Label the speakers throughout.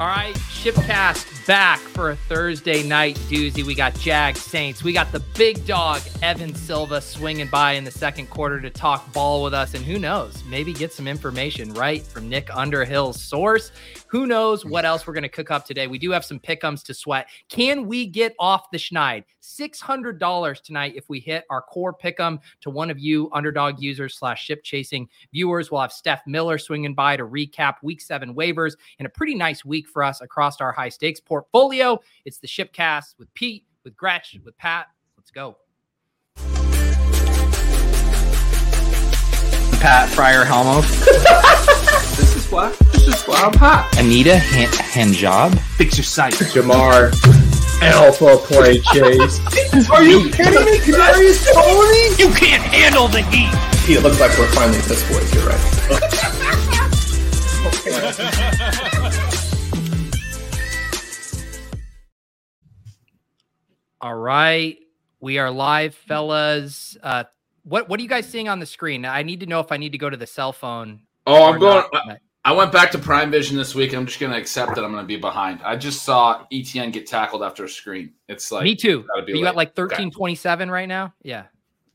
Speaker 1: All right, Shipcast back for a Thursday night doozy. We got Jag Saints. We got the big dog, Evan Silva, swinging by in the second quarter to talk ball with us. And who knows, maybe get some information right from Nick Underhill's source. Who knows what else we're going to cook up today? We do have some pickums to sweat. Can we get off the schneid? $600 tonight if we hit our core pick'em to one of you underdog users slash ship chasing viewers. We'll have Steph Miller swinging by to recap week seven waivers and a pretty nice week for us across our high stakes portfolio. It's the Shipcast with Pete, with Gretch, with Pat. Let's go.
Speaker 2: Pat Fryer Helmo.
Speaker 3: this is why. This is why I'm hot.
Speaker 2: Anita Han- Hanjob.
Speaker 3: Fix your sight.
Speaker 4: Jamar. Alpha play chase.
Speaker 3: Are you kidding me? Kadarius Toney?
Speaker 1: You can't handle the heat.
Speaker 4: Pete, it looks like we're finally this boys. You're right.
Speaker 1: All right. We are live, fellas. Uh, what what are you guys seeing on the screen? I need to know if I need to go to the cell phone.
Speaker 3: Oh, I'm going.
Speaker 1: not.
Speaker 3: I, I went back to Prime Vision this week. I'm just going to accept that I'm going to be behind. I just saw ETN get tackled after a screen. It's like
Speaker 1: Me too.
Speaker 3: gotta be
Speaker 1: You
Speaker 3: late.
Speaker 1: got like
Speaker 3: Okay.
Speaker 1: 1327 right now? Yeah.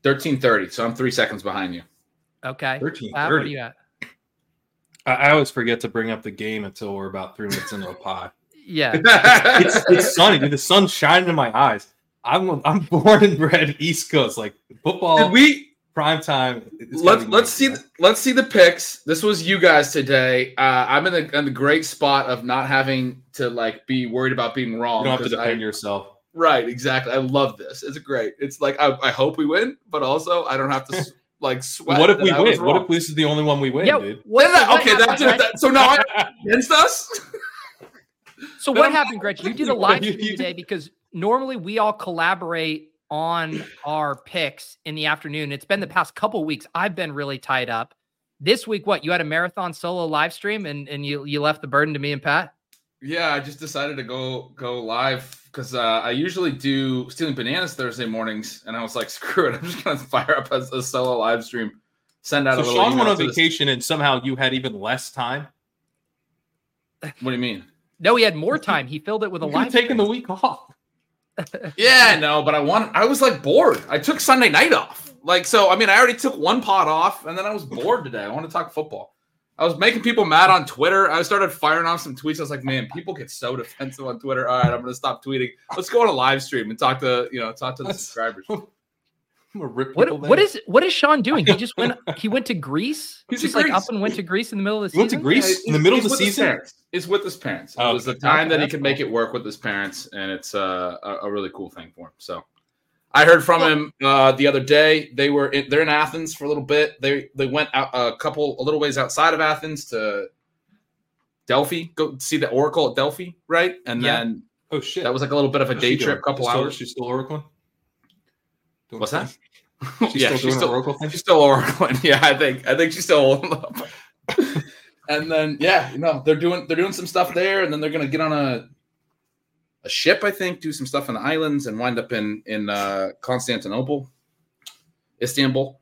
Speaker 3: 13:30, so I'm three seconds behind you.
Speaker 1: Okay.
Speaker 5: Thirteen
Speaker 1: Pat, what are you at?
Speaker 5: I, I always forget to bring up the game until we're about three minutes into a pod.
Speaker 1: Yeah.
Speaker 5: It's it's sunny, dude. The sun's shining in my eyes. I'm I'm born and bred East Coast, like football
Speaker 3: Did we
Speaker 5: prime time.
Speaker 3: let's let's see
Speaker 5: nice.
Speaker 3: the, let's see the picks. This was you guys today. Uh, I'm in the in the great spot of not having to like be worried about being wrong.
Speaker 5: You don't have to defend
Speaker 3: I-
Speaker 5: yourself.
Speaker 3: Right, exactly. I love this. It's great. It's like I, I hope we win, but also I don't have to like sweat.
Speaker 5: What if we
Speaker 3: I
Speaker 5: win? What if this is the only one we win,
Speaker 1: yeah.
Speaker 5: dude?
Speaker 1: What,
Speaker 3: Then that-
Speaker 1: what
Speaker 3: okay,
Speaker 1: happened,
Speaker 3: that's that, so now I, against us.
Speaker 1: So what happened, Gretch? You did a live stream today because normally we all collaborate on our picks in the afternoon. It's been the past couple weeks. I've been really tied up. This week, what you had a marathon solo live stream and, and you you left the burden to me and Pat?
Speaker 3: Yeah, I just decided to go go live because uh, I usually do stealing bananas Thursday mornings, and I was like, screw it, I'm just gonna fire up a, a solo live stream, send out
Speaker 5: So
Speaker 3: a little.
Speaker 5: Sean went on
Speaker 3: to the-
Speaker 5: vacation and somehow you had even less time.
Speaker 3: What do you mean?
Speaker 1: No, he had more time. He filled it with a
Speaker 5: You could
Speaker 1: live.
Speaker 5: have taken the week off.
Speaker 3: Yeah, no, but I want. I was like bored. I took Sunday night off. Like, so I mean, I already took one pot off, and then I was bored today. I want to talk football. I was making people mad on Twitter. I started firing off some tweets. I was like, man, people get so defensive on Twitter. All right, I'm gonna stop tweeting. Let's go on a live stream and talk to you know talk to the subscribers.
Speaker 5: I'm gonna rip
Speaker 1: What
Speaker 5: people
Speaker 1: what
Speaker 5: there.
Speaker 1: is what is Sean doing? He just went he went to Greece.
Speaker 3: He's
Speaker 1: just
Speaker 3: in
Speaker 1: like up and went to Greece in the middle of the
Speaker 5: You went to
Speaker 1: season.
Speaker 5: Greece?
Speaker 3: Yeah,
Speaker 5: in the
Speaker 3: he's-
Speaker 5: middle of the
Speaker 3: with his
Speaker 5: season?
Speaker 3: parents. It's with his parents. It
Speaker 5: Oh,
Speaker 3: was the time
Speaker 1: Okay,
Speaker 3: that he
Speaker 1: that's
Speaker 3: could make it work with his parents, and it's uh, a, a really cool thing for him. So, I heard from him uh, the other day. They were in, they're in Athens for a little bit. They they went out a couple a little ways outside of Athens to Delphi, go see the Oracle at Delphi, right? And
Speaker 1: Yeah.
Speaker 3: then
Speaker 5: Oh shit!
Speaker 3: that was like a little bit of a
Speaker 5: How's
Speaker 3: day trip,
Speaker 5: doing?
Speaker 3: couple
Speaker 5: She's still-
Speaker 3: hours.
Speaker 5: She's still Oracle. Doing
Speaker 3: What's that?
Speaker 5: Thing? She's
Speaker 3: yeah,
Speaker 5: still
Speaker 3: she's
Speaker 5: doing
Speaker 3: still
Speaker 5: Oracle thing.
Speaker 3: She's still Oracle. Yeah, I think I think she's still holding up. and then yeah, you know, they're doing they're doing some stuff there, and then they're gonna get on a a ship, I think, do some stuff in the islands, and wind up in in uh, Constantinople, Istanbul.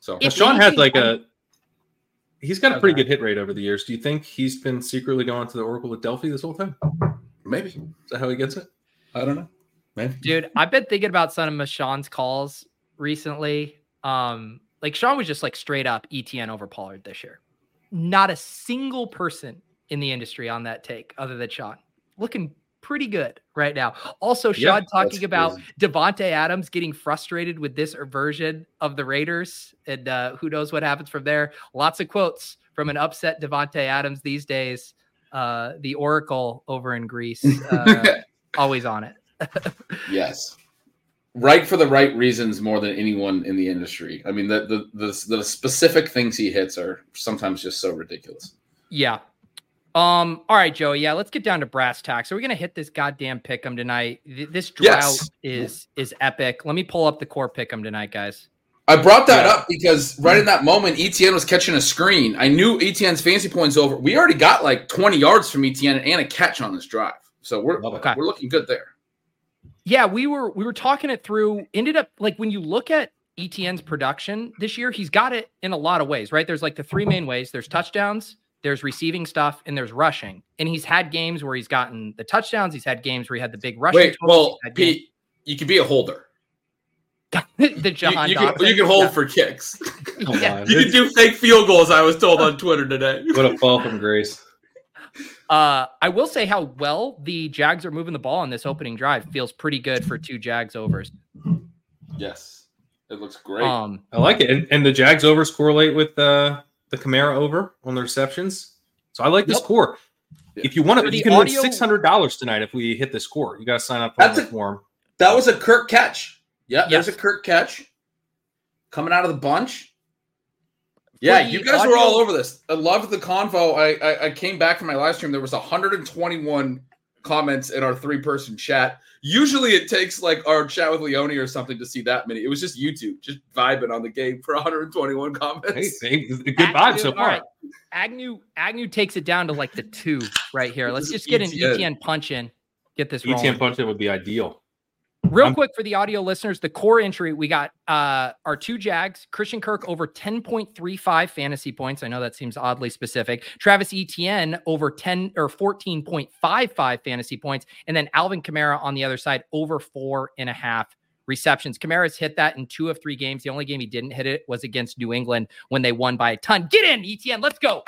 Speaker 3: So
Speaker 1: If
Speaker 5: Sean has like a. He's got a pretty good hit rate over the years. Do you think he's been secretly going to the Oracle at Delphi this whole time?
Speaker 3: maybe
Speaker 5: Is that how he gets it?
Speaker 3: I don't know. Maybe.
Speaker 1: Dude, I've been thinking about some of Sean's calls recently. Um, like Sean was just like straight up ETN over Pollard this year. Not a single person in the industry on that take other than Sean. Looking pretty good right now. Also,
Speaker 3: Yeah,
Speaker 1: Sean talking about. Davante Adams getting frustrated with this version of the Raiders, and uh, who knows what happens from there. Lots of quotes from an upset Davante Adams these days. Uh, the Oracle over in Greece, uh, always on it.
Speaker 3: Yes. Right for the right reasons more than anyone in the industry. I mean, the the the, the specific things he hits are sometimes just so ridiculous.
Speaker 1: Yeah. Um. All right, Joey. Yeah, let's get down to brass tacks. Are we gonna hit this goddamn pick'em tonight? Th- This drought
Speaker 3: Yes.
Speaker 1: is is epic. Let me pull up the core pick'em tonight, guys.
Speaker 3: I brought that
Speaker 5: Yeah.
Speaker 3: up because right in that moment, ETN was catching a screen. I knew ETN's fancy points over. We already got like 20 yards from ETN and a catch on this drive. So we're
Speaker 1: Okay.
Speaker 3: we're looking good there.
Speaker 1: Yeah, we were we were talking it through. Ended up like when you look at ETN's production this year, he's got it in a lot of ways, right? There's like the three main ways. There's touchdowns, there's receiving stuff, and there's rushing. And he's had games where he's gotten the touchdowns. He's had games where he had the big rushing.
Speaker 3: Wait,
Speaker 1: totals,
Speaker 3: well,
Speaker 1: he's had games-
Speaker 3: Pete, you could be a holder.
Speaker 1: the
Speaker 3: You,
Speaker 1: Jahan
Speaker 3: you can,
Speaker 1: Dotson.
Speaker 3: you can hold
Speaker 1: Yeah.
Speaker 3: for kicks.
Speaker 5: Come
Speaker 1: Yeah.
Speaker 5: on.
Speaker 3: You can do fake field goals. I was told on Twitter today.
Speaker 5: What a fall from grace.
Speaker 1: Uh, I will say how well the Jags are moving the ball on this opening drive feels pretty good for two Jags overs.
Speaker 3: Yes, it looks great.
Speaker 1: Um,
Speaker 5: I like it. And, and the Jags overs correlate with uh, the Kamara over on the receptions. So I like the
Speaker 1: Yep.
Speaker 5: score. If you want to, you can
Speaker 1: audio-
Speaker 5: win six hundred dollars tonight if we hit the score. You got to sign up for
Speaker 3: That's
Speaker 5: the
Speaker 3: a-
Speaker 5: form.
Speaker 3: that was a Kirk catch. Yeah,
Speaker 1: Yes.
Speaker 3: there's a Kirk catch coming out of the bunch. Yeah, you guys
Speaker 1: audio-
Speaker 3: were all over this. I loved the convo. I, I I came back from my live stream. There was 121 comments in our three person chat. Usually it takes like our chat with Leone or something to see that many. It was just YouTube, just vibing on the game for 121
Speaker 5: Hey,
Speaker 3: comments.
Speaker 5: hey, good vibe so
Speaker 1: Agnew-
Speaker 5: far.
Speaker 1: all right. Agnew Agnew takes it down to like the two right here. Let's just get an
Speaker 3: ETN.
Speaker 1: ETN punch in. Get this rolling.
Speaker 5: ETN punch in would be ideal.
Speaker 1: Real
Speaker 5: I'm-
Speaker 1: quick for the audio listeners, the core entry we got uh our two Jags, Christian Kirk over 10.35 fantasy points. I know that seems oddly specific. Travis Etienne over 10 or 14.55 fantasy points, and then Alvin Kamara on the other side over four and a half receptions. Kamara's hit that in two of three games. The only game he didn't hit it was against New England when they won by a ton. Get in, Etienne. Let's go.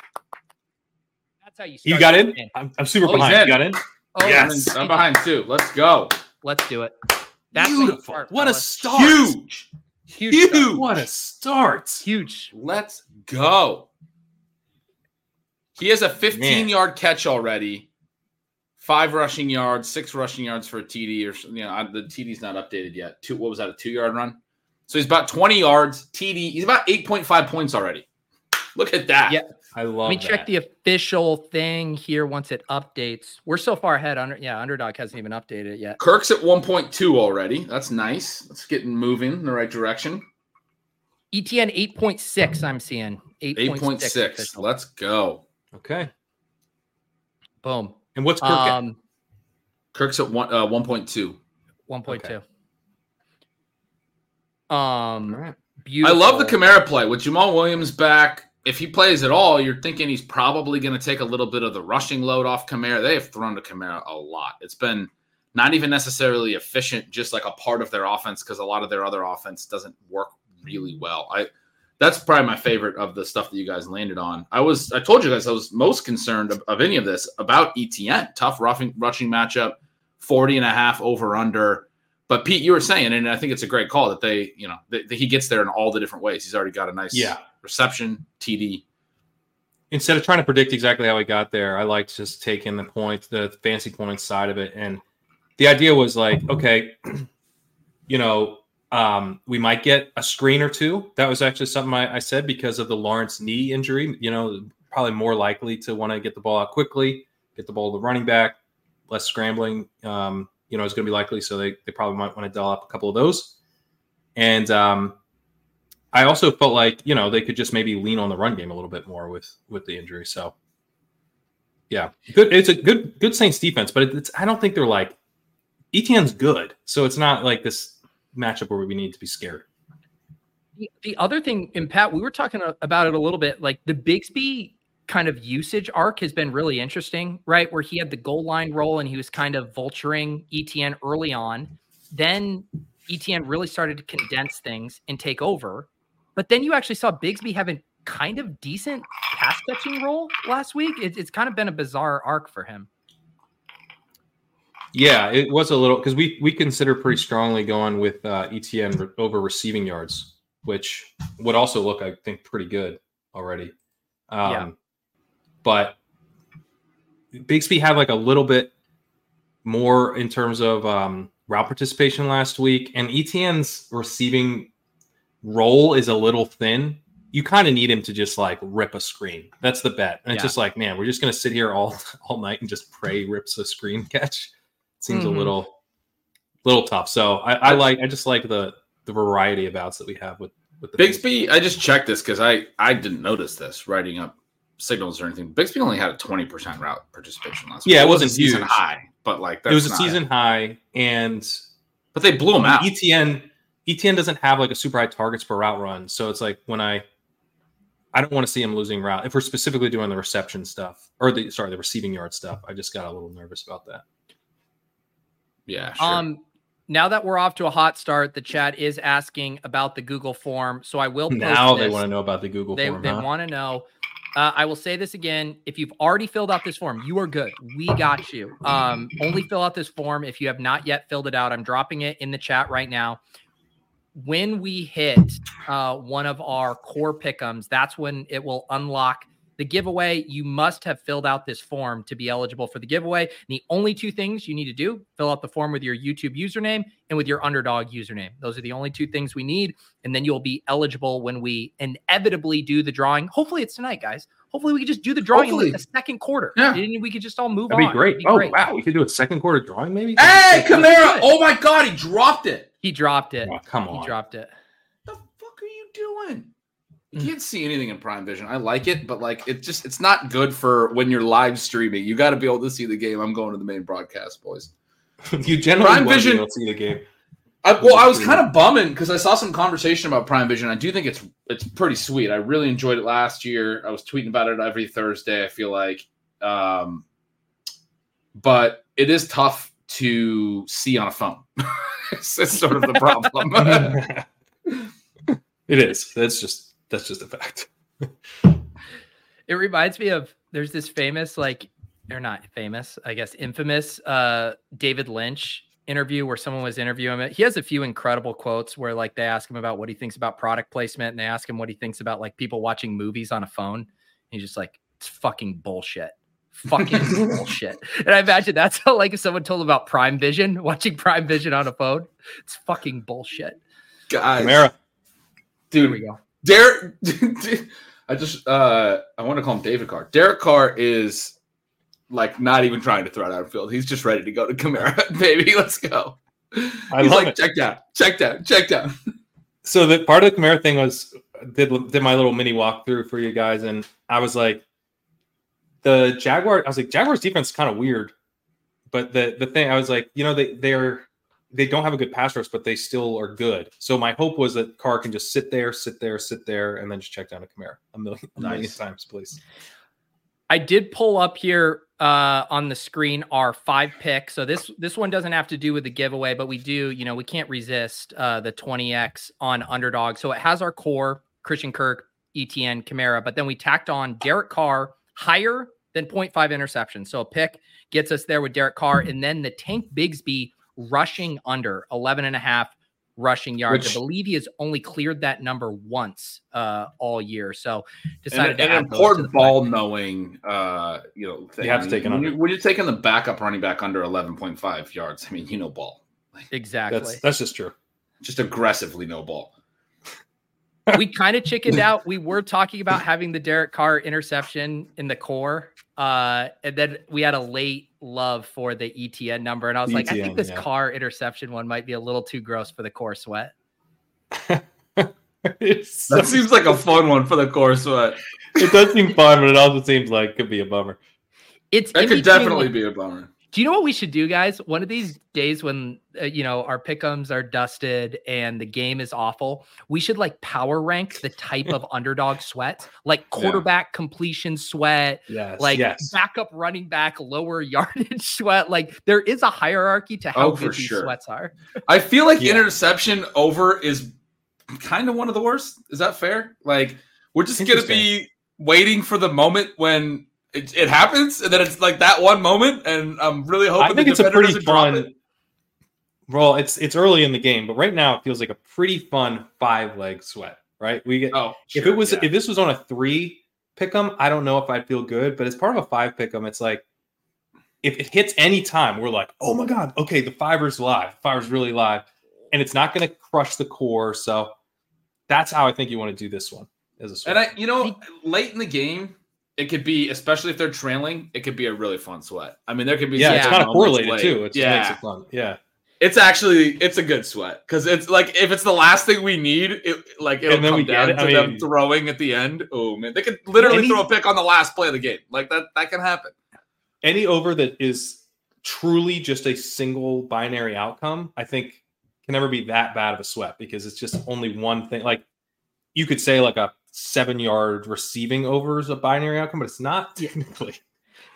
Speaker 1: That's how you start
Speaker 5: You got
Speaker 1: your
Speaker 5: in? I'm, I'm super
Speaker 3: Oh,
Speaker 5: behind. You got in?
Speaker 1: Oh,
Speaker 3: yes, I'm behind too. Let's go.
Speaker 1: Let's do it. That's how you
Speaker 5: Beautiful.
Speaker 1: start,
Speaker 5: What a start.
Speaker 3: Huge,
Speaker 1: huge, start.
Speaker 5: What a start.
Speaker 1: huge.
Speaker 3: Let's go. He has a 15
Speaker 5: Man.
Speaker 3: yard catch already, five rushing yards, six rushing yards for a TD, or you know the TD's not updated yet. Two, what was that? A two yard run. So he's about 20 yards. TD. He's about 8.5 points already. Look at that.
Speaker 1: Yeah.
Speaker 5: I love
Speaker 1: Let me check the official thing here once it updates. We're so far ahead. Under yeah, underdog hasn't even updated it yet.
Speaker 3: Kirk's at 1.2 already. That's nice. Let's get moving in the right direction.
Speaker 1: ETN eight point six. I'm seeing eight point six.
Speaker 3: 8.6. Let's go.
Speaker 5: Okay.
Speaker 1: Boom.
Speaker 5: And what's Kirk at?
Speaker 1: Um,
Speaker 3: Kirk's at one uh, 1.2.
Speaker 1: one point two.
Speaker 5: All
Speaker 1: Um,
Speaker 5: right.
Speaker 3: I love the Kamara play with Jamaal Williams back. If he plays at all, you're thinking he's probably going to take a little bit of the rushing load off Kamara. They have thrown to Kamara a lot. It's been not even necessarily efficient, just like a part of their offense because a lot of their other offense doesn't work really well. I that's probably my favorite of the stuff that you guys landed on. I was I told you guys I was most concerned of, of any of this about ETN. Tough roughing rushing matchup, 40 and a half over under. But Pete, you were saying, and I think it's a great call that they, you know, that, that he gets there in all the different ways. He's already got a nice
Speaker 5: Yeah.
Speaker 3: reception, TD.
Speaker 5: Instead of trying to predict exactly how he got there, I like just taking the points, the fancy points side of it. And the idea was like, okay, you know, um, we might get a screen or two. That was actually something I, I said because of the Lawrence knee injury. You know, probably more likely to want to get the ball out quickly, get the ball to the running back, less scrambling. Um, you know, is going to be likely. So they, they probably might want to dial up a couple of those. And um, I also felt like you know they could just maybe lean on the run game a little bit more with with the injury. So yeah, good. It's a good good Saints defense, but it's I don't think they're like ETN's good, so it's not like this matchup where we need to be scared.
Speaker 1: The- The other thing, and Pat, we were talking about it a little bit. Like the Bigsby kind of usage arc has been really interesting, right? Where he had the goal line role and he was kind of vulturing ETN early on. Then ETN really started to condense things and take over. But then you actually saw Bigsby having kind of decent pass catching role last week. It, it's kind of been a bizarre arc for him.
Speaker 5: Yeah, it was a little because we we consider pretty strongly going with uh, ETN over receiving yards, which would also look I think pretty good already. Um,
Speaker 1: Yeah.
Speaker 5: But Bigsby had like a little bit more in terms of um, route participation last week, and ETN's receiving role is a little thin. You kind of need him to just like rip a screen. That's the bet. And it's just like, man, we're just gonna sit here all all night and just pray rips a screen catch. Seems
Speaker 1: Mhm.
Speaker 5: a little little tough. So I, I like I just like the the variety of outs that we have with with the
Speaker 3: Bigsby, I just checked this because I I didn't notice this writing up signals or anything. Bigsby only had a 20% route participation last week.
Speaker 5: Yeah, it
Speaker 3: was a
Speaker 5: wasn't
Speaker 3: season high, but like
Speaker 5: it was a
Speaker 3: that's not-
Speaker 5: season high and
Speaker 3: But they blew him out.
Speaker 5: ETN ETN doesn't have like a super high targets per route run. So it's like when I I don't want to see him losing route. If we're specifically doing the reception stuff or the sorry, the receiving yard stuff, I just got a little nervous about that.
Speaker 3: Yeah. Sure.
Speaker 1: Um, now that we're off to a hot start, the chat is asking about the Google form. So I will post
Speaker 5: Now they want to know about the Google
Speaker 1: they,
Speaker 5: form.
Speaker 1: they
Speaker 5: huh?
Speaker 1: want to know. Uh, I will say this again: if you've already filled out this form, you are good. We got you. Um, only fill out this form if you have not yet filled it out. I'm dropping it in the chat right now. When we hit uh, one of our core pickums, that's when it will unlock the giveaway. You must have filled out this form to be eligible for the giveaway. And the only two things you need to do: fill out the form with your YouTube username and with your underdog username. Those are the only two things we need. And then you'll be eligible when we inevitably do the drawing. Hopefully, it's tonight, guys. Hopefully, we could just do the drawing in like the second quarter.
Speaker 3: Yeah.
Speaker 1: And we could just all move on.
Speaker 5: That'd
Speaker 1: on.
Speaker 5: be great.
Speaker 1: It'd
Speaker 5: oh
Speaker 1: great.
Speaker 5: wow, we could do a second quarter drawing maybe.
Speaker 3: hey,
Speaker 1: good.
Speaker 3: Kamara! Oh my God, he dropped it.
Speaker 1: He dropped it.
Speaker 5: Oh, come on.
Speaker 1: He dropped it.
Speaker 3: the fuck are you doing? You
Speaker 1: Mm.
Speaker 3: can't see anything in Prime Vision. I like it, but like it just it's not good for when you're live streaming. You got to be able to see the game. I'm going to the main broadcast, boys.
Speaker 5: you generally
Speaker 3: Prime
Speaker 5: want
Speaker 3: Vision-
Speaker 5: able to see the game.
Speaker 3: I, well, I was kind of bumming because I saw some conversation about Prime Vision. I do think it's it's pretty sweet. I really enjoyed it last year. I was tweeting about it every Thursday. I feel like, um, but it is tough to see on a phone. it's, it's sort of the problem.
Speaker 5: it is. That's just that's just a fact.
Speaker 1: It reminds me of there's this famous, like, or not famous, I guess, infamous uh David Lynch interview where someone was interviewing him. He has a few incredible quotes where like they ask him about what he thinks about product placement and they ask him what he thinks about like people watching movies on a phone. He's just like, it's fucking bullshit. Fucking bullshit. And I imagine that's how like if someone told him about Prime Vision, watching Prime Vision on a phone, it's fucking bullshit.
Speaker 3: Guys,
Speaker 5: Kamara.
Speaker 1: Here we go.
Speaker 3: Derek. I just uh I want to call him David Carr. Derek Carr is like not even trying to throw it out of field. He's just ready to go to Kamara. Baby, let's go.
Speaker 5: I
Speaker 3: He's like,
Speaker 5: it.
Speaker 3: check down, check down, check down.
Speaker 5: So the part of the Kamara thing was did did my little mini walkthrough for you guys, and I was like, the Jaguar. I was like, Jaguars defense is kind of weird, but the the thing I was like, you know, they they're they don't have a good pass rush, but they still are good. So my hope was that Carr can just sit there, sit there, sit there, and then just check down to Kamara a million, a million
Speaker 3: Nice.
Speaker 5: times, please.
Speaker 1: I did pull up here uh, on the screen our five picks. So this this one doesn't have to do with the giveaway, but we do, you know, we can't resist uh, the 20x on underdog. So it has our core Christian Kirk, ETN, Kamara, but then we tacked on Derek Carr higher than 0.5 interceptions. So a pick gets us there with Derek Carr, and then the Tank Bigsby rushing under 11 and a half rushing yards.
Speaker 3: Which-
Speaker 1: I believe he has only cleared that number once uh, all year. So
Speaker 3: And,
Speaker 1: decided to
Speaker 3: an
Speaker 1: add those
Speaker 3: important
Speaker 1: the
Speaker 3: ball
Speaker 1: picks.
Speaker 3: knowing, uh, you know, thing.
Speaker 5: You have to take an
Speaker 3: when,
Speaker 5: under.
Speaker 3: you, when you're taking the backup running back under 11.5 yards. I mean, you know, ball,
Speaker 1: Exactly.
Speaker 5: That's that's just true.
Speaker 3: just aggressively no ball.
Speaker 1: We kind of chickened out. We were talking about having the Derek Carr interception in the core. Uh, and then we had a late love for the ETN number. And I was like, I think this
Speaker 5: yeah.
Speaker 1: Carr interception one might be a little too gross for the core sweat.
Speaker 5: It's
Speaker 3: That seems like a fun one for the core sweat.
Speaker 5: it does seem fun, but it also seems like could be a bummer.
Speaker 1: It's
Speaker 3: that could definitely be a bummer.
Speaker 1: Do you know what we should do, guys? One of these days when uh, you know our pickums are dusted and the game is awful, we should like power rank the type of underdog sweat, like quarterback completion sweat,
Speaker 5: Yes,
Speaker 1: like
Speaker 5: yes.
Speaker 1: backup running back, lower yardage sweat. Like there is a hierarchy to how
Speaker 3: Oh,
Speaker 1: good these
Speaker 3: sure.
Speaker 1: sweats are.
Speaker 3: I feel like
Speaker 5: Yeah.
Speaker 3: interception over is kind of one of the worst. Is that fair? Like we're just gonna be waiting for the moment when it, it happens, and then it's like that one moment, and I'm really hoping.
Speaker 5: I think
Speaker 3: the
Speaker 5: it's a pretty
Speaker 3: doesn't drop it.
Speaker 5: fun. Well, it's it's early in the game, but right now it feels like a pretty fun five leg sweat. Right? We get
Speaker 3: Oh,
Speaker 5: if it was
Speaker 3: yeah.
Speaker 5: if this was on a three pick 'em, I don't know if I'd feel good, but as part of a five pick 'em, it's like if it hits any time, we're like, oh my god, okay, the fiver's live, fiver's really live, and it's not going to crush the core. So that's how I think you want to do this one as a sweat.
Speaker 3: And I, you know, late in the game, it could be, especially if they're trailing, it could be a really fun sweat. I mean, there could be
Speaker 5: yeah, it's kind of correlated
Speaker 3: late.
Speaker 5: too. It just
Speaker 3: yeah,
Speaker 5: makes it fun. Yeah.
Speaker 3: it's actually it's a good sweat because it's like if it's the last thing we need, it like it'll come down
Speaker 5: it.
Speaker 3: to
Speaker 5: I
Speaker 3: them throwing at the end. Oh man, they could literally
Speaker 5: Any-
Speaker 3: throw a pick on the last play of the game. Like that, that can happen.
Speaker 5: any over that is truly just a single binary outcome, I think can never be that bad of a sweat because it's just only one thing. Like you could say like a seven yard receiving over is a binary outcome, but it's not technically.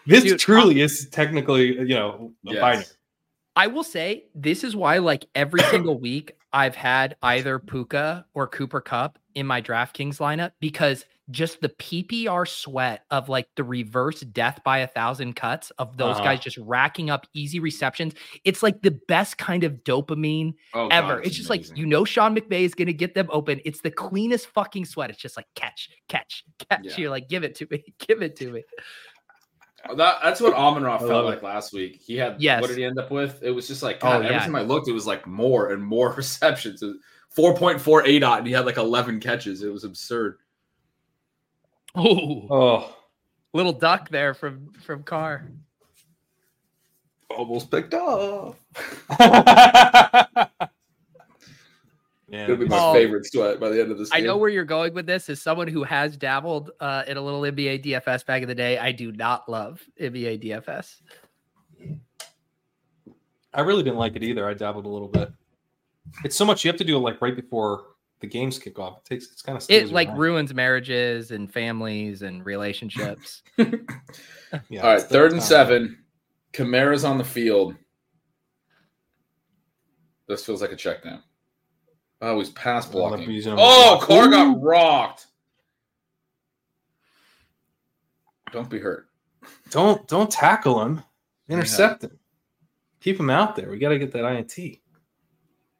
Speaker 5: This
Speaker 1: Dude,
Speaker 5: truly is technically, you know, a
Speaker 3: Yes.
Speaker 5: binary.
Speaker 1: I will say this is why, like every single week, I've had either Puka or Cooper Kupp in my DraftKings lineup because just the PPR sweat of like the reverse death by a thousand cuts of those
Speaker 5: Uh-huh.
Speaker 1: guys just racking up easy receptions. It's like the best kind of dopamine
Speaker 3: Oh,
Speaker 1: ever.
Speaker 3: God,
Speaker 1: it's just like you know Sean McVay is going to get them open. It's the cleanest fucking sweat. It's just like catch, catch, catch.
Speaker 3: Yeah.
Speaker 1: You're like, give it to me, give it to me.
Speaker 3: That, that's what Amon Ra felt like last week. He had
Speaker 1: Yes.
Speaker 3: what did he end up with? It was just like
Speaker 1: Oh,
Speaker 3: God, every
Speaker 1: yeah.
Speaker 3: time I looked, it was like more and more receptions. Four point four ADOT, and he had like eleven catches. It was absurd.
Speaker 1: Oh,
Speaker 5: Oh,
Speaker 1: little duck there from from Carr.
Speaker 3: Almost picked off.
Speaker 5: yeah.
Speaker 3: Gonna be my
Speaker 1: Oh.
Speaker 3: favorite sweat by the end of this.
Speaker 1: I know where you're going with this. As someone who has dabbled uh, in a little NBA DFS back in the day, I do not love NBA DFS.
Speaker 5: I really didn't like it either. I dabbled a little bit. It's so much you have to do like right before the games kick off. It takes it's kind of
Speaker 1: It like ruins marriages and families and relationships.
Speaker 5: Yeah,
Speaker 3: All right, third and
Speaker 5: time.
Speaker 3: seven. Kamara's on the field. This feels like a check down. Oh, he's pass
Speaker 5: Well,
Speaker 3: blocking.
Speaker 5: I'm
Speaker 3: Oh,
Speaker 5: as
Speaker 3: Carr
Speaker 5: block.
Speaker 3: got rocked. Don't be hurt.
Speaker 5: Don't don't tackle him. Intercept him. Keep him out there. We got to get that INT.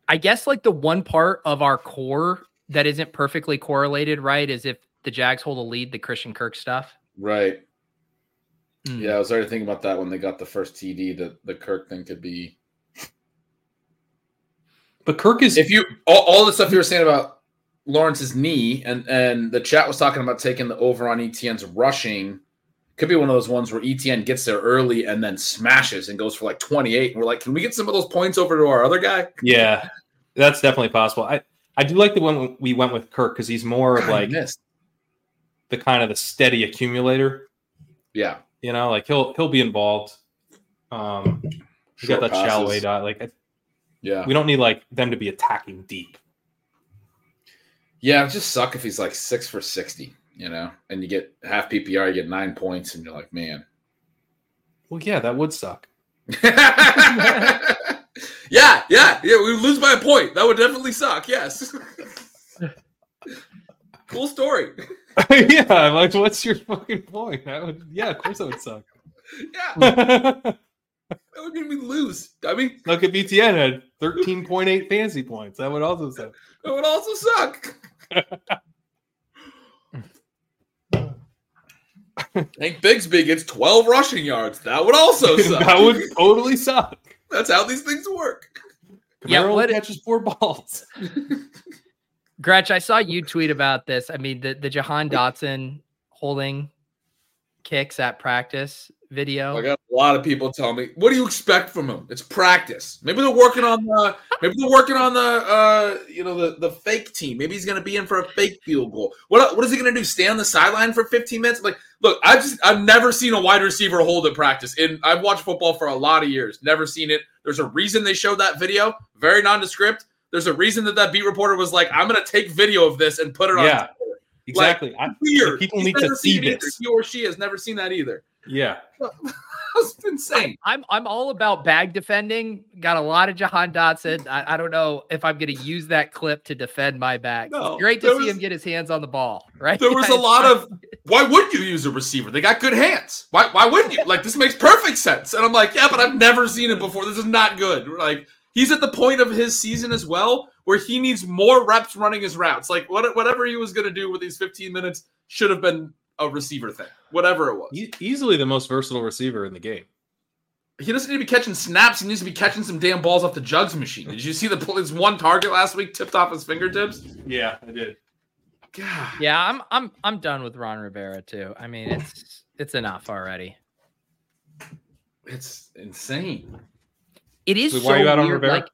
Speaker 1: I guess like the one part of our core that isn't perfectly correlated, right, is if the Jags hold a lead, the Christian Kirk stuff.
Speaker 3: Right.
Speaker 1: Hmm.
Speaker 3: Yeah, I was already thinking about that when they got the first TD. That the Kirk thing could be.
Speaker 5: But Kirk is
Speaker 3: If you all, all the stuff you were saying about Lawrence's knee, and and the chat was talking about taking the over on ETN's rushing. Could be one of those ones where ETN gets there early and then smashes and goes for like 28. And we're like, can we get some of those points over to our other guy?
Speaker 5: yeah, that's definitely possible. I I do like the one we went with Kirk because he's more of
Speaker 3: God, I
Speaker 5: like the kind of the steady accumulator.
Speaker 3: Yeah.
Speaker 5: You know, like he'll he'll be involved. Um,
Speaker 3: Short
Speaker 5: got that
Speaker 3: passes.
Speaker 5: shallow dot. Like I-
Speaker 3: Yeah.
Speaker 5: we don't need like them to be attacking deep.
Speaker 3: Yeah, it just suck if he's like six for 60, you know, and you get half PPR, you get nine points, and you're like, man.
Speaker 5: Well, yeah, that would suck.
Speaker 3: yeah, yeah, yeah. We lose by a point. That would definitely suck. Yes. cool story.
Speaker 5: yeah, I'm like, what's your fucking point? That would, yeah, of course that would suck.
Speaker 3: Yeah, that would mean we lose. I mean, look
Speaker 5: at ETN had 13.8 fancy points. That would also suck.
Speaker 3: that would also suck. Tank Bigsby gets 12 rushing yards. That would also suck.
Speaker 5: that would totally suck.
Speaker 3: That's how these things work.
Speaker 1: Yeah,
Speaker 5: Camaro
Speaker 1: what-
Speaker 5: catches four balls.
Speaker 1: Gretch, I saw you tweet about this. I mean, the, the Jahan Dotson holding kicks at practice video.
Speaker 3: I got a lot of people telling me, "What do you expect from him? It's practice. Maybe they're working on the, maybe they're working on the, uh, you know, the the fake team. Maybe he's going to be in for a fake field goal. What what is he going to do? Stay on the sideline for 15 minutes? Like, look, I've just I've never seen a wide receiver hold at practice. And I've watched football for a lot of years. Never seen it. There's a reason they showed that video. Very nondescript. There's a reason that that beat reporter was like, "I'm going to take video of this and put it on."
Speaker 5: Yeah.
Speaker 3: Twitter."
Speaker 5: Exactly. I,
Speaker 3: Weird.
Speaker 5: people
Speaker 3: He's
Speaker 5: need to see
Speaker 3: seen it either. He or she has never seen that either.
Speaker 5: yeah.
Speaker 3: That's insane.
Speaker 1: I'm I'm all about bag defending. Got a lot of Jahan Dotson. I, I don't know if I'm going to use that clip to defend my bag.
Speaker 3: No,
Speaker 1: great to see
Speaker 3: was-
Speaker 1: him get his hands on the ball, right?
Speaker 3: There was a lot of why wouldn't you use a receiver? They got good hands. Why why wouldn't you? Like this makes perfect sense. And I'm like, yeah, but I've never seen it before. This is not good. Like he's at the point of his season as well where he needs more reps running his routes. Like what, whatever he was going to do with these 15 minutes should have been a receiver thing. Whatever it was.
Speaker 5: E- easily the most versatile receiver in the game.
Speaker 3: He doesn't need to be catching snaps. He needs to be catching some damn balls off the jugs machine. Did you see the his one target last week tipped off his fingertips?
Speaker 5: Yeah, I did.
Speaker 3: God.
Speaker 1: Yeah, I'm I'm I'm done with Ron Rivera too. I mean, it's it's enough already.
Speaker 3: It's insane.
Speaker 1: It is
Speaker 5: Wait,
Speaker 1: so
Speaker 5: why are you out on
Speaker 1: weird.
Speaker 5: Rivera?
Speaker 1: Like,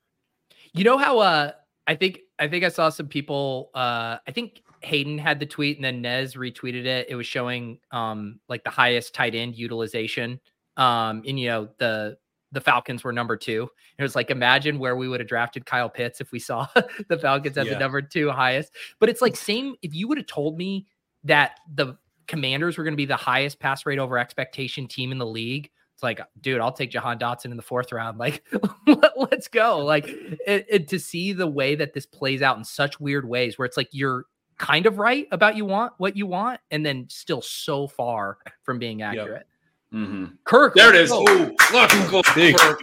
Speaker 1: you know how uh I think I think I saw some people uh I think Hayden had the tweet and then Nez retweeted it. It was showing um like the highest tight end utilization um in you know the the Falcons were number two. It was like imagine where we would have drafted Kyle Pitts if we saw the Falcons at
Speaker 5: Yeah.
Speaker 1: the number two highest. But it's like same if you would have told me that the Commanders were going to be the highest pass rate over expectation team in the league. It's like, dude, I'll take Jahan Dotson in the fourth round. Like, let, us go. Like, it, it- to see the way that this plays out in such weird ways, where it's like you're kind of right about you want what you want, and then still so far from being accurate.
Speaker 3: hmm
Speaker 1: Kirk,
Speaker 3: There it is.
Speaker 1: let's go.
Speaker 3: Ooh, let's go.
Speaker 5: Big.
Speaker 3: Kirk.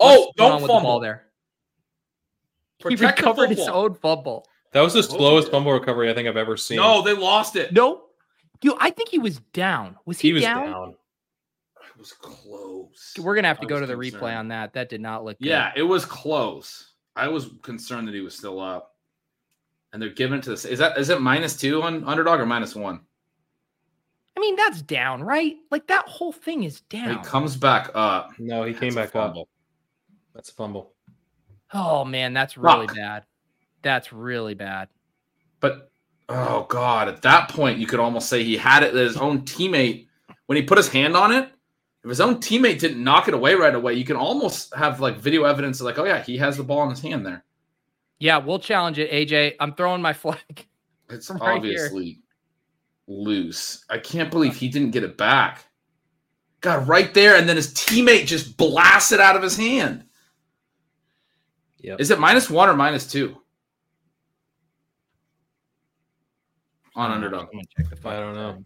Speaker 3: Oh,
Speaker 1: going
Speaker 3: don't
Speaker 1: with the ball there.
Speaker 3: Protect
Speaker 1: he recovered his
Speaker 3: football.
Speaker 1: own fumble.
Speaker 5: That was the
Speaker 3: Oh,
Speaker 5: slowest fumble recovery I think I've ever seen.
Speaker 3: No, they lost it.
Speaker 1: No, you. I think he was down. Was he,
Speaker 5: he was
Speaker 1: down?
Speaker 5: down.
Speaker 3: It was close.
Speaker 1: We're gonna have to
Speaker 3: I
Speaker 1: go to the
Speaker 3: concerned.
Speaker 1: replay on that. That did not look. good.
Speaker 3: Yeah, it was close. I was concerned that he was still up. And they're giving it to this. Is that is it minus two on underdog or minus one?
Speaker 1: I mean that's down, right? Like that whole thing is down.
Speaker 3: He comes back up.
Speaker 5: No, he came
Speaker 3: That's a
Speaker 5: back up. That's a fumble.
Speaker 1: Oh man, that's really
Speaker 3: Fuck.
Speaker 1: bad. That's really bad.
Speaker 3: But oh god, at that point you could almost say he had it that his own teammate when he put his hand on it. If his own teammate didn't knock it away right away, you can almost have like video evidence of like, oh yeah, he has the ball in his hand there.
Speaker 1: Yeah, we'll challenge it, AJ. I'm throwing my flag.
Speaker 3: It's
Speaker 1: From right here.
Speaker 3: obviously loose. I can't believe he didn't get it back. God, right there, and then his teammate just blasts it out of his hand.
Speaker 5: Yep.
Speaker 3: Is it minus one or minus two on
Speaker 1: I'm
Speaker 3: underdog?
Speaker 1: gonna check the
Speaker 5: I don't know.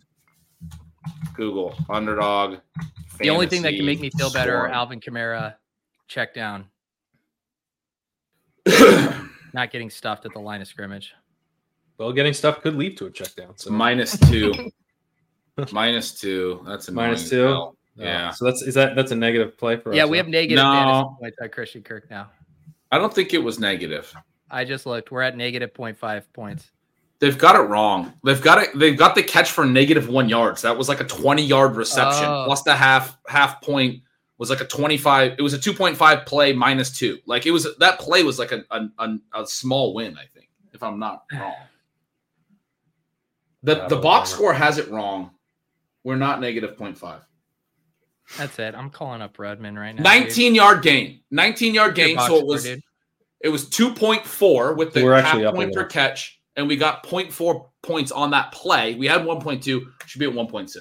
Speaker 1: Thing.
Speaker 3: Google underdog.
Speaker 1: The only thing that can make me feel better. Alvin Kamara, check down, not getting stuffed at the line of scrimmage.
Speaker 5: Well, getting stuff could lead to a check down. So
Speaker 3: minus two. minus two. That's a
Speaker 5: minus two.
Speaker 3: hell.
Speaker 5: Uh,
Speaker 3: Yeah.
Speaker 5: So that's is that that's a negative play for us?
Speaker 1: Yeah, we have negative
Speaker 3: No.
Speaker 1: fantasy points on Christian Kirk now.
Speaker 3: I don't think it was negative.
Speaker 1: I just looked. We're at negative 0.5 points.
Speaker 3: They've got it wrong. They've got it. They've got the catch for negative one yards. That was like a twenty yard reception
Speaker 1: Oh.
Speaker 3: plus the half half point was like a twenty five. It was a two point five play minus two. Like it was that play was like a a, a, a small win. I think if I'm not wrong. The the box score has it wrong. We're not negative 0.5.
Speaker 1: That's it. I'm calling up Redmond right now. dude.
Speaker 3: 19 yard gain. 19 yard
Speaker 1: What's your
Speaker 3: gain. So it was
Speaker 1: dude?
Speaker 3: it was 2.4 with the
Speaker 5: We're
Speaker 3: half
Speaker 5: actually up a
Speaker 3: point per
Speaker 5: little.
Speaker 3: catch, and we got 0.4 points on that play. We had 1.2, should be at 1.6.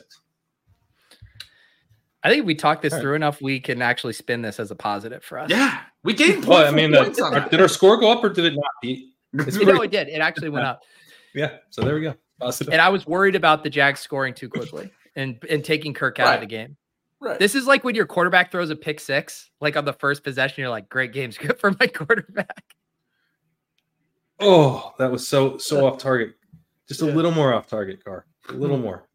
Speaker 1: I think if we talk this
Speaker 5: All right.
Speaker 1: through enough, we can actually spin this as a positive for us.
Speaker 3: Yeah, we gained
Speaker 5: Well, I mean, uh,
Speaker 3: points
Speaker 5: the,
Speaker 3: on
Speaker 5: our- did our score go up or did it not? Pete? It's
Speaker 1: You
Speaker 5: pretty-
Speaker 1: know, it did. It actually went up.
Speaker 5: yeah. So there we go. Positive.
Speaker 1: And I was worried about the Jags scoring too quickly and, and taking Kirk out
Speaker 3: Right.
Speaker 1: of the game.
Speaker 3: Right.
Speaker 1: This is like when your quarterback throws a pick six, like on the first possession, you're like, great game's good for my quarterback.
Speaker 5: Oh, that was so so off target. Just a
Speaker 1: Yeah.
Speaker 5: little more off target, Carr. A little more.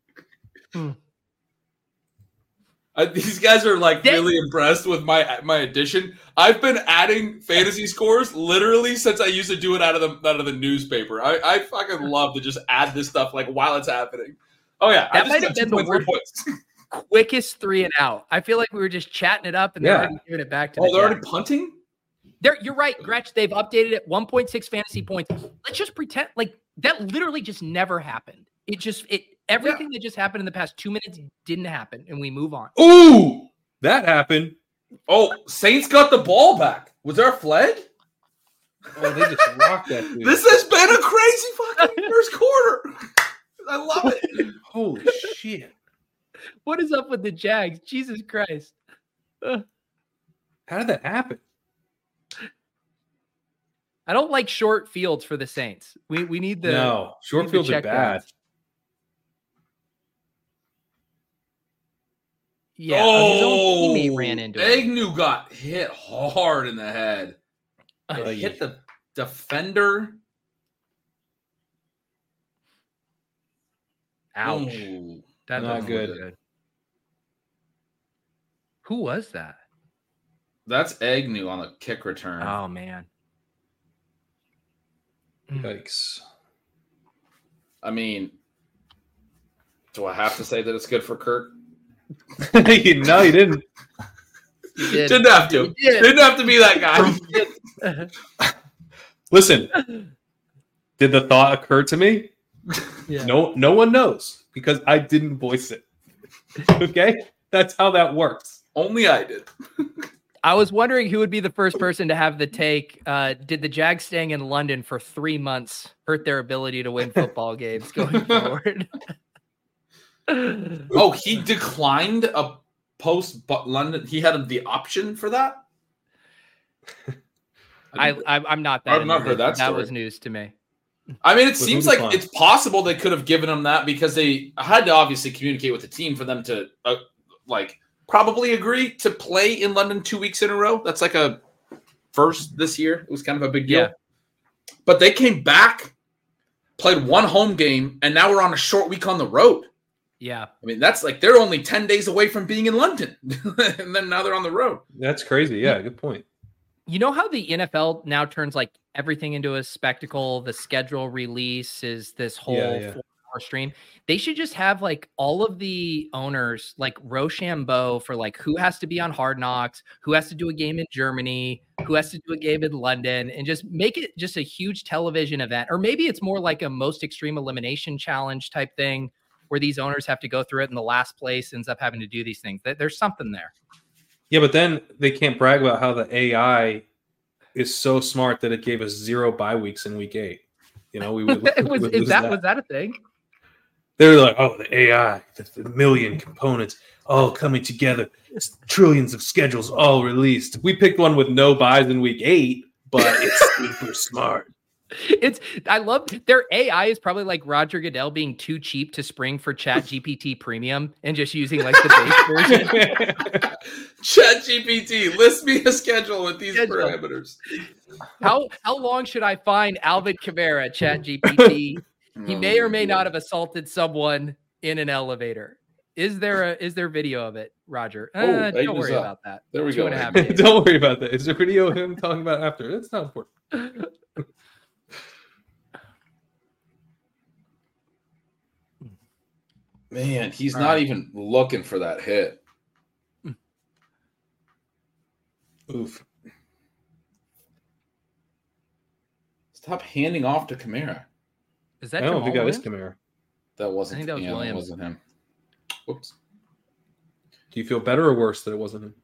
Speaker 3: Uh, these guys are like
Speaker 1: Dang.
Speaker 3: really impressed with my my addition. I've been adding fantasy scores literally since I used to do it out of the out of the newspaper. I, I fucking love to just add this stuff like while it's happening. Oh yeah, I
Speaker 1: That
Speaker 3: just
Speaker 1: might have been the worst-
Speaker 3: points.
Speaker 1: Quickest three and out. I feel like we were just chatting it up and they're already giving it back to
Speaker 3: Oh,
Speaker 1: the
Speaker 3: they're already punting.
Speaker 1: They're, you're right, Gretch. They've updated it 1.6 fantasy points. Let's just pretend like that literally just never happened. It just it everything that just happened in the past two minutes didn't happen, and we move on.
Speaker 5: Ooh, that happened.
Speaker 3: Oh, Saints got the ball back. Was there a flag?
Speaker 5: Oh, they just rocked that dude.
Speaker 3: This has been a crazy fucking first quarter. I love it.
Speaker 5: Holy shit!
Speaker 1: What is up with the Jags? Jesus Christ.
Speaker 5: How did that happen?
Speaker 1: I don't like short fields for the Saints. We we need the
Speaker 5: no, short
Speaker 1: need
Speaker 5: fields are
Speaker 1: check
Speaker 5: bad.
Speaker 1: downs. yeah. oh, his own teammate ran into him.
Speaker 3: Agnew got hit hard in the head. It hit the defender.
Speaker 1: Ouch.
Speaker 3: Ooh.
Speaker 1: That
Speaker 5: Not
Speaker 1: doesn't
Speaker 5: good.
Speaker 1: Who was that?
Speaker 3: That's Agnew on the kick return.
Speaker 1: Oh man. Mm.
Speaker 5: Yikes!
Speaker 3: I mean, do I have to say that it's good for Kirk?
Speaker 5: no, you didn't.
Speaker 1: You did.
Speaker 3: Didn't have to.
Speaker 1: You did.
Speaker 3: Didn't have to be that guy.
Speaker 5: Listen, did the thought occur to me?
Speaker 1: Yeah.
Speaker 5: No, no one knows because I didn't voice it. Okay, that's how that works.
Speaker 3: Only I did.
Speaker 1: I was wondering who would be the first person to have the take. Uh, did the Jags staying in London for three months hurt their ability to win football games going forward?
Speaker 3: Oh, he declined a post but London. He had the option for that.
Speaker 1: I, I I'm not that.
Speaker 3: I've not
Speaker 1: into
Speaker 3: heard
Speaker 1: this.
Speaker 3: that
Speaker 1: That was news to me.
Speaker 3: I mean, it seems like
Speaker 5: declined?
Speaker 3: it's possible they could have given him that because they had to obviously communicate with the team for them to uh, like probably agree to play in London two weeks in a row. That's like a first this year. It was kind of a big deal.
Speaker 1: Yeah.
Speaker 3: But they came back, played one home game, and now we're on a short week on the road.
Speaker 1: Yeah.
Speaker 3: I mean, that's like they're only 10 days away from being in London. and then now they're on the road.
Speaker 5: That's crazy. Yeah, good point.
Speaker 1: You know how the NFL now turns like everything into a spectacle. The schedule release is this whole
Speaker 5: Yeah, yeah.
Speaker 1: Four-hour stream. They should just have like all of the owners, like Rochambeau, for like who has to be on Hard Knocks, who has to do a game in Germany, who has to do a game in London, and just make it just a huge television event. Or maybe it's more like a most extreme elimination challenge type thing, where these owners have to go through it, and the last place ends up having to do these things. There's something there.
Speaker 5: Yeah, but then they can't brag about how the AI is so smart that it gave us zero bye weeks in week eight. You know, we would, we
Speaker 1: was,
Speaker 5: would
Speaker 1: is
Speaker 5: lose
Speaker 1: that was that a thing?
Speaker 5: They were like, oh, the AI, the, the million components all coming together, trillions of schedules all released. We picked one with no buys in week eight, but it's super smart.
Speaker 1: It's I love their AI is probably like Roger Goodell being too cheap to spring for Chat GPT Premium and just using like the base version.
Speaker 3: Chat GPT, list me a schedule with these
Speaker 1: Schedule.
Speaker 3: parameters.
Speaker 1: How how long should I find Alvin Kamara? Chat GPT. He may or may not have assaulted someone in an elevator. Is there a is there video of it, Roger?
Speaker 3: Oh,
Speaker 1: Uh,
Speaker 3: Aiden
Speaker 1: don't worry about that.
Speaker 3: There we
Speaker 1: Two
Speaker 3: go.
Speaker 1: and a half
Speaker 5: Don't worry about that. Is there video of him talking about after? That's not important.
Speaker 3: Man, he's
Speaker 1: All
Speaker 3: not
Speaker 1: right.
Speaker 3: even looking for that hit.
Speaker 5: Oof.
Speaker 3: Stop handing off to Kamara.
Speaker 1: Is
Speaker 5: I
Speaker 1: that
Speaker 5: don't know if he
Speaker 1: Jamaal
Speaker 5: got his
Speaker 1: Williams?
Speaker 5: Camaro.
Speaker 3: That wasn't.
Speaker 1: I think that was
Speaker 3: yeah,
Speaker 1: Williams.
Speaker 3: wasn't him. Whoops.
Speaker 5: Do you feel better or worse that it wasn't him?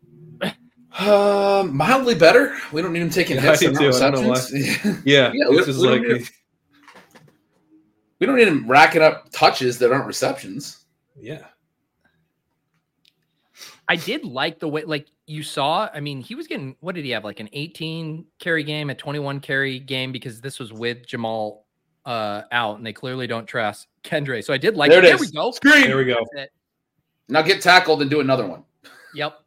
Speaker 3: Uh, mildly better. We don't need him taking
Speaker 5: Yeah, I
Speaker 3: hits
Speaker 5: do
Speaker 3: and.
Speaker 5: I don't know
Speaker 3: receptions.
Speaker 5: Yeah,
Speaker 3: Yeah, we-
Speaker 5: it's just
Speaker 3: we don't
Speaker 5: like
Speaker 3: need- we don't need him racking up touches that aren't receptions.
Speaker 5: yeah.
Speaker 1: I did like the way, like you saw. I mean, he was getting what did he have? Like an 18 carry game, a 21 carry game because this was with Jamal uh out, and they clearly don't trust Kendre. So I did like.
Speaker 3: There it
Speaker 1: there
Speaker 3: is.
Speaker 1: we go.
Speaker 3: Screen.
Speaker 5: There we go.
Speaker 3: Now get tackled and do another one.
Speaker 1: Yep.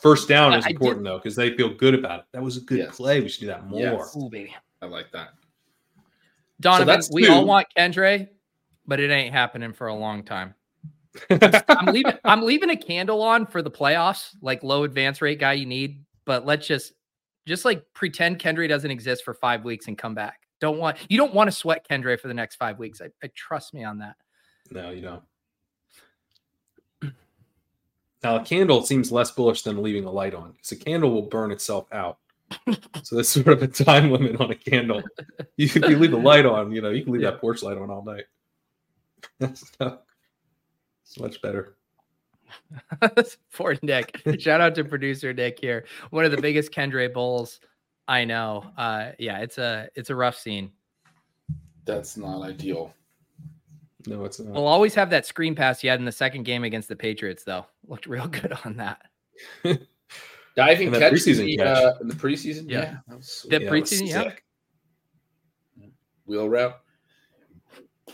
Speaker 5: First down is
Speaker 1: I did-
Speaker 5: important though because they feel good about it. That was a good
Speaker 3: Yes.
Speaker 5: play. We should do that more.
Speaker 3: Yes.
Speaker 1: Ooh, baby.
Speaker 3: I like that.
Speaker 1: Donovan,
Speaker 3: that's
Speaker 1: we all want Kendre, but it ain't happening for a long time. I'm leaving. I'm leaving a candle on for the playoffs, like low advance rate guy you need. But let's just, just like pretend Kendre doesn't exist for five weeks and come back. Don't want you don't want to sweat Kendre for the next five weeks. I, I trust me on that.
Speaker 5: no, you don't. Now a candle seems less bullish than leaving a light on because a candle will burn itself out. so there's sort of a time limit on a candle. You, you leave the light on, you know, you can leave
Speaker 1: Yeah.
Speaker 5: that porch light on all night. so, it's much better.
Speaker 1: For Nick, shout out to producer Nick here. One of the biggest Kendre bulls I know. Uh, yeah, it's a it's a rough scene.
Speaker 3: That's not ideal.
Speaker 5: No, it's not.
Speaker 1: We'll always have that screen pass you had in the second game against the Patriots, though. Looked real good on that.
Speaker 3: Diving
Speaker 5: that
Speaker 3: catch, in
Speaker 5: preseason
Speaker 3: the,
Speaker 5: catch.
Speaker 3: uh, in the preseason.
Speaker 1: Yeah.
Speaker 3: Yeah, that was sweet.
Speaker 1: The
Speaker 5: Yeah,
Speaker 1: preseason, yeah.
Speaker 3: Wheel route.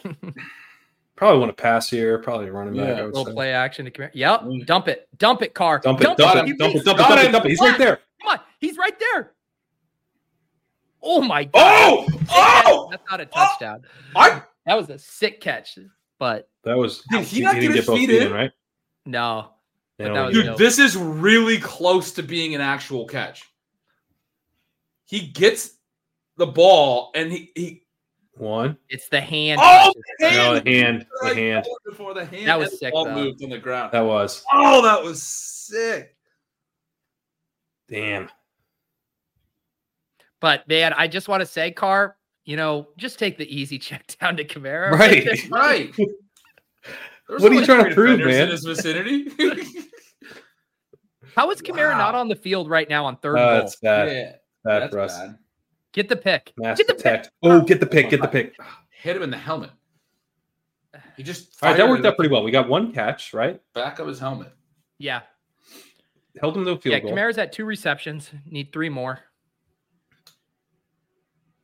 Speaker 5: Probably want to pass here. Probably running back.
Speaker 3: Yeah.
Speaker 5: I
Speaker 1: little
Speaker 5: say.
Speaker 1: play action to come here. Yep.
Speaker 3: Mm.
Speaker 1: Dump it. Dump it, Carr.
Speaker 5: Dump it, dump, it, dump it, dump it, dump it, dump it. He's right there.
Speaker 1: Come on. He's right there. Oh my
Speaker 3: oh!
Speaker 1: god. Oh!
Speaker 3: Oh!
Speaker 1: That's not a oh! touchdown.
Speaker 3: I
Speaker 1: That was a sick catch. But
Speaker 5: That was.
Speaker 3: Did he not
Speaker 5: didn't
Speaker 3: get his feet
Speaker 5: feet
Speaker 3: in?
Speaker 5: right?
Speaker 1: no. But that was
Speaker 3: Dude,
Speaker 1: dope.
Speaker 3: this is really close to being an actual catch. He gets the ball and he, he
Speaker 5: One.
Speaker 1: It's the hand.
Speaker 3: Oh,
Speaker 1: touches.
Speaker 5: No, the hand. The hand.
Speaker 3: before the hand
Speaker 1: That was sick,
Speaker 3: ball
Speaker 1: though.
Speaker 3: moved on the ground.
Speaker 5: That was.
Speaker 3: Oh, that was sick.
Speaker 5: Damn.
Speaker 1: But man, I just want to say, Carr, you know, just take the easy check down to Kamara.
Speaker 5: Right.
Speaker 3: Right.
Speaker 5: What are you trying to prove, man?
Speaker 3: In his vicinity.
Speaker 1: How is Kamara not on the field right now on third
Speaker 5: Uh,
Speaker 1: goal?
Speaker 5: it's bad.
Speaker 3: Yeah,
Speaker 5: bad
Speaker 3: that's
Speaker 5: for us.
Speaker 3: bad.
Speaker 1: Get the pick.
Speaker 5: Mass
Speaker 1: Get the pick.
Speaker 5: Oh, get the pick. Get the pick.
Speaker 3: Hit him in the helmet. He just
Speaker 5: All right, that worked out pretty well. We got one catch, right?
Speaker 3: back of his helmet.
Speaker 1: Yeah.
Speaker 5: Held him to a field
Speaker 1: yeah,
Speaker 5: goal.
Speaker 1: Kamara's at two receptions. Need three more.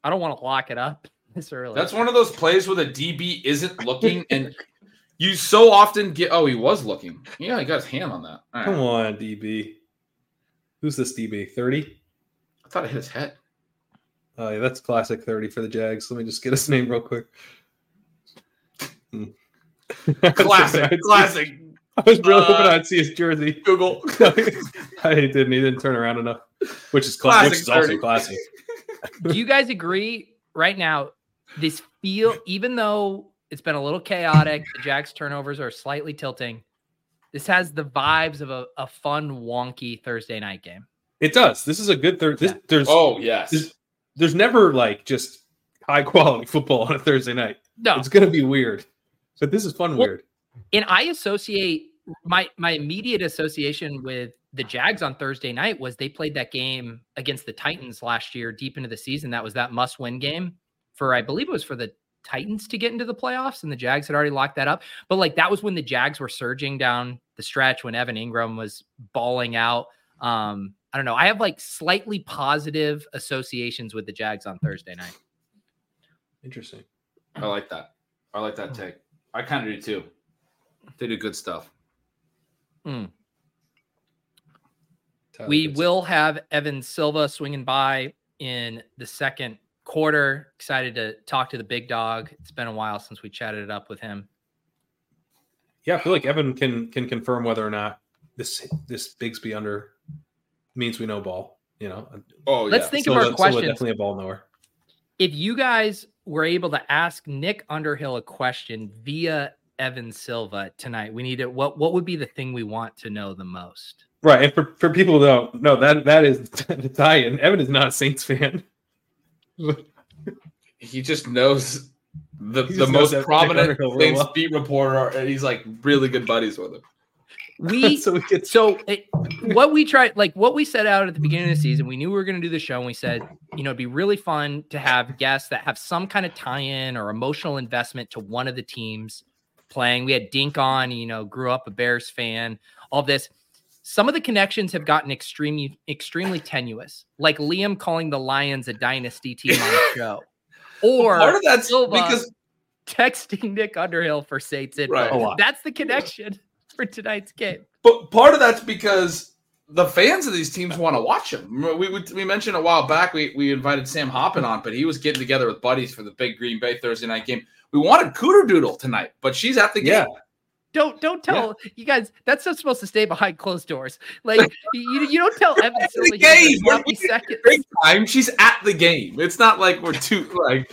Speaker 1: I don't want to lock it up this early.
Speaker 3: That's one of those plays where the DB isn't looking, and you so often get. Oh, he was looking. Yeah, he got his hand on that. All right.
Speaker 5: Come on, DB. Who's this DB? 30?
Speaker 3: I thought it hit his head.
Speaker 5: Oh, yeah, that's classic 30 for the Jags. Let me just get his name real quick. Hmm.
Speaker 3: Classic, classic.
Speaker 5: I was really hoping
Speaker 3: Uh,
Speaker 5: I'd see his jersey.
Speaker 3: Google.
Speaker 5: I didn't. He didn't turn around enough, which is cla-
Speaker 3: Classic
Speaker 5: which is also classic.
Speaker 1: Do you guys agree right now? This feel, even though it's been a little chaotic, the Jags turnovers are slightly tilting. This has the vibes of a, a fun, wonky Thursday night game.
Speaker 5: It does. This is a good third. This, there's
Speaker 3: Oh yes.
Speaker 5: there's, there's never like just high quality football on a Thursday night.
Speaker 1: No,
Speaker 5: It's gonna be weird, but this is fun.
Speaker 1: Well,
Speaker 5: weird.
Speaker 1: and I associate my my immediate association with the Jags on Thursday night was they played that game against the Titans last year, deep into the season. That was that must win game for I believe it was for the Titans to get into the playoffs, and the Jags had already locked that up. But like that was when the Jags were surging down the stretch when Evan Engram was balling out. Um, I don't know. I have like slightly positive associations with the Jags on Thursday night.
Speaker 5: Interesting.
Speaker 3: I like that. I like that take. I kind of do too. They do good stuff.
Speaker 5: Tyler
Speaker 1: We
Speaker 5: Pitts.
Speaker 1: will have Evan Silva swinging by in the second quarter. Excited to talk to the big dog. It's been a while since we chatted it up with him.
Speaker 5: Yeah, I feel like Evan can can confirm whether or not this this Bigsby under means we know ball. You know,
Speaker 3: Oh
Speaker 1: Let's
Speaker 3: yeah.
Speaker 1: think
Speaker 5: Silva-
Speaker 1: of our
Speaker 5: Silva
Speaker 1: questions.
Speaker 5: Definitely a ball knower.
Speaker 1: If you guys were able to ask Nick Underhill a question via Evan Silva tonight, we need it. What what would be the thing we want to know the most?
Speaker 5: Right, and for, for people who don't know that that is the tie-in. Evan is not a Saints fan.
Speaker 3: he just knows the,
Speaker 5: He
Speaker 3: the
Speaker 5: knows
Speaker 3: most prominent Saints
Speaker 5: well.
Speaker 3: beat reporter, and he's like really good buddies with him.
Speaker 1: We
Speaker 5: so we get
Speaker 1: So it, what we tried, like what we set out at the beginning of the season, we knew we were going to do the show, and we said, you know, it'd be really fun to have guests that have some kind of tie-in or emotional investment to one of the teams playing. We had Dink on, you know, grew up a Bears fan. All this. Some of the connections have gotten extremely, extremely tenuous, like Liam calling the Lions a dynasty team on the show, or
Speaker 3: Part of that's
Speaker 1: Silva
Speaker 3: because
Speaker 1: texting Nick Underhill for Saints info.
Speaker 3: Right.
Speaker 5: A lot.
Speaker 1: That's the connection for tonight's game.
Speaker 3: But part of that's because the fans of these teams want to watch them. We, we, we mentioned a while back we, we invited Sam Hoppen on, but he was getting together with buddies for the big Green Bay Thursday night game. We wanted Cooter Doodle tonight, but she's at the game.
Speaker 5: Yeah.
Speaker 1: Don't don't tell you guys that's not supposed to stay behind closed doors. Like you, you don't tell Evan
Speaker 3: That's
Speaker 1: Silva
Speaker 3: the
Speaker 1: he has a
Speaker 3: game. We're
Speaker 1: sloppy
Speaker 3: losing
Speaker 1: second.
Speaker 3: Big time. She's at the game. It's not like we're too like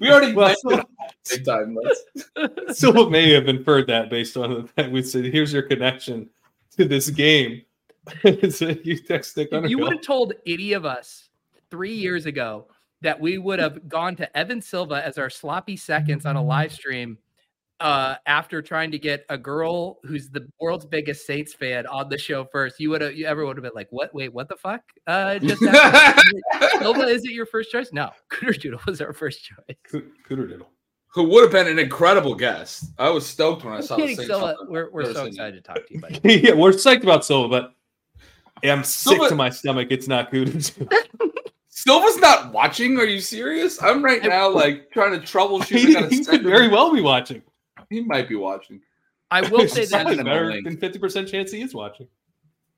Speaker 3: we already
Speaker 5: Well,
Speaker 3: mentioned big time. Let's,
Speaker 5: Silva may have inferred that based on the fact we said, "Here's your connection to this game." so you text Nick
Speaker 1: If you would have told any of us three years ago that we would have gone to Evan Silva as our sloppy seconds on a live stream uh, after trying to get a girl who's the world's biggest Saints fan on the show first, you would have you ever would have been like, "What? Wait, what the fuck?" Uh, just happened? Silva is it your first choice? No, Cooter Doodle was our first choice.
Speaker 5: Coo- Cooter diddle.
Speaker 3: who would have been an incredible guest. I was stoked when I saw the Saints.
Speaker 1: Silva. We're, we're so
Speaker 3: Thursday
Speaker 1: excited to talk to you, buddy.
Speaker 5: yeah, we're psyched about Silva, but I'm sick
Speaker 3: Silva-
Speaker 5: to my stomach. It's not Cooter.
Speaker 3: Silva's not watching. Are you serious? I'm right now like trying to troubleshoot.
Speaker 5: he, he could very well be watching.
Speaker 3: He might be watching.
Speaker 1: I will say
Speaker 5: It's
Speaker 1: that
Speaker 5: probably
Speaker 3: Send a
Speaker 5: better
Speaker 3: link.
Speaker 5: than fifty percent chance he is watching.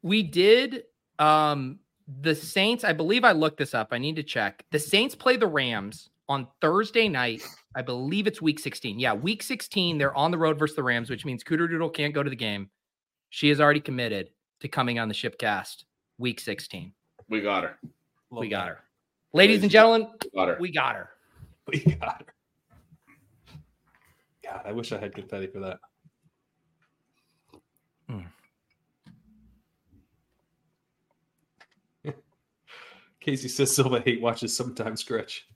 Speaker 1: we did um the Saints. I believe I looked this up. I need to check. The Saints play the Rams on Thursday night. I believe it's week 16. Yeah, week 16. They're on the road versus the Rams, which means Cooter Doodle can't go to the game. She has already committed to coming on the shipcast week 16.
Speaker 3: We got her.
Speaker 1: we got her. Ladies and gentlemen,
Speaker 3: We got her.
Speaker 1: we got her.
Speaker 5: We got her. God, I wish I had confetti for that.
Speaker 1: Hmm.
Speaker 5: Casey says Silva hate watches sometimes Gretch.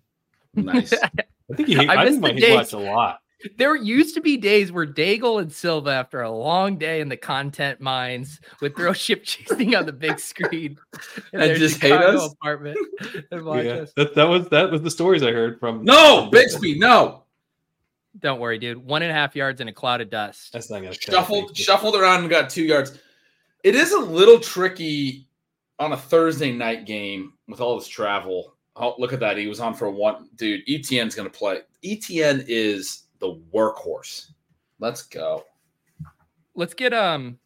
Speaker 3: nice.
Speaker 5: I think he hate,
Speaker 1: I
Speaker 5: I, think my
Speaker 1: the
Speaker 5: hate watch a lot.
Speaker 1: There used to be days where Daigle and Silva, after a long day in the content mines, would throw ship chasing on the big screen in
Speaker 3: And
Speaker 1: their
Speaker 3: just hate
Speaker 1: Chicago
Speaker 3: us?
Speaker 1: apartment and watch
Speaker 5: Yeah,
Speaker 1: us.
Speaker 5: that, that was that was the stories I heard from.
Speaker 3: No, Bigsby, no.
Speaker 1: Don't worry, dude. One and a half yards in a cloud of dust.
Speaker 5: that's not gonna count.
Speaker 3: Shuffled, shuffled around and got two yards. It is a little tricky on a Thursday night game with all this travel. Oh, look at that. He was on for one. Dude, ETN's going to play. ETN is the workhorse. Let's go.
Speaker 1: Let's get um,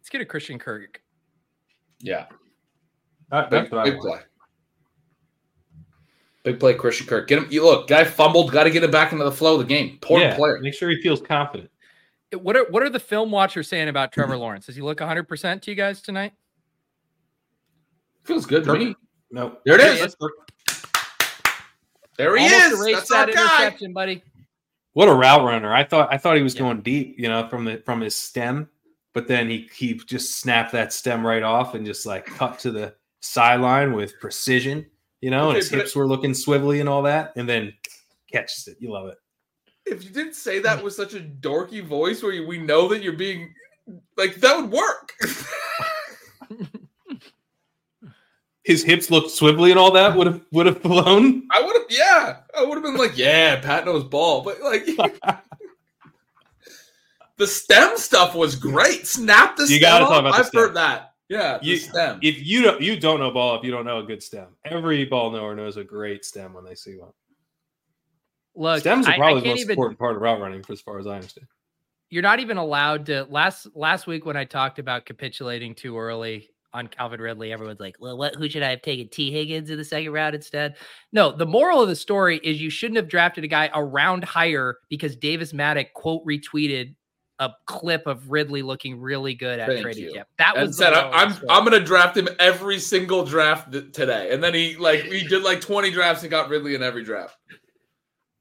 Speaker 1: let's get a Christian Kirk.
Speaker 3: Yeah.
Speaker 5: That-
Speaker 3: Big,
Speaker 5: that's what I
Speaker 3: big
Speaker 5: want.
Speaker 3: play. Big play, Christian Kirk. Get him. You look, guy fumbled. Got to get him back into the flow of the game. Important
Speaker 5: Yeah,
Speaker 3: player.
Speaker 5: Make sure he feels confident.
Speaker 1: What are what are the film watchers saying about Trevor Lawrence? Does he look 100 percent to you guys tonight?
Speaker 3: Feels good to me.
Speaker 5: No,
Speaker 3: There it
Speaker 1: There
Speaker 3: is.
Speaker 1: he is.
Speaker 3: There he
Speaker 1: Almost
Speaker 3: is.
Speaker 1: erased
Speaker 3: That's our
Speaker 1: that
Speaker 3: guy.
Speaker 1: interception, buddy.
Speaker 5: What a route runner! I thought I thought he was
Speaker 1: Yeah.
Speaker 5: going deep, you know, from the from his stem, but then he he just snapped that stem right off and just like cut to the sideline with precision, you know,
Speaker 3: Okay,
Speaker 5: and his hips were looking swivelly and all that, and then catches it. You love it.
Speaker 3: If you didn't say that with such a dorky voice where you, we know that you're being like that would work.
Speaker 5: His hips looked swivelly and all that would have would have blown.
Speaker 3: I would have, yeah, I would have been like, yeah, Pat knows ball, but like the stem stuff was great. Snap the
Speaker 5: You
Speaker 3: stem.
Speaker 5: gotta talk about the
Speaker 3: I've
Speaker 5: stem.
Speaker 3: heard that. Yeah, the
Speaker 5: You-
Speaker 3: stem.
Speaker 5: If you don't you don't know ball, if you don't know a good stem, every ball knower knows a great stem when they see one.
Speaker 1: Look,
Speaker 5: Stems
Speaker 1: I-
Speaker 5: are
Speaker 1: I
Speaker 5: probably the most
Speaker 1: even-
Speaker 5: important part of route running, for as far as I understand.
Speaker 1: you're not even allowed to last last week when I talked about capitulating too early on Calvin Ridley, everyone's like, Well, what who should I have taken? Tee Higgins in the second round instead? No, the moral of the story is you shouldn't have drafted a guy a round higher because Davis Mattek quote retweeted a clip of Ridley looking really good at
Speaker 3: Thank
Speaker 1: trading
Speaker 3: you.
Speaker 1: camp. That
Speaker 3: and
Speaker 1: was
Speaker 3: said,
Speaker 1: moral
Speaker 3: I'm
Speaker 1: the story.
Speaker 3: I'm gonna draft him every single draft th- today. And then he like he did like 20 drafts and got Ridley in every draft.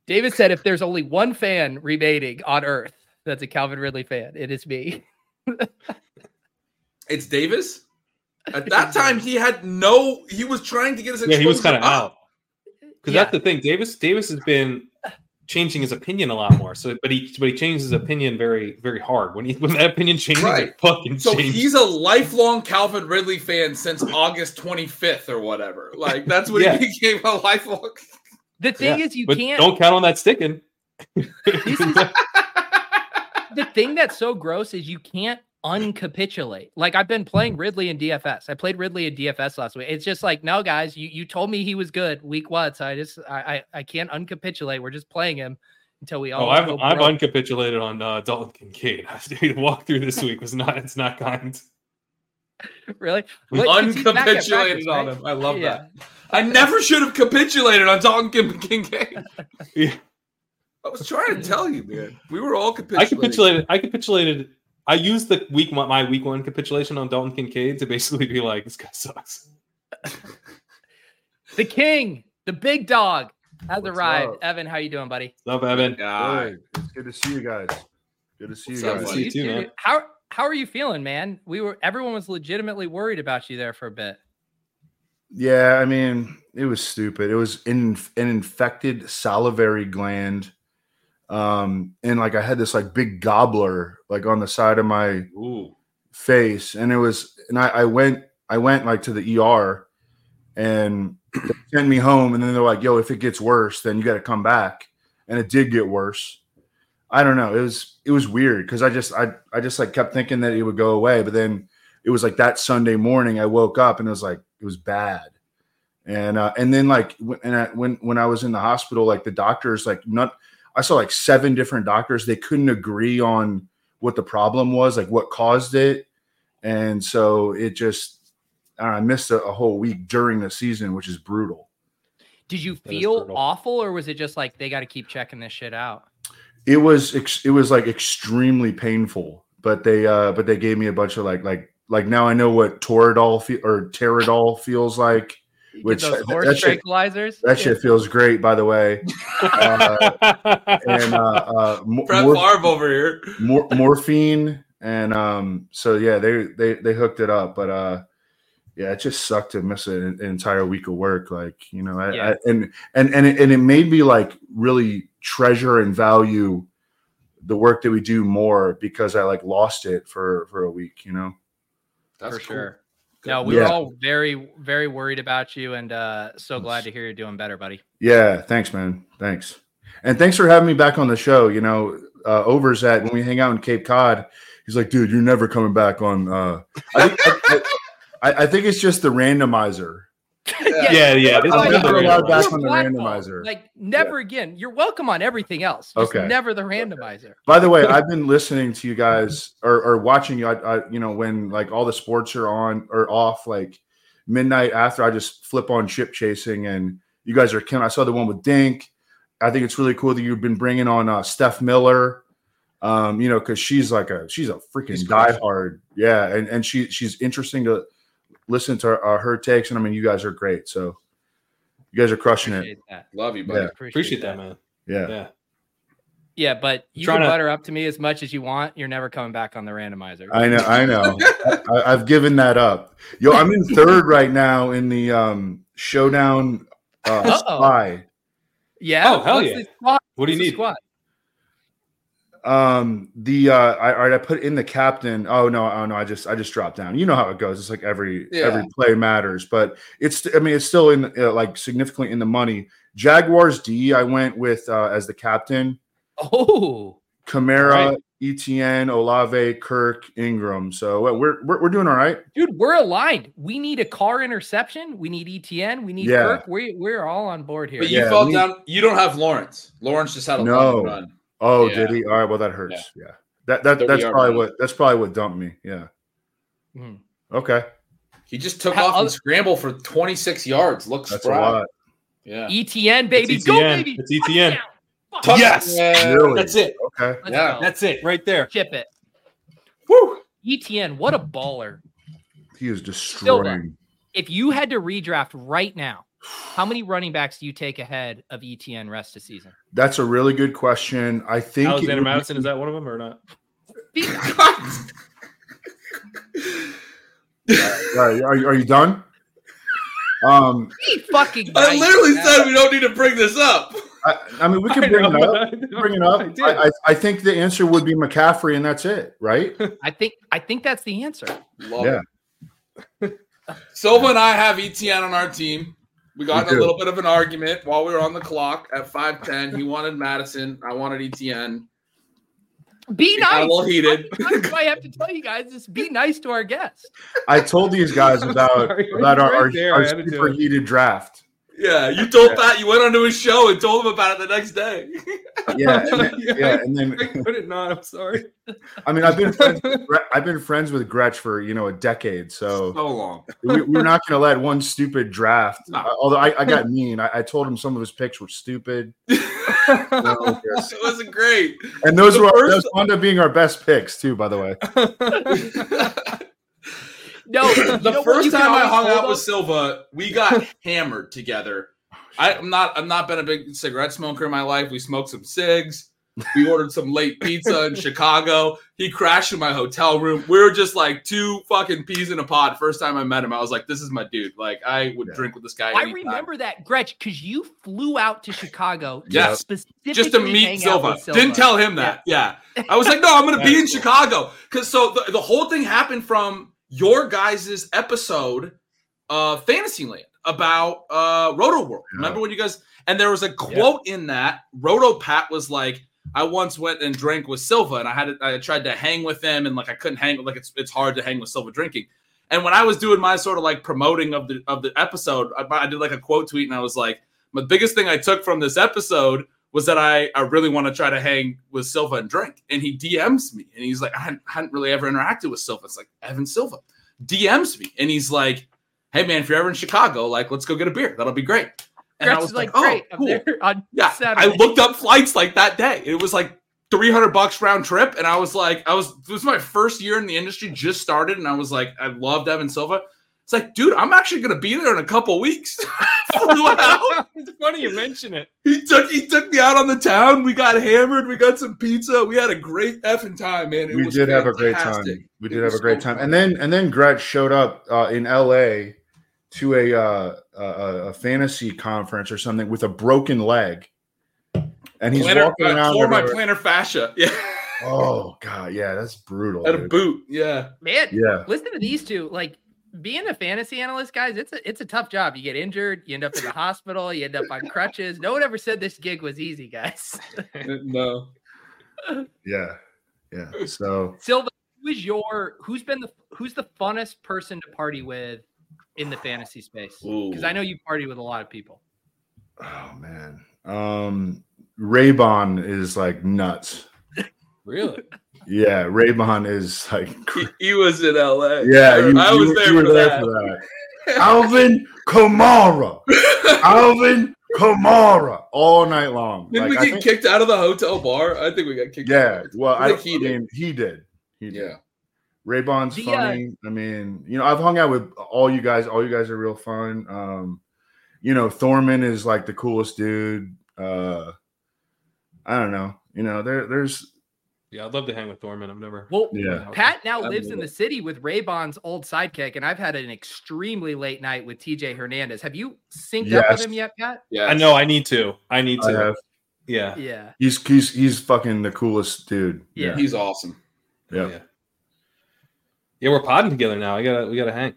Speaker 1: David said if there's only one fan remaining on earth that's a Calvin Ridley fan, it is me.
Speaker 3: It's Davis. At that time, he had no. He was trying to get his.
Speaker 5: Yeah, he was kind of out. Because
Speaker 1: Yeah.
Speaker 5: that's the thing. Davis Davis has been changing his opinion a lot more. So, but he but he changed his opinion very very hard. When he when that opinion changes,
Speaker 3: Right.
Speaker 5: it fucking
Speaker 3: So
Speaker 5: changes.
Speaker 3: he's a lifelong Calvin Ridley fan since August 25th or whatever. Like that's when
Speaker 5: Yeah.
Speaker 3: he became a lifelong.
Speaker 1: The thing
Speaker 5: Yeah,
Speaker 1: is you
Speaker 5: but
Speaker 1: can't
Speaker 5: don't count on that sticking.
Speaker 1: This is- the thing that's so gross is you can't uncapitulate. Like I've been playing Ridley in DFS. I played Ridley in DFS last week. It's just like, no, guys, you you told me he was good week one, so I just I I, I can't uncapitulate. We're just playing him until we all.
Speaker 5: oh, I've
Speaker 1: go
Speaker 5: I've
Speaker 1: broke.
Speaker 5: uncapitulated on uh, Dalton Kincaid. The walkthrough this week was not it's not kind.
Speaker 1: really Wait, 'cause he's back at practice,
Speaker 3: Uncapitulated on
Speaker 1: right?
Speaker 3: him. I love
Speaker 1: Yeah.
Speaker 3: that. I never should have capitulated on Dalton Kim- Kincaid.
Speaker 5: Yeah.
Speaker 3: I was trying to tell you, man. We were all
Speaker 5: capitulated.
Speaker 3: I
Speaker 5: capitulated. I capitulated. I used the week one, my week one capitulation on Dalton Kincaid to basically be like, this guy sucks.
Speaker 1: The king, the big dog, has
Speaker 6: What's
Speaker 1: arrived.
Speaker 6: up?
Speaker 1: Evan, how you doing, buddy?
Speaker 5: Love Evan.
Speaker 3: Guy.
Speaker 6: Good. It's good to see you guys. Good to see you
Speaker 3: What's up,
Speaker 6: guys.
Speaker 3: buddy?
Speaker 5: you too, man.
Speaker 1: How how are you feeling, man? We were everyone was legitimately worried about you there for a bit.
Speaker 6: Yeah, I mean, it was stupid. It was in, an infected salivary gland. Um, and like I had this like big gobbler like on the side of my
Speaker 3: Ooh.
Speaker 6: face, and it was, and I, I went, I went like to the ER, and they sent me home, and then they're like, "Yo, if it gets worse, then you got to come back," and it did get worse. I don't know. It was it was weird because I just I I just like kept thinking that it would go away, but then it was like that Sunday morning I woke up and it was like it was bad, and uh, and then like when and I, when when I was in the hospital, like the doctors like not I saw like seven different doctors. They couldn't agree on what the problem was, like what caused it, and so it just I, don't know, I missed a, a whole week during the season, which is brutal.
Speaker 1: Did you feel awful, or was it just like they got to keep checking this shit out?
Speaker 6: It was ex- it was like extremely painful, but they uh but they gave me a bunch of like like like now I know what Toradol fe- or Teradol feels like.
Speaker 1: You get
Speaker 6: Which-
Speaker 1: those
Speaker 6: that-
Speaker 1: horse
Speaker 6: that shit-
Speaker 1: tranquilizers.
Speaker 6: That shit feels great, by the way. And uh, uh, mo-
Speaker 3: Brett
Speaker 6: mor-
Speaker 3: Favre over here.
Speaker 6: mor- morphine, and um, so yeah, they they they hooked it up, but uh, yeah, it just sucked to miss an, an entire week of work. Like you know, I,
Speaker 1: Yeah.
Speaker 6: I, and and and it, and it made me like really treasure and value the work that we do more because I like lost it for for a week. You know.
Speaker 3: That's
Speaker 1: for
Speaker 3: cool.
Speaker 1: sure. No, we were all very, very worried about you, and uh, so glad to hear you're doing better, buddy.
Speaker 6: Yeah, thanks, man. Thanks, and thanks for having me back on the show. You know, uh, Overzet when we hang out in Cape Cod, he's like, "Dude, you're never coming back on." Uh, I, think, I, I, I think it's just the randomizer.
Speaker 5: Yeah, yeah. This
Speaker 6: I'm never allowed back on the randomizer.
Speaker 1: Like never again. You're welcome on everything else. Just
Speaker 6: Okay.
Speaker 1: never the randomizer.
Speaker 6: By the way, I've been listening to you guys or, or watching you. I, I, you know, when like all the sports are on or off, like midnight after, I just flip on ship chasing, and you guys are killing. I saw the one with Dink. I think it's really cool that you've been bringing on uh, Steph Miller. Um, you know, because she's like a she's a freaking
Speaker 3: She's crushing.
Speaker 6: diehard, yeah, and and she she's interesting to listen to uh, her takes, and I mean, you guys are great, so you guys are crushing it,
Speaker 1: that.
Speaker 3: Love you, buddy.
Speaker 6: Yeah.
Speaker 5: Appreciate that, man.
Speaker 6: yeah.
Speaker 5: Yeah.
Speaker 1: Yeah, but you
Speaker 5: Trying
Speaker 1: can
Speaker 5: to-
Speaker 1: butter up to me as much as you want. You're never coming back on the randomizer.
Speaker 6: I know, I know. I, I've given that up. Yo, I'm in third right now in the um showdown uh
Speaker 1: Uh-oh.
Speaker 6: spy.
Speaker 1: yeah.
Speaker 5: Oh, hell
Speaker 1: What's
Speaker 5: yeah.
Speaker 1: the?
Speaker 5: What do you
Speaker 1: What's
Speaker 5: need?
Speaker 1: squad?
Speaker 6: Um the uh I all right, I put in the captain. Oh no, oh no, I just I just dropped down. You know how it goes. It's like every
Speaker 3: Yeah.
Speaker 6: every play matters, but it's I mean it's still in uh, like significantly in the money. Jaguars D, I went with uh as the captain.
Speaker 1: Oh,
Speaker 6: Kamara,
Speaker 5: Right.
Speaker 6: Etn, Olave, Kirk, Engram. So uh, we're, we're we're doing all right.
Speaker 1: dude, we're aligned. We need a Carr interception. We need ETN. We need
Speaker 6: Yeah.
Speaker 1: Kirk. We we're all on board here.
Speaker 3: But you
Speaker 6: Yeah,
Speaker 3: fell
Speaker 6: we-
Speaker 3: down. You don't have Lawrence. Lawrence just had a
Speaker 6: No.
Speaker 3: long run.
Speaker 6: Oh,
Speaker 3: Yeah.
Speaker 6: did he? All right. Well, that hurts. Yeah. That that that's probably
Speaker 3: run.
Speaker 6: what that's probably what dumped me. Yeah.
Speaker 1: Mhm.
Speaker 6: Okay.
Speaker 3: He just took
Speaker 1: How-
Speaker 3: off and
Speaker 1: other-
Speaker 3: scrambled for 26 yards. Looks
Speaker 6: That's a lot.
Speaker 3: Yeah.
Speaker 1: ETN, baby,
Speaker 5: It's
Speaker 1: go baby.
Speaker 5: It's ETN.
Speaker 1: Touchdown.
Speaker 5: Yes.
Speaker 3: Yeah.
Speaker 6: Really?
Speaker 5: That's it.
Speaker 6: Okay.
Speaker 1: Let's
Speaker 3: Yeah,
Speaker 1: go.
Speaker 5: That's it right there.
Speaker 1: chip it.
Speaker 3: Woo.
Speaker 1: ETN, what a baller.
Speaker 6: He is destroying.
Speaker 1: If you had to redraft right now, how many running backs do you take ahead of ETN rest of season?
Speaker 6: That's a really good question. I think it
Speaker 5: Alexander
Speaker 6: would
Speaker 5: Mattison
Speaker 6: be-
Speaker 5: is that one of them or not?
Speaker 6: All right, are, you- are you done? Um,
Speaker 1: Be fucking
Speaker 3: I
Speaker 1: nice,
Speaker 3: literally
Speaker 1: man.
Speaker 3: said we don't need to bring this up.
Speaker 6: I, I mean, we can bring
Speaker 5: know,
Speaker 6: it up.
Speaker 5: I know,
Speaker 6: Bring it up. I, I, I think the answer would be McCaffrey, and that's it, right?
Speaker 1: I think I think that's the answer.
Speaker 3: Love
Speaker 6: Yeah.
Speaker 3: Silva and I have ETN on our team. We got
Speaker 6: We
Speaker 3: in a little bit of an argument while we were on the clock at 5'10. He wanted Mattison. I wanted ETN.
Speaker 1: Be
Speaker 3: It got a little heated.
Speaker 1: Why I have to tell you guys this? Be nice to our guests.
Speaker 6: I told these guys about
Speaker 5: Sorry,
Speaker 6: about our, our,
Speaker 5: there,
Speaker 6: our
Speaker 5: I had to do
Speaker 6: super heated draft.
Speaker 3: Yeah, you told Pat you went onto his show and told him about it the next day.
Speaker 6: Yeah, and then, yeah, and then
Speaker 5: I couldn't not. I'm sorry.
Speaker 6: I mean, I've been friends with, I've been friends with Gretch for you know a decade, so
Speaker 3: So long.
Speaker 6: we, we're not going to let one stupid draft.
Speaker 3: No.
Speaker 6: uh, although I, I got mean, I, I told him some of his picks were stupid,
Speaker 3: it wasn't great.
Speaker 6: and those
Speaker 3: The
Speaker 6: were
Speaker 3: first-
Speaker 6: those wound up being our best picks too. By the way,
Speaker 1: No, you know
Speaker 3: the first time I hung
Speaker 1: hold
Speaker 3: out with? Silva, we got hammered together. I, I'm not. I'm not been a big cigarette smoker in my life. We smoked some cigs. We ordered some late pizza in Chicago. He crashed in my hotel room. We were just like two fucking peas in a pod. First time I met him, I was like, "This is my dude." Like I would
Speaker 6: Yeah.
Speaker 3: drink with this guy.
Speaker 1: I
Speaker 3: anytime.
Speaker 1: remember that, Gretch, because you flew out to Chicago to
Speaker 3: Yes.
Speaker 1: specifically
Speaker 3: just to
Speaker 1: hang
Speaker 3: meet
Speaker 1: out
Speaker 3: Silva.
Speaker 1: with Silva.
Speaker 3: Didn't tell him that. Yeah. I was like, no, I'm going to be in
Speaker 5: cool.
Speaker 3: Chicago. Because so the, the whole thing happened from your guys' episode of Fantasyland about uh Rotoworld.
Speaker 6: Yeah.
Speaker 3: Remember when you guys and there was a quote in that Roto Pat was like, I once went and drank with Silva and I had I tried to hang with him and like I couldn't hang with like it's it's hard to hang with Silva drinking. And when I was doing my sort of like promoting of the of the episode, I, I did like a quote tweet and I was like, the biggest thing I took from this episode was that I, I really want to try to hang with Silva and drink. And he DMs me and he's like, I hadn't, hadn't really ever interacted with Silva. It's like Evan Silva DMs me and he's like, Hey man, if you're ever in Chicago, like let's go get a beer. That'll be great. And I was
Speaker 1: like,
Speaker 3: oh, cool.
Speaker 1: on
Speaker 3: Yeah,
Speaker 1: Saturday.
Speaker 3: I looked up flights like that day. It was like 300 bucks round trip. And I was like, I was, it was my first year in the industry, just started. And I was like, I loved Evan Silva. It's like, dude, I'm actually going to be there in a couple weeks. Flew out.
Speaker 5: it's funny you mention it.
Speaker 3: He took he took me out on the town. We got hammered. We got some pizza. We had a great effing time, man. It
Speaker 6: we
Speaker 3: was
Speaker 6: did have a great time. We
Speaker 3: It
Speaker 6: did have a great
Speaker 3: so
Speaker 6: time,
Speaker 3: fun.
Speaker 6: and then and then Gretch showed up uh, in L.A. to a, uh, a a fantasy conference or something with a broken leg, and he's
Speaker 3: plantar,
Speaker 6: walking
Speaker 3: uh,
Speaker 6: around.
Speaker 3: tore my
Speaker 6: everywhere.
Speaker 3: plantar fascia. Yeah,
Speaker 6: Oh god, yeah, that's brutal.
Speaker 3: At a boot. Yeah.
Speaker 1: Man,
Speaker 6: Yeah,
Speaker 1: listen to these two. Like being a fantasy analyst, guys, it's a it's a tough job. You get injured, you end up in the hospital, you end up on crutches. No one ever said this gig was easy, guys.
Speaker 3: No.
Speaker 6: yeah, yeah. So
Speaker 1: Silva, who is your who's been the who's the funnest person to party with in the fantasy space? Because I know you party with a lot of people.
Speaker 6: oh man. Um Raybon is like nuts.
Speaker 5: Really?
Speaker 6: Yeah, Raybon is like
Speaker 3: He, he was in LA.
Speaker 6: Yeah, you,
Speaker 3: I
Speaker 6: you
Speaker 3: was there,
Speaker 6: you were
Speaker 3: for,
Speaker 6: there
Speaker 3: that.
Speaker 6: for that. Alvin Kamara. Alvin Kamara all night long.
Speaker 3: Didn't
Speaker 6: Like,
Speaker 3: we get
Speaker 6: think-
Speaker 3: kicked out of the hotel bar? I think we got kicked
Speaker 6: yeah,
Speaker 3: out.
Speaker 6: well,
Speaker 3: I
Speaker 6: I,
Speaker 3: think
Speaker 6: he
Speaker 3: he did.
Speaker 6: mean, he did. He did.
Speaker 3: Yeah.
Speaker 6: Raybon's
Speaker 1: The, uh,
Speaker 6: funny. I mean, you know, I've hung out with all you guys. All you guys are real fun. Um, you know, Thorman is like the coolest dude. Uh, I don't know. You know, there, there's
Speaker 5: Yeah, I'd love to hang with Thorman. I've never.
Speaker 1: Well,
Speaker 6: yeah.
Speaker 1: Pat now
Speaker 3: I
Speaker 1: lives in the city with Raybon's old sidekick, and I've had an extremely late night with TJ Hernandez. Have you synced up with him yet, Pat?
Speaker 3: Yeah.
Speaker 5: I know. I need to. I need
Speaker 6: I
Speaker 5: to.
Speaker 6: have.
Speaker 5: Yeah.
Speaker 1: Yeah.
Speaker 6: He's he's he's fucking the coolest dude.
Speaker 1: Yeah.
Speaker 3: He's awesome.
Speaker 6: Yeah.
Speaker 5: Yeah. Yeah, we're podding together now. I gotta. We gotta hang.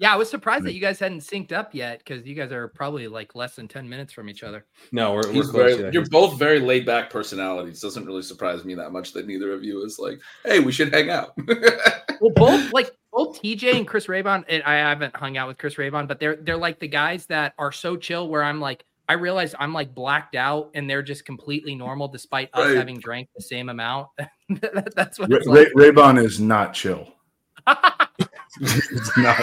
Speaker 1: Yeah, I was surprised that mm. you guys hadn't synced up yet because you guys are probably like less than 10 minutes from each other.
Speaker 5: No, we're, we're close.
Speaker 3: very, you're both very laid back personalities. Doesn't really surprise me that much that neither of you is like, hey, we should hang out.
Speaker 1: Well, both like both TJ and Chris Raybon, and I haven't hung out with Chris Raybon, but they're they're like the guys that are so chill where I'm like, I realize I'm like blacked out and they're just completely normal despite us
Speaker 3: Right.
Speaker 1: having drank the same amount. That's what
Speaker 6: Ray,
Speaker 1: it's like.
Speaker 6: Ray, Raybon is not chill. it's not.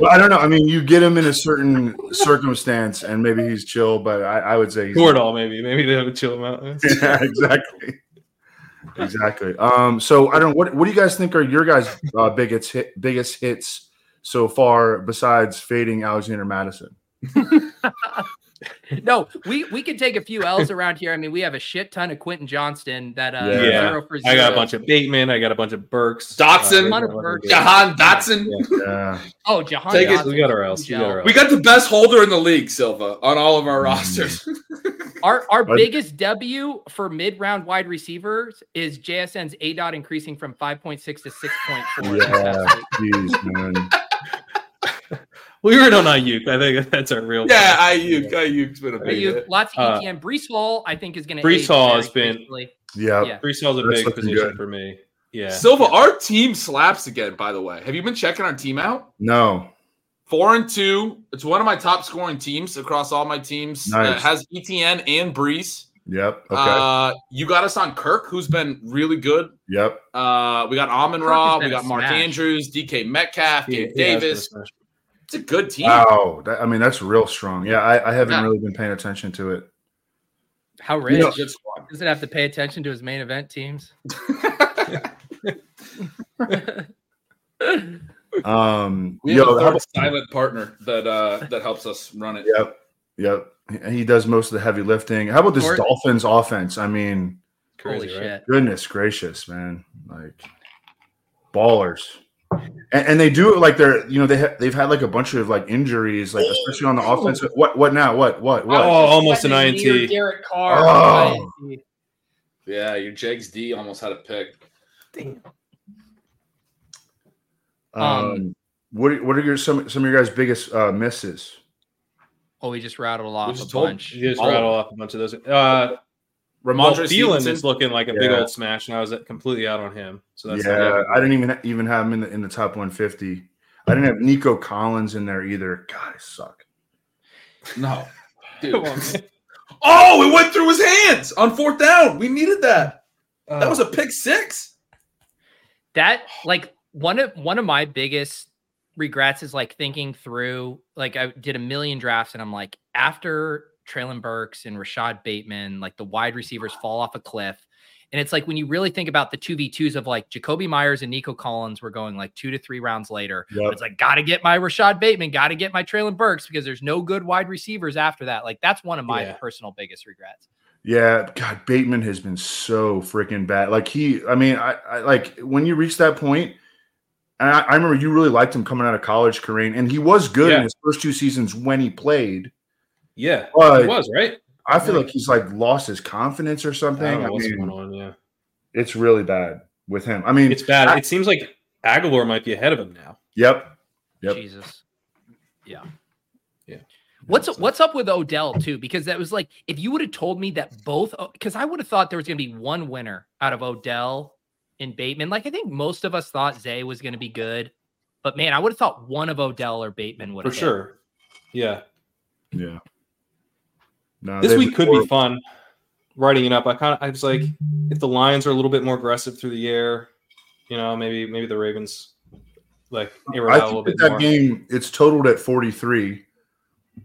Speaker 6: well, I don't know. I mean, you get him in a certain circumstance, and maybe he's chill, but I, I would say he's
Speaker 5: Toradol, maybe. Maybe they have a chill amount.
Speaker 6: yeah, exactly. Exactly. Um, so I don't what what do you guys think are your guys' uh, biggest hit biggest hits so far besides fading Alexander Mattison?
Speaker 1: No, we we could take a few L's around here. I mean, we have a shit ton of Quentin Johnston that uh
Speaker 6: Yeah.
Speaker 5: Yeah.
Speaker 1: zero for
Speaker 5: I got a bunch of Bateman. I got a bunch of Burks.
Speaker 3: Dotson.
Speaker 5: Uh,
Speaker 1: Lot of
Speaker 5: we got-
Speaker 1: Burks.
Speaker 3: Jahan Dotson.
Speaker 6: Yeah.
Speaker 1: Oh, Jahan
Speaker 3: Take it-
Speaker 5: We got our L's. We got our L's.
Speaker 3: We got the best holder in the league, Silva, on all of our
Speaker 6: Mm.
Speaker 3: rosters.
Speaker 1: Our our
Speaker 6: But-
Speaker 1: biggest W for mid round wide receivers is JSN's A dot increasing from five point six to six point four.
Speaker 6: Yeah. Jeez, man.
Speaker 5: We were on Aiyuk. I think that's our real.
Speaker 3: yeah, Aiyuk. Aiyuk's been a big
Speaker 1: You, lots of
Speaker 5: Uh,
Speaker 1: ETN. Breece Hall, I think, is going to.
Speaker 5: Breece Hall has been-
Speaker 6: Yeah.
Speaker 1: Yeah.
Speaker 5: Breece Hall's a
Speaker 6: That's
Speaker 5: big position
Speaker 6: good.
Speaker 5: for me. Yeah.
Speaker 3: Silva, our team slaps again, by the way. Have you been checking our team out?
Speaker 6: No.
Speaker 3: Four and two. It's one of my top scoring teams across all my teams. Uh,
Speaker 6: Nice.
Speaker 3: has ETN and Breece.
Speaker 6: Yep. Okay.
Speaker 3: Uh, you got us on Kirk, who's been really good.
Speaker 6: yep.
Speaker 3: Uh, we got Amon
Speaker 1: Kirk
Speaker 3: Ra, we got Mark
Speaker 1: smash.
Speaker 3: Andrews, DK Metcalf,
Speaker 5: He-
Speaker 3: Gabe
Speaker 5: he has been a
Speaker 3: Davis.
Speaker 5: Smash.
Speaker 3: It's a good team.
Speaker 6: Wow. That, I mean, that's real strong. Yeah, I, I haven't
Speaker 3: Yeah.
Speaker 6: really been paying attention to it.
Speaker 1: How
Speaker 6: You
Speaker 1: rich
Speaker 6: know-
Speaker 3: It's a good squad.
Speaker 1: does it have to pay attention to his main event teams?
Speaker 6: Um,
Speaker 3: We have
Speaker 6: yo,
Speaker 3: a third silent partner that uh that helps us run it.
Speaker 6: Yep. Yep. He- He does most of the heavy lifting. How about this
Speaker 1: Or-
Speaker 6: Dolphins offense? I mean,
Speaker 5: Crazy,
Speaker 1: Holy
Speaker 5: right?
Speaker 1: shit!
Speaker 6: goodness gracious, man. Like ballers. And, and they do it like they're, you know, they ha- they've had like a bunch of like injuries, like especially on the offensive. What? What now? What? What? what?
Speaker 5: Oh, almost an INT.
Speaker 1: Derek Carr.
Speaker 6: Oh.
Speaker 1: INT.
Speaker 3: Yeah, your Jags D almost had a pick.
Speaker 6: Um,
Speaker 1: um,
Speaker 6: what? are- What are your some some of your guys' biggest uh, misses?
Speaker 1: Oh, we just rattled off
Speaker 3: just
Speaker 1: a
Speaker 3: told
Speaker 1: bunch.
Speaker 5: You just
Speaker 3: All of
Speaker 5: rattle off a bunch of those. Uh, well,
Speaker 3: Rhamondre
Speaker 5: Thielen
Speaker 3: Stevenson.
Speaker 5: is looking like a big old smash, and I was completely out on him. So that's
Speaker 6: yeah, I didn't even even have him in the in the top 150. I didn't have Nico Collins in there either. God, I suck.
Speaker 3: No. Dude.
Speaker 5: On.
Speaker 3: Oh, it went through his hands on fourth down. We needed that. That uh, was a pick six.
Speaker 1: that like one of one of my biggest regrets is like thinking through like I did a million drafts and I'm like after Treylon Burks and Rashod Bateman like the wide receivers fall off a cliff and it's like when you really think about the 2v2s of like Jakobi Meyers and Nico Collins were going like 2 to 3 rounds later
Speaker 6: Yep.
Speaker 1: it's like got to get my Rashod Bateman got to get my Treylon Burks because there's no good wide receivers after that like that's one of my
Speaker 5: Yeah.
Speaker 1: personal biggest regrets
Speaker 6: Yeah, God, Bateman has been so freaking bad. Like he, I mean, I, I like when you reach that point, and I, I remember you really liked him coming out of college, Kerrane, and he was good in his first two seasons when he played.
Speaker 5: Yeah,
Speaker 6: But
Speaker 5: it was right.
Speaker 6: I feel like he's like lost his confidence or
Speaker 5: I
Speaker 6: something.
Speaker 5: don't know
Speaker 6: I mean,
Speaker 5: going on. Yeah,
Speaker 6: it's really bad with him. I mean,
Speaker 5: it's bad.
Speaker 6: I-
Speaker 5: it seems like Agholor might be ahead of him now.
Speaker 6: yep. Yep.
Speaker 1: Jesus. Yeah.
Speaker 5: Yeah.
Speaker 1: What's
Speaker 5: So-
Speaker 1: what's up with Odell too? Because that was like if you would have told me that both because I would have thought there was going to be one winner out of Odell and Bateman. Like I think most of us thought Zay was going to be good, but man, I would have thought one of Odell or Bateman would
Speaker 5: for
Speaker 1: have hit.
Speaker 5: sure. Yeah,
Speaker 6: Yeah. No,
Speaker 5: this week
Speaker 6: been
Speaker 5: could be fun. Writing it up, I kind of I was like, if the Lions are a little bit more aggressive through the air, you know, maybe maybe the Ravens like air it
Speaker 6: I
Speaker 5: out a little bit
Speaker 6: that, that
Speaker 5: more.
Speaker 6: game it's totaled at 43.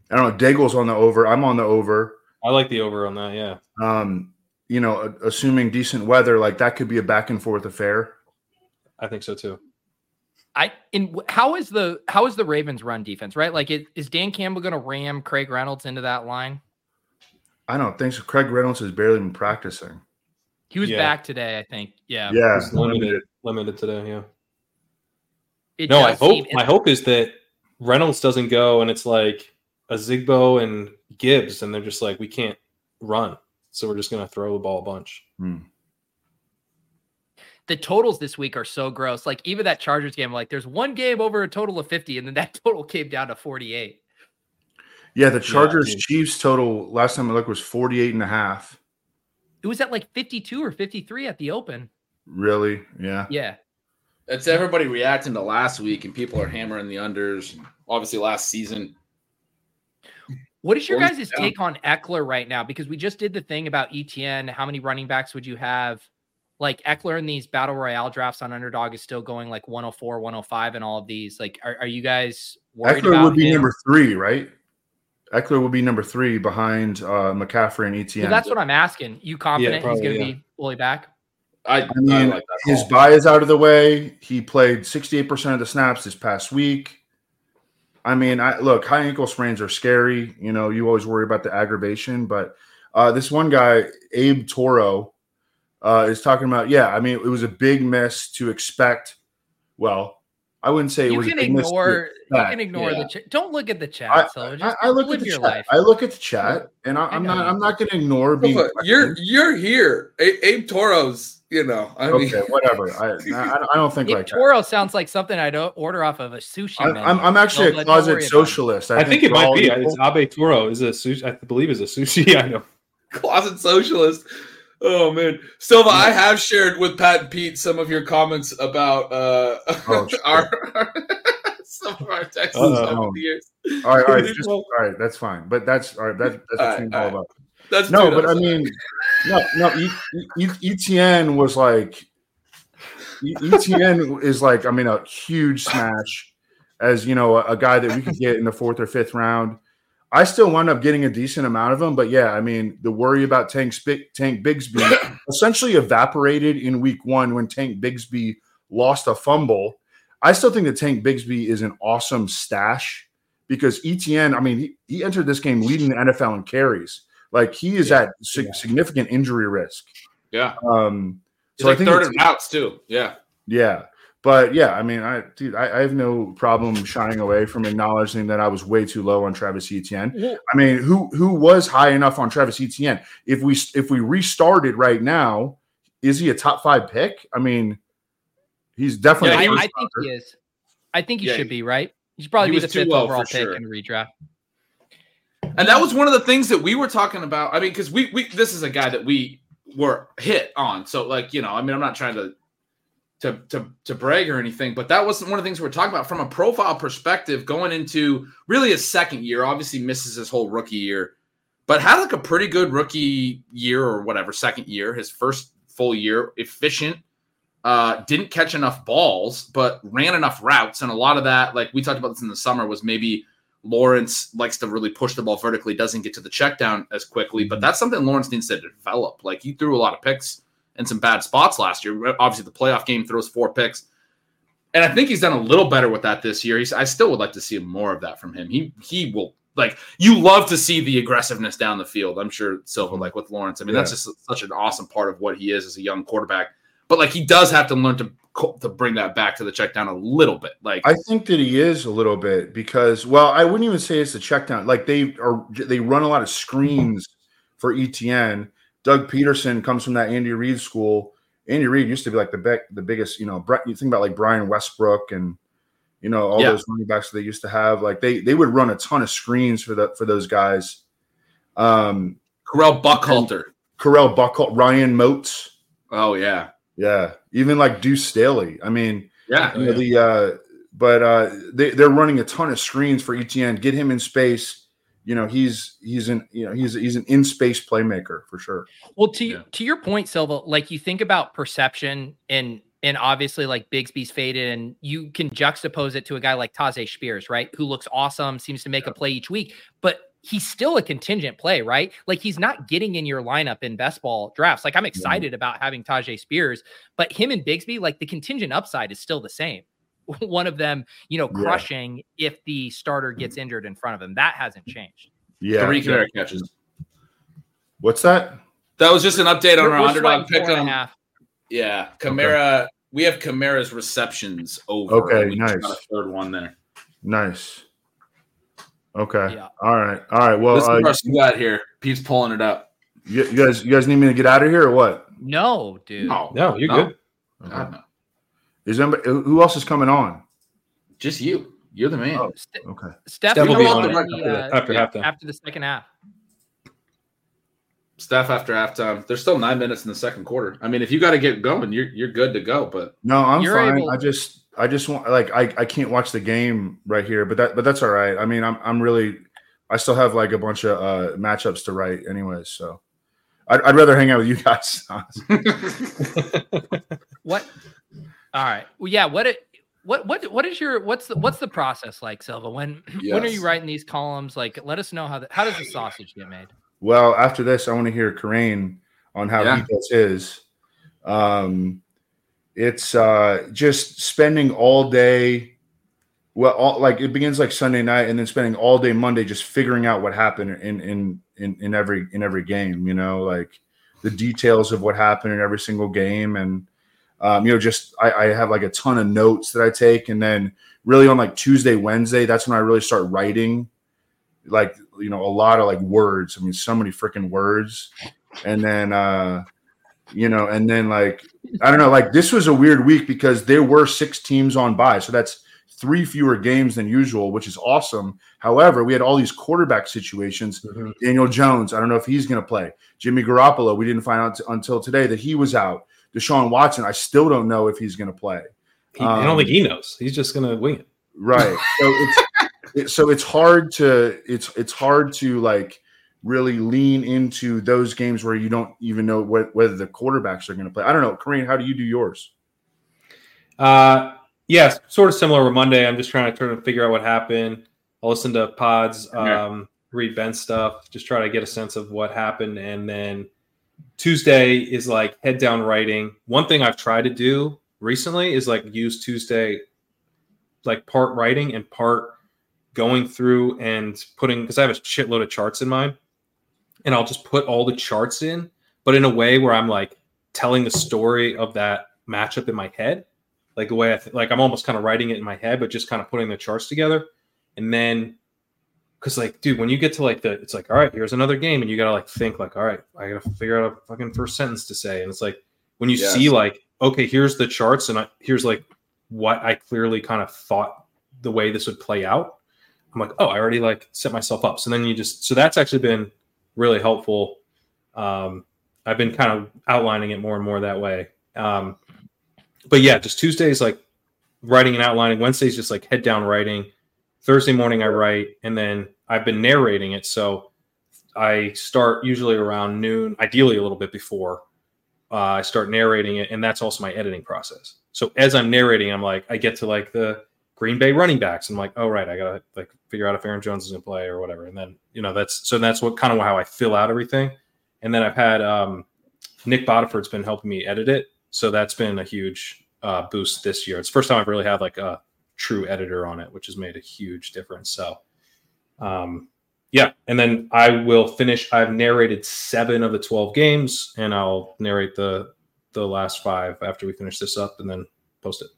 Speaker 6: I don't know. Daigle's on the over. I'm on the over.
Speaker 5: I like the over on that. Yeah,
Speaker 6: Um, you know, assuming decent weather, like that could be a back and forth affair.
Speaker 5: I think so too.
Speaker 1: I in how is the how is the Ravens run defense right? Like is, is Dan Campbell going to ram Craig Reynolds into that line?
Speaker 6: I don't think so. Craig Reynolds has barely been practicing.
Speaker 1: He was
Speaker 5: Yeah.
Speaker 1: back today, I think. Yeah.
Speaker 6: Yeah,
Speaker 5: It's limited,
Speaker 6: limited.
Speaker 5: limited today. Yeah.
Speaker 1: It
Speaker 5: No, I hope
Speaker 1: seem-
Speaker 5: my hope is that Reynolds doesn't go and it's like a Zigbo and Gibbs, and they're just like we can't run, so we're just gonna throw the ball a bunch.
Speaker 6: Hmm.
Speaker 1: the totals this week are so gross. Like even that Chargers game, like there's one game over a total of 50, and then that total came down to 48.
Speaker 6: Yeah, the Chargers
Speaker 5: dude.
Speaker 6: Chiefs total last time I looked was 48 and a half.
Speaker 1: It was at like 52 or 53 at the open.
Speaker 6: Really? Yeah.
Speaker 1: Yeah.
Speaker 3: It's everybody reacting to last week, and people are hammering the unders. Obviously, last season.
Speaker 1: What is your guys'
Speaker 3: down.
Speaker 1: take on Ekeler right now? Because we just did the thing about ETN. How many running backs would you have? Like Ekeler in these battle royale drafts on underdog is still going like 104, 105 and all of these. Like, are, are you guys worried
Speaker 6: about Ekeler
Speaker 1: about
Speaker 6: would be
Speaker 1: him?
Speaker 6: number three, right? Ekeler will be number three behind uh, McCaffrey and ETN.
Speaker 1: Well, that's what I'm asking. You confident he's
Speaker 5: probably,
Speaker 1: going to
Speaker 5: yeah.
Speaker 1: be fully back?
Speaker 3: I,
Speaker 6: I mean,
Speaker 3: I like
Speaker 6: his bye is out of the way. He played 68% of the snaps this past week. I mean, I look, high ankle sprains are scary. You know, you always worry about the aggravation, but uh, this one guy, Abe Toro, uh, is talking about, yeah, I mean, it was a big miss to expect. Well, I wouldn't say it
Speaker 1: You
Speaker 6: was
Speaker 1: can
Speaker 6: a big miss to
Speaker 1: ignore. You can ignore
Speaker 3: yeah.
Speaker 1: the chat. Don't look at the chat.
Speaker 6: I,
Speaker 1: so
Speaker 6: I,
Speaker 1: just
Speaker 6: I look at the
Speaker 1: your
Speaker 6: chat.
Speaker 1: life.
Speaker 6: I look at the chat, and I,
Speaker 1: I
Speaker 6: I'm not. I'm not going to ignore being.
Speaker 3: But you're you're here. A- Abe Toro's, you know. I mean,
Speaker 6: okay. Whatever. I, I, I don't think
Speaker 1: Nick
Speaker 6: like that.
Speaker 1: Toro sounds like something I'd o- order off of a sushi
Speaker 6: I'm,
Speaker 1: menu.
Speaker 6: I'm, I'm actually
Speaker 1: Don't
Speaker 6: a closet
Speaker 1: worry about it.
Speaker 6: socialist.
Speaker 5: I, think, it might be.
Speaker 6: equal.
Speaker 5: It's Abe Toro is a sushi. I believe is a sushi item.
Speaker 3: closet socialist. Oh man, Silva, I have shared with Pat and Pete some of your comments about uh
Speaker 6: Oh, shit.
Speaker 3: our, some of our texts over the years.
Speaker 6: All right, all right, just, all right. That's fine, but that's all right. That, that's
Speaker 3: All right, all
Speaker 6: all
Speaker 3: right.
Speaker 6: of.
Speaker 3: That's
Speaker 6: No, but I mean, no, no. ETN was like, ETN is like, I mean, a huge smash as you know, a, a guy that we could get in the fourth or fifth round. I still wound up getting a decent amount of them, but yeah, I mean, the worry about Tank Sp- Tank Bigsby essentially evaporated in week one when Tank Bigsby lost a fumble. I still think that Tank Bigsby is an awesome stash because ETN, I mean, he, he entered this game leading the NFL in carries. Like he is at sig- significant injury risk.
Speaker 3: yeah,
Speaker 6: Um,
Speaker 3: he's
Speaker 6: so I
Speaker 3: like
Speaker 6: think
Speaker 3: third
Speaker 6: it's-
Speaker 3: in routes too. Yeah,
Speaker 6: yeah, but yeah, I mean, I dude, I, I have no problem shying away from acknowledging that I was way too low on Travis Etienne.
Speaker 1: Well,
Speaker 6: I mean, who who was high enough on Travis Etienne? If we if we restarted right now, is he a top five pick? I mean, he's definitely.
Speaker 3: Yeah,
Speaker 6: a
Speaker 1: I, I think he is. I think he
Speaker 3: Yeah,
Speaker 1: should be right. He should probably
Speaker 3: he
Speaker 1: be the
Speaker 3: too
Speaker 1: fifth
Speaker 3: low
Speaker 1: overall pick
Speaker 3: sure.
Speaker 1: in the redraft.
Speaker 3: and that was one of the things that we were talking about. I mean, because we we this is a guy that we were hit on. So like you know, I mean, I'm not trying to to to to brag or anything, but that wasn't one of the things we were talking about from a profile perspective going into really his second year. Obviously, misses his whole rookie year, but had like a pretty good rookie year or whatever second year. His first full year, efficient. Uh, didn't catch enough balls, but ran enough routes, and a lot of that, like we talked about this in the summer, was maybe Lawrence likes to really push the ball vertically, doesn't get to the check down as quickly, but that's something Lawrence needs to develop. Like he threw a lot of picks in some bad spots last year. Obviously, the playoff game throws four picks. And I think he's done a little better with that this year. He's, I still would like to see more of that from him. He he will like you love to see the aggressiveness down the field. I'm sure Silva like with Lawrence. I mean, that's just such an awesome part of what he is as a young quarterback. But like he does have to learn to to bring that back to the check down a little bit. Like
Speaker 6: I think that he is a little bit because, well, I wouldn't even say it's a check down. Like they are, they run a lot of screens for ETN. Doug Pederson comes from that Andy Reid school. Andy Reid used to be like the big, the biggest, you know, you think about like Brian Westbrook and you know all
Speaker 3: Yeah.
Speaker 6: those running backs that they used to have. Like they they would run a ton of screens for the for those guys. Um,
Speaker 3: Correll Buckhalter.
Speaker 6: Corell Buckle, Ryan Moats,
Speaker 3: Oh yeah,
Speaker 6: yeah, even like Deuce Staley. I mean,
Speaker 3: yeah.
Speaker 6: you know, the uh, but uh, they they're running a ton of screens for ETN. Get him in space. You know, he's he's an you know he's he's an in space playmaker for sure.
Speaker 1: Well, to
Speaker 3: Yeah.
Speaker 1: to your point, Silva, like you think about perception and and obviously like Bigsby's faded, and you can juxtapose it to a guy like Tyjae Spears, right? Who looks awesome, seems to make a play each week, but he's still a contingent play, right? Like he's not getting in your lineup in best ball drafts. Like I'm excited about having Tyjae Spears, but him and Bigsby, like the contingent upside is still the same. One of them, you know,
Speaker 6: Yeah.
Speaker 1: crushing if the starter gets injured in front of him. That hasn't changed.
Speaker 6: Yeah.
Speaker 3: Three Kamara catches.
Speaker 6: What's that?
Speaker 3: That was just an update on
Speaker 1: We're-
Speaker 3: our
Speaker 1: we're
Speaker 3: underdog pick.
Speaker 1: four and a.
Speaker 3: Yeah, Kamara. We have Kamara's receptions over.
Speaker 6: Okay, nice.
Speaker 3: got a third one there.
Speaker 6: Nice. Okay.
Speaker 1: Yeah.
Speaker 6: All right. All right. Well,
Speaker 3: This is
Speaker 6: uh,
Speaker 3: our got here. Pete's pulling it up.
Speaker 6: you, you guys, you guys need me to get out of here or what?
Speaker 1: No, dude.
Speaker 3: No,
Speaker 5: No, you're
Speaker 3: No.
Speaker 5: good.
Speaker 3: God, no.
Speaker 6: Is anybody, who else is coming on?
Speaker 3: Just you. You're the man.
Speaker 6: Oh.
Speaker 1: St-
Speaker 6: Okay.
Speaker 1: Steph
Speaker 5: Steph
Speaker 3: will
Speaker 1: will
Speaker 3: be on
Speaker 1: on the, uh,
Speaker 5: After
Speaker 3: Yeah.
Speaker 5: halftime.
Speaker 1: after the second half.
Speaker 3: Staff after halftime. There's still nine minutes in the second quarter. I mean, if you got to get going, you're you're good to go. But
Speaker 6: No, I'm
Speaker 1: You're
Speaker 6: fine.
Speaker 1: able-
Speaker 6: I just, I just want like I, I can't watch the game right here, but that, but that's all right. I mean, I'm, I'm really, I still have like a bunch of uh matchups to write, anyways. So, I'd, I'd rather hang out with you guys.
Speaker 1: What? All right. Well, yeah. What it? What what what is your what's the what's the process like, Silva? When when are you writing these columns? Like, let us know how the, how does the sausage get made?
Speaker 6: Well, after this, I want to hear Kerrane on how
Speaker 3: Yeah.
Speaker 6: he does his. Um, it's uh, just spending all day. Well, all, like it begins like Sunday night, and then spending all day Monday just figuring out what happened in in in in every in every game. You know, like the details of what happened in every single game, and um, you know, just I, I have like a ton of notes that I take, and then really on like Tuesday, Wednesday, that's when I really start writing like you know a lot of like words. I mean so many freaking words. And then uh you know and then like i don't know like this was a weird week because there were six teams on bye so that's three fewer games than usual which is awesome. However we had all these quarterback situations.
Speaker 5: Mhm.
Speaker 6: daniel jones i don't know if he's going to play. Jimmy garoppolo we didn't find out t- until today that he was out deshaun watson i still don't know if he's going to play
Speaker 5: He, I don't
Speaker 6: Um,
Speaker 5: think he knows. He's just gonna wing it.
Speaker 6: right so it's it, so it's hard to it's it's hard to like really lean into those games where you don't even know what, whether the quarterbacks are going to play i don't know Kerrane, how do you do yours
Speaker 5: Uh, yeah, sort of similar with Monday. I'm just trying to try to figure out what happened. I'll listen to pods, um, read Ben stuff, just try to get a sense of what happened. And then Tuesday is like head down writing. One thing I've tried to do recently is like use Tuesday, like part writing and part going through and putting because I have a shitload of charts in mine, and I'll just put all the charts in, but in a way where I'm like telling the story of that matchup in my head like the way I th- like I'm almost kind of writing it in my head, but just kind of putting the charts together, and then because like dude, when you get to like the, it's like all right, here's another game, and you gotta like think like all right, I gotta figure out a fucking first sentence to say, and it's like when you
Speaker 3: Yes.
Speaker 5: see like okay, here's the charts, and I, here's like what I clearly kind of thought the way this would play out. I'm like, oh, I already like set myself up. So then you just so that's actually been really helpful. Um, I've been kind of outlining it more and more that way. Um, but yeah, just Tuesdays like writing and outlining. Wednesdays just like head down writing. Thursday morning I write, and then I've been narrating it. So I start usually around noon, ideally a little bit before. Uh, I start narrating it, and that's also my editing process. So as I'm narrating, I'm like, I get to like the Green Bay running backs. I'm like, oh right, I gotta like figure out if Aaron Jones is gonna play or whatever. And then you know that's so that's what kind of how I fill out everything. And then I've had um, Nick Bodiford's been helping me edit it, so that's been a huge uh, boost this year. It's first time I've really had like a true editor on it, which has made a huge difference. So, um, yeah, and then I will finish. I've narrated seven of the twelve games, and I'll narrate the the last five after we finish this up, and then post it.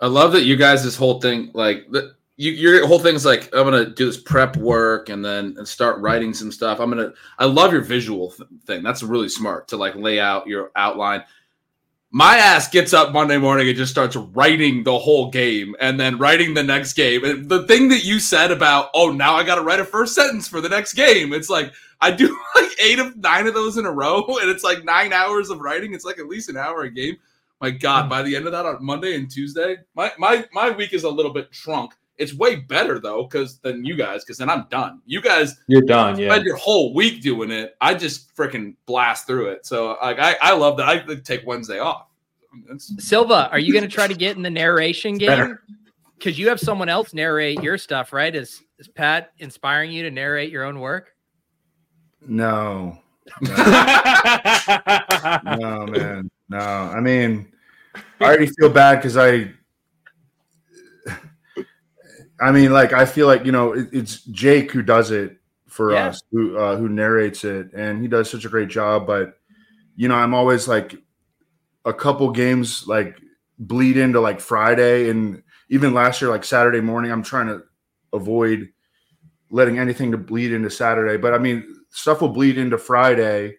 Speaker 3: I love that you guys this whole thing like you, your whole thing's like I'm gonna do this prep work and then and start writing some stuff. I'm gonna. I love your visual th- thing. That's really smart to like lay out your outline. My ass gets up Monday morning and just starts writing the whole game and then writing the next game. And the thing that you said about, oh, now I got to write a first sentence for the next game. It's like I do like eight of nine of those in a row, and it's like nine hours of writing. It's like at least an hour a game. My God, hmm. by the end of that on Monday and Tuesday, my my my week is a little bit shrunk. It's way better though, because than you guys, because then I'm done. You guys
Speaker 5: You're done. Yeah.
Speaker 3: spend your whole week doing it. I just freaking blast through it. So like I, I love that. I take Wednesday off. It's,
Speaker 1: Silva, are you going to try to get in the narration game? Because you have someone else narrate your stuff, right? Is is Pat inspiring you to narrate your own work?
Speaker 6: No, no, no, man, no. I mean, I already feel bad because I, I mean, like I feel like you know it, it's Jake who does it for
Speaker 1: Yeah.
Speaker 6: us, who uh, who narrates it, and he does such a great job. But you know, I'm always like a couple games like bleed into like Friday, and even last year, like Saturday morning, I'm trying to avoid letting anything to bleed into Saturday. But I mean, stuff will bleed into Friday,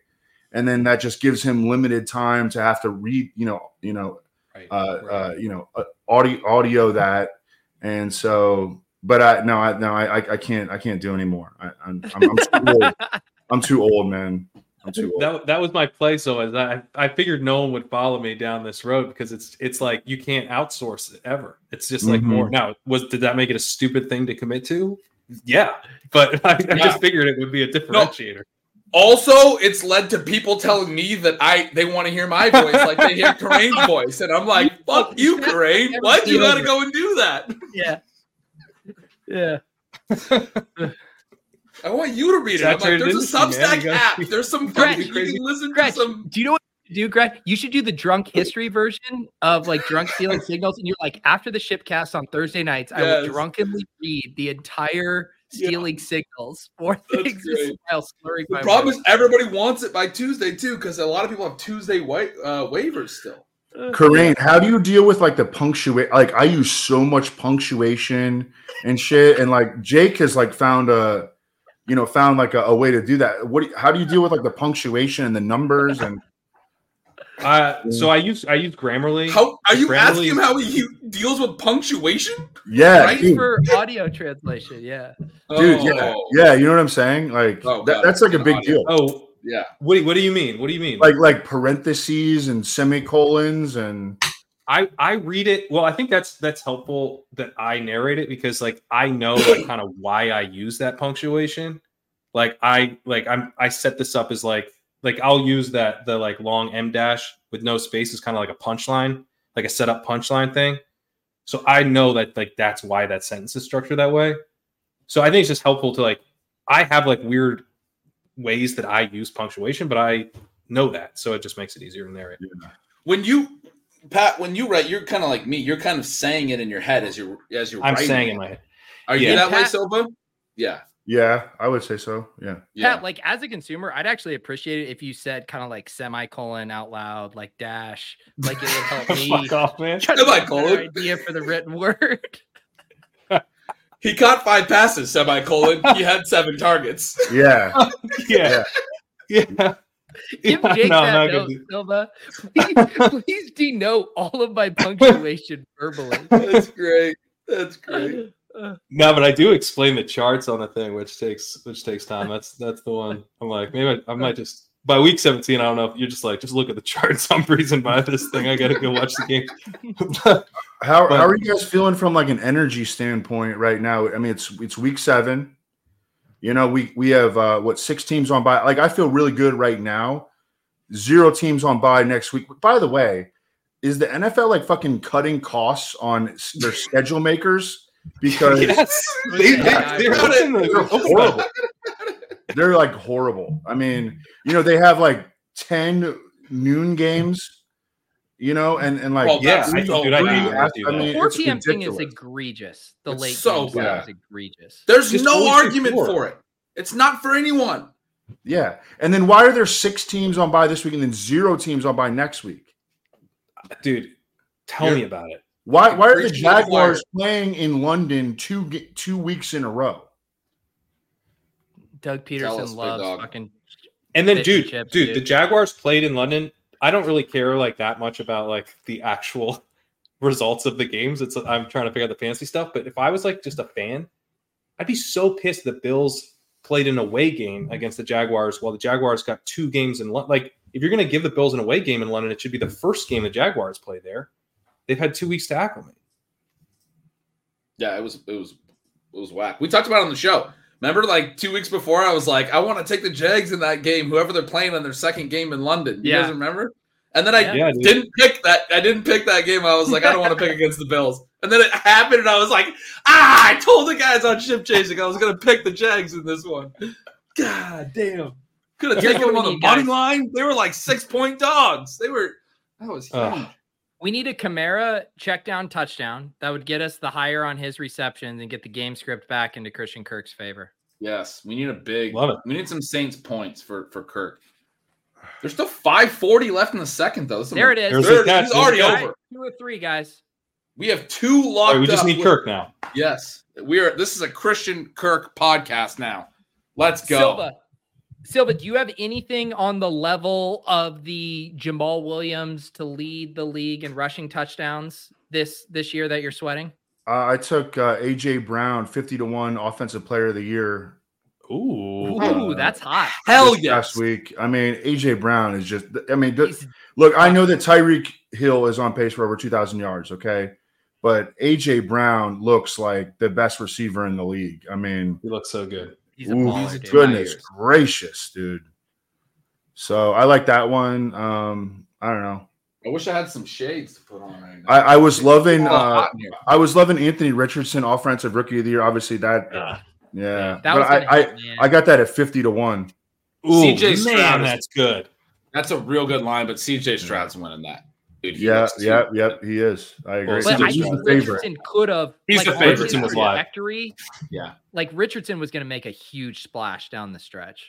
Speaker 6: and then that just gives him limited time to have to read, you know, you know,
Speaker 5: Right,
Speaker 6: uh,
Speaker 5: right.
Speaker 6: uh, you know, uh, audio, audio that, and so. But I no, I no, I I- I can't I can't do anymore. I, I'm, I'm, I'm too old. I'm too old, man. I'm too old.
Speaker 5: that, that was my play. So as I, I figured no one would follow me down this road because it's it's like you can't outsource it ever. It's just like
Speaker 6: Mhm.
Speaker 5: more. Now, was did that make it a stupid thing to commit to? Yeah, but I, I
Speaker 3: Yeah.
Speaker 5: just figured it would be a differentiator.
Speaker 3: Also, it's led to people telling me that I they want to hear my voice like they hear Kerrane's voice, and I'm like, "Fuck you, Kerrane! Why'd you gotta go and do that?
Speaker 1: yeah. Yeah.
Speaker 3: I want you to read it." I'm like, "There's a. Substack
Speaker 5: You gotta
Speaker 3: app. There's some
Speaker 1: Gretch,
Speaker 3: fucking you can listen to some."
Speaker 1: do you know what you do, Greg? You should do the drunk history version of like drunk stealing signals. And you're like, after the shipcast on Thursday nights, I will drunkenly read the entire
Speaker 3: Yeah.
Speaker 1: stealing signals or
Speaker 3: That's
Speaker 1: things
Speaker 3: great.
Speaker 1: while slurring
Speaker 3: The
Speaker 1: my
Speaker 3: problem
Speaker 1: words.
Speaker 3: is everybody wants it by Tuesday too, because a lot of people have Tuesday white uh, waivers still.
Speaker 6: Kerrane, how do you deal with like the punctuate? Like I use so much punctuation and shit, and like Jake has like found a, you know, found like a, a way to do that. What? Do you, how do you deal with like the punctuation and the numbers and?
Speaker 5: Uh, so I use I use Grammarly.
Speaker 3: How are you
Speaker 5: Grammarly
Speaker 3: asking him how he deals with punctuation?
Speaker 6: Yeah,
Speaker 3: Right
Speaker 6: dude,
Speaker 1: for audio translation. Yeah.
Speaker 6: dude, yeah,
Speaker 3: Oh,
Speaker 6: yeah. You know what I'm saying? Like
Speaker 3: Oh,
Speaker 6: that, that's like a big
Speaker 3: audio.
Speaker 6: deal.
Speaker 5: Oh,
Speaker 3: yeah.
Speaker 5: what do- what do you mean? What do you mean?
Speaker 6: Like like parentheses and semicolons and
Speaker 5: I I read it. Well, I think that's that's helpful that I narrate it because like I know like kind of why I use that punctuation. Like I like I'm I set this up as like like I'll use that the like long em dash with no space is kind of like a punchline, like a setup punchline thing. So I know that like that's why that sentence is structured that way. So I think it's just helpful to like I have like weird ways that I use punctuation, but I know that, so it just makes it easier to narrate. Yeah.
Speaker 3: When you Pat, when you write, you're kind of like me. You're kind of saying it in your head as you're as you're
Speaker 5: I'm
Speaker 3: writing.
Speaker 5: saying in my head.
Speaker 3: Are you
Speaker 5: Yeah.
Speaker 3: that way, Silva? Yeah.
Speaker 6: Yeah, I would say so. Yeah.
Speaker 3: Yeah.
Speaker 1: Pat, like as a consumer, I'd actually appreciate it if you said kind of like semicolon out loud, like dash, like it would help me
Speaker 5: Fuck off, man.
Speaker 1: try to get a better
Speaker 3: Semicolon.
Speaker 1: idea for the written word.
Speaker 3: He caught five passes, semicolon. he had seven targets.
Speaker 6: Yeah.
Speaker 5: Yeah. Yeah.
Speaker 1: Give
Speaker 5: Yeah,
Speaker 1: Jake
Speaker 5: no,
Speaker 1: that
Speaker 5: not
Speaker 1: note,
Speaker 5: good.
Speaker 1: Silva. Please, please denote all of my punctuation verbally.
Speaker 3: That's great. That's great.
Speaker 5: No, but I do explain the charts on the thing, which takes which takes time. That's that's the one. I'm like, maybe I, I might just by week 17. I don't know if you're just like, just look at the charts. I'm breezing by this thing. I gotta go watch the game.
Speaker 6: How,
Speaker 5: But-
Speaker 6: how are you guys feeling from like an energy standpoint right now? I mean, it's it's week seven. You know, we we have uh, what six teams on by. Like, I feel really good right now. Zero teams on by next week. By the way, is the NFL like fucking cutting costs on their schedule makers because
Speaker 5: yes, they, they,
Speaker 1: Yeah,
Speaker 5: they're
Speaker 3: I-
Speaker 5: open the-
Speaker 6: they're horrible. they're like horrible. I mean, you know, they have like ten noon games. You know, and and like
Speaker 3: Well,
Speaker 5: Yeah, I, dude, I
Speaker 6: bad.
Speaker 5: agree with you.
Speaker 6: I
Speaker 5: though.
Speaker 6: mean,
Speaker 1: 4 p.m. thing is egregious. The
Speaker 3: It's
Speaker 1: late
Speaker 3: so
Speaker 1: game stuff is egregious.
Speaker 3: There's
Speaker 5: Just
Speaker 3: no argument
Speaker 5: before.
Speaker 3: for it. It's not for anyone.
Speaker 6: Yeah. And then why are there six teams on by this week and then zero teams on by next week?
Speaker 5: dude, tell
Speaker 3: You're-
Speaker 5: me about it.
Speaker 6: Why why are the
Speaker 3: Preach the
Speaker 6: Jaguars playing in London two two weeks in a row?
Speaker 1: Doug Pederson
Speaker 3: us,
Speaker 1: loves
Speaker 3: dog.
Speaker 1: fucking.
Speaker 5: And then, dude,
Speaker 1: and chips,
Speaker 5: dude,
Speaker 1: dude.
Speaker 5: the Jaguars played in London. I don't really care like that much about like the actual results of the games. It's I'm trying to figure out the fancy stuff. But if I was like just a fan, I'd be so pissed the Bills played an away game against the Jaguars while the Jaguars got two games in London. Like if you're going to give the Bills an away game in London, it should be the first game the Jaguars play there. They've had two weeks to acclimate.
Speaker 3: Yeah, it was it was it was whack. We talked about it on the show. Remember, like two weeks before, I was like, I want to take the Jags in that game, whoever they're playing on their second game in London. You
Speaker 1: Yeah.
Speaker 3: guys remember? And then I
Speaker 1: Yeah.
Speaker 5: Yeah,
Speaker 3: didn't pick that. I didn't pick that game. I was like, I don't want to pick against the Bills. And then it happened, and I was like, ah! I told the guys on ship chasing I was going to pick the Jags in this one. God damn! Could have taken them on the money line. They were like six point dogs. They were. That was huge.
Speaker 5: Ugh.
Speaker 1: We need a Kamara check down touchdown that would get us the higher on his receptions and get the game script back into Christian Kirk's favor.
Speaker 3: Yes, we need a big.
Speaker 5: Love it.
Speaker 3: We need some Saints points for for Kirk. There's still 540 left in the second though. This
Speaker 1: There it is.
Speaker 5: There's
Speaker 3: There
Speaker 5: a
Speaker 3: it
Speaker 5: catch.
Speaker 3: is. It's already
Speaker 1: Guys,
Speaker 3: over.
Speaker 1: Two or three guys.
Speaker 3: We have two
Speaker 5: All
Speaker 3: locked
Speaker 5: right, we just
Speaker 3: up
Speaker 5: need
Speaker 3: with-
Speaker 5: Kirk now.
Speaker 3: Yes, we are. This is a Christian Kirk podcast now. Let's go.
Speaker 1: Silva. Silva, do you have anything on the level of the Jamaal Williams to lead the league in rushing touchdowns this this year that you're sweating?
Speaker 6: Uh, I took uh, AJ Brown, fifty to one offensive player of the year
Speaker 5: Ooh.
Speaker 1: Ooh,
Speaker 6: uh,
Speaker 1: that's hot.
Speaker 3: Hell
Speaker 6: this
Speaker 3: yes.
Speaker 6: last week. I mean, AJ Brown is just. I mean, th- look, I know that Tyreek Hill is on pace for over two thousand yards. Okay, but AJ Brown looks like the best receiver in the league. I mean,
Speaker 5: He looks so good.
Speaker 1: He's a
Speaker 6: ooh,
Speaker 1: baller, dude.
Speaker 6: goodness
Speaker 3: years.
Speaker 6: gracious, dude. So I like that one. Um, I don't know.
Speaker 3: I wish I had some shades to put on right now.
Speaker 6: I, I was loving.
Speaker 3: It's a little
Speaker 6: Uh,
Speaker 3: hot in here.
Speaker 6: I was loving Anthony Richardson, offensive rookie of the year. Obviously, that.
Speaker 5: Ah.
Speaker 6: Yeah,
Speaker 1: That
Speaker 6: but
Speaker 1: was
Speaker 6: I,
Speaker 1: gonna
Speaker 6: I. I got that at fifty to one.
Speaker 5: Ooh,
Speaker 3: CJ
Speaker 5: man,
Speaker 3: Stroud is-
Speaker 5: that's good.
Speaker 3: That's a real good line, but CJ Stroud's winning that. Dude, he
Speaker 6: Yeah,
Speaker 3: looks too
Speaker 6: yeah, yep, he is. I agree.
Speaker 1: But
Speaker 5: CJ
Speaker 1: I think. Richardson could have.
Speaker 3: He's
Speaker 1: like,
Speaker 3: the favorite.
Speaker 1: his
Speaker 5: Richardson was live.
Speaker 1: trajectory,
Speaker 3: Yeah,
Speaker 1: Like Richardson was going to make a huge splash down the stretch.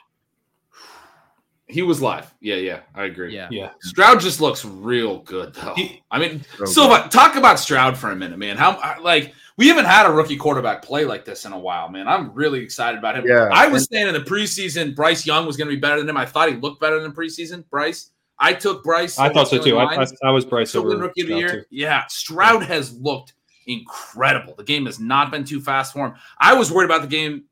Speaker 3: he was live. Yeah, yeah, I agree.
Speaker 1: Yeah.
Speaker 5: Yeah.
Speaker 3: Stroud just looks real good though.
Speaker 5: He-
Speaker 3: I mean,
Speaker 6: So
Speaker 3: Silva, talk about Stroud for a minute, man. How uh, like we haven't had a rookie quarterback play like this in a while, man. I'm really excited about him.
Speaker 6: Yeah,
Speaker 3: I was saying in the preseason, Bryce Young was going to be better than him. I thought he looked better than preseason. Bryce, I took Bryce.
Speaker 5: I thought so too. I, I, I was Bryce over
Speaker 3: rookie of the year.
Speaker 5: too.
Speaker 3: Yeah, Stroud has looked incredible. The game has not been too fast for him. I was worried about the game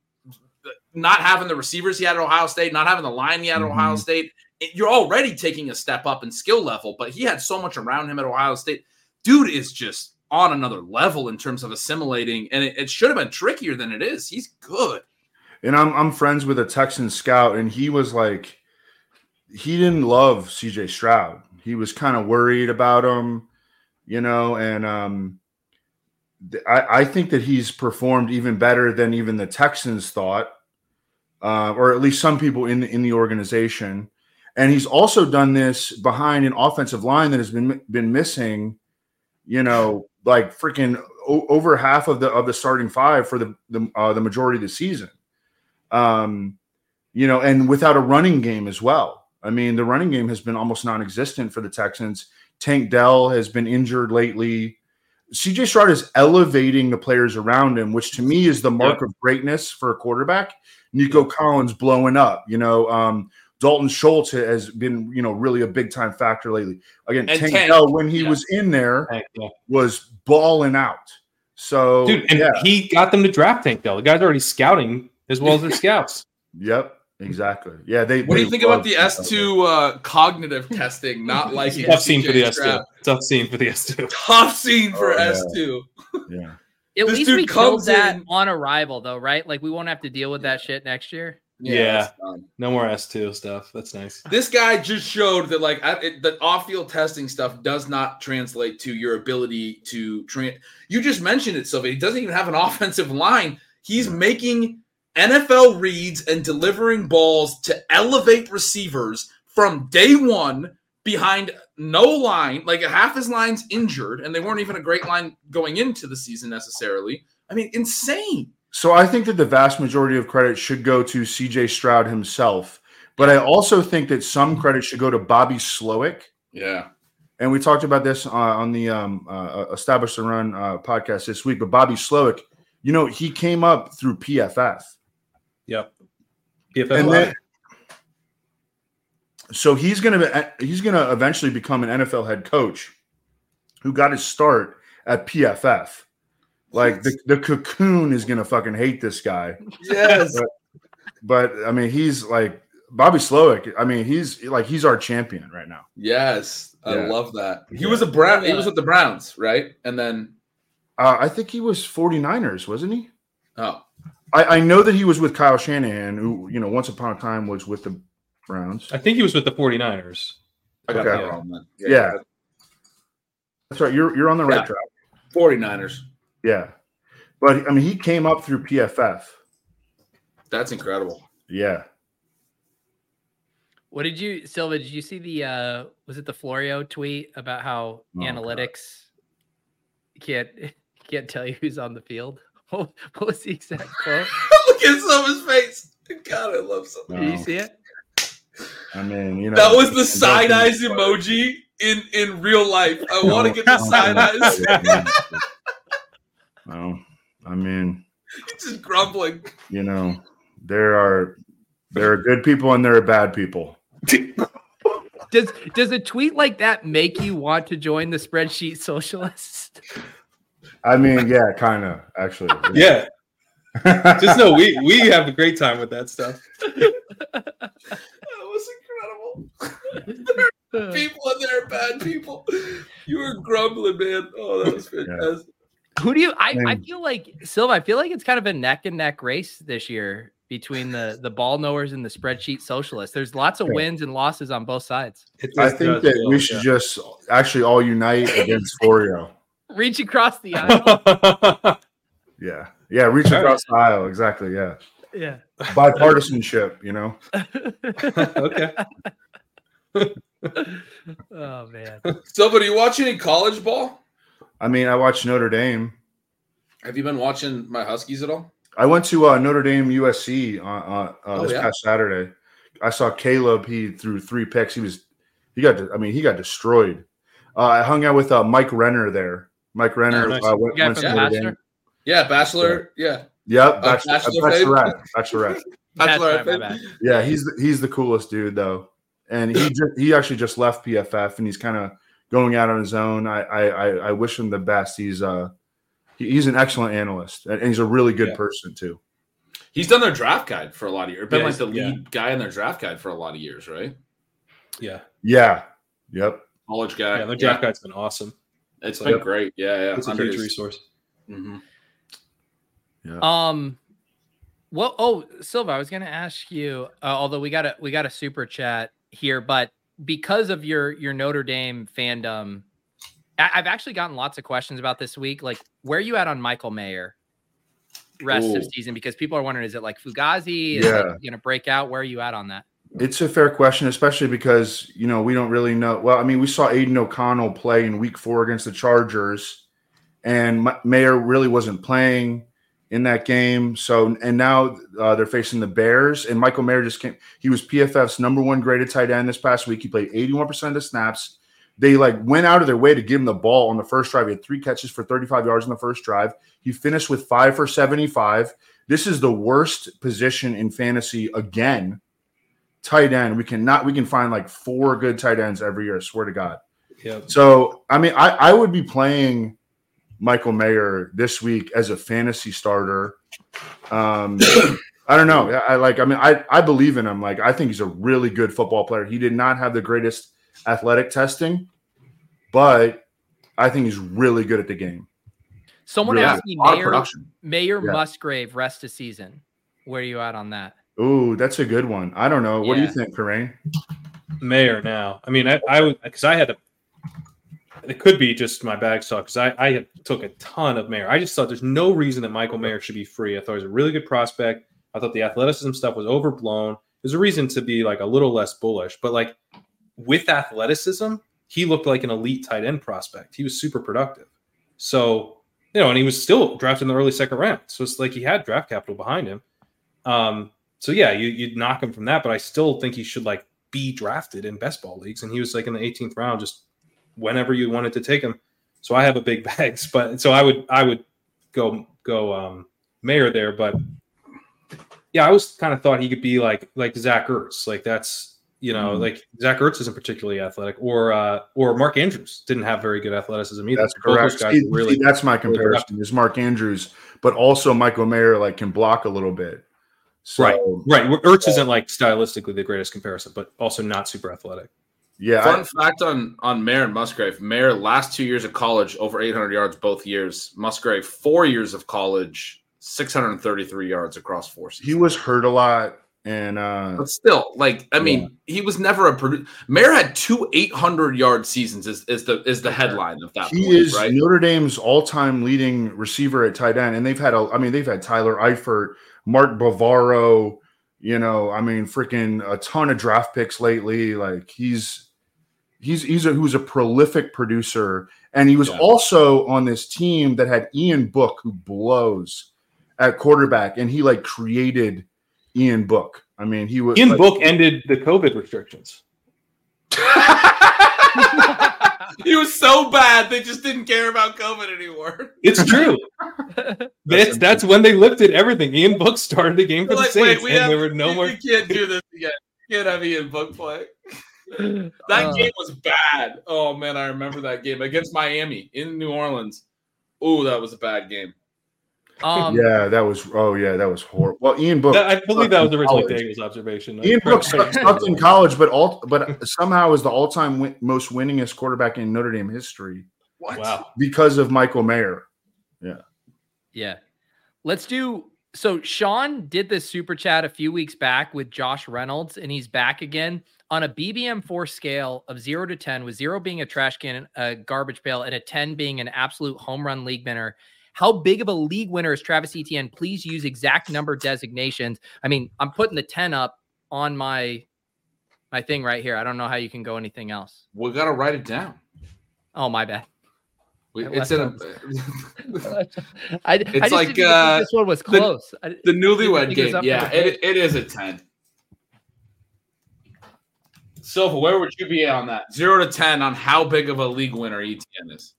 Speaker 3: not having the receivers he had at Ohio State, not having the line he had at Ohio
Speaker 6: Mhm.
Speaker 3: State. It- You're already taking a step up in skill level, but he had so much around him at Ohio State. Dude is just on another level in terms of assimilating, and it, it should have been trickier than it is. He's good.
Speaker 6: and I'm I'm friends with a Texan scout, and he was like, he didn't love CJ Stroud. He was kind of worried about him, you know, and um, I I think that he's performed even better than even the Texans thought, uh, or at least some people in the, in the organization. And he's also done this behind an offensive line that has been been missing, you know, like freaking o- over half of the of the starting five for the the, uh, the majority of the season. Um, you know, and without a running game as well. I mean, the running game has been almost non-existent for the Texans. Tank Dell has been injured lately. CJ Stroud is elevating the players around him, which to me is the mark of greatness for a quarterback. Nico Collins blowing up, you know. Um, Dalton Schultz has been, you know, really a big time factor lately. Again,
Speaker 3: And
Speaker 6: Tank,
Speaker 3: Tank,
Speaker 6: Dell, when he
Speaker 3: yeah.
Speaker 6: was in there,
Speaker 5: Tank, yeah.
Speaker 6: was balling out. So,
Speaker 5: Dude, and
Speaker 6: yeah,
Speaker 5: he got them to draft Tank Dell. The guy's are already scouting as well as their scouts.
Speaker 6: yep, exactly. Yeah, they.
Speaker 3: What do you think about the S2 uh, cognitive testing? Not liking
Speaker 5: Tough scene for the S2. Tough scene for the S2.
Speaker 3: Tough scene for
Speaker 6: Oh.
Speaker 3: S2.
Speaker 6: Yeah.
Speaker 1: At
Speaker 3: This
Speaker 1: least we killed that
Speaker 3: in-
Speaker 1: on arrival, though, right? Like we won't have to deal with that shit next year.
Speaker 5: Yeah.
Speaker 3: that's fine.
Speaker 5: No more S2 stuff. That's nice.
Speaker 3: This guy just showed that like I- it, the off-field testing stuff does not translate to your ability to train. You just mentioned it, Silva. He doesn't even have an offensive line. He's making NFL reads and delivering balls to elevate receivers from day one behind no line. Like half his line's injured, and they weren't even a great line going into the season necessarily. I mean, insane.
Speaker 6: So I think that the vast majority of credit should go to CJ Stroud himself, but I also think that some credit should go to Bobby Slowik.
Speaker 3: Yeah.
Speaker 6: and we talked about this uh, on the um, uh, Establish the Run uh, podcast this week. But Bobby Slowik, you know, he came up through PFF.
Speaker 5: Yep. PFF.
Speaker 6: And then, so he's gonna he's gonna eventually become an NFL head coach, who got his start at PFF. Like the, the cocoon is gonna fucking hate this guy,
Speaker 3: Yes.
Speaker 6: but I mean he's like Bobby Slowik. I mean he's like he's our champion right now.
Speaker 3: yes. I
Speaker 6: Yeah.
Speaker 3: love that. He
Speaker 6: Yeah.
Speaker 3: was a Brown. He was with the Browns, right? And then
Speaker 6: Uh, I think he was 49ers, wasn't he?
Speaker 3: oh,
Speaker 6: I, I know that he was with Kyle Shanahan, who you know once upon a time was with the Browns.
Speaker 5: I think he was with the 49ers.
Speaker 3: I got
Speaker 6: Okay.
Speaker 3: that wrong then.
Speaker 6: Yeah. That's right. You're you're on the right
Speaker 3: Yeah.
Speaker 6: track.
Speaker 3: 49ers.
Speaker 6: Yeah, but I mean he came up through PFF.
Speaker 3: That's incredible.
Speaker 6: Yeah.
Speaker 1: What did you, Silva? Did you see the? uh Was it the Florio tweet about how
Speaker 6: Oh, God.
Speaker 1: analytics can't can't tell you who's on the field? What, what was the exact quote?
Speaker 3: Look at Silva's face. God, I love Silva.
Speaker 1: Did you see it?
Speaker 6: I mean, you know
Speaker 3: That was the side
Speaker 6: that's-
Speaker 3: eyes emoji in in real life. I
Speaker 6: No,
Speaker 3: want to get the side
Speaker 6: no,
Speaker 3: eyes.
Speaker 6: No, I mean,
Speaker 3: He's just grumbling.
Speaker 6: you know, there are there are good people and there are bad people.
Speaker 1: Does does a tweet like that make you want to join the spreadsheet socialists?
Speaker 6: I mean, yeah, kind of actually.
Speaker 5: Yeah. Just know we we have a great time with that stuff.
Speaker 3: That was incredible. there are people and there are bad people. You were grumbling, man. Oh, that was fantastic.
Speaker 1: Who do you? I, I feel like Silva. I feel like it's kind of a neck and neck race this year between the the ball knowers and the spreadsheet socialists. There's lots of wins and losses on both sides.
Speaker 6: I think that we should just actually all unite against Florio.
Speaker 1: Reach across the aisle.
Speaker 5: yeah.
Speaker 6: Yeah, yeah, reach across the aisle. Exactly. Yeah,
Speaker 1: yeah.
Speaker 6: bipartisanship. You know.
Speaker 5: okay.
Speaker 1: oh man.
Speaker 3: Silva, do you watch any college ball?
Speaker 6: I mean, I watched Notre Dame.
Speaker 3: Have you been watching my Huskies at all?
Speaker 6: I went to uh, Notre Dame USC on, on uh,
Speaker 3: Oh,
Speaker 6: this
Speaker 3: yeah?
Speaker 6: past Saturday. I saw Caleb. He threw three picks. He was he got. I mean, he got destroyed. Uh, I hung out with uh, Mike Renner there. Mike Renner
Speaker 5: Oh, nice.
Speaker 6: uh, went,
Speaker 1: You
Speaker 6: went
Speaker 1: from
Speaker 6: to
Speaker 1: the
Speaker 6: Notre
Speaker 1: Bachelor?
Speaker 6: Dame.
Speaker 3: Yeah, Bachelor. Yeah,
Speaker 6: Yep, bachelor, uh,
Speaker 3: Bachelor fame?
Speaker 6: bachelorette, bachelorette.
Speaker 1: That's
Speaker 3: Bachelor.
Speaker 1: right.
Speaker 6: Yeah, he's the, he's the coolest dude though, and he just, he actually just left PFF and he's kind of going out on his own. I, I I I wish him the best. He's uh he's an excellent analyst and he's a really good
Speaker 5: Yeah.
Speaker 6: person too.
Speaker 3: He's done their draft guide for a lot of years. Been
Speaker 5: Yeah,
Speaker 3: like the
Speaker 5: he's-
Speaker 3: lead guy in their draft guide for a lot of years, right?
Speaker 5: Yeah.
Speaker 6: Yeah. Yep.
Speaker 3: College guy.
Speaker 5: Yeah. Their draft guide's been awesome.
Speaker 3: It's
Speaker 5: Yep.
Speaker 3: been great. Yeah, yeah.
Speaker 5: It's a
Speaker 3: Under
Speaker 5: huge
Speaker 3: his-
Speaker 5: resource.
Speaker 3: Mhm.
Speaker 1: Um. Well, oh, Silva, I was going to ask you. Uh, although we got a we got a super chat here, but because of your your Notre Dame fandom, I, I've actually gotten lots of questions about this week. Like, where are you at on Michael Mayer? Rest of season because people are wondering: is it like Fugazi? Is
Speaker 6: Yeah.
Speaker 1: it going to break out? Where are you at on that?
Speaker 6: It's a fair question, especially because you know we don't really know. Well, I mean, we saw Aidan O'Connell play in Week Four against the Chargers, and Ma- Mayer really wasn't playing in that game. So, and now uh, they're facing the Bears, and Michael Mayer just came. He was PFF's number one graded tight end this past week. He played eighty-one percent of the snaps. They like went out of their way to give him the ball on the first drive. He had three catches for thirty-five yards on the first drive. He finished with five for seventy-five. This is the worst position in fantasy again tight end. We cannot we can find like four good tight ends every year. I swear to God.
Speaker 5: Yeah.
Speaker 6: So I mean, I, I would be playing Michael Mayer this week as a fantasy starter. Um I don't know. I I like I mean I I believe in him. Like I think he's a really good football player. He did not have the greatest athletic testing, but I think he's really good at the game.
Speaker 1: Someone
Speaker 6: Really?
Speaker 1: asked me
Speaker 3: A lot of Mayer.
Speaker 1: Mayer
Speaker 6: Yeah.
Speaker 1: Musgrave rest of season. Where are you at on that?
Speaker 6: Ooh, that's a good one. I don't know. What do you think, Kerrane?
Speaker 5: Mayer now. I mean, I, I would because I had to. It could be just my bag stock because I, I took a ton of Mayer. I just thought there's no reason that Michael Mayer should be free. I thought he was a really good prospect. I thought the athleticism stuff was overblown. There's a reason to be like a little less bullish, but like with athleticism, he looked like an elite tight end prospect. He was super productive. So, you know, and he was still drafted in the early second round. So it's like he had draft capital behind him. Um, so yeah, you, you'd knock him from that, but I still think he should like be drafted in best ball leagues. And he was like in the 18th round, just whenever you wanted to take him. So I have a big bags, but so I would I would go go um Mayer there, but yeah, I always kind of thought he could be like like Zach Ertz. Like that's you know,
Speaker 6: Mm.
Speaker 5: like Zach Ertz isn't particularly athletic, or uh or Mark Andrews didn't have very good athleticism either.
Speaker 6: That's correct. See,
Speaker 5: really
Speaker 6: see, that's my
Speaker 5: really
Speaker 6: comparison. Is Mark Andrews, but also Michael Mayer like can block a little bit. So,
Speaker 5: Right. right. Ertz isn't like stylistically the greatest comparison, but also not super athletic.
Speaker 6: Yeah,
Speaker 3: Fun
Speaker 6: I,
Speaker 3: fact on on Mayer and Musgrave. Mayer last two years of college over 800 yards both years. Musgrave four years of college 633 yards across four seasons.
Speaker 6: he was hurt a lot, and uh,
Speaker 3: But still, like I mean, he was never a produ- Mayer had two 800 yard seasons. Is, is the is the headline of that?
Speaker 6: he
Speaker 3: point,
Speaker 6: is
Speaker 3: right.
Speaker 6: Notre Dame's all-time leading receiver at tight end, and they've had a. I mean, they've had Tyler Eifert, Mark Bavaro. You know, I mean, freaking a ton of draft picks lately. Like he's he's he's a who's a prolific producer, and he was
Speaker 3: Yeah.
Speaker 6: also on this team that had Ian Book, who blows at quarterback, and he like created Ian Book. I mean, he was
Speaker 5: Ian
Speaker 6: like,
Speaker 5: Book ended the COVID restrictions.
Speaker 3: he was so bad they just didn't care about COVID anymore.
Speaker 5: It's true. that's that's when they lifted everything. Ian Book started the game for the
Speaker 3: Like,
Speaker 5: Saints,
Speaker 3: wait, we
Speaker 5: and
Speaker 3: have-
Speaker 5: there were no
Speaker 3: we,
Speaker 5: more.
Speaker 3: We can't do this again. Can't have Ian Book play. That
Speaker 1: Uh,
Speaker 3: game was bad. Oh man, I remember that game against Miami in New Orleans. Oh, that was a bad game.
Speaker 1: Um,
Speaker 6: yeah, that was oh yeah, that was horrible. Well, Ian Book.
Speaker 5: I believe that was originally
Speaker 6: College.
Speaker 5: Daigle's observation.
Speaker 6: Ian Book sucked sucked in college, but all but somehow is the all-time win, most winningest quarterback in Notre Dame history
Speaker 3: What?
Speaker 5: Wow.
Speaker 6: because of Michael Mayer.
Speaker 1: Yeah. Yeah. Let's do so Sean did this super chat a few weeks back with Josh Reynolds, and he's back again on a BBM4 scale of zero to 10, with zero being a trash can, a garbage pail, and a 10 being an absolute home run league winner. How big of a league winner is Travis Etienne? Please use exact number designations. I mean, I'm putting the 10 up on my my thing right here. I don't know how you can go anything else.
Speaker 3: We gotta write it down.
Speaker 1: Oh, my bad.
Speaker 3: We, it's in a,
Speaker 1: I, I just
Speaker 3: It's like,
Speaker 1: didn't think
Speaker 3: uh,
Speaker 1: this one was close. I-
Speaker 3: the newlywed game. Yeah, it, it is a ten. Silva, where would you be on that? Zero to ten on how big of a league winner ETN is.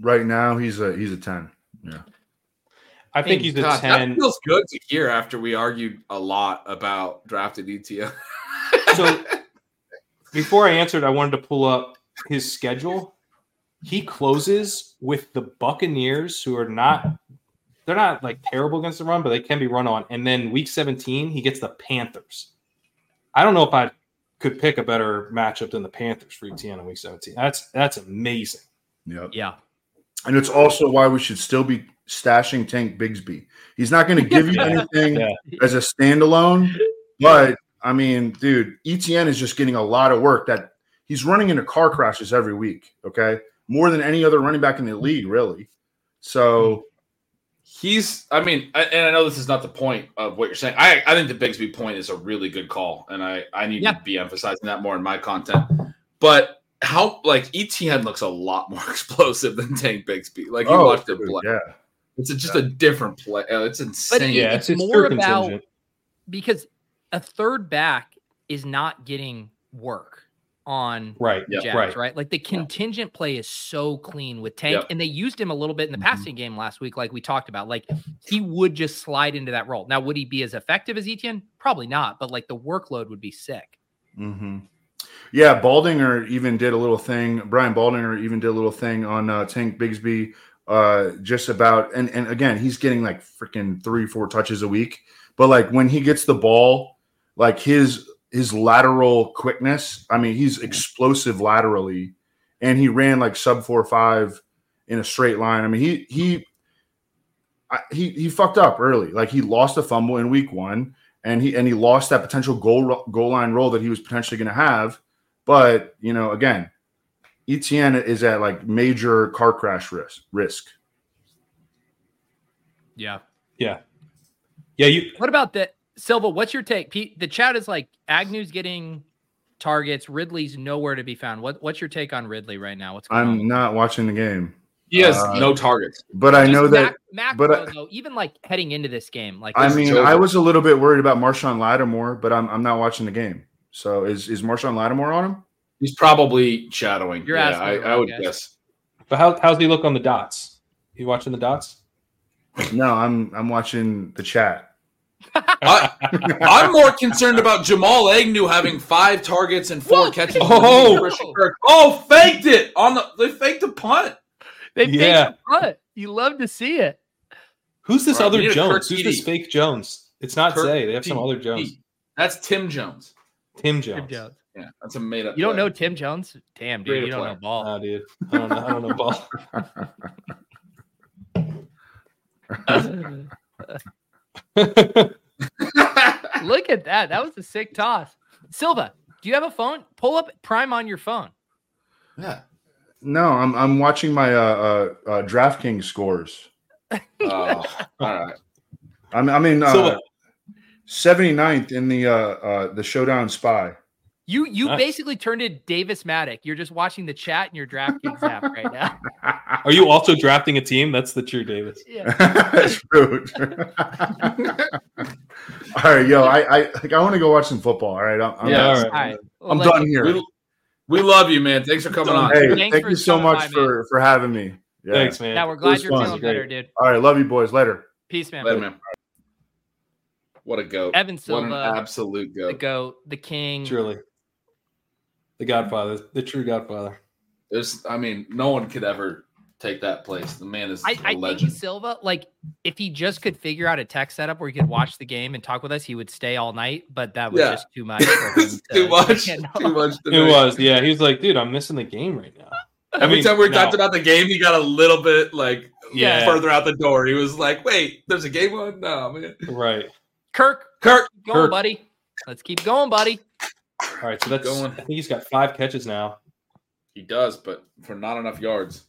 Speaker 6: Right now, he's a he's a ten. Yeah,
Speaker 5: I think
Speaker 1: Hey,
Speaker 5: he's a ten.
Speaker 3: that feels good to hear after we argued a lot about drafted E
Speaker 5: So before I answered, I wanted to pull up his schedule. He closes with the Buccaneers, who are not they're not like terrible against the run, but they can be run on. And then week 17, he gets the Panthers. I don't know if I could pick a better matchup than the Panthers for ETN in week 17. That's that's amazing.
Speaker 6: yeah.
Speaker 1: yeah.
Speaker 6: And it's also why we should still be stashing Tank Bigsby. He's not going to give you anything
Speaker 5: Yeah.
Speaker 6: as a standalone, but I mean, dude, ETN is just getting a lot of work. That he's running into car crashes every week. Okay, more than any other running back in the league, really. So
Speaker 3: He's, I mean, I, and I know this is not the point of what you're saying. I, I think the Bigsby point is a really good call, and I, I need
Speaker 1: Yeah.
Speaker 3: to be emphasizing that more in my content. But how, like, ETN looks a lot more explosive than Tank Bigsby. Like, you
Speaker 6: oh,
Speaker 3: watched it play.
Speaker 6: yeah,
Speaker 3: It's a, just a different play. Uh, It's insane.
Speaker 1: Yeah, it's more
Speaker 5: pure
Speaker 1: about- because a third back is not getting work on
Speaker 5: right.
Speaker 3: Yeah,
Speaker 1: Jags,
Speaker 5: right.
Speaker 1: right. Like the contingent play is so clean with Tank,
Speaker 3: Yep.
Speaker 1: and they used him a little bit in the
Speaker 6: Mhm.
Speaker 1: passing game last week, like we talked about. Like he would just slide into that role. Now, would he be as effective as Etienne? Probably not, but like the workload would be sick.
Speaker 6: hmm yeah. Baldinger even did a little thing. Brian Baldinger even did a little thing on uh, Tank Bigsby, uh, just about and and again, he's getting like freaking three, four touches a week. But like when he gets the ball, like his his lateral quickness. I mean, he's explosive laterally, and he ran like sub four five in a straight line. I mean, he he I, he he fucked up early. Like he lost a fumble in week one, and he and he lost that potential goal goal line role that he was potentially going to have. But you know, again, ETN is at like major car crash risk. Risk.
Speaker 1: Yeah.
Speaker 5: Yeah. Yeah, you
Speaker 1: What about that, Silva? What's your take? Pete, the chat is like Agnew's getting targets. Ridley's nowhere to be found. What What's your take on Ridley right now? What's going
Speaker 6: I'm
Speaker 1: on?
Speaker 6: not watching the game,
Speaker 3: He has
Speaker 6: Uh,
Speaker 3: no targets.
Speaker 6: but I know that.
Speaker 1: Mac,
Speaker 6: but
Speaker 1: macro,
Speaker 6: I-
Speaker 1: though, even like heading into this game, like
Speaker 6: I
Speaker 3: This is
Speaker 6: mean. I was a little bit worried about Marshon Lattimore, but I'm I'm not watching the game. So is is Marshon Lattimore on him?
Speaker 3: He's probably shadowing.
Speaker 1: You're
Speaker 3: yeah,
Speaker 1: asking
Speaker 3: I,
Speaker 1: the
Speaker 3: I would
Speaker 1: guy.
Speaker 3: guess.
Speaker 5: But how how's he look on the dots? You watching the dots?
Speaker 6: No, I'm I'm watching the chat.
Speaker 3: I, I'm more concerned about Jamal Agnew having five targets and four
Speaker 1: Whoa.
Speaker 3: catches.
Speaker 5: Oh.
Speaker 3: Christian oh, faked it on the. They faked a punt.
Speaker 1: They
Speaker 5: Yeah.
Speaker 1: faked the punt. You love to see it.
Speaker 5: Who's this
Speaker 3: Right,
Speaker 5: other Jones? Who's this fake Jones? It's not
Speaker 3: Kirk
Speaker 5: Zay. They have some
Speaker 3: Edey.
Speaker 5: other Jones.
Speaker 3: That's Tim Jones.
Speaker 5: Tim
Speaker 1: Tim
Speaker 5: Jones.
Speaker 1: Jones.
Speaker 3: Yeah, that's a made up.
Speaker 1: You don't
Speaker 3: play.
Speaker 1: know Tim Jones? Damn, dude,
Speaker 3: Great
Speaker 1: you don't
Speaker 3: player.
Speaker 1: know ball.
Speaker 5: Oh, dude. I don't know. I don't know ball.
Speaker 1: Look at that. That was a sick toss. Silva, do you have a phone? Pull up Prime on your phone.
Speaker 3: yeah.
Speaker 6: No, I'm I'm watching my uh, uh, uh DraftKings scores.
Speaker 3: Oh, all right.
Speaker 6: I'm I'm in uh,
Speaker 5: Silva.
Speaker 6: 79th in the uh, uh the Showdown Spy.
Speaker 1: You you
Speaker 5: Nice.
Speaker 1: basically turned it Davis Mattek. You're just watching the chat in your DraftKings app right now.
Speaker 5: Are you also drafting a team? That's the true Davis.
Speaker 1: Yeah.
Speaker 6: That's rude. all right, yo, I I like, I want to go watch some football. All right, I'm, I'm,
Speaker 3: Yeah,
Speaker 6: done.
Speaker 5: all
Speaker 1: All right. Well,
Speaker 6: I'm
Speaker 1: let-
Speaker 6: done here.
Speaker 3: We, we love you, man. Thanks for coming on.
Speaker 6: Hey,
Speaker 1: Thanks
Speaker 6: thank you so much
Speaker 1: by, man.
Speaker 6: for for having me. Yeah.
Speaker 5: Thanks, man.
Speaker 1: Yeah, we're glad you're
Speaker 6: fun.
Speaker 1: feeling better, dude.
Speaker 6: All right, love you boys. Later.
Speaker 1: Peace, man.
Speaker 3: Later, man. What a goat.
Speaker 1: Evan
Speaker 3: What
Speaker 1: Silva,
Speaker 3: an absolute goat.
Speaker 1: the
Speaker 3: goat.
Speaker 1: goat, the king.
Speaker 5: Truly. The Godfather, the true Godfather.
Speaker 3: There's, I mean, no one could ever take that place. The man is
Speaker 1: I,
Speaker 3: a
Speaker 1: I think
Speaker 3: legend.
Speaker 1: Silva, like, if he just could figure out a tech setup where he could watch the game and talk with us, he would stay all night. But that was
Speaker 3: Yeah.
Speaker 1: just too much. For him to
Speaker 3: too much.
Speaker 1: handle.
Speaker 3: Too much.
Speaker 5: It was, yeah. He was like, dude, I'm missing the game right now. I
Speaker 3: Every
Speaker 5: mean,
Speaker 3: time we
Speaker 5: no.
Speaker 3: talked about the game, he got a little bit like
Speaker 5: Yeah.
Speaker 3: further out the door. He was like, "Wait, there's a game on." No, man.
Speaker 5: Right.
Speaker 1: Kirk,
Speaker 3: Kirk,
Speaker 1: keep going,
Speaker 5: Kirk.
Speaker 1: buddy. Let's keep going, buddy.
Speaker 5: All right. So that's,
Speaker 3: Going.
Speaker 5: I think he's got five catches now.
Speaker 3: he does, but for not enough yards.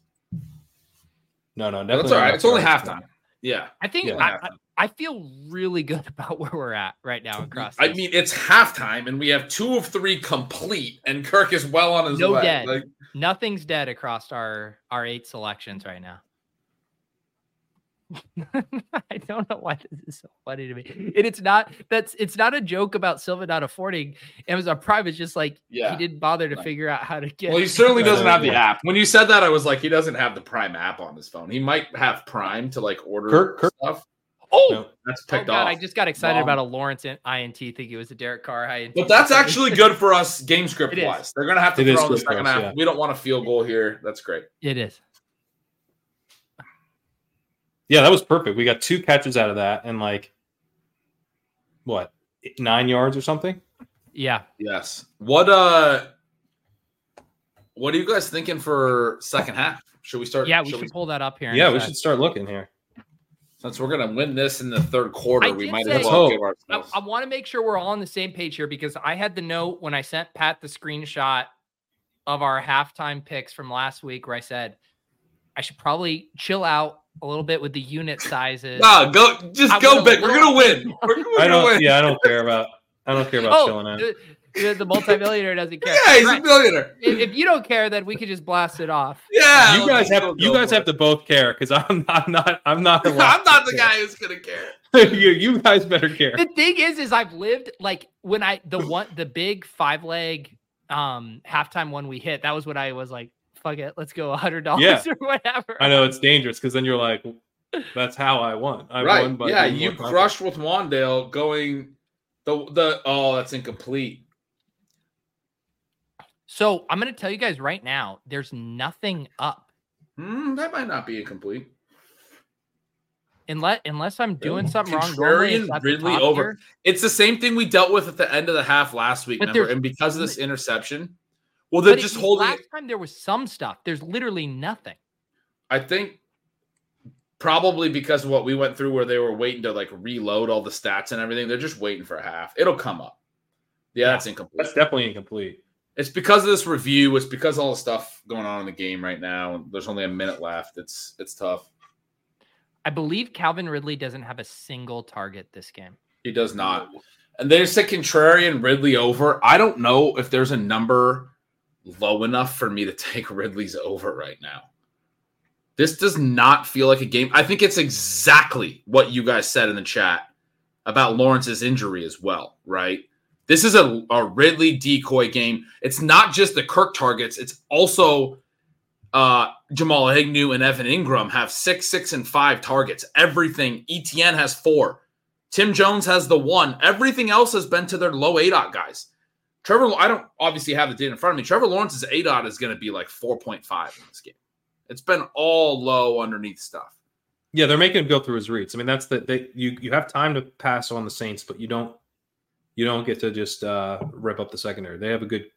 Speaker 5: No, no,
Speaker 3: That's
Speaker 5: definitely.
Speaker 3: all right. It's only
Speaker 5: yards.
Speaker 3: halftime. Yeah,
Speaker 1: I think
Speaker 5: Yeah.
Speaker 1: I, I, I feel really good about where we're at right now across.
Speaker 3: I mean it's halftime, and we have two of three complete, and Kirk is well on his
Speaker 1: No
Speaker 3: way.
Speaker 1: dead.
Speaker 3: Like,
Speaker 1: nothing's dead across our our eight selections right now. I don't know why this is so funny to me. And it's not that's it's not a joke about Silva not affording Amazon Prime. It's just like
Speaker 3: Yeah.
Speaker 1: he didn't bother to
Speaker 3: Right.
Speaker 1: figure out how to get.
Speaker 3: well, he certainly doesn't have the app. When you said that, I was like, he doesn't have the Prime app on his phone. He might have Prime to like order
Speaker 5: Kirk- Kirk-
Speaker 3: stuff.
Speaker 1: oh,
Speaker 5: No.
Speaker 3: That's
Speaker 1: oh
Speaker 3: picked
Speaker 1: God!
Speaker 3: off.
Speaker 1: I just got excited
Speaker 3: Wrong.
Speaker 1: about a Lawrence in- INT. Think it was a Derek Carr INT.
Speaker 3: But that's actually good for us game script wise. They're gonna have to
Speaker 5: It is
Speaker 3: throw in the second
Speaker 5: us,
Speaker 3: half.
Speaker 5: yeah.
Speaker 3: We don't want a field goal here. That's great.
Speaker 1: It is.
Speaker 5: Yeah, that was perfect. We got two catches out of that and like what nine yards or something.
Speaker 1: Yeah.
Speaker 3: Yes. What uh what are you guys thinking for second half? Should we start?
Speaker 1: Yeah, we should pull that up here.
Speaker 5: Yeah, we should start looking here.
Speaker 3: since we're gonna win this in the third quarter,
Speaker 1: I
Speaker 3: we might
Speaker 1: say-
Speaker 3: as well
Speaker 5: Let's
Speaker 3: give
Speaker 1: I,
Speaker 3: ourselves.
Speaker 1: I want to make sure we're all on the same page here because I had the note when I sent Pat the screenshot of our halftime picks from last week where I said I should probably chill out a little bit with the unit sizes.
Speaker 3: Nah, go just
Speaker 1: I
Speaker 3: go
Speaker 1: would've
Speaker 3: big. We're gonna win. We're, we're
Speaker 5: I
Speaker 3: gonna win.
Speaker 5: don't. Yeah, I don't care about. I don't care about
Speaker 1: oh,
Speaker 5: chilling out.
Speaker 1: the, the, the multimillionaire doesn't care.
Speaker 3: Yeah, he's
Speaker 1: Right.
Speaker 3: a millionaire.
Speaker 1: If, if you don't care, then we could just blast it off.
Speaker 3: Yeah,
Speaker 5: you guys have
Speaker 3: go,
Speaker 5: you
Speaker 3: go
Speaker 5: guys have
Speaker 3: it.
Speaker 5: to both care because I'm not. I'm not. I'm not.
Speaker 3: I'm not the
Speaker 5: care.
Speaker 3: guy who's gonna care.
Speaker 5: you, you guys better care.
Speaker 1: The thing is, is I've lived like when I the one the big five leg um halftime one we hit. That was what I was like, fuck it, let's go a hundred dollars
Speaker 5: Yeah.
Speaker 1: or whatever.
Speaker 5: I know it's dangerous because then you're like, that's how I won. I
Speaker 3: right?
Speaker 5: won by
Speaker 3: Yeah, you crushed with Wan'Dale going the the oh that's incomplete.
Speaker 1: So I'm gonna tell you guys right now, there's nothing up
Speaker 3: Hmm, that might not be incomplete.
Speaker 1: unless unless I'm doing
Speaker 3: Really?
Speaker 1: something wrong. it's
Speaker 3: Contrarian
Speaker 1: at the
Speaker 3: Ridley over.
Speaker 1: here.
Speaker 3: It's the same thing we dealt with at the end of the half last week,
Speaker 1: But
Speaker 3: remember? And because of this interception, well, they're
Speaker 1: But
Speaker 3: just
Speaker 1: it-
Speaker 3: holding.
Speaker 1: Last
Speaker 3: It,
Speaker 1: time there was some stuff. There's literally nothing.
Speaker 3: I think probably because of what we went through, where they were waiting to like reload all the stats and everything. They're just waiting for a half. It'll come up. Yeah, that's incomplete.
Speaker 5: That's definitely incomplete.
Speaker 3: It's because of this review. It's because of all the stuff going on in the game right now. and There's only a minute left. It's it's tough.
Speaker 1: I believe Calvin Ridley doesn't have a single target this game.
Speaker 3: He does not. And they said contrarian Ridley over. I don't know if there's a number low enough for me to take Ridley's over right now. This does not feel like a game. I think it's exactly what you guys said in the chat about Lawrence's injury as well, right? This is a, a Ridley decoy game. It's not just the Kirk targets, it's also uh, Jamal Agnew and Evan Engram have six, six, and five targets. Everything. ETN has four. Tim Jones has the one. Everything else has been to their low A dot guys. Trevor, I don't obviously have the data in front of me. Trevor Lawrence's A dot is going to be like 4.5 in this game. It's been all low underneath stuff.
Speaker 5: Yeah, they're making him go through his reads. I mean, that's the they you you have time to pass on the Saints, but you don't you don't get to just uh rip up the secondary. They have a good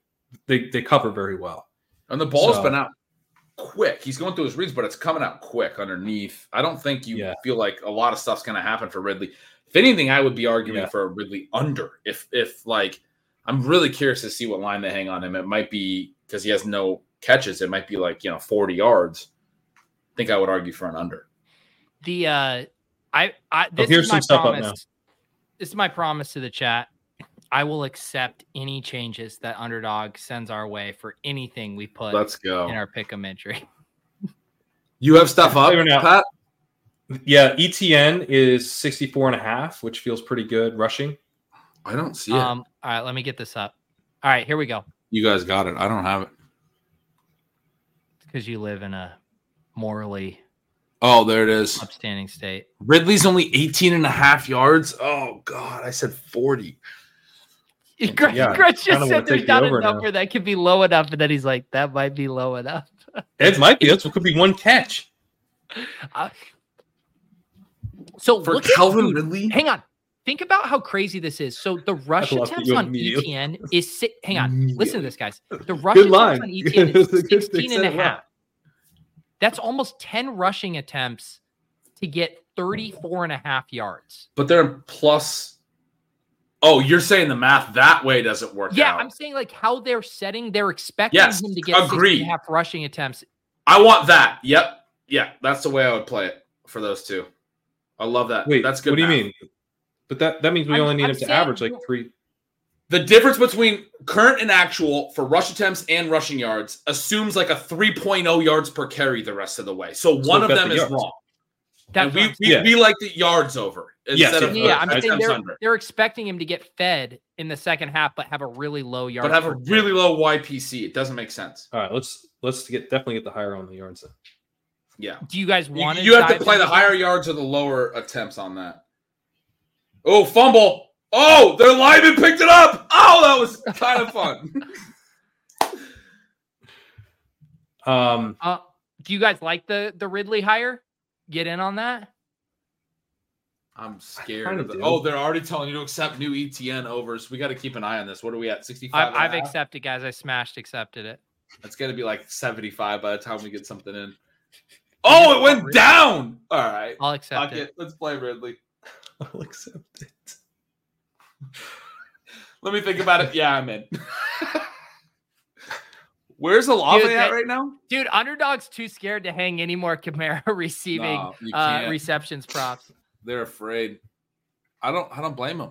Speaker 5: they they cover very well.
Speaker 3: And the ball's
Speaker 5: So-
Speaker 3: been out quick. He's going through his reads, but it's coming out quick underneath. I don't think you
Speaker 5: Yeah.
Speaker 3: feel like a lot of stuff's going to happen for Ridley. If anything, I would be arguing
Speaker 5: Yeah.
Speaker 3: for a Ridley under. If if like I'm really curious to see what line they hang on him. It might be because he has no catches. It might be like you know 40 yards. I think I would argue for an under.
Speaker 1: The uh I I this
Speaker 5: here's
Speaker 1: is my
Speaker 5: some stuff up
Speaker 1: promise.
Speaker 5: now.
Speaker 1: This is my promise to the chat. I will accept any changes that underdog sends our way for anything we put
Speaker 3: Let's go.
Speaker 1: in our pick'em entry.
Speaker 3: You have stuff up,
Speaker 5: Figuring out-
Speaker 3: Pat?
Speaker 5: Yeah, ETN is 64 and a half, which feels pretty good rushing.
Speaker 3: I don't see it.
Speaker 1: Um all right, let me get this up. All right, here we go.
Speaker 3: you guys got it. I don't have it.
Speaker 1: Because you live in a morally
Speaker 3: Oh, there it is.
Speaker 1: upstanding state.
Speaker 3: Ridley's only 18 and a half yards. Oh God, I said 40.
Speaker 1: Greg,
Speaker 5: Yeah,
Speaker 1: Greg just said there's not a
Speaker 5: over now.
Speaker 1: number that could be low enough, and then he's like, that might be low enough.
Speaker 5: It might be. That's what could be one catch.
Speaker 1: Uh, so
Speaker 3: For Calvin Ridley?
Speaker 1: Hang on. Think about how crazy this is. So the rush attempts on ETN is si- hang on. Listen to this, guys. The rush
Speaker 5: Good
Speaker 1: attempts
Speaker 5: line.
Speaker 1: on ETN
Speaker 5: It was a
Speaker 1: is
Speaker 5: good-
Speaker 1: 16 and a
Speaker 5: said it
Speaker 1: half. That's almost 10 rushing attempts to get 34 and a half yards.
Speaker 3: But they're plus. Oh, you're saying the math that way doesn't work
Speaker 1: Yeah,
Speaker 3: out.
Speaker 1: I'm saying like how they're setting, they're expecting
Speaker 3: Yes,
Speaker 1: him to get 16
Speaker 3: agreed.
Speaker 1: and a half rushing attempts.
Speaker 3: I want that. Yep. Yeah, that's the way I would play it for those two. I love that.
Speaker 5: Wait,
Speaker 3: that's good.
Speaker 5: What do you mean? But that that means we
Speaker 1: I'm-
Speaker 5: only need
Speaker 1: I'm
Speaker 5: him to average like three.
Speaker 3: The difference between current and actual for rush attempts and rushing yards assumes like a 3.0 yards per carry the rest of the way. So one of them
Speaker 5: the
Speaker 3: is
Speaker 5: yards.
Speaker 3: wrong.
Speaker 1: That
Speaker 3: we, we,
Speaker 5: Yeah.
Speaker 3: we like the yards over
Speaker 5: Yes,
Speaker 3: instead
Speaker 5: yeah.
Speaker 3: of
Speaker 1: Yeah, I'm saying
Speaker 3: attempts
Speaker 1: they're,
Speaker 3: under.
Speaker 1: they're expecting him to get fed in the second half, but have a really low yard.
Speaker 3: But have a
Speaker 1: per
Speaker 3: really low YPC. It doesn't make sense.
Speaker 5: All right, let's let's get definitely get the higher on the yards. Then.
Speaker 3: Yeah.
Speaker 1: Do you guys
Speaker 3: You,
Speaker 1: want
Speaker 3: you have to play the higher yards or the lower attempts on that. Oh, fumble. Oh, their lineman picked it up. Oh, that was kind of fun.
Speaker 5: Um,
Speaker 1: Uh, do you guys like the the Ridley hire? Get in on that.
Speaker 3: I'm scared.
Speaker 5: kinda
Speaker 3: the,
Speaker 5: do.
Speaker 3: oh, they're already telling you to accept new ETN overs. We got to keep an eye on this. What are we at? 65?
Speaker 1: I've,
Speaker 3: and a
Speaker 1: I've accepted, guys. I smashed accepted it.
Speaker 3: It's going to be like 75 by the time we get something in. Oh, it went down. All right.
Speaker 1: I'll accept
Speaker 3: Fuck
Speaker 1: it.
Speaker 3: it. Let's play Ridley.
Speaker 5: I'll accept it.
Speaker 3: Let me think about it. Yeah, I'm in. Where's Olave
Speaker 1: Dude,
Speaker 3: at
Speaker 1: that-
Speaker 3: right now?
Speaker 1: Dude, underdog's too scared to hang any more Kamara receiving
Speaker 3: No,
Speaker 1: uh, receptions props.
Speaker 3: They're afraid. I don't I don't blame him.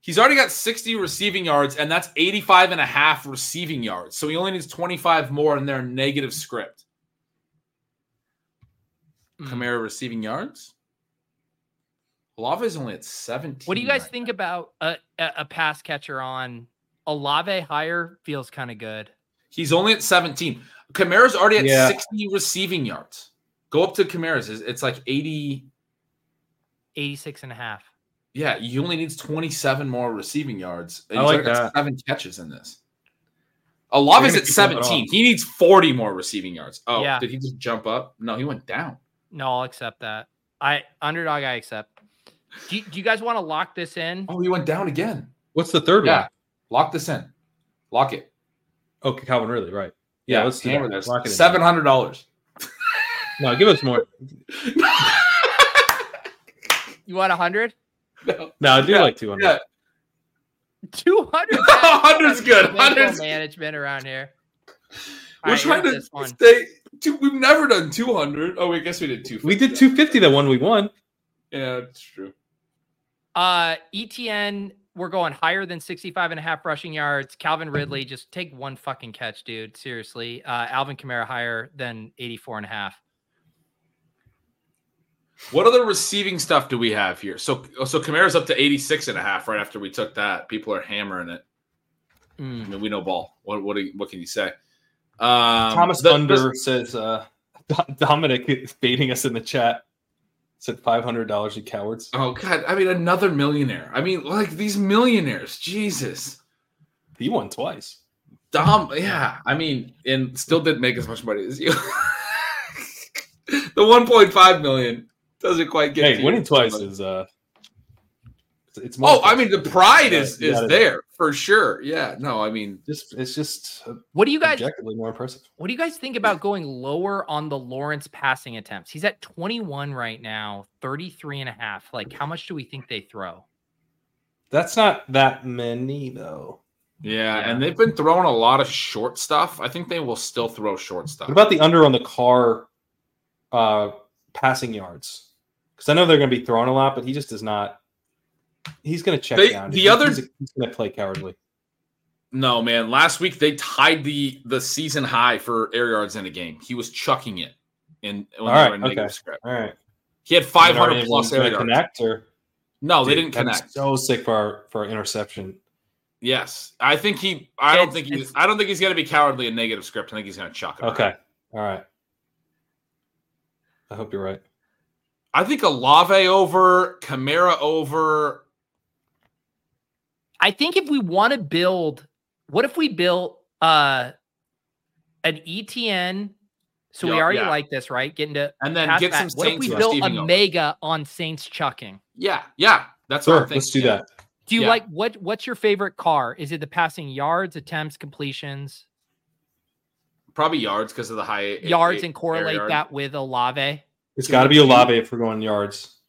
Speaker 3: He's already got 60 receiving yards, and that's 85 and a half receiving yards. So he only needs 25 more in their negative script.
Speaker 1: Mm.
Speaker 3: Kamara receiving yards. Olave is only at 17.
Speaker 1: What do you guys
Speaker 3: right
Speaker 1: think
Speaker 3: now.
Speaker 1: about a, a, a pass catcher on Olave higher? Feels kind of good.
Speaker 3: He's only at 17. Kamara's already at
Speaker 5: Yeah.
Speaker 3: 60 receiving yards. Go up to Kamara's. It's- It's like 80.
Speaker 1: 86 and a half.
Speaker 3: Yeah, he only needs 27 more receiving yards. And
Speaker 5: I like
Speaker 3: got
Speaker 5: that.
Speaker 3: seven catches in this. Olave's
Speaker 5: gonna
Speaker 3: at
Speaker 5: keep him at
Speaker 3: 17. He needs 40 more receiving yards. Oh,
Speaker 1: Yeah.
Speaker 3: did he just jump up? No, he went down.
Speaker 1: No, I'll accept that. I underdog, I accept. Do you, do you guys want to lock this in?
Speaker 3: Oh, he went down again.
Speaker 5: What's the third
Speaker 3: Yeah.
Speaker 5: one?
Speaker 3: Lock this in. Lock it.
Speaker 5: Okay, Calvin Ridley, right? Yeah, let's do
Speaker 3: hammer
Speaker 5: that.
Speaker 3: this.
Speaker 5: Lock it.
Speaker 3: Seven hundred dollars.
Speaker 5: No, give us more.
Speaker 1: You want a 100?
Speaker 5: No, I do
Speaker 3: Yeah,
Speaker 5: like two hundred.
Speaker 3: yeah.
Speaker 1: 200.
Speaker 3: 100's good.
Speaker 1: Bankroll
Speaker 3: 100's
Speaker 1: management around here.
Speaker 3: We're
Speaker 1: All right,
Speaker 3: trying to
Speaker 1: this one.
Speaker 3: stay. Two, we've never done 200. Oh, I guess we did 250.
Speaker 5: We did two fifty that one we won.
Speaker 3: Yeah, it's true.
Speaker 1: Uh, ETN, we're going higher than 65 and a half rushing yards. Calvin Ridley, just take one fucking catch, dude. Seriously. Uh, Alvin Kamara higher than 84 and a half.
Speaker 3: What other receiving stuff do we have here? So so Kamara's up to 86 and a half right after we took that. People are hammering it. I
Speaker 1: Mm.
Speaker 3: mean, we know ball. What what do you, what can you say? Um,
Speaker 5: Thomas
Speaker 3: the-
Speaker 5: Thunder says uh, Dominic is baiting us in the chat. Said five hundred dollars, you cowards.
Speaker 3: Oh god, I mean another millionaire. I mean, like these millionaires, Jesus.
Speaker 5: He won twice.
Speaker 3: Dom, yeah. I mean, and still didn't make as much money as you. the 1.5 million doesn't quite get.
Speaker 5: Hey, winning twice is uh, it's, it's more.
Speaker 3: Oh, I mean, the pride is is
Speaker 5: gotta-
Speaker 3: there for sure. Yeah, no, I mean,
Speaker 5: just it's just uh,
Speaker 1: What do you guys
Speaker 5: objectively more impressive.
Speaker 1: what do you guys think about going lower on the Lawrence passing attempts? He's at 21 right now, 33 and a half. Like how much do we think they throw?
Speaker 5: That's not that many though.
Speaker 3: yeah,
Speaker 1: Yeah.
Speaker 3: and they've been throwing a lot of short stuff. I think they will still throw short stuff.
Speaker 5: What about the under on the Carr uh passing yards? Because I know they're going to be throwing a lot, but he just does not. He's going to check
Speaker 3: They-
Speaker 5: down.
Speaker 3: the
Speaker 5: He-
Speaker 3: other-
Speaker 5: he's, he's going to play cowardly.
Speaker 3: no, man. Last week they tied the the season high for air yards in a game. He was chucking it in when
Speaker 5: All
Speaker 3: they
Speaker 5: right,
Speaker 3: were in negative
Speaker 5: okay.
Speaker 3: script.
Speaker 5: All right,
Speaker 3: He had 500
Speaker 5: any
Speaker 3: plus
Speaker 5: of them
Speaker 3: air
Speaker 5: gonna
Speaker 3: yards.
Speaker 5: connect or
Speaker 3: No, they didn't connect.
Speaker 5: So sick for our, for our interception.
Speaker 3: Yes, I think he. I don't think he's. I don't think he's going to be cowardly in negative script. I think he's going to chuck it.
Speaker 5: Okay, all right. I hope you're right.
Speaker 3: I think Olave over, Kamara over.
Speaker 1: I think if we want to build, what if we built uh an ETN? So we already
Speaker 3: yeah.
Speaker 1: like this, right? Getting to
Speaker 3: And then get
Speaker 1: back.
Speaker 3: some
Speaker 1: What if we built a
Speaker 3: over.
Speaker 1: mega on Saints chucking?
Speaker 3: Yeah, yeah, that's
Speaker 5: Sure,
Speaker 3: what I'm thinking.
Speaker 5: let's do that.
Speaker 1: Do you
Speaker 3: Yeah.
Speaker 1: like what? What's your favorite car? Is it the passing yards, attempts, completions,
Speaker 3: Probably yards because of the high
Speaker 1: yards,
Speaker 3: air
Speaker 1: and correlate
Speaker 3: yard.
Speaker 1: that with Olave?
Speaker 5: It's got to be
Speaker 3: do-
Speaker 5: Olave if we're going yards.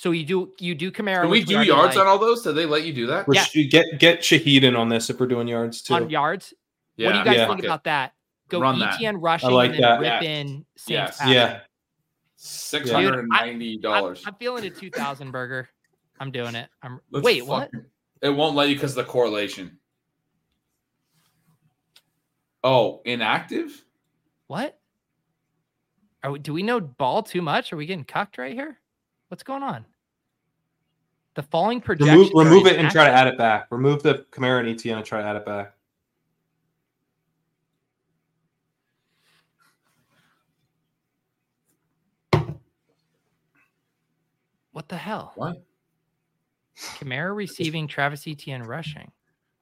Speaker 1: So you do you do Kamara?
Speaker 3: Can we do
Speaker 1: already
Speaker 3: yards
Speaker 1: like,
Speaker 3: on all those? Did they let you do that?
Speaker 1: Yeah.
Speaker 5: sh- get get Shaheed in on this if we're doing yards too.
Speaker 1: on yards?
Speaker 3: Yeah,
Speaker 1: what do you guys
Speaker 5: Yeah.
Speaker 1: think about that? Go
Speaker 3: Run that.
Speaker 1: ETN rushing
Speaker 5: like
Speaker 1: and then
Speaker 5: that.
Speaker 1: rip
Speaker 3: Yes.
Speaker 1: in Saints
Speaker 3: Yes.
Speaker 5: yeah,
Speaker 3: Six hundred and ninety
Speaker 1: I'm,
Speaker 3: dollars.
Speaker 1: I'm feeling a two thousand burger. I'm doing it. I'm
Speaker 3: Let's
Speaker 1: wait what?
Speaker 3: fucking- It won't let you because of the correlation. Oh, inactive?
Speaker 1: What? Are we, do we know ball too much? Are we getting cucked right here? What's going on? The falling projection.
Speaker 5: remove remove it and try to add it back. Remove the Kamara and ETN and try to add it back.
Speaker 1: What the hell?
Speaker 3: What?
Speaker 1: Kamara receiving, Travis Etienne rushing.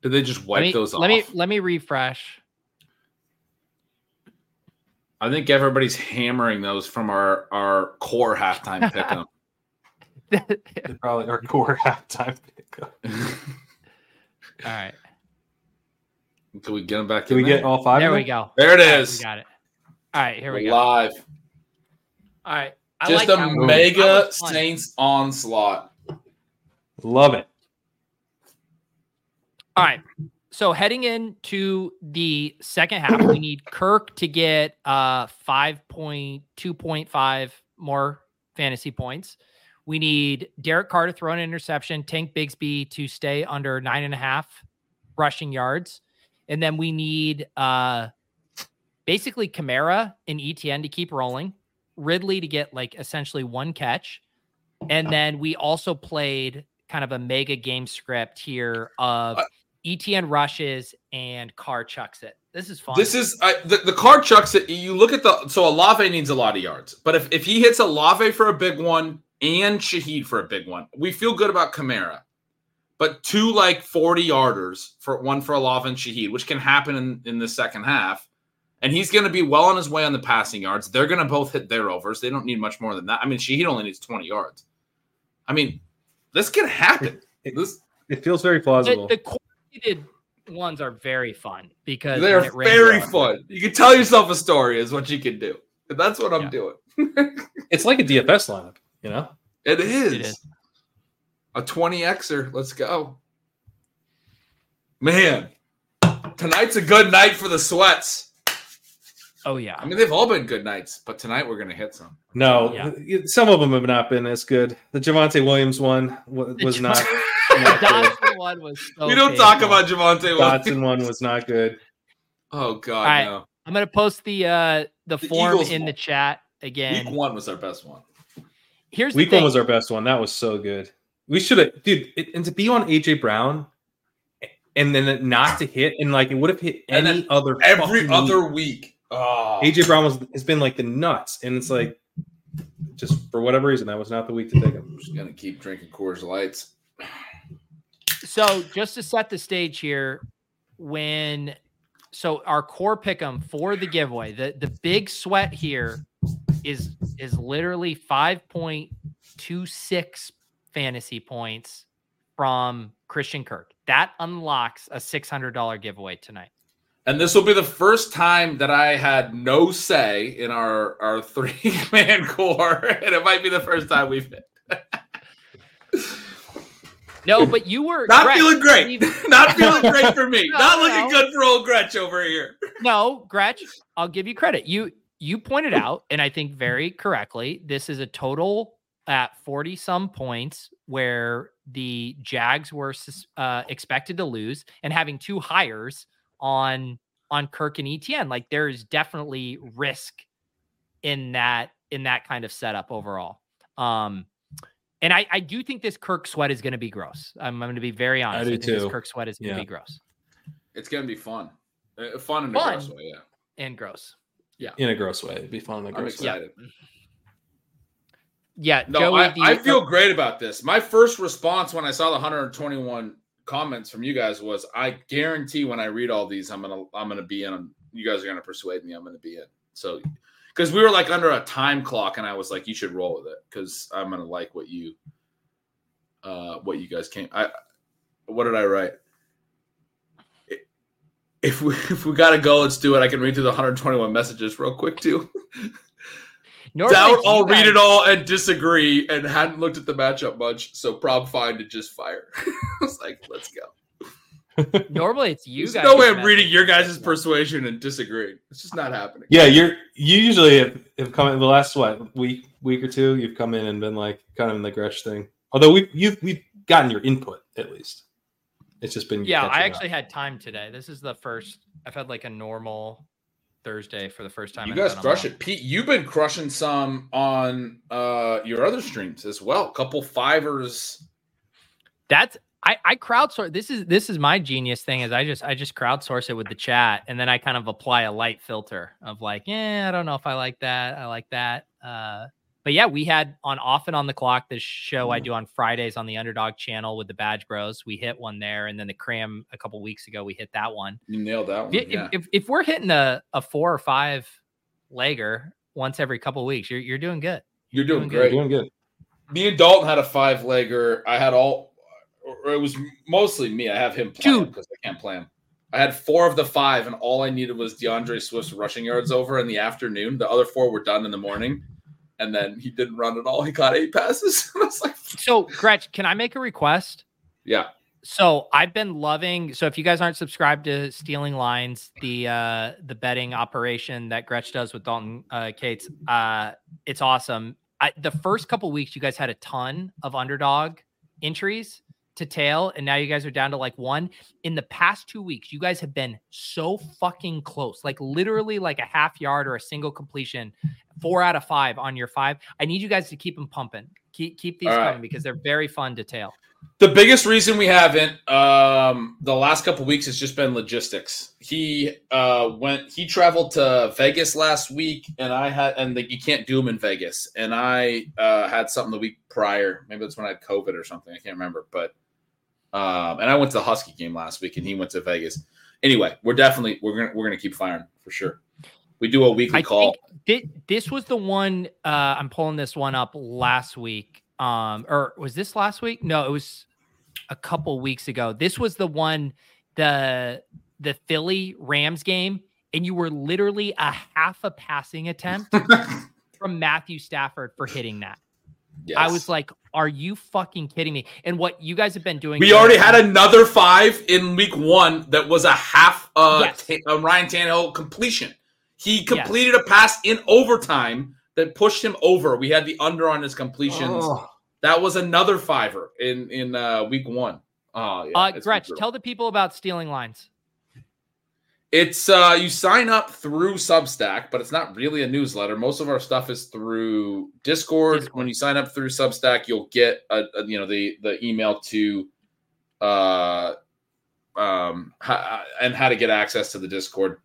Speaker 3: Did they just wipe
Speaker 1: let me,
Speaker 3: those
Speaker 1: let
Speaker 3: off?
Speaker 1: me let me refresh.
Speaker 3: I think everybody's hammering those from our our core halftime pick 'em.
Speaker 5: They probably our core halftime pickup.
Speaker 1: All right,
Speaker 3: Can we get them back
Speaker 5: Can
Speaker 3: in
Speaker 5: we get all five?
Speaker 1: there
Speaker 5: of
Speaker 1: we
Speaker 5: them?
Speaker 1: go.
Speaker 3: There it is.
Speaker 1: All right, we got it. All right, here we go.
Speaker 3: Live.
Speaker 1: All right, I
Speaker 3: Just
Speaker 1: like
Speaker 3: a
Speaker 1: that one. That
Speaker 3: mega. Saints onslaught.
Speaker 5: Love it.
Speaker 1: All right. So heading into the second half, we need Kirk to get uh 5.2.5 more fantasy points. We need Derek Carr to throw an interception, Tank Bigsby to stay under nine and a half rushing yards. And then we need uh basically Kamara and ETN to keep rolling, Ridley to get like essentially one catch. And then we also played kind of a mega game script here of ETN rushes and Carr chucks it. This is fun.
Speaker 3: This is I, the the chucks it. You look at the so Olave needs a lot of yards, but if if he hits Olave for a big one and Shaheed for a big one, we feel good about Kamara. But two like forty yarders for one for Olave and Shaheed, which can happen in in the second half, and he's going to be well on his way on the passing yards. They're going to both hit their overs. They don't need much more than that. I mean, Shaheed only needs twenty yards. I mean, this can happen. This
Speaker 5: It feels very plausible.
Speaker 1: the coordinated ones are very fun because
Speaker 3: they're
Speaker 1: when it rains
Speaker 3: very
Speaker 1: out-
Speaker 3: fun. You can tell yourself a story is what you can do. And that's what I'm
Speaker 1: Yeah.
Speaker 3: doing.
Speaker 5: it's like a DFS lineup, you know.
Speaker 3: It is.
Speaker 1: It is.
Speaker 3: A 20xer. Let's go. Man, tonight's a good night for the sweats.
Speaker 1: Oh yeah.
Speaker 3: I mean, they've all been good nights, but tonight we're going to hit some.
Speaker 5: No,
Speaker 1: Yeah.
Speaker 5: some of them have not been as good. The Javonte Williams one wa-
Speaker 1: The
Speaker 5: was not.
Speaker 1: the
Speaker 5: not good.
Speaker 1: Dotson one was so
Speaker 3: we don't talk
Speaker 1: painful.
Speaker 3: about Javonte Williams.
Speaker 5: Dotson one was not good.
Speaker 3: Oh, God,
Speaker 1: All right.
Speaker 3: no.
Speaker 1: I'm gonna post the uh the,
Speaker 3: The
Speaker 1: form
Speaker 3: Eagles
Speaker 1: in the chat again.
Speaker 3: Week one was our best one.
Speaker 1: Here's
Speaker 5: Week
Speaker 1: the thing.
Speaker 5: one was our best one. That was so good. We should have, dude. It, and to be on AJ Brown, and then not to hit, and like it would have hit
Speaker 3: And
Speaker 5: any
Speaker 3: then
Speaker 5: other
Speaker 3: Every other
Speaker 5: week.
Speaker 3: week. Ah. Oh.
Speaker 5: AJ Brown was has been like the nuts, and it's like just for whatever reason that was not the week to take him.
Speaker 3: I'm just gonna keep drinking Coors Lights.
Speaker 1: So just to set the stage here, when so our core pick'em for the giveaway, the the big sweat here is is literally five point two six fantasy points from Christian Kirk. That unlocks a six hundred dollar giveaway tonight.
Speaker 3: And this will be the first time that I had no say in our our three man core, and it might be the first time we've hit.
Speaker 1: No, but you were
Speaker 3: Not
Speaker 1: Gretch,
Speaker 3: feeling great.
Speaker 1: leave-
Speaker 3: Not feeling great for me.
Speaker 1: No,
Speaker 3: Not looking
Speaker 1: no.
Speaker 3: good for old Gretch over here.
Speaker 1: No, Gretch, I'll give you credit. You you pointed out, and I think very correctly, this is a total at 40 some points where the Jags were uh, expected to lose and having two hires on on Kirk and ETN. Like there is definitely risk in that in that kind of setup overall. Um and I, I do think this Kirk sweat is going to be gross. I'm, I'm going to be very honest.
Speaker 5: I do
Speaker 1: think this
Speaker 5: too.
Speaker 1: Kirk sweat is going to
Speaker 5: Yeah.
Speaker 1: be gross
Speaker 3: It's gonna be fun. Uh, fun in a
Speaker 1: Fun.
Speaker 3: gross way, yeah.
Speaker 1: and gross.
Speaker 5: In a gross way. It'd be fun in a
Speaker 3: I'm
Speaker 5: gross way.
Speaker 3: excited.
Speaker 1: Yeah,
Speaker 3: No,
Speaker 1: Joey,
Speaker 3: I,
Speaker 1: the-
Speaker 3: I feel great about this. My first response when I saw the 121 comments from you guys was, "I guarantee when I read all these, I'm gonna I'm gonna be in. You guys are gonna persuade me. I'm gonna be in." So, because we were like under a time clock, and I was like, "You should roll with it," because I'm gonna like what you, uh, what you guys came. I, what did I write? I- If we if we gotta go, let's do it. I can read through the 121 messages real quick too.
Speaker 1: Normally
Speaker 3: Doubt I'll read it all and disagree and hadn't looked at the matchup much, so prob fine to just fire. I was like, let's go.
Speaker 1: Normally it's you
Speaker 3: There's
Speaker 1: guys.
Speaker 3: no way I'm reading your
Speaker 1: message.
Speaker 3: guys' persuasion and disagreeing. It's just not happening.
Speaker 5: Yeah, you're you usually have, have come in the last what week week or two. You've come in and been like kind of in the Gretch thing. Although we you we've gotten your input at least. It's just been
Speaker 1: Yeah, I
Speaker 5: catching up.
Speaker 1: actually had time today. This is the first I've had like a normal Thursday for the first time.
Speaker 3: You guys crush it. Pete, you've been crushing some on uh your other streams as well. couple fivers.
Speaker 1: That's I I crowdsource. This is this is my genius thing. Is I just I just crowdsource it with the chat, and then I kind of apply a light filter of like, yeah, I don't know if I like that. I like that. Uh, but yeah, we had on off and on the clock this show I mm-hmm. do on Fridays on the Underdog channel with the Badge Bros. We hit one there, and then the Cram a couple weeks ago we hit that one.
Speaker 3: You nailed that one.
Speaker 1: If,
Speaker 3: yeah.
Speaker 1: if, if we're hitting a, a four or five legger once every couple weeks, you're you're doing good.
Speaker 3: You're doing
Speaker 1: doing
Speaker 5: You're
Speaker 3: great.
Speaker 5: doing good.
Speaker 3: Me and Dalton had a five legger. I had all, or it was mostly me. I have him playing
Speaker 1: Dude.
Speaker 3: because I can't play him. I had four of the five, and all I needed was D'Andre Swift's rushing yards over in the afternoon. The other four were done in the morning, and then he didn't run at all. He caught eight passes. I was like,
Speaker 1: So, Gretch, can I make a request?
Speaker 3: yeah,
Speaker 1: So I've been loving. So if you guys aren't subscribed to Stealing Lines, the uh the betting operation that Gretch does with Dalton uh Cates, uh it's awesome. I, the first couple weeks you guys had a ton of underdog entries to tail, and now you guys are down to like one. In the past two weeks, you guys have been so fucking close, like literally like a half yard or a single completion, four out of five on your five. I need you guys to keep them pumping. Keep keep these
Speaker 3: right.
Speaker 1: coming because they're very fun to tail.
Speaker 3: The biggest reason we haven't um the last couple weeks has just been logistics. He uh went he traveled to Vegas last week and I had and like you can't do him in Vegas. And I uh had something the week prior. Maybe that's when I had COVID or something. I can't remember. But um and I went to the Husky game last week and he went to Vegas. Anyway, we're definitely we're gonna we're gonna keep firing for sure. We do a weekly
Speaker 1: I
Speaker 3: call.
Speaker 1: think thi- this was the one uh I'm pulling this one up last week. Um or was this last week? No, it was a couple weeks ago. This was the one the the Philly Rams game and you were literally a half a passing attempt from Matthew Stafford for hitting that. I was like, are you fucking kidding me? And what you guys have been doing
Speaker 3: We already had another five in week one that was a half uh,
Speaker 1: Yes.
Speaker 3: ta- a Ryan Tannehill completion. He completed a pass in overtime that pushed him over. We had the under on his completions.
Speaker 1: Oh.
Speaker 3: That was another fiver in in uh, week one. Oh yeah,
Speaker 1: uh Gretch, tell the people about stealing lines.
Speaker 3: It's uh you sign up through Substack, but it's not really a newsletter. Most of our stuff is through Discord.
Speaker 1: Discord.
Speaker 3: When you sign up through Substack, you'll get a, a- you know the the email to uh um how, and how to get access to the Discord.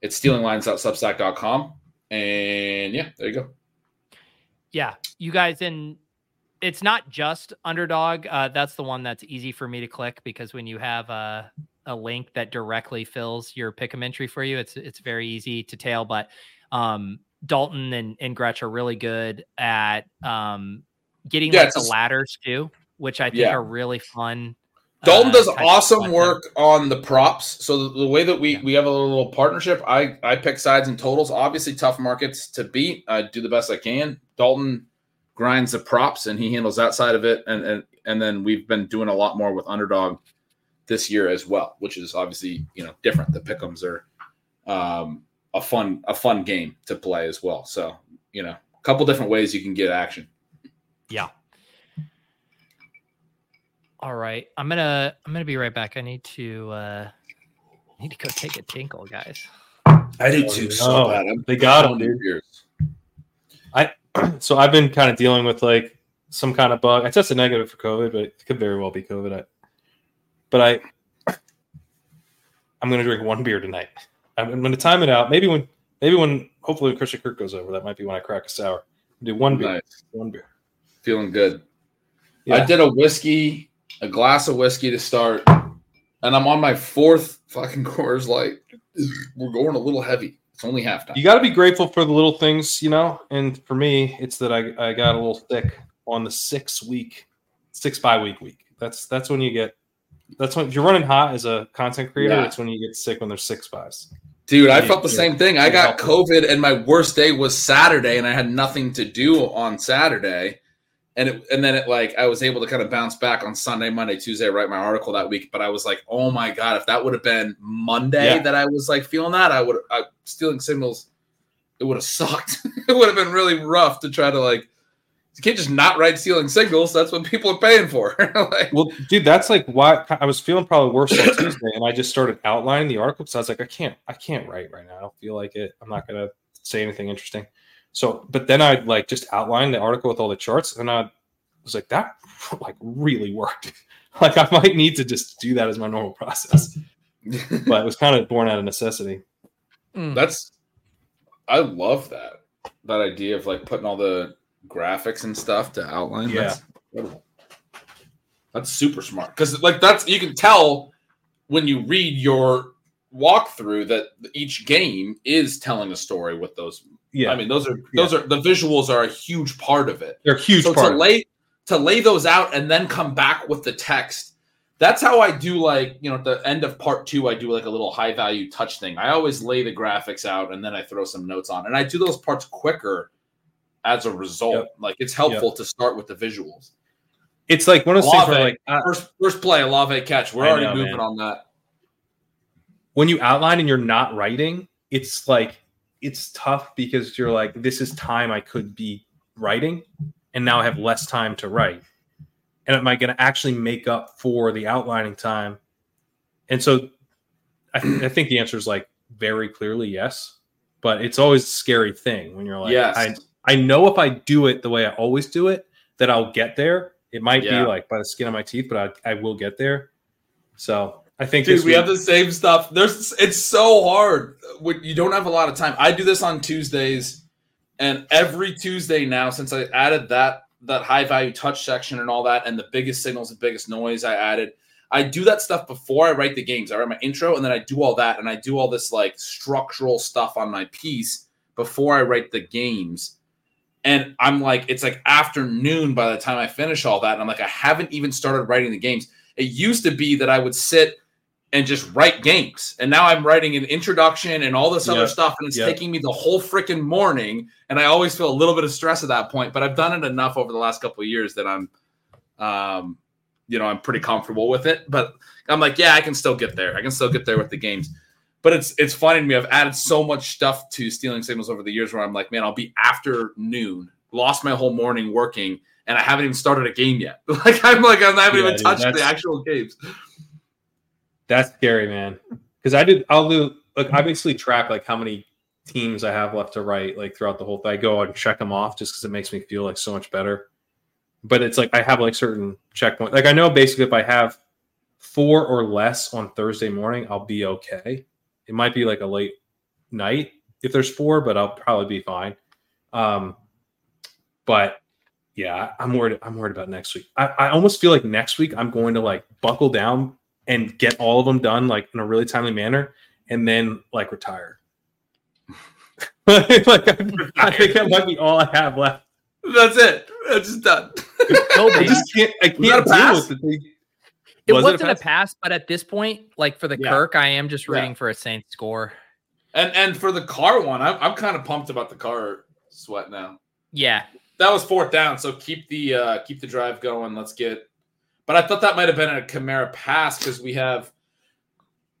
Speaker 3: It's stealinglines.substack.com. And yeah, there you go.
Speaker 1: Yeah, you guys in it's not just underdog. Uh, that's the one that's easy for me to click because when you have a, a link that directly fills your pick'em entry for you, it's it's very easy to tail. But um, Dalton and, and Gretch are really good at um, getting
Speaker 3: Yeah,
Speaker 1: like the ladders too, which I think
Speaker 3: Yeah.
Speaker 1: are really fun.
Speaker 3: Dalton
Speaker 1: uh,
Speaker 3: does awesome work on the props. So the, the way that we
Speaker 1: Yeah.
Speaker 3: we have a little partnership, I I pick sides and totals. Obviously, tough markets to beat. I do the best I can. Dalton grinds the props and he handles that side of it, and and and then we've been doing a lot more with underdog this year as well, which is obviously you know different. The pickums are um, a fun a fun game to play as well. So you know, a couple different ways you can get action.
Speaker 1: Yeah. All right. I'm gonna I'm gonna be right back. I need to uh need to go take a tinkle, guys.
Speaker 3: I do
Speaker 5: too, so bad.
Speaker 3: I'm
Speaker 5: They got him, dude.
Speaker 3: Years.
Speaker 5: so I've been kind of dealing with like some kind of bug. I tested negative for COVID, but it could very well be COVID. I, but I, I'm going to drink one beer tonight. I'm, I'm going to time it out. Maybe when, maybe when, hopefully when Christian Kirk goes over, that might be when I crack a sour. Do one beer,
Speaker 3: Nice.
Speaker 5: one beer.
Speaker 3: Feeling good.
Speaker 5: Yeah.
Speaker 3: I did a whiskey, a glass of whiskey to start, and I'm on my fourth fucking Coors Light. We're going a little heavy. It's only halftime.
Speaker 5: You got to be grateful for the little things, you know. And for me, it's that I, I got a little thick on the six week, six by week week. That's that's when you get. That's when if you're running hot as a content creator.
Speaker 3: Yeah.
Speaker 5: That's when you get sick when there's six byes.
Speaker 3: Dude, I felt the same thing. I got. COVID, and my worst day was Saturday, and I had nothing to do on Saturday. And it, and then it like I was able to kind of bounce back on Sunday, Monday, Tuesday, write my article that week. But I was like, oh my god, if that would have been Monday
Speaker 5: Yeah.
Speaker 3: that I was like feeling that, I would I, stealing signals. It would have sucked. it would have been really rough to try to like. You can't just not write stealing signals. That's what people are paying for. like,
Speaker 5: Well, dude, that's like why I was feeling probably worse on Tuesday, and I just started outlining the article because I was like, I can't, I can't write right now. I don't feel like it. I'm not gonna say anything interesting. So, but then I'd like just outline the article with all the charts, and I was like, that like really worked. like I might need to just do that as my normal process, but it was kind of born out of necessity. Hmm.
Speaker 3: That's I love that that idea of like putting all the graphics and stuff to outline.
Speaker 5: Yeah.
Speaker 3: That's. That's super smart because like that's you can tell when you read your walkthrough that each game is telling a story with those.
Speaker 5: Yeah,
Speaker 3: I mean, those are those are the visuals are a huge part of it.
Speaker 5: they're a huge
Speaker 3: so to lay to lay those out and then come back with the text that's how i do like you know at the end of part two i do like a little high value touch thing i always lay the graphics out and then i throw some notes on and i do those parts quicker as a result
Speaker 5: Yep.
Speaker 3: like it's helpful to start with the visuals
Speaker 5: It's like one of those things where like uh,
Speaker 3: first first play Olave catch we're
Speaker 5: I
Speaker 3: already
Speaker 5: know,
Speaker 3: moving
Speaker 5: man.
Speaker 3: on that
Speaker 5: when you outline and you're not writing, it's like it's tough because you're like, this is time I could be writing, and now I have less time to write. And am I going to actually make up for the outlining time? And so, I, th- I think the answer is like very clearly yes, but it's always a scary thing when you're like,
Speaker 3: yes
Speaker 5: I I know if I do it the way I always do it, that I'll get there. It might
Speaker 3: Yeah.
Speaker 5: be like by the skin of my teeth, but I, I will get there. So I think
Speaker 3: Dude, we
Speaker 5: week-
Speaker 3: have the same stuff. There's it's so hard when you don't have a lot of time. I do this on Tuesdays, and every Tuesday now, since I added that that high value touch section and all that, and the biggest signals and biggest noise I added, I do that stuff before I write the games. I write my intro, and then I do all that, and I do all this like structural stuff on my piece before I write the games. And I'm like, it's like afternoon by the time I finish all that, and I'm like, I haven't even started writing the games. It used to be that I would sit and just write games. And now I'm writing an introduction and all this other
Speaker 5: Yeah.
Speaker 3: stuff. And it's
Speaker 5: Yeah.
Speaker 3: taking me the whole freaking morning. And I always feel a little bit of stress at that point. But I've done it enough over the last couple of years that I'm um, you know, I'm pretty comfortable with it. But I'm like, yeah, I can still get there. I can still get there with the games. But it's it's funny to me. I've added so much stuff to stealing signals over the years where I'm like, man, I'll be after noon, lost my whole morning working, and I haven't even started a game yet. like I'm like I haven't
Speaker 5: Yeah,
Speaker 3: even
Speaker 5: dude,
Speaker 3: touched the actual games.
Speaker 5: That's scary, man. because I did. I'll do. Like I basically track like how many teams I have left to write like throughout the whole thing. I go and check them off just because it makes me feel like so much better. But it's like I have like certain checkpoints. Like I know basically if I have four or less on Thursday morning, I'll be okay. It might be like a late night if there's four, but I'll probably be fine. Um, but yeah, I'm worried. I'm worried about next week. I, I almost feel like next week I'm going to like buckle down and get all of them done like in a really timely manner, and then like retire. like I, I think that might be all I have left.
Speaker 3: That's it. That's just done.
Speaker 1: Go,
Speaker 5: I just can't. I can't deal
Speaker 3: pass?
Speaker 5: with the.
Speaker 1: It
Speaker 5: Was
Speaker 1: wasn't
Speaker 5: it a
Speaker 1: a
Speaker 5: pass?
Speaker 1: pass, but at this point, like for the
Speaker 3: Yeah.
Speaker 1: Kirk, I am just
Speaker 3: Yeah.
Speaker 1: rooting for a Saints score.
Speaker 3: And and for the car one, I'm, I'm kind of pumped about the car sweat now.
Speaker 1: Yeah,
Speaker 3: That was fourth down, so keep the uh keep the drive going. Let's get. But I thought that might have been a Kamara pass because we have.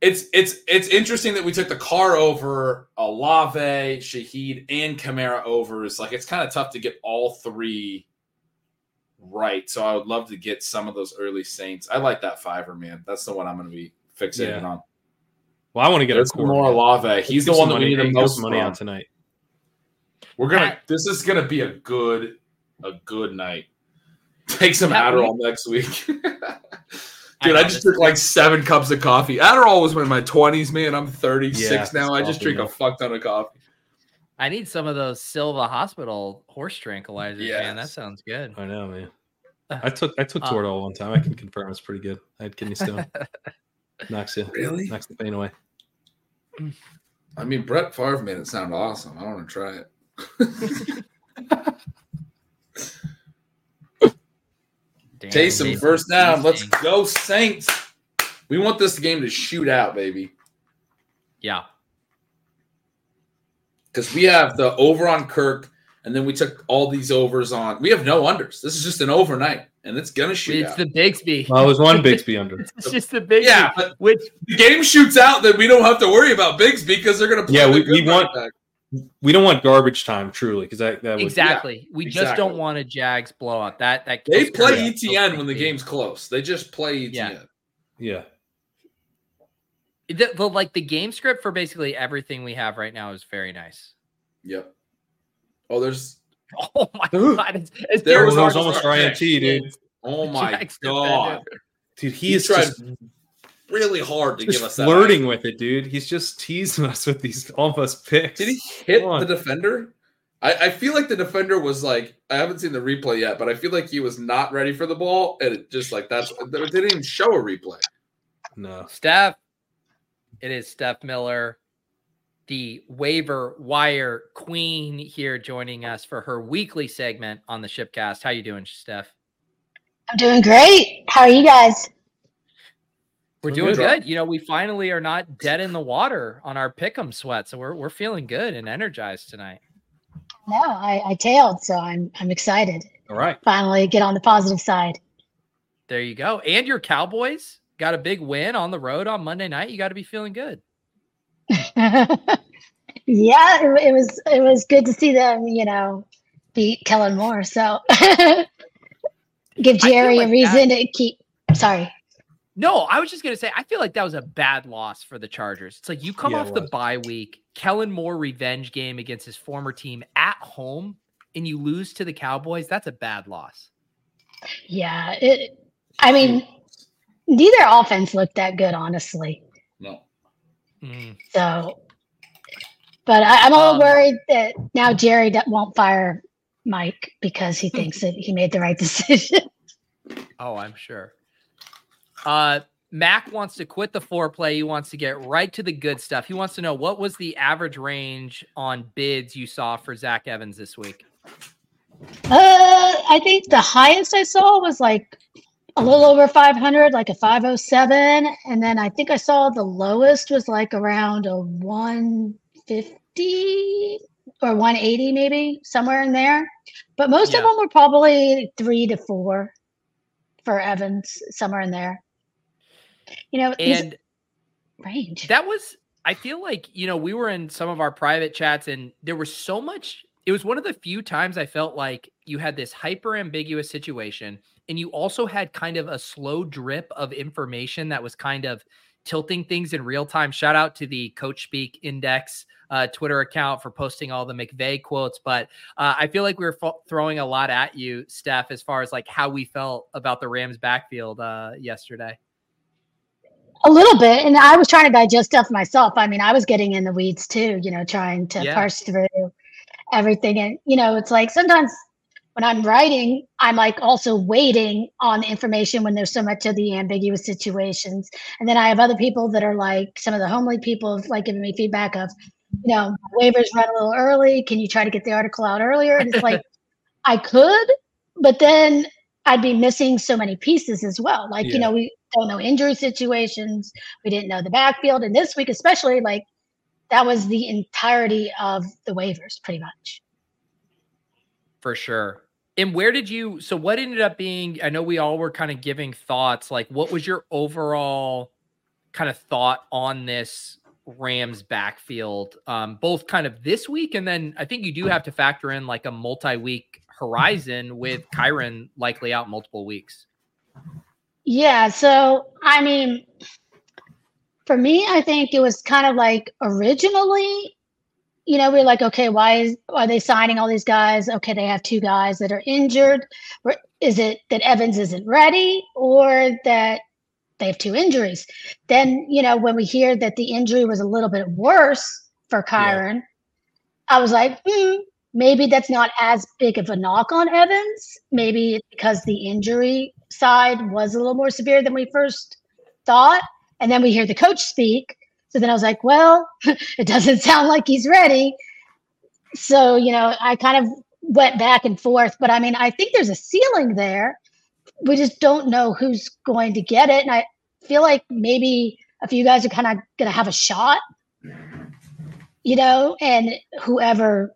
Speaker 3: It's it's it's interesting that we took the car over Olave, Shaheed, and Kamara overs. Like it's kind of tough to get all three right. So I would love to get some of those early Saints. I like that fiver, man. That's the one I'm going to be fixated
Speaker 5: Yeah.
Speaker 3: on.
Speaker 5: Well, I want to get
Speaker 3: There's
Speaker 5: a core.
Speaker 3: more
Speaker 5: man. Olave.
Speaker 3: He's the one that we need the
Speaker 5: get
Speaker 3: most
Speaker 5: money
Speaker 3: from.
Speaker 5: on tonight.
Speaker 3: We're gonna.
Speaker 1: Pat-
Speaker 3: This is gonna be a good, a good night. Take some
Speaker 1: Pat, we-
Speaker 3: Adderall next week, dude.
Speaker 1: I
Speaker 3: I, just took like seven cups of coffee. Adderall was in my twenties, man. I'm 36
Speaker 5: Yeah,
Speaker 3: now. I just drink
Speaker 5: yeah.
Speaker 3: a fuck ton of coffee.
Speaker 1: I need some of those Silva Hospital horse tranquilizers, man. That sounds good.
Speaker 5: I know, man. I took I took
Speaker 1: Uh,
Speaker 5: Toradol one time. I can confirm it's pretty good. I had kidney stone. knocks you
Speaker 3: Really?
Speaker 5: knocks the pain away.
Speaker 3: I mean, Brett Favre made it sound awesome. I want to try it.
Speaker 1: Damn,
Speaker 3: Taysom
Speaker 1: Jason
Speaker 3: first down. Let's
Speaker 1: Houston.
Speaker 3: go Saints. We want this game to shoot out, baby.
Speaker 1: Yeah,
Speaker 3: because we have the over on Kirk, and then we took all these overs on. We have no unders. This is just an overnight, and it's gonna shoot
Speaker 1: it's
Speaker 3: out.
Speaker 1: the Bigsby.
Speaker 5: Well, it was one Bigsby under.
Speaker 1: It's just the Bigsby.
Speaker 3: yeah, but
Speaker 1: which
Speaker 3: the game shoots out, then we don't have to worry about Bigsby because they're gonna play
Speaker 5: Yeah, we-
Speaker 3: good
Speaker 5: we want-
Speaker 3: back.
Speaker 5: We don't want garbage time, truly, because that, that would
Speaker 1: exactly. we just
Speaker 3: exactly.
Speaker 1: don't want a Jags blowout. That that
Speaker 3: They play
Speaker 1: me.
Speaker 3: ETN when the game's close. They just play ETN.
Speaker 1: Yeah.
Speaker 5: yeah.
Speaker 1: The, the like the game script for basically everything we have right now is very nice.
Speaker 3: Yep. Oh, there's
Speaker 1: Oh my
Speaker 3: Dude,
Speaker 1: god! It's, it's
Speaker 3: there was
Speaker 5: was almost
Speaker 1: starting
Speaker 5: our oh
Speaker 1: that
Speaker 5: INT, dude.
Speaker 3: oh my
Speaker 1: Jags
Speaker 3: god.
Speaker 5: Dude, he,
Speaker 3: He
Speaker 5: is
Speaker 3: tried
Speaker 5: just,
Speaker 3: Really hard to give us that.
Speaker 5: flirting with it, dude. He's just teasing us with these almost picks.
Speaker 3: Did he hit the defender? I, I feel like the defender was like I haven't seen the replay yet, but I feel like he was not ready for the ball, and it just like that's they didn't even show a replay.
Speaker 5: No.
Speaker 1: Steph. It is Steph Miller, the waiver wire queen here joining us for her weekly segment on the Shipcast. How you doing, Steph?
Speaker 7: I'm doing great. How are you guys?
Speaker 1: We're
Speaker 3: Doing
Speaker 1: doing
Speaker 3: good.
Speaker 1: good. You know, we finally are not dead in the water on our pick'em sweat, so we're we're feeling good and energized tonight.
Speaker 7: No, I, I tailed, so I'm I'm excited.
Speaker 5: All right.
Speaker 7: Finally, get on the positive side.
Speaker 1: There you go. And your Cowboys got a big win on the road on Monday night. You got to be feeling good.
Speaker 7: yeah, it, it was it was good to see them. You know, beat Kellen Moore. So give Jerry
Speaker 1: like
Speaker 7: a reason to keep. Sorry.
Speaker 1: No, I was just gonna say I feel like that was a bad loss for the Chargers. It's like you come
Speaker 5: Yeah,
Speaker 1: off the bye week, Kellen Moore revenge game against his former team at home, and you lose to the Cowboys. That's a bad loss.
Speaker 7: Yeah. It, I mean, neither offense looked that good, honestly.
Speaker 1: Mm.
Speaker 7: So, but I, I'm a little
Speaker 1: Um,
Speaker 7: worried that now Jerry won't fire Mike because he thinks that he made the right decision.
Speaker 1: Oh, I'm sure. Uh, Mac wants to quit the foreplay. He wants to get right to the good stuff. He wants to know what was the average range on bids you saw for Zach Evans this week.
Speaker 7: Uh, I think the highest I saw was like a little over 500, like a 507. And then I think I saw the lowest was like around a 150 or 180, maybe somewhere in there. But most
Speaker 1: Yeah.
Speaker 7: of them were probably three to four for Evans, somewhere in there. You know,
Speaker 1: And
Speaker 7: range.
Speaker 1: that was i feel like you know we were in some of our private chats and there was so much it was one of the few times i felt like you had this hyper ambiguous situation and you also had kind of a slow drip of information that was kind of tilting things in real time. Shout out to the Coach Speak Index uh, Twitter account for posting all the McVay quotes. But uh, I feel like we were f- throwing a lot at you, Steph, as far as like how we felt about the Rams backfield uh, yesterday.
Speaker 7: A little bit, and I was trying to digest stuff myself. I mean, I was getting in the weeds too, you know, trying to
Speaker 1: Yeah.
Speaker 7: parse through everything. And you know, it's like sometimes when I'm writing, I'm like also waiting on information when there's so much of the ambiguous situations. And then I have other people that are like some of the homely people have like giving me feedback of, you know, waivers run a little early. Can you try to get the article out earlier? And it's like I could, but then I'd be missing so many pieces as well. Like,
Speaker 5: Yeah.
Speaker 7: you know, we don't know injury situations. We didn't know the backfield. And this week, especially, like that was the entirety of the waivers, pretty much.
Speaker 1: For sure. And where did you? So, what ended up being? I know we all were kind of giving thoughts. Like, what was your overall kind of thought on this Rams backfield, um, both kind of this week, and then I think you do have to factor in like a multi-week horizon with Kyren likely out multiple weeks.
Speaker 7: Yeah. So, I mean, for me, I think it was kind of like originally, you know, we are like, okay, why is, are they signing all these guys? Okay, they have two guys that are injured. Is it that Evans isn't ready or that they have two injuries? Then, you know, when we hear that the injury was a little bit worse for Kyren, I was like, hmm, maybe that's not as big of a knock on Evans. Maybe because the injury side was a little more severe than we first thought. And then we hear the coach speak. So then I was like, well, it doesn't sound like he's ready. So, you know, I kind of went back and forth. But I mean, I think there's a ceiling there. We just don't know who's going to get it. And I feel like maybe a few guys are kind of going to have a shot, you know, and whoever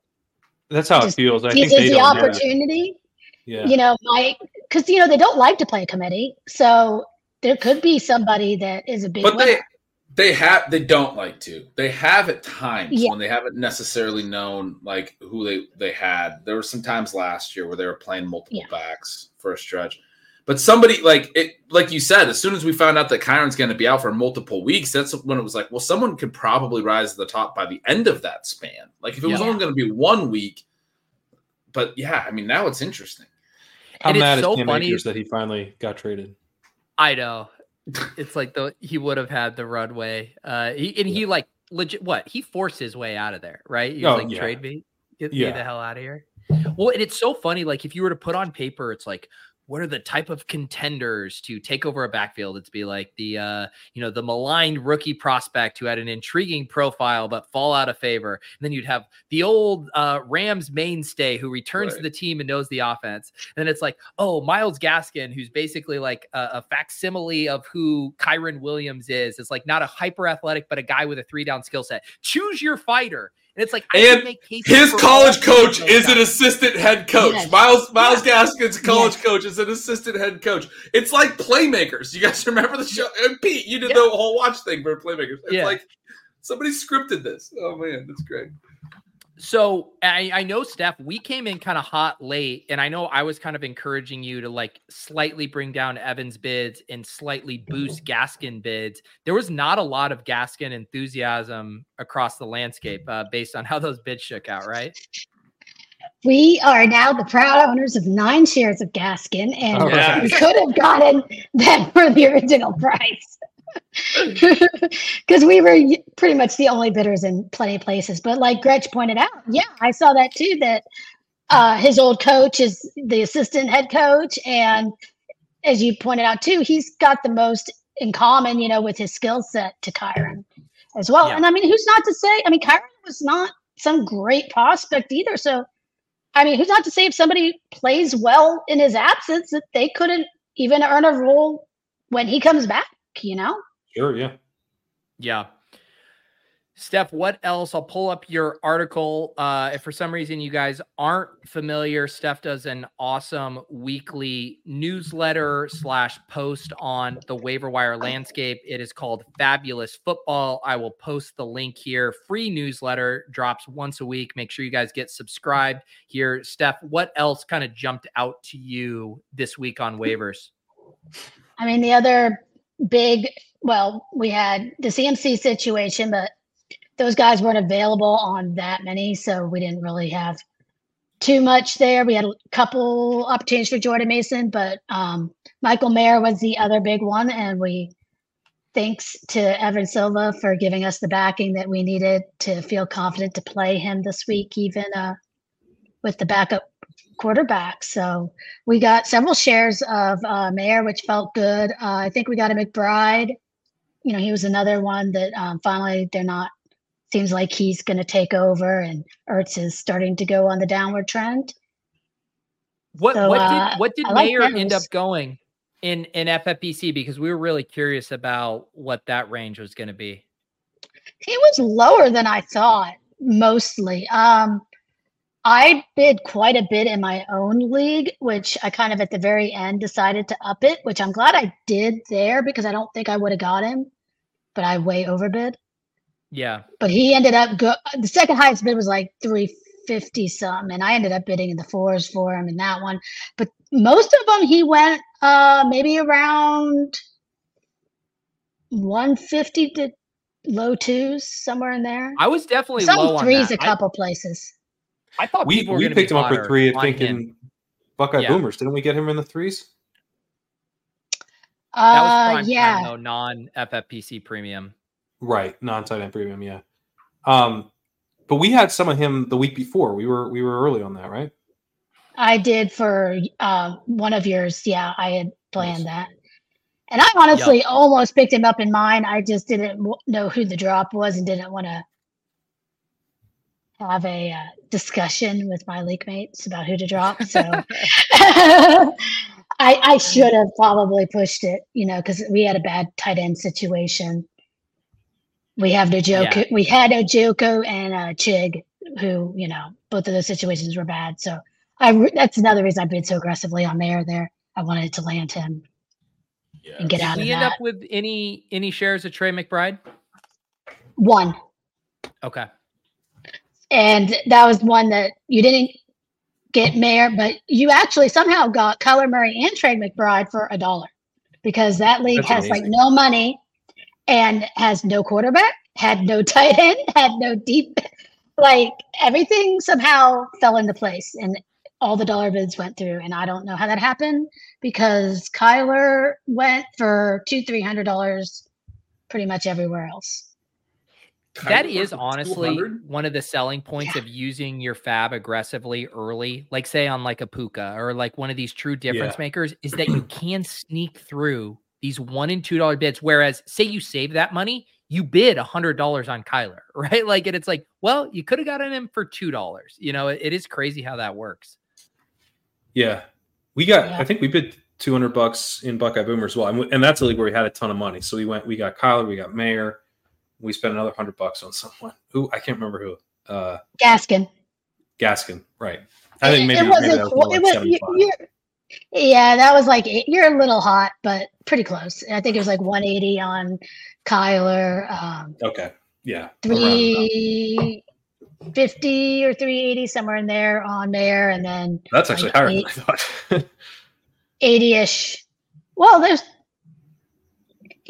Speaker 5: That's how it feels. I think
Speaker 7: the opportunity
Speaker 5: Yeah.
Speaker 7: you know, my because you know they don't like to play a committee, so there could be somebody that is a big
Speaker 3: But
Speaker 7: winner.
Speaker 3: they have they don't like to. They have at times
Speaker 7: Yeah.
Speaker 3: when they haven't necessarily known like who they they had. There were some times last year where they were playing multiple
Speaker 7: Yeah.
Speaker 3: backs for a stretch. But somebody like it, like you said, as soon as we found out that Kyren's going to be out for multiple weeks, that's when it was like, well, someone could probably rise to the top by the end of that span. Like if it was only going to be one week, but yeah, I mean now it's interesting.
Speaker 5: How
Speaker 1: And
Speaker 5: mad is
Speaker 1: so
Speaker 5: Cam
Speaker 1: funny-
Speaker 5: Akers that he finally got traded?
Speaker 1: I know. It's like the he would have had the runway. Uh, he and he like legit. What he forced his way out of there, right? He was
Speaker 5: Oh,
Speaker 1: like,
Speaker 5: yeah.
Speaker 1: trade me, get me the hell out of here. Well, and it's so funny. Like if you were to put on paper, it's like, what are the type of contenders to take over a backfield? It's be like the uh, you know, the maligned rookie prospect who had an intriguing profile but fall out of favor. And then you'd have the old uh Rams mainstay who returns to the team and knows the offense. And then it's like, oh, Myles Gaskin, who's basically like a, a facsimile of who Kyren Williams is. It's like not a hyper athletic, but a guy with a three down skill set. Choose your fighter. And it's like I
Speaker 3: And
Speaker 1: make cases
Speaker 3: His college
Speaker 1: all three of
Speaker 3: coach is an assistant head coach.
Speaker 7: Yes.
Speaker 3: Myles Myles Gaskin's college
Speaker 7: Yes.
Speaker 3: coach is an assistant head coach. It's like playmakers. You guys remember the show? And Pete, you did
Speaker 1: Yeah.
Speaker 3: the whole watch thing for playmakers. It's
Speaker 1: Yeah.
Speaker 3: like somebody scripted this. Oh man, that's great.
Speaker 1: So I, I know Steph, we came in kind of hot late, and I know I was kind of encouraging you to like slightly bring down Evans bids and slightly boost Gaskin bids. There was not a lot of Gaskin enthusiasm across the landscape uh, based on how those bids shook out, right?
Speaker 7: We are now the proud owners of nine shares of Gaskin, and
Speaker 5: Oh,
Speaker 3: yeah.
Speaker 7: we could have gotten that for the original price. Because we were pretty much the only bidders in plenty of places. But like Gretch pointed out, yeah, I saw that too. That uh, his old coach is the assistant head coach, and as you pointed out too, he's got the most in common, you know, with his skill set to Kyren as well.
Speaker 1: Yeah.
Speaker 7: And I mean, who's not to say? I mean, Kyren was not some great prospect either. So, I mean, who's not to say if somebody plays well in his absence that they couldn't even earn a role when he comes back? You know.
Speaker 5: Sure, yeah.
Speaker 1: Yeah. Steph, what else? I'll pull up your article. Uh, if for some reason you guys aren't familiar, Steph does an awesome weekly newsletter slash post on the waiver wire landscape. It is called Fabulous Football. I will post the link here. Free newsletter drops once a week. Make sure you guys get subscribed here. Steph, what else kind of jumped out to you this week on waivers?
Speaker 7: I mean, the other big well, we had the CMC situation, but those guys weren't available on that many, so we didn't really have too much there. We had a couple opportunities for Jordan Mason, but um, Michael Mayer was the other big one, and we thanks to Evan Silva for giving us the backing that we needed to feel confident to play him this week, even uh, with the backup quarterback. So we got several shares of uh, Mayer, which felt good. Uh, I think we got a McBride. You know, he was another one that um, finally they're not. Seems like he's going to take over, and Ertz is starting to go on the downward trend.
Speaker 1: What
Speaker 7: So,
Speaker 1: what
Speaker 7: uh,
Speaker 1: did what did
Speaker 7: I like
Speaker 1: end up going in in FFPC because we were really curious about what that range was going to be.
Speaker 7: He was lower than I thought, mostly. Um, I bid quite a bit in my own league, which I kind of at the very end decided to up it, which I'm glad I did there because I don't think I would have got him, but I way overbid.
Speaker 1: Yeah.
Speaker 7: But he ended up go the second highest bid was like 350 something, and I ended up bidding in the fours for him in that one. But most of them he went uh maybe around 150 to low twos, somewhere in there.
Speaker 1: I was definitely low
Speaker 7: Some threes a couple places.
Speaker 1: I, I thought
Speaker 5: We
Speaker 1: people were
Speaker 5: we picked
Speaker 1: be
Speaker 5: him up for three,
Speaker 1: on him.
Speaker 5: thinking Buckeye
Speaker 1: Yeah.
Speaker 5: Boomers. Didn't we get him in the threes?
Speaker 1: that was
Speaker 7: Uh
Speaker 1: prime
Speaker 7: yeah.
Speaker 1: time though, non FFPC premium.
Speaker 5: Right, non-tight end premium, yeah. Um, but we had some of him the week before. We were we were early on that, right?
Speaker 7: I did for uh, one of yours. Yeah, I had planned that. And I honestly almost picked him up in mine. I just didn't w- know who the drop was and didn't want to have a uh, discussion with my league mates about who to drop. So I, I should have probably pushed it, you know, because we had a bad tight end situation. We have no joke.
Speaker 1: Yeah.
Speaker 7: We had a Joko and a Chig, who you know, both of those situations were bad. So I re- that's another reason I bid so aggressively on Mayer there. I wanted to land him and get out
Speaker 1: Did we end
Speaker 7: that.
Speaker 1: up with any any shares of Trey McBride?
Speaker 7: One,
Speaker 1: Okay.
Speaker 7: And that was one that you didn't get Mayer, but you actually somehow got Kyler Murray and Trey McBride for a dollar because that league
Speaker 5: That's
Speaker 7: has like no money and has no quarterback, had no tight end, had no deep, like everything somehow fell into place and all the dollar bids went through. And I don't know how that happened because Kyler went for two, three hundred dollars pretty much everywhere else.
Speaker 1: That
Speaker 3: Kyler
Speaker 1: is
Speaker 3: for
Speaker 1: honestly
Speaker 3: 200?
Speaker 1: one of the selling points of using your fab aggressively early, like say on like a Puka or like one of these true difference
Speaker 5: Yeah.
Speaker 1: makers, is that you can sneak through these one and two dollar bids. Whereas, say you save that money, you bid a hundred dollars on Kyler, right? Like, and it's like, well, you could have gotten him for two dollars. You know, it, it is crazy how that works.
Speaker 5: Yeah, we got.
Speaker 7: Yeah.
Speaker 5: I think we bid two hundred bucks in Buckeye Boomer as well, and, we- and that's a league where we had a ton of money. So we went. We got Kyler. We got Mayer. We spent another hundred bucks on someone who I can't remember who. Uh,
Speaker 7: Gaskin.
Speaker 5: Gaskin, right? I think maybe
Speaker 7: it wasn't.
Speaker 5: that was more
Speaker 7: it was, you,
Speaker 5: 75.
Speaker 7: you're, yeah, that was like you're a little hot, but pretty close. I think it was like 180 on Kyler, um,
Speaker 5: Okay, yeah, around about.
Speaker 7: 350 or 380 somewhere in there on Mayer, and then
Speaker 5: That's actually
Speaker 7: like
Speaker 5: higher than I thought.
Speaker 7: 80ish. Well, there's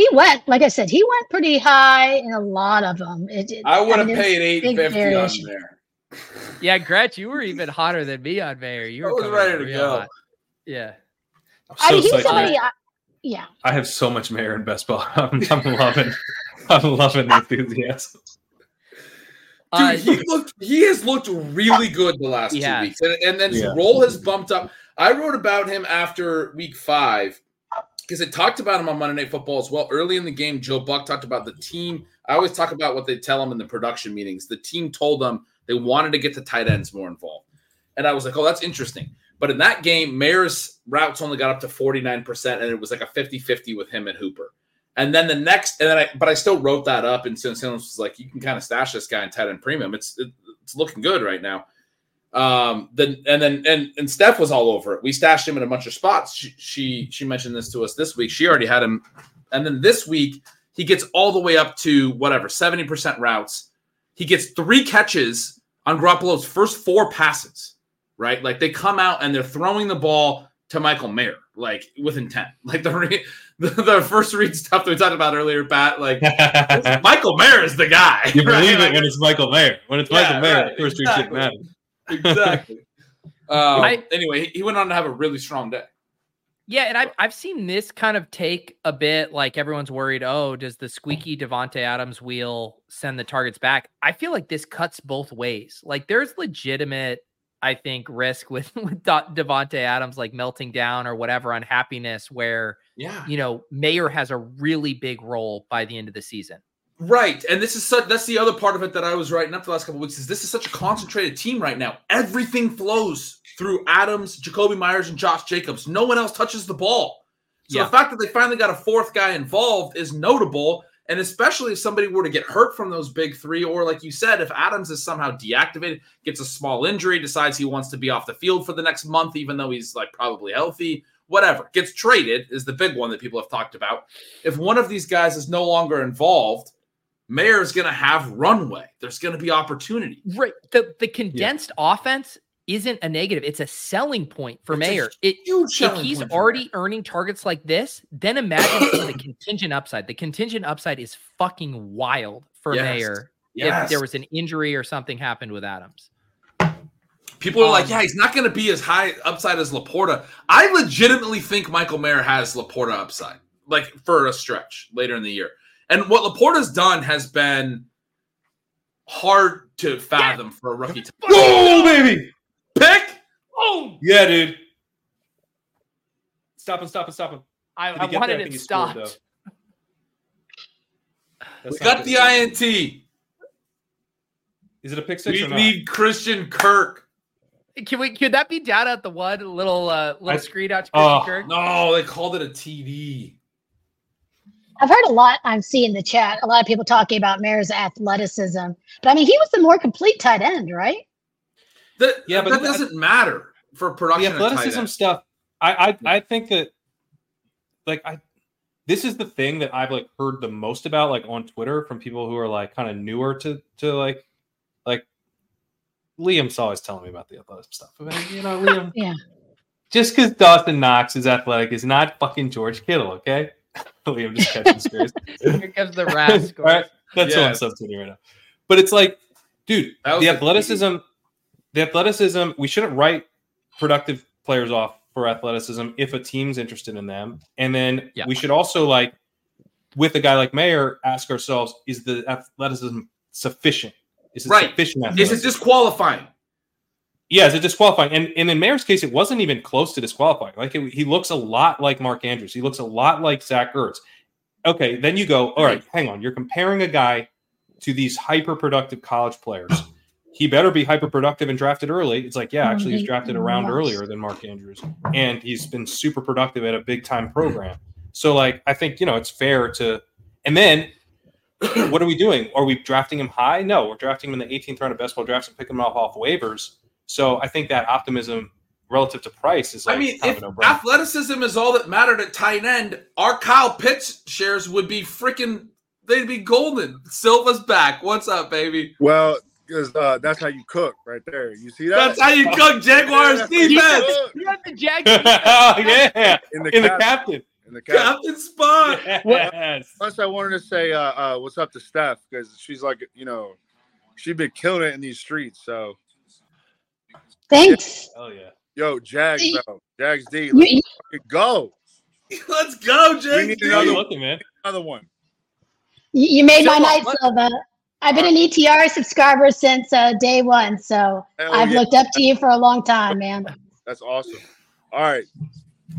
Speaker 7: he went like I said, he went pretty high in a lot of them. It, it-
Speaker 3: I would have
Speaker 7: mean, it's
Speaker 3: paid eight
Speaker 7: big
Speaker 3: fifty on there.
Speaker 1: Yeah, Gretch, you were even hotter than me on Mayer. You
Speaker 3: I
Speaker 1: were
Speaker 3: was ready to go.
Speaker 1: hot. Yeah.
Speaker 5: I'm
Speaker 7: I he's somebody. I, yeah,
Speaker 5: I have so much Mayer in best ball. I'm, I'm loving. I'm loving the enthusiasm.
Speaker 3: Dude,
Speaker 1: Uh,
Speaker 3: he looked. He has looked really good the last
Speaker 1: He
Speaker 3: two
Speaker 1: has.
Speaker 3: weeks, and, and then his
Speaker 5: Yeah.
Speaker 3: role has bumped up. I wrote about him after week five because it talked about him on Monday Night Football as well. Early in the game, Joe Buck talked about the team. I always talk about what they tell him in the production meetings. The team told them they wanted to get the tight ends more involved, and I was like, "Oh, that's interesting." But in that game, Mayer's routes only got up to 49%, and it was like a 50-50 with him and Hooper. And then the next, and then I, but I still wrote that up, and. Simmons was like, "You can kind of stash this guy in tight end premium. It's it, it's looking good right now." Um, then and then and and Steph was all over it. We stashed him in a bunch of spots. She she, she mentioned this to us this week. She already had him, and then this week he gets all the way up to whatever seventy percent routes. He gets three catches on Garoppolo's first four passes. Right, like they come out and they're throwing the ball to Michael Mayer, like with intent. Like the re- the, the first read stuff that we talked about earlier, Pat. Like Michael Mayer is the guy.
Speaker 5: you
Speaker 3: right?
Speaker 5: believe
Speaker 3: Like,
Speaker 5: it when it's Michael Mayer. When it's
Speaker 3: Yeah,
Speaker 5: Michael Mayer,
Speaker 3: right,
Speaker 5: the first read shouldn't matter.
Speaker 3: Exactly. Um,
Speaker 1: I-
Speaker 3: anyway, he, he went on to have a really strong day.
Speaker 1: Yeah, and I've I've seen this kind of take a bit like everyone's worried. Oh, does the squeaky Davante Adams wheel send the targets back? I feel like this cuts both ways. Like there's legitimate, I think, risk with with Davante Adams like melting down or whatever unhappiness where
Speaker 3: Yeah.
Speaker 1: you know Mayer has a really big role by the end of the season.
Speaker 3: Right, and this is such, that's the other part of it that I was writing up the last couple of weeks. Is this is such a concentrated team right now? Everything flows through Adams, Jakobi Meyers, and Josh Jacobs. No one else touches the ball. So
Speaker 1: Yeah.
Speaker 3: the fact that they finally got a fourth guy involved is notable, and especially if somebody were to get hurt from those big three, or like you said, if Adams is somehow deactivated, gets a small injury, decides he wants to be off the field for the next month, even though he's like probably healthy, whatever, gets traded is the big one that people have talked about. If one of these guys is no longer involved, Mayer's going to have runway. There's going to be opportunity.
Speaker 1: Right. The the condensed offense isn't a negative. It's a selling point for
Speaker 3: It's
Speaker 1: Mayer. It
Speaker 3: Huge
Speaker 1: if he's already
Speaker 3: Mayer.
Speaker 1: earning targets like this, then imagine the contingent upside. The contingent upside is fucking wild for
Speaker 3: Yes.
Speaker 1: Mayer if there was an injury or something happened with Adams.
Speaker 3: People are like,
Speaker 1: Um,
Speaker 3: yeah, he's not going to be as high upside as Laporta. I legitimately think Michael Mayer has Laporta upside, like for a stretch later in the year. And what Laporta's done has been hard to fathom for a rookie. To
Speaker 5: Oh, baby.
Speaker 3: pick.
Speaker 1: Oh,
Speaker 5: Yeah, dude. Stop him, stop him, stop him.
Speaker 1: I, I wanted
Speaker 5: there? I
Speaker 1: it
Speaker 5: think he scored,
Speaker 1: stopped.
Speaker 3: We got
Speaker 5: good.
Speaker 3: the INT.
Speaker 5: Is it a pick six
Speaker 3: We
Speaker 5: or not?
Speaker 3: need Christian Kirk.
Speaker 1: Can we? Could that be down at the one little uh, little
Speaker 5: I-
Speaker 1: screen out to Christian
Speaker 5: Oh,
Speaker 1: Kirk?
Speaker 3: No, they called it a TD.
Speaker 7: I've heard a lot. I'm seeing the chat. A lot of people talking about Mayer's athleticism, but I mean, he was the more complete tight end, right?
Speaker 3: That,
Speaker 5: Yeah, but
Speaker 3: that
Speaker 5: the-
Speaker 3: doesn't matter for production.
Speaker 5: the
Speaker 3: at tight
Speaker 5: athleticism
Speaker 3: end.
Speaker 5: stuff I, I i think that like i this is the thing that i've like heard the most about like on twitter from people who are like kind of newer to to like like liam's always telling me about the athletic stuff I mean, you know liam
Speaker 7: Yeah.
Speaker 5: just because dawson knox is athletic is not fucking george kittle okay liam just catching space
Speaker 1: Here comes the rascal.
Speaker 5: All right, that's who I'm
Speaker 3: Yes.
Speaker 5: substituting right now. But it's like, dude, the
Speaker 3: the
Speaker 5: athleticism, the athleticism. We shouldn't write productive players off for athleticism if a team's interested in them, and then
Speaker 1: Yeah.
Speaker 5: we should also like, with a guy like Mayer, ask ourselves: Is the athleticism sufficient? Is it
Speaker 3: Right.
Speaker 5: sufficient?
Speaker 3: Is it disqualifying?
Speaker 5: Yeah, it disqualifying? And, and in Mayer's case, it wasn't even close to disqualifying. Like it, he looks a lot like Mark Andrews. He looks a lot like Zach Ertz. Okay, then you go, all right, hang on. You're comparing a guy to these hyper productive college players. He better be hyper productive and drafted early. It's like, yeah, actually, he's mm-hmm. drafted a round earlier than Mark Andrews, and he's been super productive at a big time program. So, like, I think you know it's fair to. And then, what are we doing? Are we drafting him high? No, we're drafting him in the 18th round of best ball drafts and picking him off off waivers. So I think that optimism relative to price is like
Speaker 3: I mean, if
Speaker 5: of a no-brainer.
Speaker 3: athleticism is all that mattered at tight end, our Kyle Pitts shares would be freaking. They'd be golden. Silva's back. What's up, baby?
Speaker 6: Well, because uh, that's how you cook right there. You see that?
Speaker 3: That's how you cook Jaguars
Speaker 6: That's how you
Speaker 3: defense.
Speaker 1: You got the Jags.
Speaker 5: oh yeah,
Speaker 6: in the,
Speaker 5: in the captain.
Speaker 6: in the cap.
Speaker 3: Captain Spot.
Speaker 5: Yes.
Speaker 6: Plus, I wanted to say uh, uh, what's up to Steph because she's like, you know, she's been killing it in these streets. So,
Speaker 7: Thanks.
Speaker 5: Oh yeah.
Speaker 6: yo, Jags, though. Jags D, let's
Speaker 7: you,
Speaker 6: go.
Speaker 3: Let's go,
Speaker 6: We
Speaker 3: James.
Speaker 6: need
Speaker 5: How
Speaker 6: another,
Speaker 5: looking, man?
Speaker 6: another one.
Speaker 7: you made my night,
Speaker 1: what-
Speaker 7: Silva. I've been an ETR subscriber since uh, day one, so
Speaker 6: Hell
Speaker 7: I've
Speaker 6: yeah.
Speaker 7: looked up to you for a long time, man.
Speaker 6: That's awesome. All right.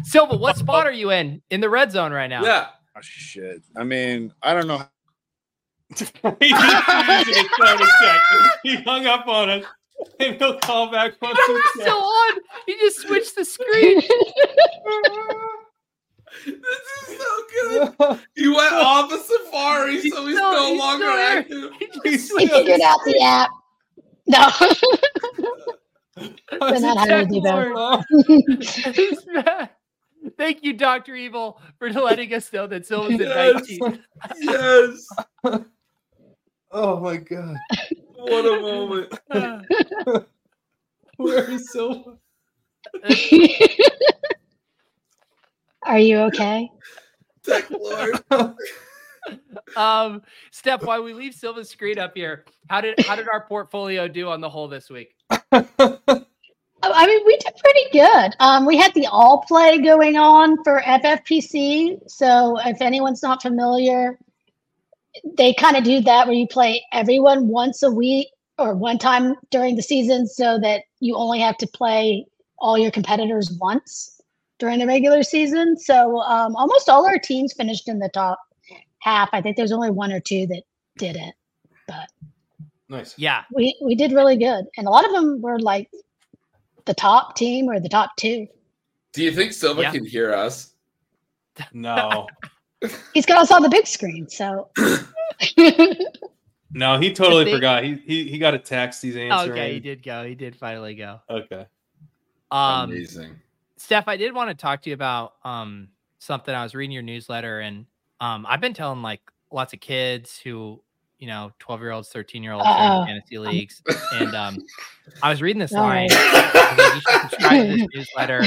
Speaker 1: Silva, what spot are you in in the red zone right now?
Speaker 3: Yeah.
Speaker 6: Oh, shit. I mean, I don't know.
Speaker 5: he just used it. He hung up on us. And he'll call back once
Speaker 1: We're
Speaker 5: it's
Speaker 1: still on. You just switched the screen.
Speaker 3: This is so good. He went off a safari,
Speaker 1: He's
Speaker 3: so he's
Speaker 1: still-
Speaker 3: no
Speaker 1: he's
Speaker 3: longer
Speaker 1: still
Speaker 3: active.
Speaker 1: He
Speaker 7: he figured out the app. No.
Speaker 5: That's
Speaker 7: not how to do that.
Speaker 1: He's back. Thank you, Doctor Evil, for letting us know that Silva's in
Speaker 3: Yes.
Speaker 1: 19.
Speaker 3: Yes.
Speaker 5: Oh my god.
Speaker 3: What a moment.
Speaker 5: Where is Silva?
Speaker 7: Are you okay?
Speaker 3: Tech Lord.
Speaker 1: Um, Steph, while we leave Silva's screen up here, how did how did our portfolio do on the whole this week?
Speaker 7: Oh, I mean, we did pretty good. Um, we had the all play going on for FFPC. So if anyone's not familiar, they kind of do that where you play everyone once a week or one time during the season so that you only have to play all your competitors once during the regular season. So um, almost all our teams finished in the top half. I think there's only one or two that didn't, but
Speaker 5: Nice.
Speaker 1: Yeah,
Speaker 7: we, we did really good. And a lot of them were like the top team or the top two.
Speaker 3: Do you think Silva
Speaker 1: Yeah.
Speaker 3: can hear us?
Speaker 5: No,
Speaker 7: He's got us on the big screen. So
Speaker 5: no, he totally
Speaker 1: They-
Speaker 5: forgot. He, he he got a text. He's answering.
Speaker 1: okay, he did go. He did finally go.
Speaker 5: Okay.
Speaker 1: Um,
Speaker 3: Amazing.
Speaker 1: Steph, I did want to talk to you about um something. I was reading your newsletter, and um, I've been telling like lots of kids who, you know, twelve year olds, thirteen year olds, in fantasy leagues, and um, I was reading this
Speaker 7: All
Speaker 1: line.
Speaker 7: right.
Speaker 1: I was like, you should subscribe to this newsletter.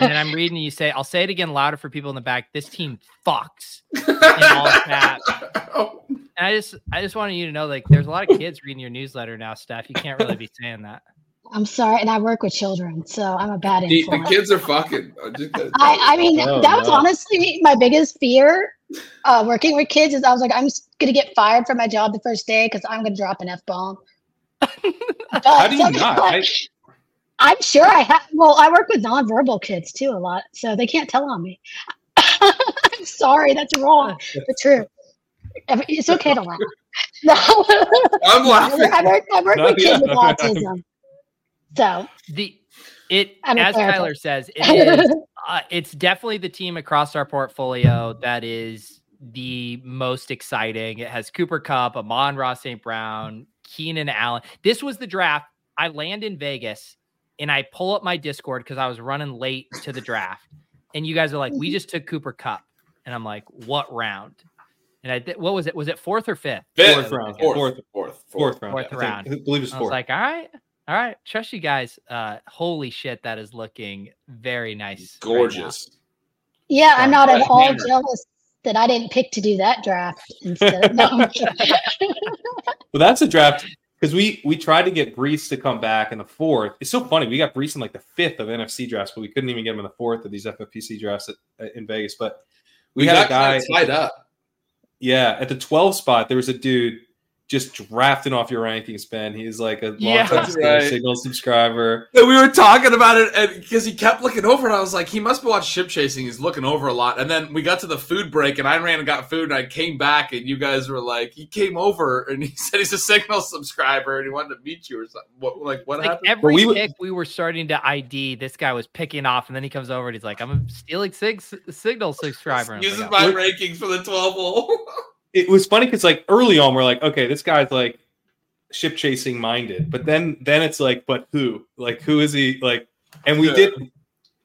Speaker 1: And then I'm reading you say, I'll say it again louder for people in the back. This team fucks. all caps.
Speaker 3: Oh,
Speaker 1: And I just, I just wanted you to know, like, there's a lot of kids reading your newsletter now, Steph. You can't really be saying that.
Speaker 7: I'm sorry, and I work with children, so I'm a bad
Speaker 3: the, the kids are fucking. I
Speaker 7: I,
Speaker 3: tell
Speaker 7: I
Speaker 3: you.
Speaker 7: mean,
Speaker 5: Oh,
Speaker 7: that was
Speaker 5: no.
Speaker 7: honestly my biggest fear uh, working with kids is I was like, I'm s- gonna get fired from my job the first day because I'm gonna drop an f bomb.
Speaker 5: How do you not? I,
Speaker 7: I'm sure I have. Well, I work with nonverbal kids too a lot, so they can't tell on me. I'm sorry, that's wrong, but true. It's okay to laugh. No,
Speaker 3: I'm laughing.
Speaker 7: I work, I work with kids with autism. So,
Speaker 1: The, it,
Speaker 7: I'm
Speaker 1: as
Speaker 7: therapist.
Speaker 1: Tyler says, it is uh, it's definitely the team across our portfolio that is the most exciting. It has Cooper Kupp, Amon Ross St. Brown, Keenan Allen. This was the draft. I land in Vegas and I pull up my Discord because I was running late to the draft. And you guys are like, we just took Cooper Kupp. And I'm like, what round? And I th- what was it? Was it fourth or fifth?
Speaker 3: Fifth.
Speaker 5: Fourth round.
Speaker 3: Fourth.
Speaker 5: Fourth.
Speaker 3: Fourth.
Speaker 5: fourth round.
Speaker 1: Fourth
Speaker 5: I think-
Speaker 1: round.
Speaker 5: I believe it's
Speaker 1: I was
Speaker 5: fourth.
Speaker 1: like, all right, all right, trust you guys. Uh, holy shit, that is looking very nice. right.
Speaker 3: Gorgeous.
Speaker 7: yeah, I'm not at all jealous that I didn't pick to do that draft instead. No,
Speaker 5: Well, that's a draft because we we tried to get Breece to come back in the fourth. It's so funny. We got Breece in like the fifth of NFC drafts, but we couldn't even get him in the fourth of these FFPC drafts at, in Vegas. But we,
Speaker 3: We,
Speaker 5: had
Speaker 3: got
Speaker 5: a guy,
Speaker 3: tied up.
Speaker 5: yeah, at the 12 spot. There was a dude just drafting off your rankings, Ben. He's like a
Speaker 1: Yeah.
Speaker 5: long-time
Speaker 3: That's right.
Speaker 5: signal subscriber.
Speaker 3: And we were talking about it because he kept looking over and I was like, he must be watching ship chasing. He's looking over a lot. And then we got to the food break and I ran and got food and I came back and you guys were like, he came over and he said he's a signal subscriber and he wanted to meet you or something. What like what
Speaker 1: Like
Speaker 3: happened?
Speaker 1: every
Speaker 5: we were-
Speaker 1: pick we were starting to ID, this guy was picking off, and then he comes over and he's like, "I'm a stealing sig- signal subscriber." And I was
Speaker 3: Uses
Speaker 1: like,
Speaker 3: my
Speaker 1: "Oh."
Speaker 3: rankings for the 12 hole.
Speaker 5: It was funny because like early on, we're like, okay, this guy's like ship chasing minded, but then then it's like, but who? Like who is he? Like, and we
Speaker 3: Yeah.
Speaker 5: did.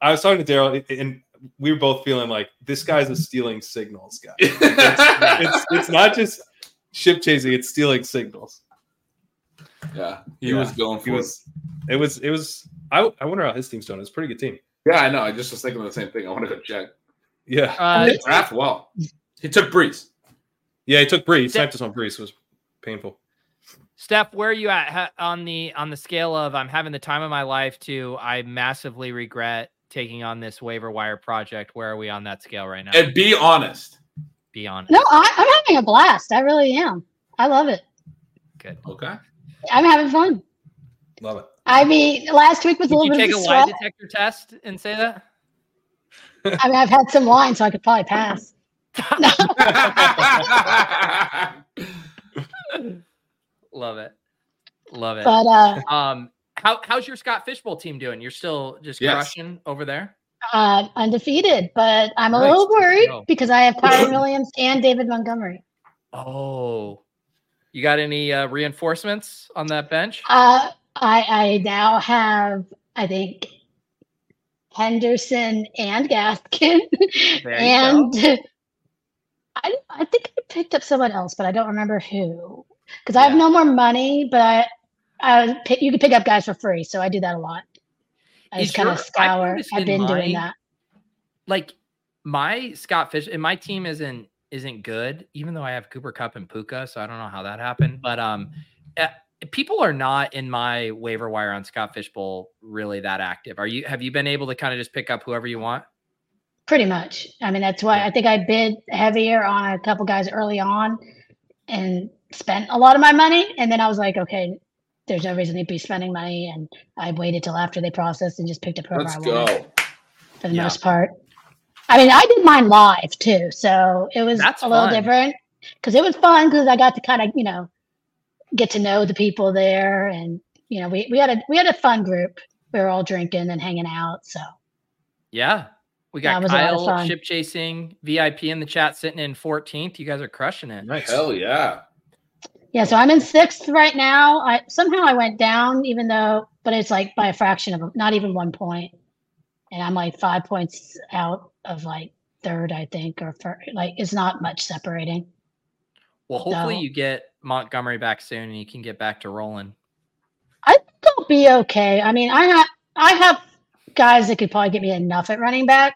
Speaker 5: I was talking to Daryl, and we were both feeling like this guy's a stealing signals guy. it's it's not just ship chasing; it's stealing signals.
Speaker 3: yeah, he
Speaker 5: Yeah,
Speaker 3: was going for
Speaker 5: He was. It was. It was. I, I wonder how his team's doing. It's a pretty good team.
Speaker 3: Yeah, I know. I just was thinking of the same thing. I want to go check.
Speaker 5: Yeah.
Speaker 1: Uh,
Speaker 3: He draft well. He took Breece.
Speaker 5: Yeah. He took Breece.
Speaker 1: Steph-
Speaker 5: Sniped us on Breece. It was painful.
Speaker 1: Steph, where are you at ha- on the on the scale of I'm having the time of my life to I massively regret taking on this waiver wire project? Where are we on that scale right now?
Speaker 3: And be honest.
Speaker 1: Be honest.
Speaker 7: no, I, I'm having a blast. I really am. I love it.
Speaker 1: Good.
Speaker 3: Okay.
Speaker 7: I'm having fun.
Speaker 5: Love it.
Speaker 7: I mean, last week was a little
Speaker 1: you
Speaker 7: bit
Speaker 1: take
Speaker 7: of
Speaker 1: a
Speaker 7: a
Speaker 1: lie detector test and say that?
Speaker 7: I mean, I've had some wine, so I could probably pass.
Speaker 1: Love it. Love it.
Speaker 7: But uh,
Speaker 1: Um, how how's your Scott Fishbowl team doing? You're still just
Speaker 3: Yes.
Speaker 1: crushing over there.
Speaker 7: uh, undefeated. But I'm a
Speaker 1: Nice.
Speaker 7: little worried
Speaker 1: Go.
Speaker 7: because I have Kyren Williams and David Montgomery.
Speaker 1: Oh, you got any uh, reinforcements on that bench?
Speaker 7: Uh, I I now have I think Henderson and Gaskin,
Speaker 1: There you
Speaker 7: and I I think I picked up someone else, but I don't remember who because I have no more money. But I I pick, you can pick up guys for free, so I do that a lot. I
Speaker 1: Is
Speaker 7: just kind of scour. I've been
Speaker 1: mine-
Speaker 7: doing that.
Speaker 1: like my Scott Fish and my team isn't isn't good, even though I have Cooper Kupp and Puka, so I don't know how that happened. But um, eh, people are not in my waiver wire on Scott Fishbowl really that active. Are you? Have you been able to kind of just pick up whoever you want?
Speaker 7: Pretty much. I mean, that's why I think I bid heavier on a couple guys early on and spent a lot of my money. And then I was like, okay, there's no reason to be spending money. And I waited till after they processed and just picked up whoever
Speaker 3: Let's
Speaker 7: I wanted
Speaker 3: go.
Speaker 7: for the
Speaker 1: Yeah.
Speaker 7: most part. I mean, I did mine live too. So it was
Speaker 1: That's
Speaker 7: a little
Speaker 1: fun.
Speaker 7: different because it was fun because I got to kind of, you know, get to know the people there. And, you know, we, we had a, we had a fun group. We were all drinking and hanging out. So
Speaker 1: Yeah. We got
Speaker 7: was a lot of
Speaker 1: Kyle ship chasing VIP in the chat sitting in 14th. You guys are crushing it.
Speaker 5: Nice.
Speaker 3: Hell yeah.
Speaker 7: Yeah, so I'm in sixth right now. I somehow I went down, even though, but it's like by a fraction of not even one point, and I'm like five points out of like third, I think, or fir- like it's not much separating.
Speaker 1: Well, hopefully
Speaker 7: So-
Speaker 1: you get Montgomery back soon and you can get back to rolling.
Speaker 7: I think I'll be okay. I mean, I have I have guys that could probably get me enough at running back.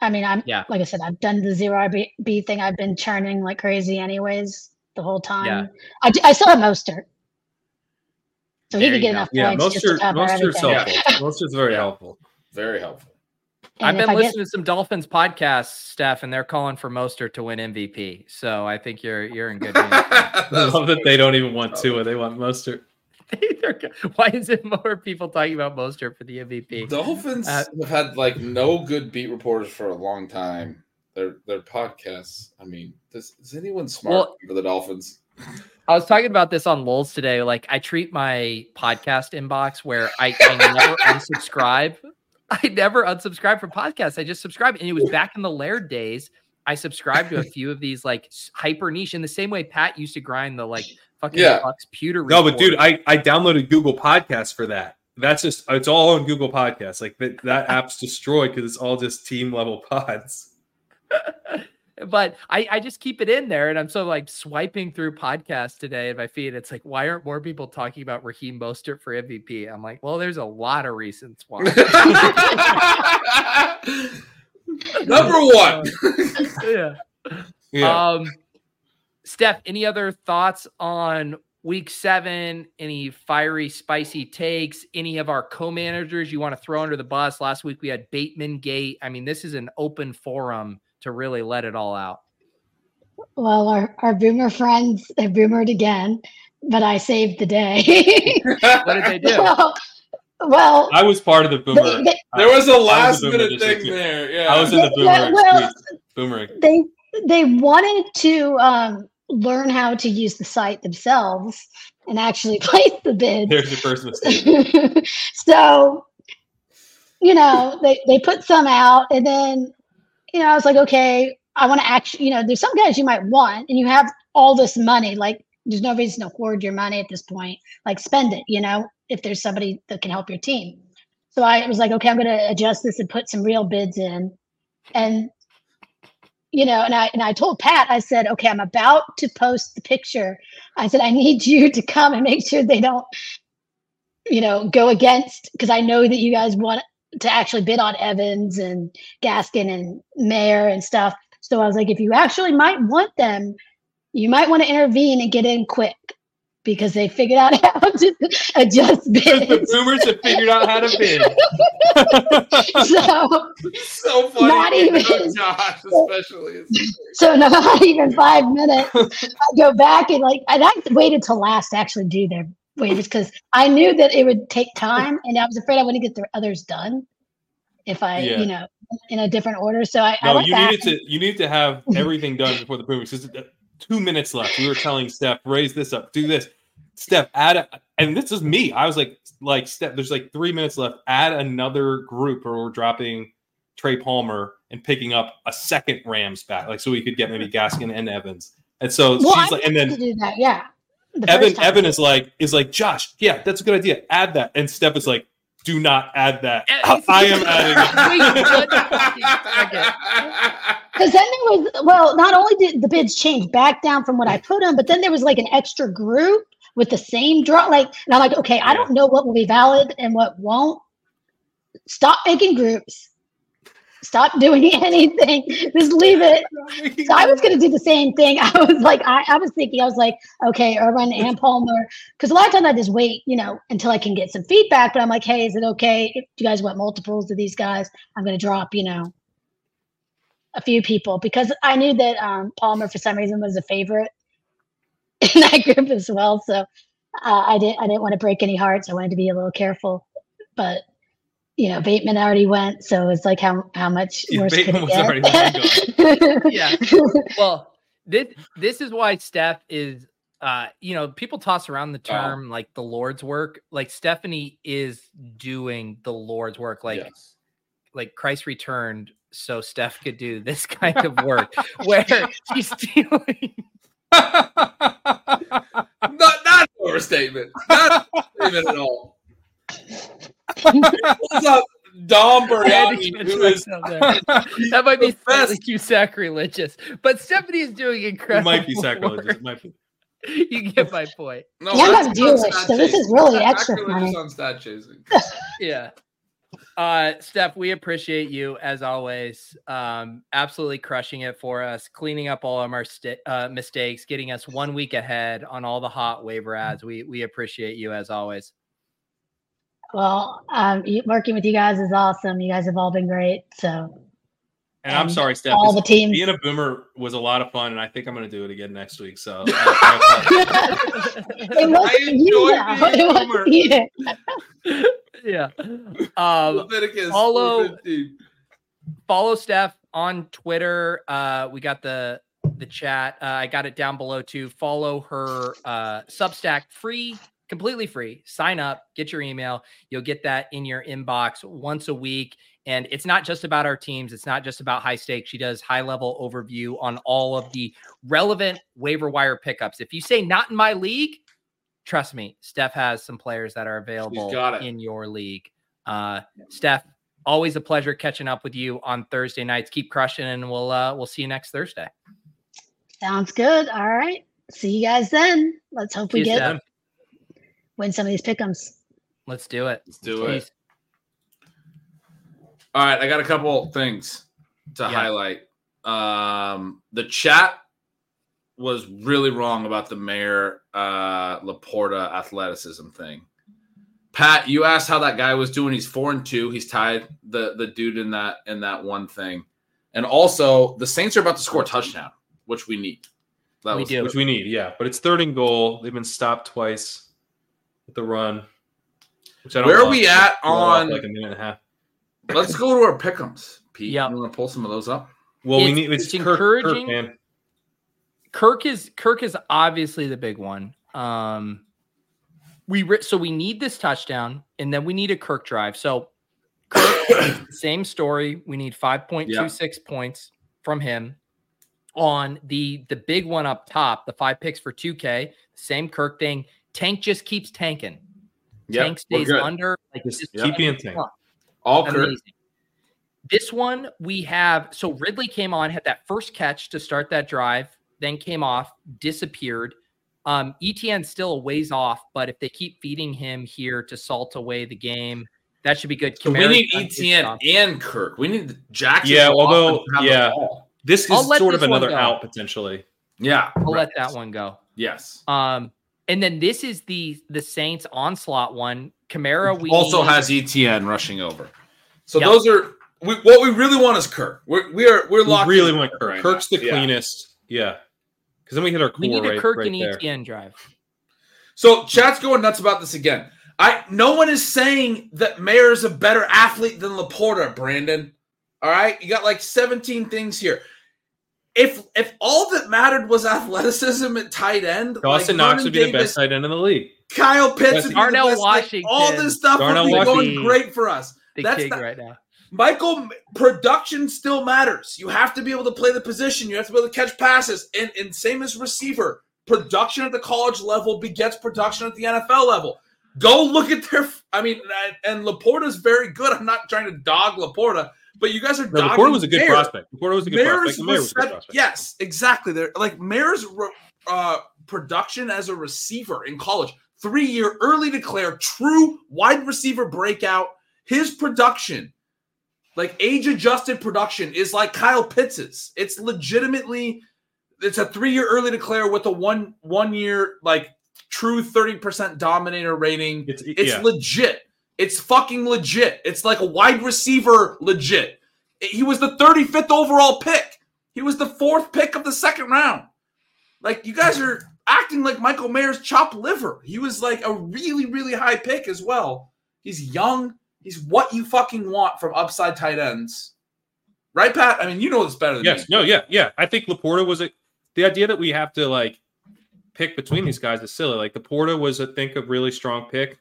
Speaker 7: I mean, I'm
Speaker 1: Yeah.
Speaker 7: like I said, I've done the zero RB thing. I've been churning like crazy, anyways, the whole time.
Speaker 1: Yeah.
Speaker 7: I, d- I still have Mostert, so he could get
Speaker 1: go.
Speaker 7: enough
Speaker 5: Yeah,
Speaker 7: points
Speaker 5: most
Speaker 7: just to
Speaker 5: are
Speaker 7: cover
Speaker 5: most
Speaker 7: everything.
Speaker 5: helpful. Most is very helpful.
Speaker 3: Very helpful.
Speaker 1: I've been
Speaker 7: I get-
Speaker 1: listening to some Dolphins podcasts, Steph, and they're calling for Mostert to win MVP. So I think you're you're in good hands.
Speaker 5: I love that they don't even want Tua; they want Mostert.
Speaker 1: Why is it more people talking about Mostert for the MVP?
Speaker 3: Dolphins
Speaker 1: Uh,
Speaker 3: have had like no good beat reporters for a long time. Their their podcasts. I mean, does, is anyone smart
Speaker 1: Well-
Speaker 3: for the Dolphins?
Speaker 1: I was talking about this on Lulz today. Like I treat my podcast inbox where I, I never unsubscribe. I never unsubscribe from podcasts. I just subscribe. And it was back in the Laird days. I subscribed to a few of these like hyper niche in the same way Pat used to grind the like fucking
Speaker 3: Yeah.
Speaker 1: Bucks pewter.
Speaker 5: No, but dude. I I downloaded Google Podcasts for that. That's just it's all on Google Podcasts. Like that, that app's destroyed because it's all just team level pods.
Speaker 1: but I, I just keep it in there and I'm so like swiping through podcasts today in my feed. It's like, why aren't more people talking about Raheem Mostert for MVP? I'm like, well, there's a lot of reasons why.
Speaker 3: Number one.
Speaker 1: yeah.
Speaker 5: Yeah.
Speaker 1: Um, Steph, any other thoughts on week seven? Any fiery, spicy takes? Any of our co-managers you want to throw under the bus? Last week we had Bateman Gate. I mean, this is an open forum to really let it all out.
Speaker 7: Well, our, our boomer friends have boomered again, but I saved the day.
Speaker 1: What did they do?
Speaker 7: well, well
Speaker 5: I was part of the boomer.
Speaker 7: they,
Speaker 3: There was a last
Speaker 5: a boomer
Speaker 3: minute thing there. Yeah.
Speaker 5: I was in the
Speaker 7: Yeah,
Speaker 5: boomer
Speaker 7: well-
Speaker 5: tweets. Boomering.
Speaker 7: they they wanted to um, learn how to use the site themselves and actually place the bid.
Speaker 5: There's your first mistake.
Speaker 7: so, you know, they, they put some out and then, you know, I was like, okay, I want to actually, you know, there's some guys you might want and you have all this money. Like, there's no reason to hoard your money at this point. Like, spend it, you know, if there's somebody that can help your team. So I was like, okay, I'm going to adjust this and put some real bids in. And, you know, and I and I told Pat, I said, okay, I'm about to post the picture. I said, I need you to come and make sure they don't you know, go against because I know that you guys want to actually bid on Evans and Gaskin and Mayer and stuff. So I was like, if you actually might want them, you might want to intervene and get in quick because they figured out how to adjust bids.
Speaker 5: the boomers have figured out how to bid.
Speaker 7: so,
Speaker 3: so funny.
Speaker 7: Not
Speaker 3: you know,
Speaker 7: even-
Speaker 3: Josh, especially. It's-
Speaker 7: so not even five minutes. I go back and like, and I waited till last to actually do their waivers because I knew that it would take time, and I was afraid I wouldn't get the others done if I,
Speaker 5: Yeah.
Speaker 7: you know, in a different order. So I, I
Speaker 5: No,
Speaker 7: went
Speaker 5: you
Speaker 7: back
Speaker 5: needed to you need to have everything done before the boomers. Two minutes left. We were telling Steph, raise this up, do this. Steph, add a, and this is me. I was like, like Steph, there's like three minutes left. Add another group, or we're dropping Trey Palmer and picking up a second Rams back, like so we could get maybe Gaskin and Evans. And so
Speaker 7: Well, I
Speaker 5: she's like, and
Speaker 7: meant to
Speaker 5: then
Speaker 7: do that, yeah. the
Speaker 5: Evan. Evan is like is like Josh, yeah, that's a good idea. Add that, and Steph is like, do not add that. I am adding it.
Speaker 7: Because then there was, well, not only did the bids change back down from what I put them, but then there was like an extra group with the same draw. Like, and I'm like, okay, I don't know what will be valid and what won't. Stop making groups stop doing anything. Just leave it. So I was going to do the same thing. I was like, I, I was thinking, I was like, okay, Irvin and Palmer, because a lot of times I just wait, you know, until I can get some feedback. But I'm like, hey, is it okay if you guys want multiples of these guys? I'm going to drop, you know, a few people because I knew that um, Palmer for some reason was a favorite in that group as well. So uh, I didn't I didn't want to break any hearts. I wanted to be a little careful, but you know, Bateman already went, so it's like how how much
Speaker 5: Yeah,
Speaker 7: worse
Speaker 5: Bateman
Speaker 7: could
Speaker 5: already
Speaker 7: it get?
Speaker 1: Yeah. well, this this is why Steph is uh you know, people toss around the term like the Lord's work. Like Stephanie is doing the Lord's work. Like
Speaker 3: Yes.
Speaker 1: like Christ returned so Steph could do this kind of work where she's stealing
Speaker 3: not not an overstatement. Not an overstatement at all. What's up, Dom
Speaker 1: I
Speaker 3: Buriani, who is
Speaker 1: that might be slightly
Speaker 3: best.
Speaker 1: too sacrilegious, but Stephanie is doing
Speaker 5: It
Speaker 1: incredible.
Speaker 5: might be sacrilegious.
Speaker 1: work.
Speaker 5: It might be.
Speaker 1: You get my point.
Speaker 3: no,
Speaker 7: Yeah, I'm
Speaker 3: that's
Speaker 7: not
Speaker 3: on
Speaker 7: Jewish, so this is really extra
Speaker 3: sacrilegious on stat chasing.
Speaker 1: Yeah. Uh, Steph, we appreciate you as always. Um, absolutely crushing it for us, cleaning up all of our sti- uh, mistakes, getting us one week ahead on all the hot waiver ads. We we appreciate you as always.
Speaker 7: well, um, working with you guys is awesome. You guys have all been great. So
Speaker 5: And I'm sorry, Steph.
Speaker 7: all the teams.
Speaker 5: Being a boomer was a lot of fun, and I think I'm going to do it again next week. So, I apologize.
Speaker 7: it was
Speaker 3: I enjoy
Speaker 7: yeah,
Speaker 3: being
Speaker 7: it
Speaker 3: a
Speaker 7: was
Speaker 1: yeah. Um,
Speaker 3: Leviticus
Speaker 1: follow-
Speaker 3: 4:15.
Speaker 1: follow Steph on Twitter. Uh, we got the the chat. Uh, I got it down below too. Follow her uh, Substack, free, completely free. Sign up, get your email. You'll get that in your inbox once a week. And it's not just about our teams. It's not just about high stakes. She does high level overview on all of the relevant waiver wire pickups. If you say not in my league, trust me, Steph has some players that are available
Speaker 3: got
Speaker 1: in your league. Uh, Steph, always a pleasure catching up with you on Thursday nights. Keep crushing, and we'll uh, we'll see you next Thursday.
Speaker 7: Sounds good. All right. See you guys then. Let's hope we
Speaker 1: See you,
Speaker 7: get
Speaker 1: Steph.
Speaker 7: win some of these pickums.
Speaker 1: Let's do it.
Speaker 3: Let's do it. All right, I got a couple things to
Speaker 1: Yeah.
Speaker 3: highlight. Um, the chat was really wrong about the Mayer uh, Laporta athleticism thing. Pat, you asked how that guy was doing. He's four and two. He's tied the the dude in that in that one thing, and also the Saints are about to score a touchdown, which we need. That
Speaker 1: We
Speaker 3: was
Speaker 1: do.
Speaker 5: which we need, yeah. But it's third and goal. They've been stopped twice with the run. Which I don't
Speaker 3: Where are we at
Speaker 5: Blow
Speaker 3: on?
Speaker 5: like a minute and a half?
Speaker 3: Let's go to our pickums. Pete,
Speaker 1: Yep.
Speaker 3: you want to pull some of those up?
Speaker 5: Well, we need it's,
Speaker 1: it's
Speaker 5: Kirk, Kirk,
Speaker 1: encouraging.
Speaker 5: man.
Speaker 1: Kirk is Kirk is obviously the big one. Um, we re- so we need this touchdown, and then we need a Kirk drive. So Kirk, same story. We need five point two six points from him on the the big one up top. The five picks for two K. Same Kirk thing. Tank just keeps tanking.
Speaker 3: Yep,
Speaker 1: Tank stays under. Like
Speaker 5: Just
Speaker 1: just
Speaker 5: keep being tank.
Speaker 3: All Kirk.
Speaker 1: This one we have so Ridley came on, had that first catch to start that drive, then came off, disappeared. Um, ETN still a ways off, but if they keep feeding him here to salt away the game, that should be good.
Speaker 3: So we need ETN and Kirk. We need Jackson.
Speaker 5: Yeah, although-
Speaker 3: offense have the
Speaker 5: yeah. This is
Speaker 1: I'll
Speaker 5: sort of another out potentially.
Speaker 3: Yeah,
Speaker 1: I'll
Speaker 3: right.
Speaker 1: let that one go.
Speaker 3: Yes.
Speaker 1: Um, and then this is the the Saints onslaught one. Kamara, we
Speaker 3: also
Speaker 1: need-
Speaker 3: has ETN rushing over. So
Speaker 1: Yep.
Speaker 3: those are we, what we really want is Kirk. We're we are we're
Speaker 5: We
Speaker 3: locked.
Speaker 5: really
Speaker 3: in
Speaker 5: want Kirk.
Speaker 3: right
Speaker 5: Kirk's
Speaker 3: now.
Speaker 5: the
Speaker 3: Yeah.
Speaker 5: cleanest. Yeah. Because then we hit our core
Speaker 1: we need a
Speaker 5: right,
Speaker 1: Kirk
Speaker 5: right
Speaker 1: and
Speaker 5: there.
Speaker 1: ETN drive.
Speaker 3: So chat's going nuts about this again. I no one is saying that Mayer is a better athlete than Laporta, Brandon. All right, you got like 17 things here. If if all that mattered was athleticism at tight end,
Speaker 5: Dawson
Speaker 3: like
Speaker 5: Knox would be the best tight end in the league.
Speaker 3: Kyle Pitts,
Speaker 5: Wes-
Speaker 3: would be
Speaker 1: Darnell
Speaker 3: the best, like, all this stuff
Speaker 5: Darnell
Speaker 3: would be going great for us.
Speaker 1: Big
Speaker 3: That's
Speaker 1: pig
Speaker 3: not-
Speaker 1: right now.
Speaker 3: Michael, production still matters. You have to be able to play the position. You have to be able to catch passes. And, and same as receiver, production at the college level begets production at the NFL level. Go look at their. I mean, and Laporta's very good. I'm not trying to dog Laporta, but you guys are
Speaker 5: No,
Speaker 3: dogging
Speaker 5: Laporta was a good
Speaker 3: Mayer.
Speaker 5: prospect. Laporta was a good
Speaker 3: Mayer's
Speaker 5: prospect. Mayer was good prospect.
Speaker 3: yes, exactly. They're like Mayer's uh, production as a receiver in college, three year early declare, true wide receiver breakout. His production Like age adjusted production is like Kyle Pitts's. It's legitimately it's a three year early declare with a one one year like true 30% dominator rating.
Speaker 5: It's,
Speaker 3: It's
Speaker 5: yeah.
Speaker 3: legit. It's fucking legit. It's like a wide receiver legit. He was the 35th overall pick. He was the fourth pick of the second round. Like you guys are acting like Michael Mayer's chopped liver. He was like a really, really high pick as well. He's young. He's what you fucking want from upside tight ends. Right, Pat? I mean, you know this better than
Speaker 5: Yes,
Speaker 3: me.
Speaker 5: no, yeah, yeah. I think Laporta was a the idea that we have to like pick between these guys is silly. Like Laporta was, I think, a really strong pick.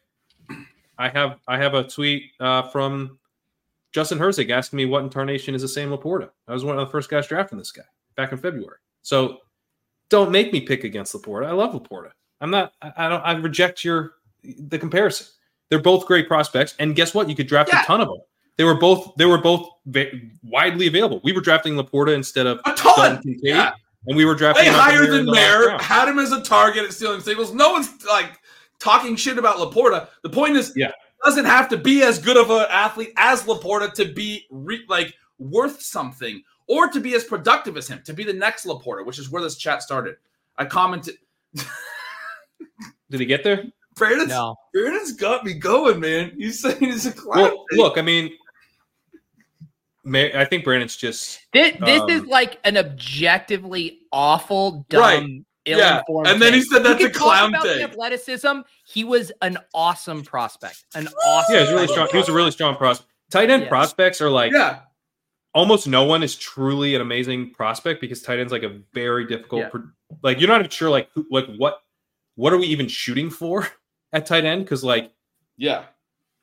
Speaker 5: I have I have a tweet uh, from Justin Herzig asking me what incarnation is the same Laporta. I was one of the first guys drafting this guy back in February. So don't make me pick against Laporta. I love Laporta. I'm not. I, I don't. I reject your the comparison. They're both great prospects, and guess what? You could draft
Speaker 3: Yeah.
Speaker 5: a ton of them. They were both. They were both widely available. We were drafting Laporta instead of
Speaker 3: A ton.
Speaker 5: Kincaid,
Speaker 3: Yeah.
Speaker 5: and we were drafting
Speaker 3: Way higher than
Speaker 5: the last
Speaker 3: Mayer.
Speaker 5: round.
Speaker 3: Had him as a target at stealing signals. No one's like talking shit about Laporta. The point is,
Speaker 5: Yeah.
Speaker 3: doesn't have to be as good of an athlete as Laporta to be re- like worth something, or to be as productive as him, to be the next Laporta, which is where this chat started. I commented.
Speaker 5: Did he get there?
Speaker 3: Brandon's,
Speaker 1: No.
Speaker 3: Brandon's got me going, man. You saying he's a clown?
Speaker 5: Well, look, I mean, I think Brandon's just
Speaker 1: This, this is
Speaker 5: Um,
Speaker 1: like an objectively awful, dumb,
Speaker 3: Right. Yeah,
Speaker 1: ill-informed.
Speaker 3: and then he said that's a clown
Speaker 1: about the. Athleticism. He was an awesome prospect. An awesome.
Speaker 5: yeah, he's really strong.
Speaker 1: prospect.
Speaker 5: He was a really strong prospect. Tight end
Speaker 1: Yes.
Speaker 5: prospects are like
Speaker 3: yeah,
Speaker 5: almost no one is truly an amazing prospect because tight end's like a very difficult.
Speaker 1: Yeah.
Speaker 5: pro- like you're not even sure like who, like what what are we even shooting for at tight end because like
Speaker 3: yeah.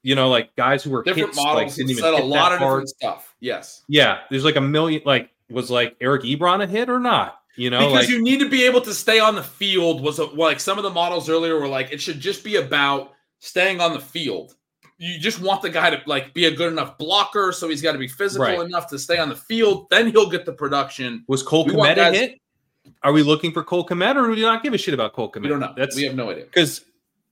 Speaker 5: you know like guys who were
Speaker 3: Different
Speaker 5: hits, like,
Speaker 3: models
Speaker 5: didn't even
Speaker 3: said a lot of
Speaker 5: hard.
Speaker 3: different stuff. Yes.
Speaker 5: Yeah, there's like a million. Like was like Eric Ebron a hit or not? You know,
Speaker 3: because
Speaker 5: like
Speaker 3: you need to be able to stay on the field was a, like some of the models earlier were like it should just be about staying on the field you just want the guy to like be a good enough blocker so he's got to be physical
Speaker 5: Right.
Speaker 3: enough to stay on the field then he'll get the production
Speaker 5: was Cole Kmet a
Speaker 3: guys-
Speaker 5: hit? Are we looking for Cole Kmet or do we not give a shit about Cole Kmet?
Speaker 3: we don't know
Speaker 5: That's
Speaker 3: we have no idea
Speaker 5: because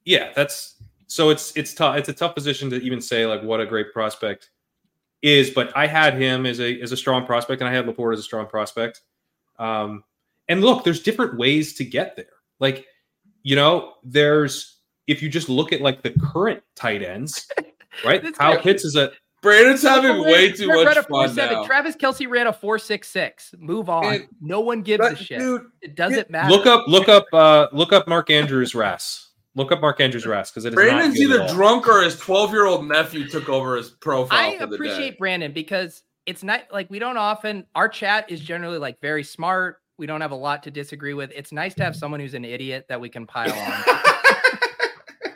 Speaker 5: yeah, that's so it's it's tough. It's a tough position to even say like what a great prospect is. But I had him as a as a strong prospect, and I had Laporta as a strong prospect. Um, and look, there's different ways to get there. Like you know, there's if you just look at like the current tight ends, right?
Speaker 1: This
Speaker 5: Kyle
Speaker 1: guy-
Speaker 5: Pitts is a
Speaker 3: brandon's having way too
Speaker 1: Ran- ran
Speaker 3: much
Speaker 1: a
Speaker 3: fun
Speaker 1: 4.7.
Speaker 3: now
Speaker 1: Travis Kelce ran a four six six. Move on.
Speaker 3: Man,
Speaker 1: no one gives a shit.
Speaker 3: dude
Speaker 1: it doesn't matter.
Speaker 5: look up look up uh look up Mark Andrews RAS. Look up Mark Andrews RAS because it is
Speaker 3: brandon's
Speaker 5: not good at
Speaker 3: either
Speaker 5: all.
Speaker 3: drunk or his 12 year old nephew took over his profile
Speaker 1: I
Speaker 3: for the
Speaker 1: appreciate
Speaker 3: day
Speaker 1: Brandon because it's not like we don't often our chat is generally like very smart. We don't have a lot to disagree with. It's nice to have someone who's an idiot that we can pile on.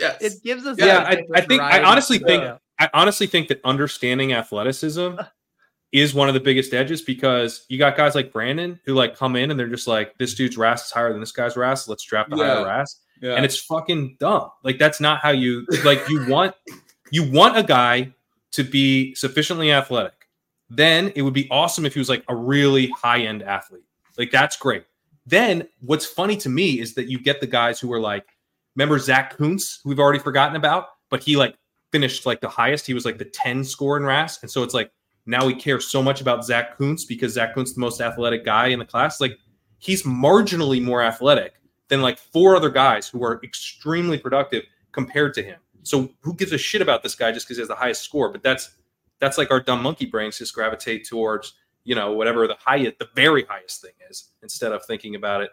Speaker 3: yes
Speaker 1: it gives us
Speaker 3: Yeah,
Speaker 5: Yeah, I, I think I honestly think
Speaker 1: Yeah.
Speaker 5: I honestly think that understanding athleticism is one of the biggest edges because you got guys like Brandon who like come in and they're just like, this dude's RAS is higher than this guy's RAS. Let's draft the
Speaker 3: Yeah.
Speaker 5: higher RAS.
Speaker 3: Yeah.
Speaker 5: And it's fucking dumb. Like that's not how you like you want you want a guy to be sufficiently athletic. Then it would be awesome if he was like a really high-end athlete. Like that's great. Then what's funny to me is that you get the guys who are like, remember Zach Kuntz, who we've already forgotten about, but he like finished like the highest. He was like the 10 score in RAS. And so it's like now we care so much about Zach Kuntz because Zach Kuntz the most athletic guy in the class. Like he's marginally more athletic than like four other guys who are extremely productive compared to him. So who gives a shit about this guy just because he has the highest score? But that's that's like our dumb monkey brains just gravitate towards you know whatever the highest, the very highest thing is, instead of thinking about it,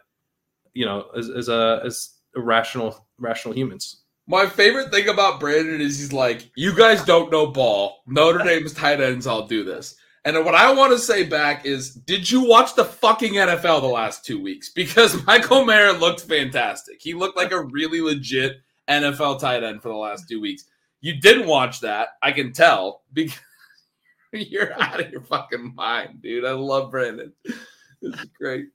Speaker 5: you know, as, as a as rational rational humans.
Speaker 3: My favorite thing about Brandon is he's like, "You guys don't know ball. Notre Dame's tight ends. I'll do this." And what I want to say back is, did you watch the fucking NFL the last two weeks? Because Michael Mayer looked fantastic. He looked like a really legit NFL tight end for the last two weeks. You didn't watch that, I can tell, because you're out of your fucking mind, dude. I love Brandon. This is great.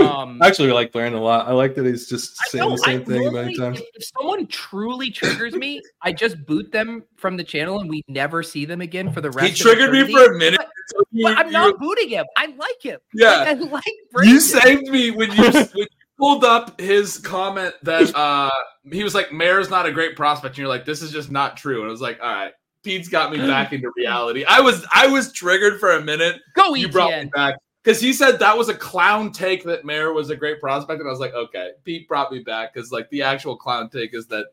Speaker 1: Um,
Speaker 5: I actually like Brandon a lot. I like that he's just saying
Speaker 1: know,
Speaker 5: the same
Speaker 1: I
Speaker 5: thing
Speaker 1: normally-
Speaker 5: many times.
Speaker 1: If, if someone truly triggers me, I just boot them from the channel and we never see them again for the rest. Of the year.
Speaker 3: He triggered me for a minute.
Speaker 1: But,
Speaker 3: until you-
Speaker 1: but I'm
Speaker 3: you
Speaker 1: not
Speaker 3: were-
Speaker 1: booting him. I like him.
Speaker 3: Yeah.
Speaker 1: Like, I like Brandon.
Speaker 3: You saved me when you when you pulled up his comment that uh he was like Mayer's not a great prospect, and you're like, this is just not true. And I was like, all right, Pete's got me back into reality. I was I was triggered for a minute.
Speaker 1: Go
Speaker 3: You brought me back because he said that was a clown take that Mayer was a great prospect, and I was like, okay, Pete brought me back because like the actual clown take is that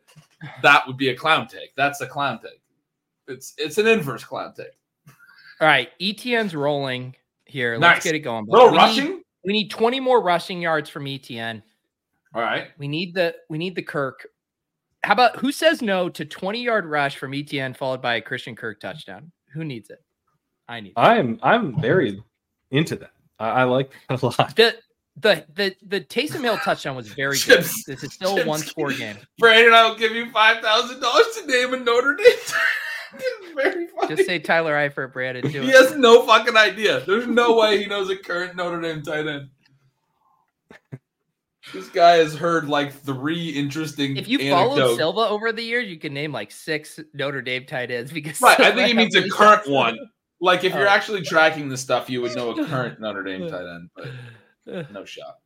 Speaker 3: that would be a clown take. That's a clown take. It's it's an inverse clown take.
Speaker 1: All right, ETN's rolling here.
Speaker 3: Nice.
Speaker 1: Let's get it going.
Speaker 3: Bro,
Speaker 1: we
Speaker 3: rushing.
Speaker 1: Need, we need 20 more rushing yards from ETN.
Speaker 3: All right.
Speaker 1: We need the we need the Kirk. How about who says no to 20 yard rush from ETN followed by a Christian Kirk touchdown? Who needs it? I need it.
Speaker 5: I'm I'm very into that. I, I like that a lot.
Speaker 1: the the the the Taysom Hill touchdown was very good. This is still a one score game.
Speaker 3: Brandon, I'll give you five thousand dollars to name a Notre Dame. it's.
Speaker 1: Just say Tyler Eifert, Brandon. Do
Speaker 3: he
Speaker 1: it.
Speaker 3: has no fucking idea. There's no way he knows a current Notre Dame tight end. This guy has heard like three interesting.
Speaker 1: If you followed. Silva over the years, you can name like six Notre Dame tight ends because
Speaker 3: right? I think he means a current one. Like if you're
Speaker 1: Oh.
Speaker 3: actually tracking the stuff, you would know a current Notre Dame tight end, but no shot.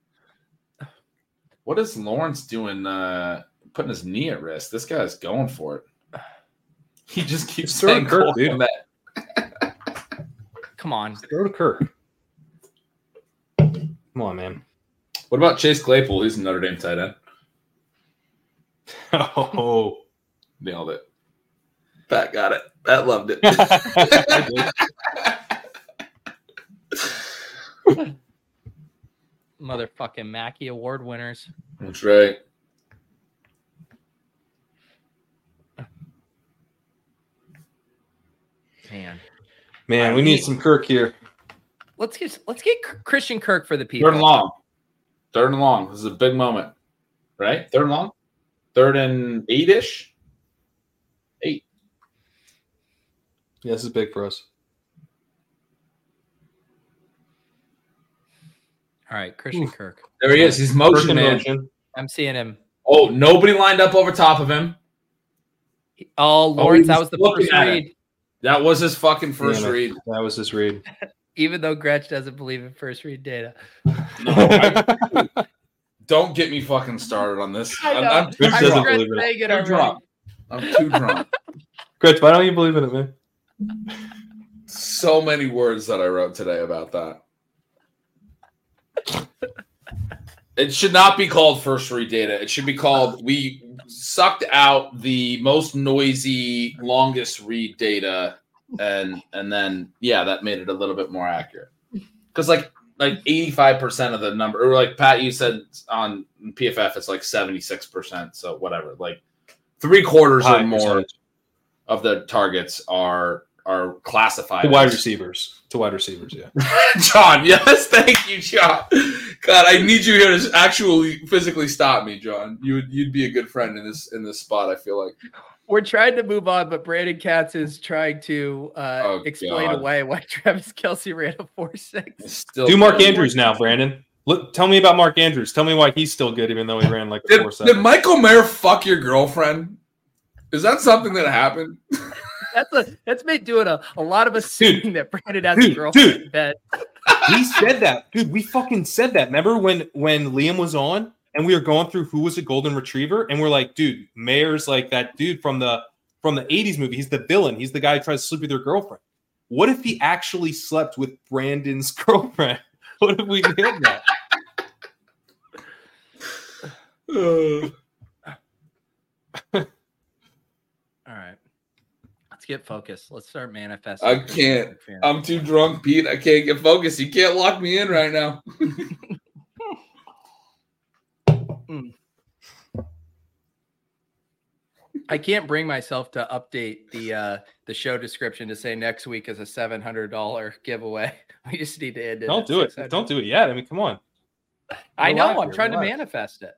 Speaker 3: What is Lawrence doing? Uh, putting his knee at risk. This guy's going for it. He just keeps
Speaker 5: Just throw Kirk, dude.
Speaker 3: Kmet.
Speaker 1: Come on.
Speaker 5: Throw to Kirk. Come on, man.
Speaker 3: What about Chase Claypool? He's a Notre Dame tight end.
Speaker 5: Oh,
Speaker 3: Nailed it. Pat got it. Pat loved it.
Speaker 1: Motherfucking Mackey Award winners.
Speaker 3: That's right.
Speaker 1: Man.
Speaker 5: man, we need some Kirk here.
Speaker 1: Let's get let's get Christian Kirk for the people.
Speaker 3: Third and long. Third and long. This is a big moment. Right? Third and long? Third and eight ish?
Speaker 5: Yeah, this is big for us.
Speaker 1: All right, Christian Kirk.
Speaker 3: There he is. He's
Speaker 5: Kirk
Speaker 3: motion
Speaker 5: in
Speaker 3: man.
Speaker 5: motion.
Speaker 1: I'm seeing him.
Speaker 3: Oh, nobody lined up over top of him.
Speaker 1: Oh, oh Lawrence, that was
Speaker 3: was
Speaker 1: the first
Speaker 3: at it.
Speaker 1: read.
Speaker 3: That was his fucking first
Speaker 5: Damn it.
Speaker 3: read.
Speaker 5: That was his read.
Speaker 1: Even though Gretch doesn't believe in first read data.
Speaker 3: No, I- don't get me fucking started on this.
Speaker 1: I
Speaker 3: I'm. I'm too
Speaker 5: Rich
Speaker 1: I
Speaker 5: doesn't
Speaker 3: drunk.
Speaker 1: regret
Speaker 5: believe in it.
Speaker 1: saying it
Speaker 3: Too drunk. I'm too drunk.
Speaker 5: Gretch, why don't you believe in it, man?
Speaker 3: So many words that I wrote today about that. It should not be called first read data. It should be called we sucked out the most noisy, longest read data, and and then yeah, that made it a little bit more accurate. Because like like eighty five percent of the number, or like Pat, you said on PFF, it's like seventy six percent. So whatever, like three quarters
Speaker 5: High
Speaker 3: or more
Speaker 5: percentage.
Speaker 3: Of the targets are are classified
Speaker 5: To wide
Speaker 3: as-
Speaker 5: receivers. To wide receivers, yeah.
Speaker 3: John, yes, thank you, John. God, I need you here to actually physically stop me, John. You would you'd be a good friend in this in this spot. I feel like
Speaker 1: We're trying to move on, but Brandon Katz is trying to uh,
Speaker 3: Oh,
Speaker 1: explain
Speaker 3: God.
Speaker 1: away why Travis Kelce ran a 4 6.
Speaker 3: still
Speaker 5: Do Mark Andrews now, Brandon. Look, tell me about Mark Andrews. Tell me why he's still good, even though he ran like a
Speaker 3: Did,
Speaker 5: four
Speaker 3: did
Speaker 5: seven.
Speaker 3: Michael Mayer fuck your girlfriend? Is that something that happened?
Speaker 1: That's a that's me doing a, a lot of assuming that Brandon has a
Speaker 5: dude,
Speaker 1: girlfriend
Speaker 5: dude.
Speaker 1: in bed.
Speaker 5: we said that, dude. We fucking said that. Remember when when Liam was on and we were going through who was a golden retriever, and we're like, dude, Mayer's like that dude from the from the '80s movie. He's the villain. He's the guy who tries to sleep with your girlfriend. What if he actually slept with Brandon's girlfriend? What if we did that?
Speaker 1: All right. Let's get focused. Let's start manifesting.
Speaker 3: I can't. I'm too drunk, Pete. I can't get focused. You can't lock me in right now.
Speaker 1: I can't bring myself to update the uh the show description to say next week is a seven hundred dollar giveaway. We just need to end it.
Speaker 5: Don't do it. Don't do it yet. I mean, come on.
Speaker 1: I know.
Speaker 5: Relax
Speaker 1: I'm
Speaker 5: here,
Speaker 1: trying to manifest it.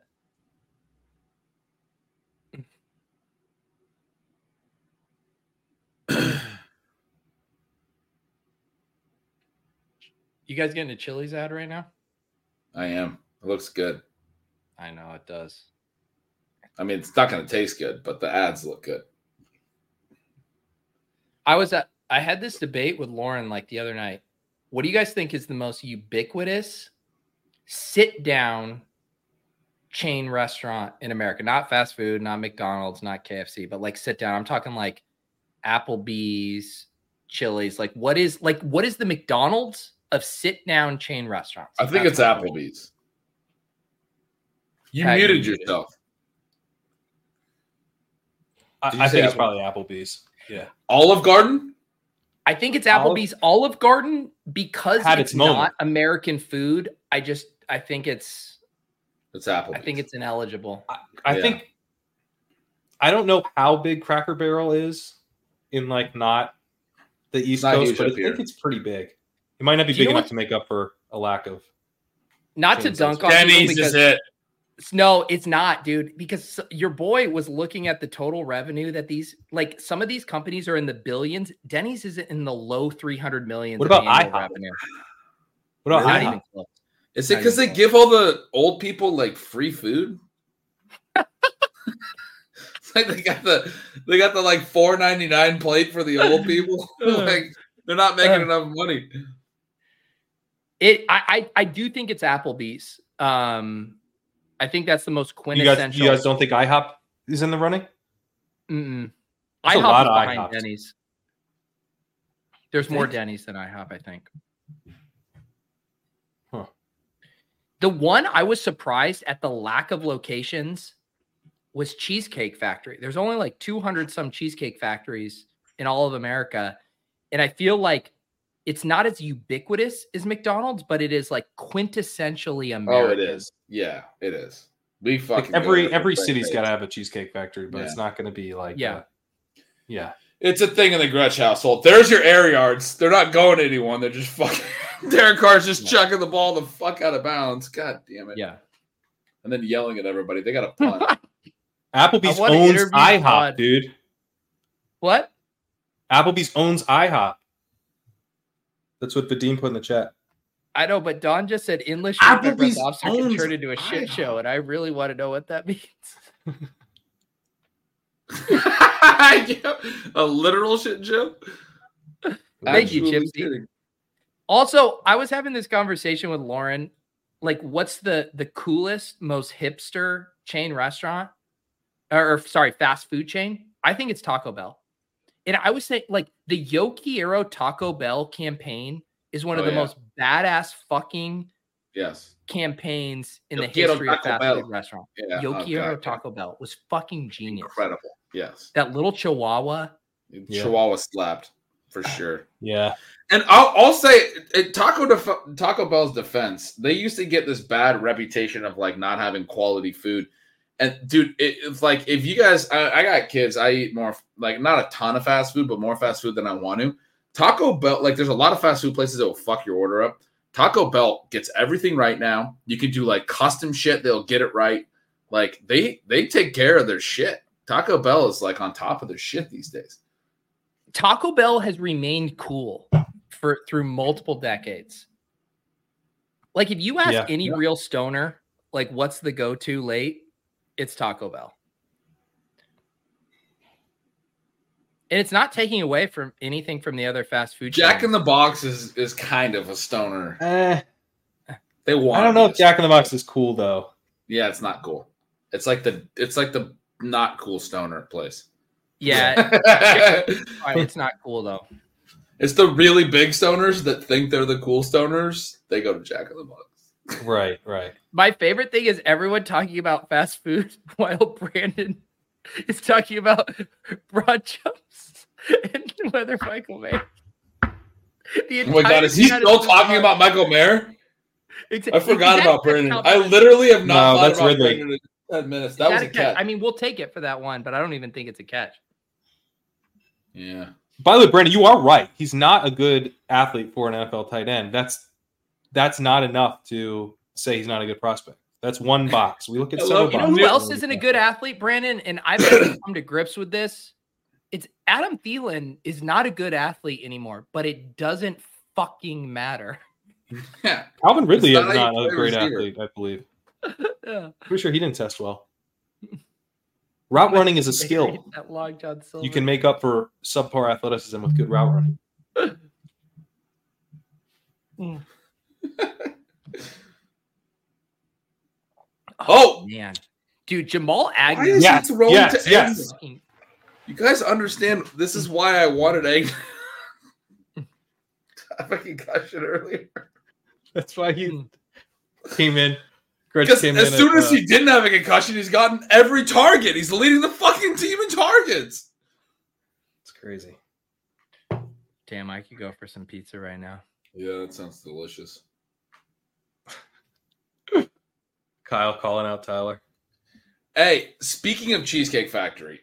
Speaker 1: You guys getting a Chili's ad right now?
Speaker 3: I am. It looks good.
Speaker 1: I know it does.
Speaker 3: I mean, it's not going to taste good, but the ads look good.
Speaker 1: I was at I had this debate with Lauren like the other night. What do you guys think is the most ubiquitous sit down chain restaurant in America? Not fast food, not McDonald's, not KFC, but like sit down. I'm talking like Applebee's, Chili's. Like, what is like what is the McDonald's of sit down chain restaurants?
Speaker 3: I think
Speaker 1: That's
Speaker 3: it's
Speaker 1: what I mean.
Speaker 3: Applebee's. You
Speaker 1: Pat,
Speaker 3: muted
Speaker 1: muted.
Speaker 3: yourself.
Speaker 5: I,
Speaker 3: you
Speaker 5: I
Speaker 3: say
Speaker 5: think it's probably Applebee's. Yeah.
Speaker 3: Olive Garden.
Speaker 1: I think it's Applebee's Olive Garden because
Speaker 5: Had
Speaker 1: it's
Speaker 5: its
Speaker 1: not American food. I just I think it's
Speaker 3: It's Applebee's.
Speaker 1: I think it's ineligible.
Speaker 5: I
Speaker 3: Yeah.
Speaker 5: think I don't know how big Cracker Barrel is in like not the East
Speaker 3: not
Speaker 5: Coast, but I think
Speaker 3: here.
Speaker 5: it's pretty big. It might not be
Speaker 1: Do
Speaker 5: big enough
Speaker 1: what-
Speaker 5: to make up for a lack of.
Speaker 1: Not to dunk on
Speaker 3: Denny's
Speaker 1: because
Speaker 3: is it.
Speaker 1: No, it's not, dude. Because your boy was looking at the total revenue that these, like, some of these companies are in the billions. Denny's is in the low three hundred millions.
Speaker 5: What about IHOP?
Speaker 1: revenue?
Speaker 5: What about
Speaker 1: Not
Speaker 5: IHOP?
Speaker 3: Is it because they
Speaker 1: close.
Speaker 3: give all the old people like free food? it's like they got the they got the like four ninety nine plate for the old people. like they're not making enough money.
Speaker 1: It, I, I, I do think it's Applebee's. Um, I think that's the most
Speaker 5: You
Speaker 1: quintessential.
Speaker 5: guys, you guys don't think IHOP is in the running?
Speaker 1: Mm-mm.
Speaker 5: That's a lot
Speaker 1: is behind
Speaker 5: IHOPs.
Speaker 1: Denny's. There's more Denny's than IHOP, I think.
Speaker 5: Huh.
Speaker 1: The one I was surprised at the lack of locations was Cheesecake Factory. There's only like 200 some Cheesecake Factories in all of America. And I feel like it's not as ubiquitous as McDonald's, but it is like quintessentially American.
Speaker 3: Oh, it is. Yeah, it is. We fucking go
Speaker 5: every
Speaker 3: there for
Speaker 5: every
Speaker 3: great
Speaker 5: city's
Speaker 3: taste.
Speaker 5: got to have a cheesecake factory, but
Speaker 3: Yeah.
Speaker 5: it's not going to be like
Speaker 1: Yeah.
Speaker 5: uh, yeah.
Speaker 3: It's a thing in the Gretch household. There's your air yards. They're not going to anyone. They're just fucking. Derek Carr's just chucking the ball the fuck out of bounds. God damn it.
Speaker 1: Yeah.
Speaker 3: And then yelling at everybody. They got a punt.
Speaker 5: Applebee's
Speaker 1: wanna
Speaker 5: owns
Speaker 1: interview
Speaker 5: IHOP,
Speaker 1: Todd.
Speaker 5: dude.
Speaker 1: What?
Speaker 5: Applebee's owns IHOP. That's what Vadim put in the chat.
Speaker 1: I know, but Don just said endless
Speaker 3: Applebee's
Speaker 1: shit lobster can
Speaker 3: owns
Speaker 1: turn into a shit
Speaker 3: IHOP.
Speaker 1: show, and I really want to know what that means.
Speaker 3: a literal shit joke.
Speaker 1: Thank you,
Speaker 3: Actually
Speaker 1: Gypsy. Also, I was having this conversation with Lauren. Like, what's the the coolest, most hipster chain restaurant, or, or, sorry, fast food chain? I think it's Taco Bell. And I was saying, like, the Yo Quiero Taco Bell campaign is one of
Speaker 3: Oh,
Speaker 1: the
Speaker 3: yeah.
Speaker 1: most badass fucking
Speaker 3: Yes.
Speaker 1: campaigns in
Speaker 3: Yo
Speaker 1: the
Speaker 3: Quiero
Speaker 1: history of fast
Speaker 3: Bell.
Speaker 1: food restaurant.
Speaker 3: Yeah.
Speaker 1: Yo
Speaker 3: oh,
Speaker 1: Quiero
Speaker 3: God,
Speaker 1: Taco Bell was fucking genius.
Speaker 3: Incredible. Yes.
Speaker 1: That little chihuahua.
Speaker 5: Yeah.
Speaker 3: Chihuahua slapped for ah. sure.
Speaker 5: Yeah.
Speaker 3: And I'll, I'll say, in Taco def- Taco Bell's defense, they used to get this bad reputation of like not having quality food. And dude, it, it's like if you guys, I, I got kids, I eat more, like not a ton of fast food, but more fast food than I want to. Taco Bell, like there's a lot of fast food places that will fuck your order up. Taco Bell gets everything right now. You can do like custom shit; they'll get it right. Like they they take care of their shit. Taco Bell is like on top of their shit these days.
Speaker 1: Taco Bell has remained cool for through multiple decades. Like if you ask
Speaker 5: Yeah.
Speaker 1: any real stoner, like what's the go-to late, it's Taco Bell. And it's not taking away from anything from the other fast food.
Speaker 3: Jack in the Box is is kind of a stoner.
Speaker 5: Eh,
Speaker 3: They want.
Speaker 5: I don't know if Jack in the Box is cool though.
Speaker 3: Yeah, it's not cool. It's like the it's like the not cool stoner place.
Speaker 1: yeah, fine, it's not cool though.
Speaker 3: it's the really big stoners that think they're the cool stoners. They go to Jack in the Box.
Speaker 5: Right, right.
Speaker 1: My favorite thing is everyone talking about fast food while Brandon is talking about broad jumps and whether Michael May.
Speaker 3: Oh my god, is he still talking
Speaker 1: on-
Speaker 3: about Michael Mayer?
Speaker 1: Exa-
Speaker 3: I forgot
Speaker 1: that-
Speaker 3: about Brandon. I literally have not
Speaker 5: No,
Speaker 3: thought
Speaker 5: that's
Speaker 3: about
Speaker 5: Ridley.
Speaker 3: Brandon in ten minutes.
Speaker 1: is
Speaker 3: That was
Speaker 1: that
Speaker 3: a catch.
Speaker 1: I mean, we'll take it for that one, but I don't even think it's a catch.
Speaker 3: yeah.
Speaker 5: By the way, Brandon, you are right. He's not a good athlete for an NFL tight end. That's that's not enough to say he's not a good prospect. That's one box. We look at
Speaker 3: I
Speaker 5: several
Speaker 1: You know who else isn't a good athlete, Brandon? And I've come to grips with this. It's Adam Thielen is not a good athlete anymore, but it doesn't fucking matter.
Speaker 3: Yeah.
Speaker 5: Calvin Ridley
Speaker 3: It's
Speaker 5: is
Speaker 3: not how you
Speaker 5: not a great
Speaker 3: receiver.
Speaker 5: athlete, I believe.
Speaker 1: Yeah.
Speaker 5: Pretty sure he didn't test well. Route running is a skill.
Speaker 1: That Long John
Speaker 5: You can make up for subpar athleticism with good route running. Mm.
Speaker 3: Oh!
Speaker 1: man, dude, Jamal
Speaker 3: Why
Speaker 1: Agnew.
Speaker 3: is
Speaker 5: Yes,
Speaker 3: he throwing
Speaker 5: yes,
Speaker 3: to
Speaker 5: yes.
Speaker 3: end? You guys understand? This is why I wanted egg. I fucking got shit earlier.
Speaker 5: That's why he came in. Gretch
Speaker 3: Because
Speaker 5: came
Speaker 3: as
Speaker 5: in
Speaker 3: soon
Speaker 5: at,
Speaker 3: as
Speaker 5: uh,
Speaker 3: he didn't have a concussion, he's gotten every target. He's leading the fucking team in targets.
Speaker 5: It's crazy.
Speaker 1: Damn, I could go for some pizza right now.
Speaker 3: Yeah, that sounds delicious.
Speaker 5: Kyle calling out Tyler.
Speaker 3: Hey, speaking of Cheesecake Factory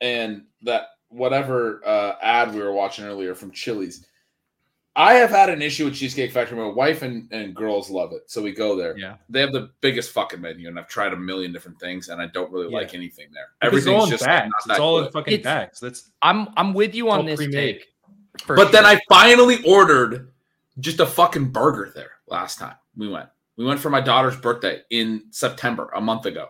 Speaker 3: and that whatever uh, ad we were watching earlier from Chili's, I have had an issue with Cheesecake Factory. My wife and, and girls love it, so we go there.
Speaker 1: Yeah.
Speaker 3: They have the biggest fucking menu, and I've tried a million different things, and I don't really
Speaker 5: Yeah.
Speaker 3: like anything there.
Speaker 5: Because it's all
Speaker 3: Everything's
Speaker 5: in
Speaker 3: just
Speaker 5: bags.
Speaker 3: not
Speaker 5: It's
Speaker 3: that
Speaker 5: all in fucking
Speaker 1: It's-
Speaker 5: bags. That's
Speaker 1: I'm I'm with you on this
Speaker 5: pre-made.
Speaker 1: take. for
Speaker 3: But then. I finally ordered just a fucking burger there last time we went. We went for my daughter's birthday in September, a month ago.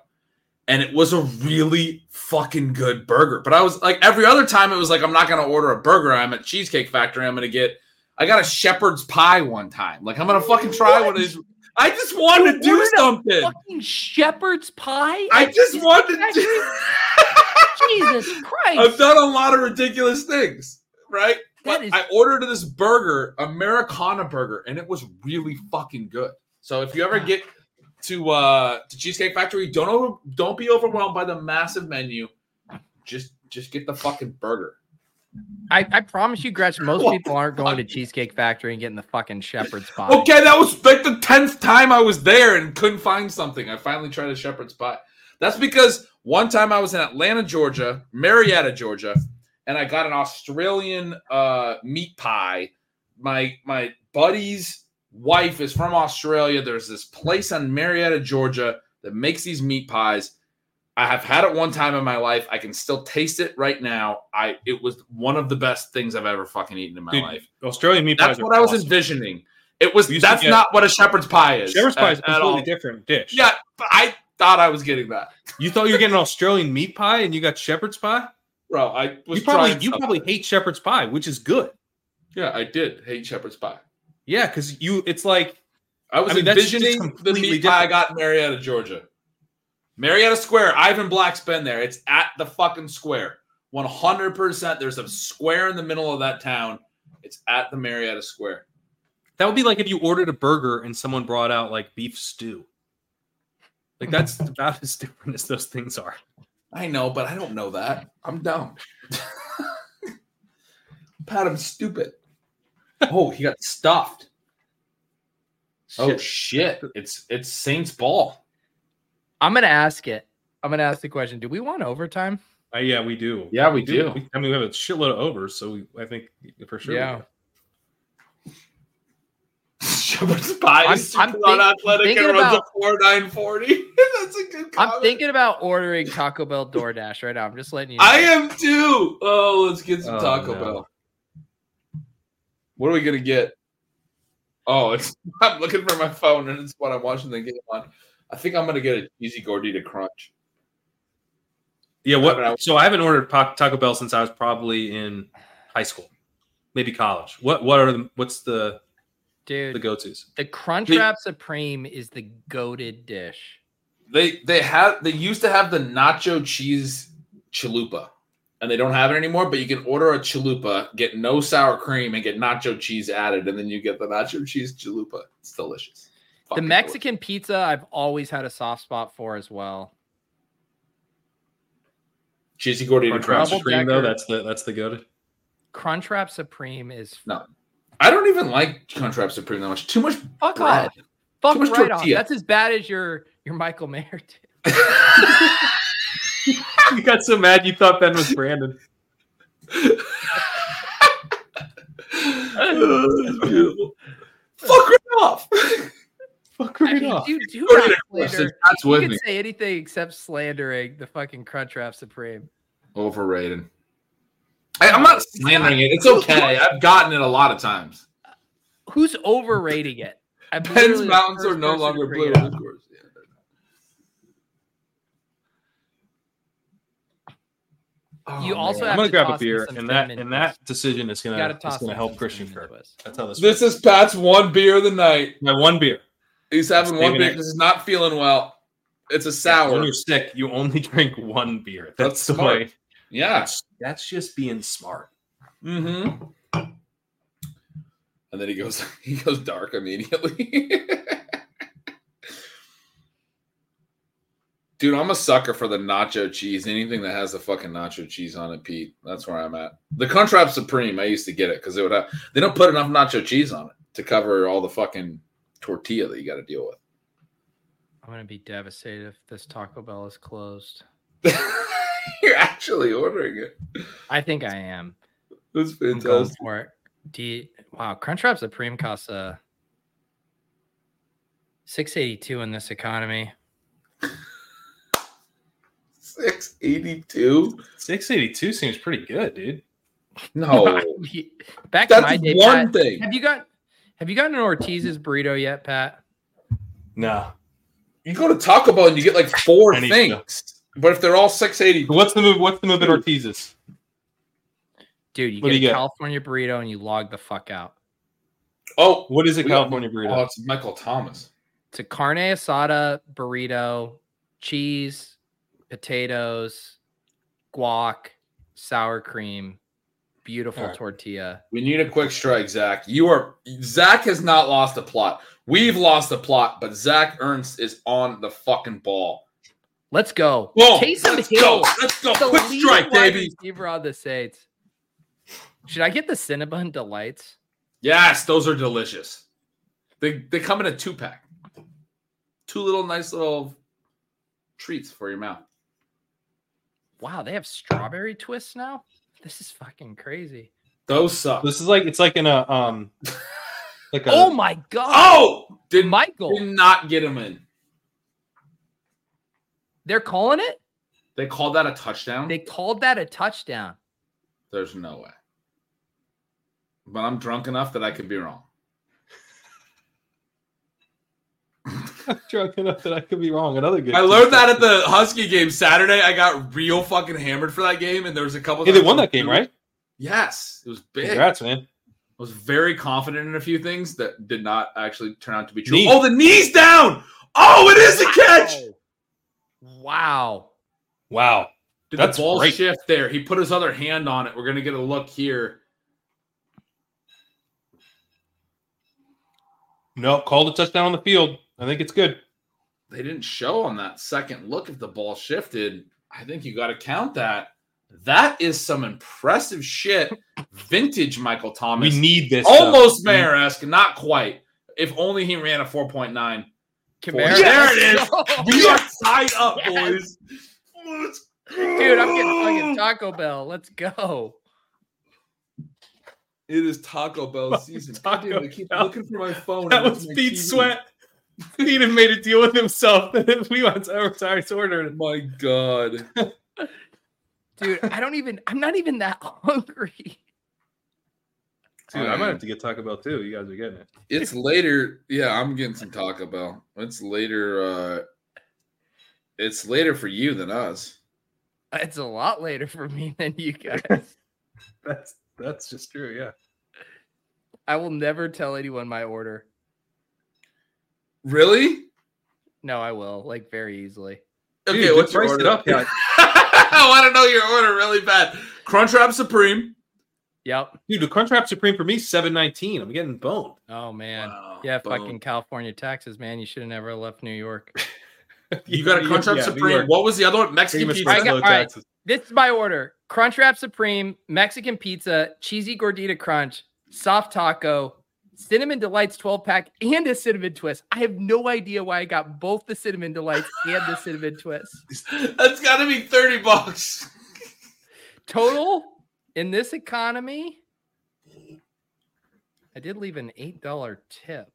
Speaker 3: And it was a really fucking good burger. But I was like, every other time, it was like, I'm not going to order a burger. I'm at Cheesecake Factory. I'm going to get, I got a shepherd's pie one time. Like, I'm going to fucking try one of these. I just wanted to do something.
Speaker 1: fucking shepherd's pie.
Speaker 3: I just wanted to.
Speaker 1: Jesus Christ!
Speaker 3: I've done a lot of ridiculous things, right?
Speaker 1: That
Speaker 3: But
Speaker 1: is-
Speaker 3: I ordered this burger, Americana burger, and it was really fucking good. So if you ever get to uh to Cheesecake Factory, don't over, don't be overwhelmed by the massive menu. Just just get the fucking burger.
Speaker 1: I, I promise you, Gretchen, most
Speaker 3: What
Speaker 1: people aren't going to? Cheesecake Factory and getting the fucking shepherd's pie.
Speaker 3: Okay, that was like the tenth time I was there and couldn't find something. I finally tried a shepherd's pie. That's because one time I was in Atlanta, Georgia, Marietta, Georgia, and I got an Australian uh, meat pie. My my buddy's wife is from Australia. There's this place in Marietta, Georgia, that makes these meat pies. I have had it one time in my life. I can still taste it right now. I it was one of the best things I've ever fucking eaten in my
Speaker 5: Dude,
Speaker 3: life.
Speaker 5: Australian meat pies.
Speaker 3: That's what I was
Speaker 5: awesome.
Speaker 3: envisioning. It was
Speaker 5: We used to
Speaker 3: that's
Speaker 5: get-
Speaker 3: not what a shepherd's pie is.
Speaker 5: Shepherd's pie is a
Speaker 3: at- at all.
Speaker 5: completely different dish.
Speaker 3: Yeah, but I thought I was getting that,
Speaker 5: You thought you were getting an Australian meat pie and you got shepherd's pie?
Speaker 3: bro. I was
Speaker 5: You probably you
Speaker 3: something.
Speaker 5: probably hate shepherd's pie, which is good.
Speaker 3: yeah, I did hate shepherd's pie.
Speaker 5: Yeah, because you it's like
Speaker 3: I was
Speaker 5: I mean,
Speaker 3: envisioning the
Speaker 5: completely
Speaker 3: meat pie I got in Marietta, Georgia. Marietta Square. Ivan Black's been there. It's at the fucking square. One hundred percent. There's a square in the middle of that town. It's at the Marietta Square.
Speaker 5: that would be like if you ordered a burger and someone brought out like beef stew. Like that's about as different as those things are.
Speaker 3: I know, but I don't know that. I'm dumb. Pat, I'm stupid. Oh, he got stuffed. Oh shit! It's it's Saints ball.
Speaker 1: I'm gonna ask it. I'm gonna ask the question. Do we want overtime?
Speaker 5: Uh, yeah, we do.
Speaker 3: Yeah, we do.
Speaker 5: We- I mean, we have a shitload of overs, so we, I think for sure.
Speaker 1: Yeah.
Speaker 5: do.
Speaker 3: Shepherd's
Speaker 1: I'm- I'm
Speaker 3: super
Speaker 1: think-
Speaker 3: athletic
Speaker 1: thinking
Speaker 3: and runs
Speaker 1: about-
Speaker 3: a four nine forty. That's a good.
Speaker 1: I'm thinking about ordering Taco Bell DoorDash right now. I'm just letting you know.
Speaker 3: I am too. Oh, let's get some
Speaker 5: Oh,
Speaker 3: Taco
Speaker 5: no.
Speaker 3: Bell. What are we gonna get? Oh, it's I'm looking for my phone and it's what I'm watching the game on. I think I'm gonna get a cheesy gordita crunch.
Speaker 5: Yeah. What? So I haven't ordered Taco Bell since I was probably in high school, maybe college. What? What are the? What's the
Speaker 1: Dude,
Speaker 5: the go tos?
Speaker 1: the Crunchwrap Supreme is the goaded dish.
Speaker 3: They they have they used to have the nacho cheese chalupa, and they don't have it anymore. But you can order a chalupa, get no sour cream, and get nacho cheese added, and then you get the nacho cheese chalupa. It's delicious.
Speaker 1: The
Speaker 3: Fucking
Speaker 1: Mexican pizza, I've always had a soft spot for as well.
Speaker 3: delicious. cheesy gordita
Speaker 5: Crunch
Speaker 3: crunch.
Speaker 1: Double
Speaker 5: cream though. That's the that's the go to.
Speaker 1: Crunchwrap Supreme is
Speaker 3: No. I don't even like Crunchwrap Supreme that much. Too much
Speaker 1: fuck
Speaker 3: bread.
Speaker 1: off. Fuck
Speaker 3: much
Speaker 1: right off. That's as bad as your your Michael Mayer. did.
Speaker 5: you got so mad you thought Ben was Brandon.
Speaker 3: Beautiful. Fuck right off.
Speaker 5: Fuck
Speaker 1: I mean,
Speaker 5: off.
Speaker 1: you do
Speaker 3: Gordita
Speaker 1: not
Speaker 3: crunch,
Speaker 1: slander.
Speaker 3: That's
Speaker 1: You
Speaker 3: with
Speaker 1: can
Speaker 3: me.
Speaker 1: say anything except slandering the fucking Crunchwrap Supreme.
Speaker 3: Overrated. I, I'm not slandering it. It's okay. I've gotten it a lot of times.
Speaker 1: Who's overrating it? I'm
Speaker 3: Penn's mountains are no longer blue. Of course. Yeah.
Speaker 1: You
Speaker 3: Oh,
Speaker 1: also have
Speaker 5: I'm gonna
Speaker 1: to
Speaker 5: grab a
Speaker 1: toss in
Speaker 5: beer, and that
Speaker 1: cinnamon
Speaker 5: and that decision is gonna
Speaker 1: gotta
Speaker 5: it's
Speaker 1: toss
Speaker 5: gonna help Christian
Speaker 1: cinnamon
Speaker 5: Kirk. That's how this.
Speaker 3: This
Speaker 5: works.
Speaker 3: is Pat's one beer of the night.
Speaker 5: my one beer.
Speaker 3: He's having one beer because he's not feeling well. It's a
Speaker 5: When
Speaker 3: sour.
Speaker 5: you're sick, you only drink one beer. That's,
Speaker 3: That's
Speaker 5: the
Speaker 3: smart.
Speaker 5: way.
Speaker 3: Yeah.
Speaker 5: That's that's just being smart.
Speaker 3: Mm-hmm. And then he goes he goes dark immediately. Dude, I'm a sucker for the nacho cheese. Anything that has the fucking nacho cheese on it, Pete. That's where I'm at. The Crunchwrap Supreme, I used to get it because they would have they don't put enough nacho cheese on it to cover all the fucking tortilla that you got to deal with.
Speaker 1: I'm gonna be devastated if this Taco Bell is closed.
Speaker 3: You're actually ordering it.
Speaker 1: I think I am.
Speaker 3: That's fantastic.
Speaker 1: for it. Do you, wow, Crunchwrap Supreme costs uh six eighty two in this economy.
Speaker 3: 682?
Speaker 5: 682 seems pretty good, dude.
Speaker 3: No.
Speaker 1: Back in my
Speaker 3: That's
Speaker 1: day,
Speaker 3: one
Speaker 1: Pat,
Speaker 3: thing.
Speaker 1: have you got have you gotten an Ortiz's burrito yet, Pat?
Speaker 5: No.
Speaker 3: You go to Taco Bell and you get like four
Speaker 5: I need
Speaker 3: things. But if they're all 680,
Speaker 5: What's the move? What's the move at Ortiz's?
Speaker 1: Dude, you
Speaker 5: What
Speaker 1: get
Speaker 5: do
Speaker 1: a
Speaker 5: get?
Speaker 1: California burrito and you log the fuck out.
Speaker 3: oh,
Speaker 5: What is a
Speaker 3: We got-
Speaker 5: California
Speaker 3: oh,
Speaker 5: burrito?
Speaker 3: it's Michael Thomas.
Speaker 1: It's a carne asada burrito, cheese, potatoes, guac, sour cream, beautiful
Speaker 5: right.
Speaker 1: tortilla.
Speaker 3: We need a quick strike, Zach. You are Zach has not lost a plot. We've lost a plot, but Zach Ernst is on the fucking ball.
Speaker 1: Let's go. Taysom
Speaker 3: Let's
Speaker 1: Hill,
Speaker 3: go. Let's go. Quick strike, baby.
Speaker 1: Receiver on the Saints. Should I get the Cinnabon Delights?
Speaker 3: Yes, those are delicious. They they come in a two pack. Two little nice little treats for your mouth.
Speaker 1: Wow, they have strawberry twists now. This is fucking crazy.
Speaker 3: Those suck.
Speaker 5: This is like it's like in a um like a
Speaker 1: Oh my god!
Speaker 3: Oh, did
Speaker 1: Michael,
Speaker 3: did not get him in.
Speaker 1: they're calling it.
Speaker 3: They called that a touchdown.
Speaker 1: They called that a touchdown.
Speaker 3: There's no way. But I'm drunk enough that I could be wrong.
Speaker 5: drunk enough that I could be wrong. Another good.
Speaker 3: I learned that at the Husky game Saturday. I got real fucking hammered for that game, and there was a couple.
Speaker 5: Hey, they won that game, right?
Speaker 3: Yes, it was big.
Speaker 5: Congrats, man.
Speaker 3: I was very confident in a few things that did not actually turn out to be true.
Speaker 5: Knee.
Speaker 3: Oh, the knees down. Oh, it is a catch.
Speaker 1: Wow.
Speaker 5: Wow.
Speaker 3: Did
Speaker 5: That's
Speaker 3: the ball
Speaker 5: great.
Speaker 3: shift there? He put his other hand on it. We're gonna get a look here.
Speaker 5: No, called a touchdown on the field. I think it's good.
Speaker 3: They didn't show on that second look if the ball shifted. I think you got to count that. That is some impressive shit. Vintage Michael Thomas.
Speaker 5: We need this.
Speaker 3: almost
Speaker 5: stuff.
Speaker 3: Mayer esque, not quite. If only he ran a 4.9.
Speaker 1: Kamara.
Speaker 3: There it
Speaker 1: Let's go.
Speaker 3: We are tied up,
Speaker 1: Yes.
Speaker 3: boys. Let's
Speaker 1: Dude, I'm getting fucking Taco Bell. Let's go.
Speaker 3: It is Taco Bell season. Taco damn I keep
Speaker 5: Bell.
Speaker 3: looking for my phone.
Speaker 5: That
Speaker 3: and
Speaker 5: was
Speaker 3: it's
Speaker 5: Pete Sweat. Pete had made a deal with himself that we went to advertise ordered.
Speaker 3: My God.
Speaker 1: Dude, I don't even, I'm not even that hungry.
Speaker 5: Dude, I might have to get Taco Bell too. You guys are getting it.
Speaker 3: It's later. Yeah, I'm getting some Taco Bell. It's later. uh It's later for you than us.
Speaker 1: It's a lot later for me than you guys.
Speaker 5: That's that's just true. Yeah.
Speaker 1: I will never tell anyone my order.
Speaker 3: Really?
Speaker 1: No, I will, like very easily.
Speaker 3: Okay,
Speaker 5: Dude,
Speaker 3: what's your
Speaker 5: price it
Speaker 3: order?
Speaker 5: up, yeah.
Speaker 3: I want to know your order really bad. Crunchwrap Supreme.
Speaker 1: Yep.
Speaker 5: Dude, the Crunchwrap Supreme for me seven nineteen. I'm getting boned.
Speaker 1: Oh man.
Speaker 3: Wow,
Speaker 1: Yeah,
Speaker 3: boom.
Speaker 1: fucking California taxes, man. You should have never left New York.
Speaker 3: You got a Crunchwrap
Speaker 5: Yeah,
Speaker 3: Supreme. What was the other one? Mexican
Speaker 5: Famous
Speaker 3: pizza.
Speaker 1: I got- all right. This is my order: Crunchwrap Supreme, Mexican pizza, cheesy gordita crunch, soft taco, cinnamon delights 12 pack, and a cinnamon twist. I have no idea why I got both the cinnamon delights and the cinnamon twist.
Speaker 3: That's got to be thirty bucks.
Speaker 1: Total in this economy, I did leave an eight dollar tip.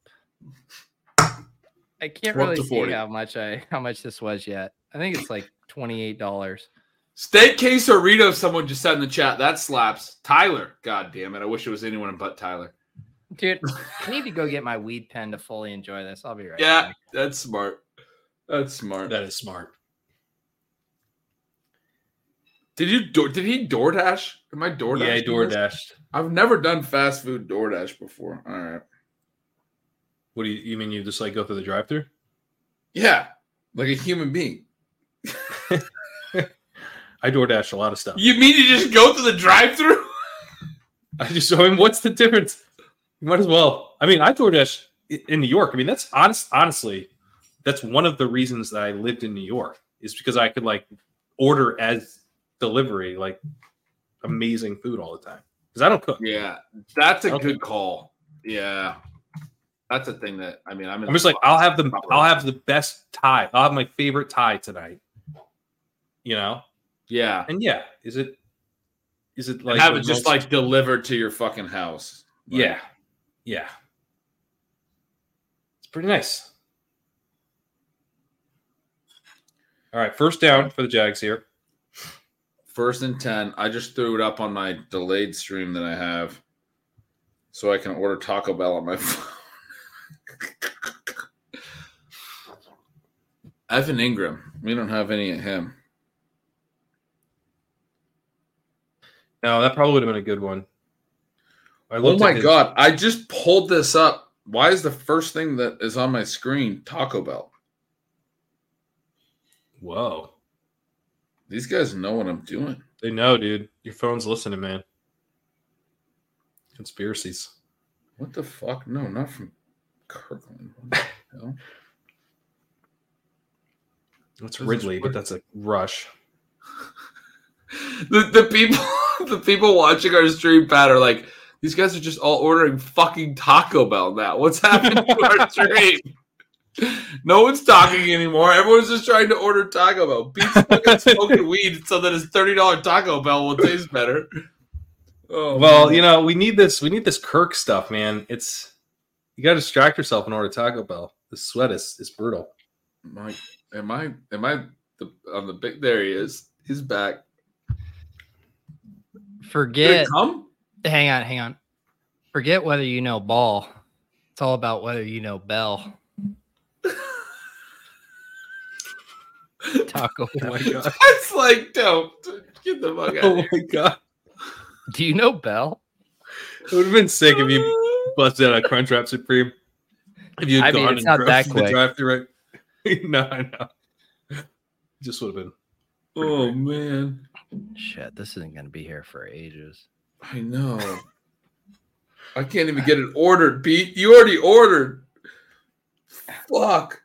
Speaker 1: I can't really see
Speaker 3: 40.
Speaker 1: how much I how much this was yet. I think it's like twenty eight dollars.
Speaker 3: Steak quesarito. Someone just said in the chat that slaps. Tyler. God damn it! I wish it was anyone but Tyler.
Speaker 1: Dude, I need to go get my weed pen to fully enjoy this. I'll be right
Speaker 3: Yeah,
Speaker 1: back.
Speaker 3: that's smart. That's smart.
Speaker 5: That is smart.
Speaker 3: Did you do, did he DoorDash? Am I DoorDash?
Speaker 5: Yeah, door dashed.
Speaker 3: I've never done fast food DoorDash before. All right.
Speaker 5: What do you you mean you just like go through the drive through?
Speaker 3: Yeah, like a human being.
Speaker 5: I DoorDash a lot of stuff.
Speaker 3: You mean you just go through the drive-through?
Speaker 5: I just I mean, what's the difference? You might as well. I mean, I DoorDash in New York. I mean, that's honest. Honestly, that's one of the reasons that I lived in New York is because I could like order as delivery like amazing food all the time because I don't cook.
Speaker 3: Yeah, that's a good call. Yeah, that's a thing that I mean. I'm,
Speaker 5: I'm just like I'll have the. I'll have the best tie. I'll have my favorite tie tonight. You know,
Speaker 3: yeah,
Speaker 5: and yeah, is it is it like
Speaker 3: and have it just
Speaker 5: most-
Speaker 3: like delivered to your fucking house. Like,
Speaker 5: yeah, yeah. It's pretty nice. All right, first down for the Jags here.
Speaker 3: First and ten. I just threw it up on my delayed stream that I have, so I can order Taco Bell on my phone. Evan Engram. We don't have any of him.
Speaker 5: No, that probably would have been a good one. I
Speaker 3: Oh my god! I just pulled this up. Why is the first thing that is on my screen Taco Bell?
Speaker 5: Whoa,
Speaker 3: These guys know what I'm doing.
Speaker 5: they know, dude. Your phone's listening, man. Conspiracies.
Speaker 3: What the fuck? No, not from Kirkland. What the hell?
Speaker 5: That's Ridley, but that's a rush.
Speaker 3: the the people the people watching our stream pat are like these guys are just all ordering fucking Taco Bell now. What's happened to our stream? No one's talking anymore. Everyone's just trying to order Taco Bell. Pete's fucking smoking weed so that his thirty dollar Taco Bell will taste better. Oh,
Speaker 5: Well,
Speaker 3: man.
Speaker 5: you know, we need this. We need this Kirk stuff, man. It's you got to distract yourself in order to Taco Bell. The sweat is is brutal.
Speaker 3: Am I? Am I? Am I the, on the big? There he is. He's back. Did
Speaker 1: Forget.
Speaker 3: it come?
Speaker 1: Hang on, hang on. Forget whether you know ball. It's all about whether you know Bell. Taco.
Speaker 5: Oh my god!
Speaker 3: That's like dope. Get the fuck out
Speaker 5: Oh
Speaker 3: of
Speaker 5: my god!
Speaker 1: Do you know Bell?
Speaker 5: It would have been sick if you busted out a Crunchwrap Supreme. If you
Speaker 1: I
Speaker 5: had
Speaker 1: mean,
Speaker 5: gone
Speaker 1: it's
Speaker 5: and
Speaker 1: not
Speaker 5: drove
Speaker 1: that
Speaker 5: to the
Speaker 1: quick.
Speaker 5: drive-through, right? no, I know. Just would have been.
Speaker 3: Oh man,
Speaker 1: Shit, this isn't gonna be here for ages.
Speaker 3: I know. I can't even get it ordered, Pete. You already ordered. Fuck.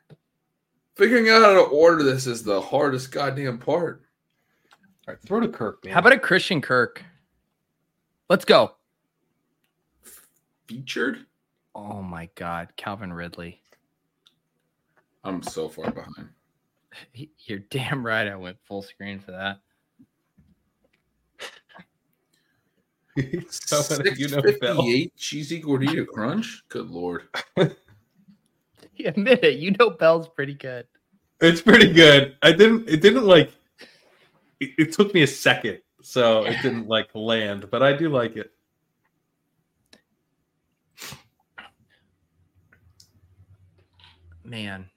Speaker 3: Figuring out how to order this is the hardest goddamn part.
Speaker 5: All right, throw to Kirk, man.
Speaker 1: How about a Christian Kirk? Let's go.
Speaker 3: Featured?
Speaker 1: Oh my God, Calvin Ridley.
Speaker 3: I'm so far behind.
Speaker 1: You're damn right. I went full screen for that.
Speaker 5: How about you know Bell?
Speaker 3: 658 cheesy gordita crunch? Good lord.
Speaker 1: You admit it. You know Bell's pretty good.
Speaker 5: It's pretty good. I didn't. It didn't like. It, it took me a second, so it didn't like land. But I do like it.
Speaker 1: Man.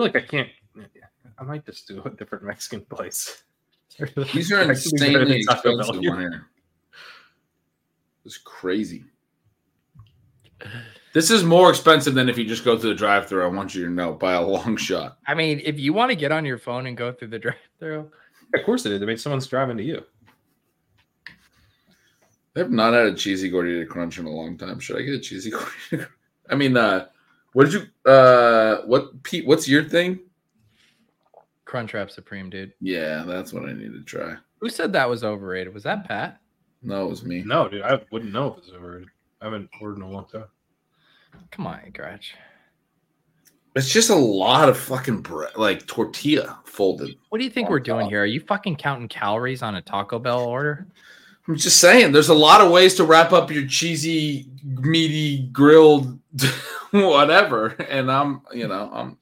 Speaker 5: Like I can't. I might just do a different Mexican place.
Speaker 3: These are insanely
Speaker 5: than Taco Bell
Speaker 3: expensive
Speaker 5: here.
Speaker 3: on here. It's crazy. This is more expensive than if you just go to the drive-through. I want you to know by a long shot.
Speaker 1: I mean, if you want to get on your phone and go through the drive-through,
Speaker 5: Of course it is. I mean, someone's driving to you.
Speaker 3: I have not had a cheesy gordita crunch in a long time. Should I get a cheesy gordita? I mean, uh, what did you? Uh, what Pete? What's your thing?
Speaker 1: Crunchwrap Supreme, dude.
Speaker 3: Yeah, that's what I need to try.
Speaker 1: Who said that was overrated? Was that Pat?
Speaker 3: No, it was me.
Speaker 5: No, dude, I wouldn't know if it's overrated. I haven't ordered in a long time.
Speaker 1: Come on, Gretch.
Speaker 3: It's just a lot of fucking bread, like tortilla folded.
Speaker 1: What do you think we're doing
Speaker 3: top.
Speaker 1: here? Are you fucking counting calories on a Taco Bell order?
Speaker 3: I'm just saying, there's a lot of ways to wrap up your cheesy, meaty, grilled, whatever. And I'm, you know, I'm,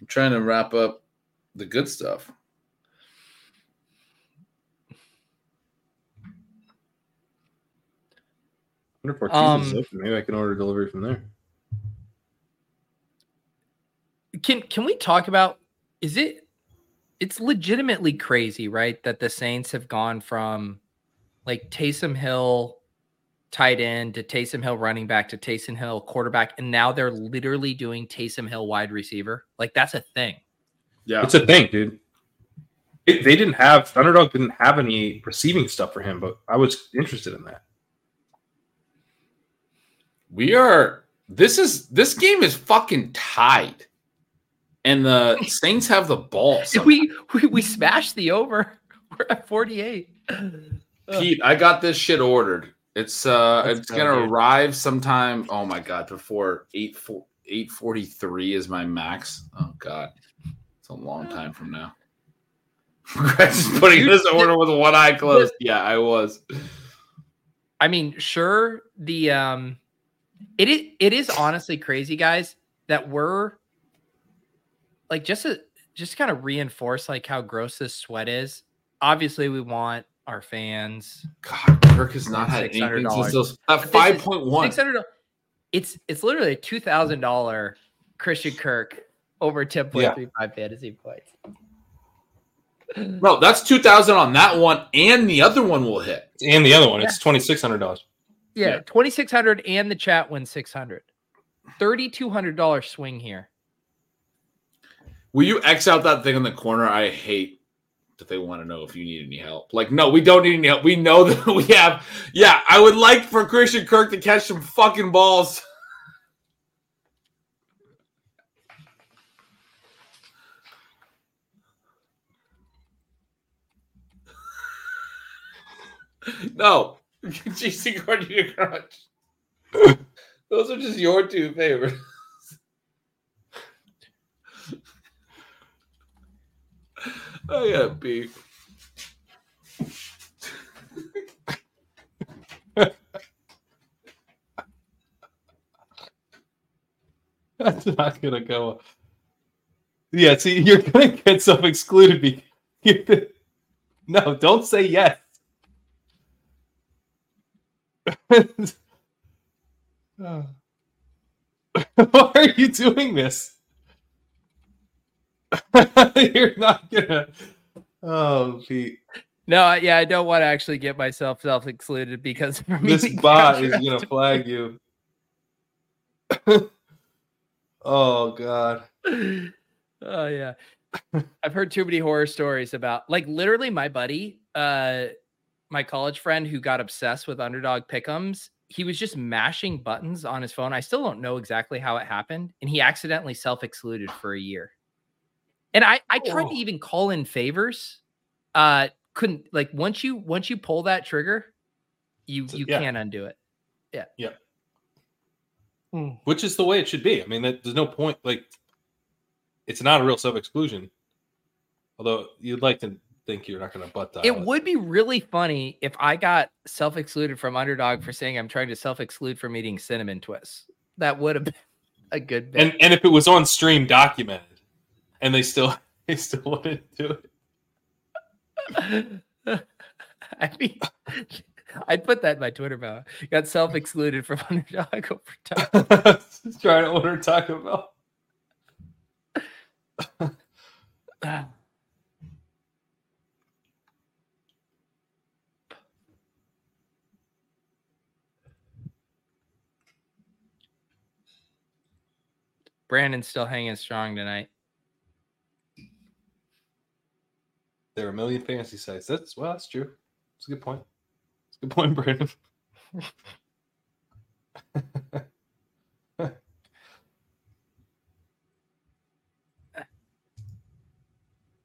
Speaker 3: I'm trying to wrap up the good stuff.
Speaker 5: I wonder if Ortiz's
Speaker 1: Um,
Speaker 5: open. Maybe I can order delivery from there.
Speaker 1: Can can we talk about is it it's legitimately crazy, right? That the Saints have gone from like Taysom Hill tight end to Taysom Hill running back to Taysom Hill quarterback, and now they're literally doing Taysom Hill wide receiver. Like that's a thing.
Speaker 3: Yeah.
Speaker 5: It's a thing, dude. It, they didn't have Underdog didn't have any receiving stuff for him, but I was interested in that.
Speaker 3: We are this is this game is fucking tied. And the Saints have the ball. somehow.
Speaker 1: We, we we smashed the over. We're at 48.
Speaker 3: Pete, I got this shit ordered. It's uh
Speaker 5: Let's
Speaker 3: it's
Speaker 5: go,
Speaker 3: gonna
Speaker 5: dude.
Speaker 3: arrive sometime. Oh my god, before 8 843 is my max. Oh god. It's a long time from now. Just putting this order with one eye closed. Yeah, I was.
Speaker 1: I mean, sure, the um it is it is honestly crazy, guys, that we're like just to just kind of reinforce like how gross this sweat is. Obviously, we want our fans
Speaker 3: God, Kirk has not had anything since those at
Speaker 1: But this
Speaker 3: five
Speaker 1: is
Speaker 3: point one.
Speaker 1: six hundred. It's it's literally a two thousand dollar Christian Kirk over ten point three five fantasy points.
Speaker 3: No, that's two thousand on that one, and the other one will hit.
Speaker 5: And the other one, it's twenty six hundred dollars.
Speaker 1: Yeah,
Speaker 3: Yeah.
Speaker 1: twenty six hundred and the chat wins six hundred. Thirty two hundred dollar swing here.
Speaker 3: Will you X out that thing in the corner? I hate that they want to know if you need any help. Like, no, we don't need any help. We know that we have. Yeah, I would like for Christian Kirk to catch some fucking balls. no, GC Gordita Crunch. Those are just your two favorites. Oh yeah, beef.
Speaker 5: That's not gonna go. Yeah, see, you're gonna get self excluded. No, don't say yes. Why are you doing this? you're not gonna. Oh, Pete.
Speaker 1: No, I- yeah, I don't want to actually get myself self excluded because
Speaker 5: This bot is gonna flag you. oh God.
Speaker 1: oh yeah. I've heard too many horror stories about like literally my buddy, uh my college friend who got obsessed with underdog pickums. He was just mashing buttons on his phone. I still don't know exactly how it happened, and he accidentally self-excluded for a year. And I I tried
Speaker 5: Oh.
Speaker 1: to even call in favors. Uh couldn't like once you once you pull that trigger, you you
Speaker 5: yeah.
Speaker 1: can't undo it. Yeah. Yeah. Hmm.
Speaker 5: Which is the way it should be. I mean, that, there's no point. Like, it's not a real self exclusion. Although you'd like to think you're not going to butt dial.
Speaker 1: It would be really funny if I got self excluded from underdog for saying I'm trying to self exclude from eating cinnamon twists. That would have been a good bit.
Speaker 5: and and if it was on stream documented, and they still they still wouldn't do it.
Speaker 1: I mean, I'd put that in my Twitter bio. Got self excluded from underdog over.
Speaker 5: Just trying to order Taco Bell.
Speaker 1: Brandon's still hanging strong tonight.
Speaker 5: There are a million fantasy sites. That's well, that's true. It's a good point. It's a good point, Brandon.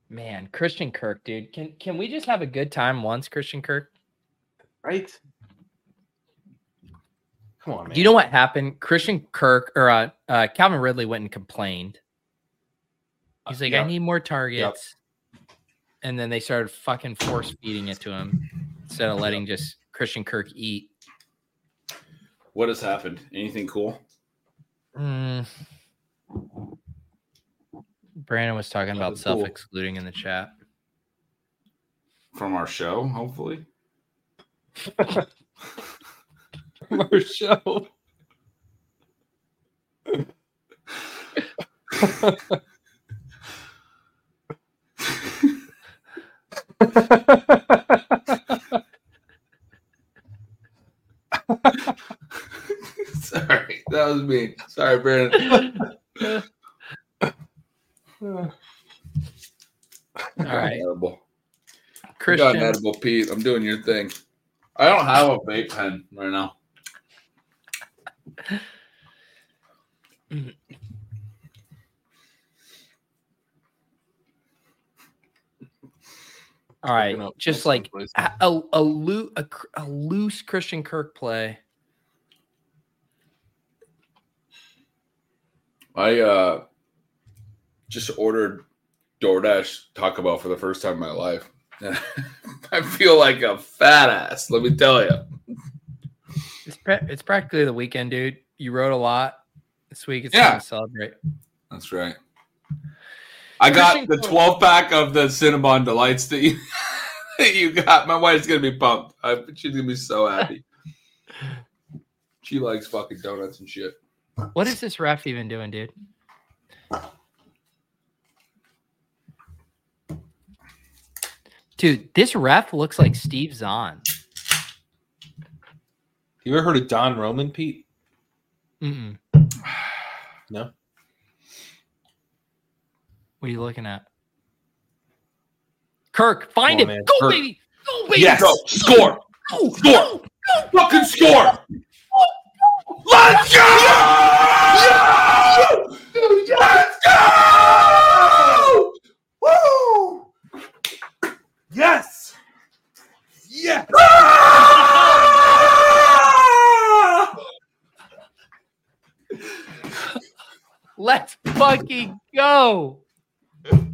Speaker 1: Man, Christian Kirk, dude. Can can we just have a good time once, Christian Kirk?
Speaker 5: Right? Come on, man.
Speaker 1: Do you know what happened? Christian Kirk or uh, uh, Calvin Ridley went and complained. He's like, I
Speaker 5: Uh, Yeah.
Speaker 1: need more targets. And then they started fucking force feeding it to him instead of letting just Christian Kirk eat.
Speaker 3: What has happened? Anything cool?
Speaker 1: Mm. Brandon was talking about
Speaker 5: Nothing cool.
Speaker 1: self excluding in the chat.
Speaker 3: From our show, hopefully.
Speaker 5: our show.
Speaker 3: Sorry, that was me. Sorry, Brandon.
Speaker 1: All right,
Speaker 3: Edible. You got an edible, Pete. I'm doing your thing. I don't have a vape pen right now. Mm.
Speaker 1: All right,
Speaker 5: up
Speaker 1: just like a a, a, loo- a, a loose Christian Kirk play.
Speaker 3: I uh just ordered DoorDash Taco Bell for the first time in my life. I feel like a fat ass. Let me tell you.
Speaker 1: It's pra- it's practically the weekend, dude. You wrote a lot this week. It's
Speaker 3: Yeah.
Speaker 1: time to celebrate.
Speaker 3: That's right. I got
Speaker 1: Christian
Speaker 3: the 12 pack of the Cinnabon Delights that you, that you got. My wife's gonna be pumped. I, she's gonna be so happy. she likes fucking donuts and shit.
Speaker 1: What is this ref even doing, dude? Dude, this ref looks like Steve Zahn.
Speaker 5: You ever heard of Don Roman, Pete?
Speaker 1: Mm-mm.
Speaker 5: No.
Speaker 1: What are you looking at? Kirk, find
Speaker 5: Oh,
Speaker 1: him.
Speaker 5: man.
Speaker 1: Go,
Speaker 5: Kirk.
Speaker 1: baby. Go, baby.
Speaker 5: Yes.
Speaker 3: Go score,
Speaker 1: Go,
Speaker 3: score, fucking score. Let's go! Let's go! Woo!
Speaker 5: Yes. Yes.
Speaker 1: Let's fucking go.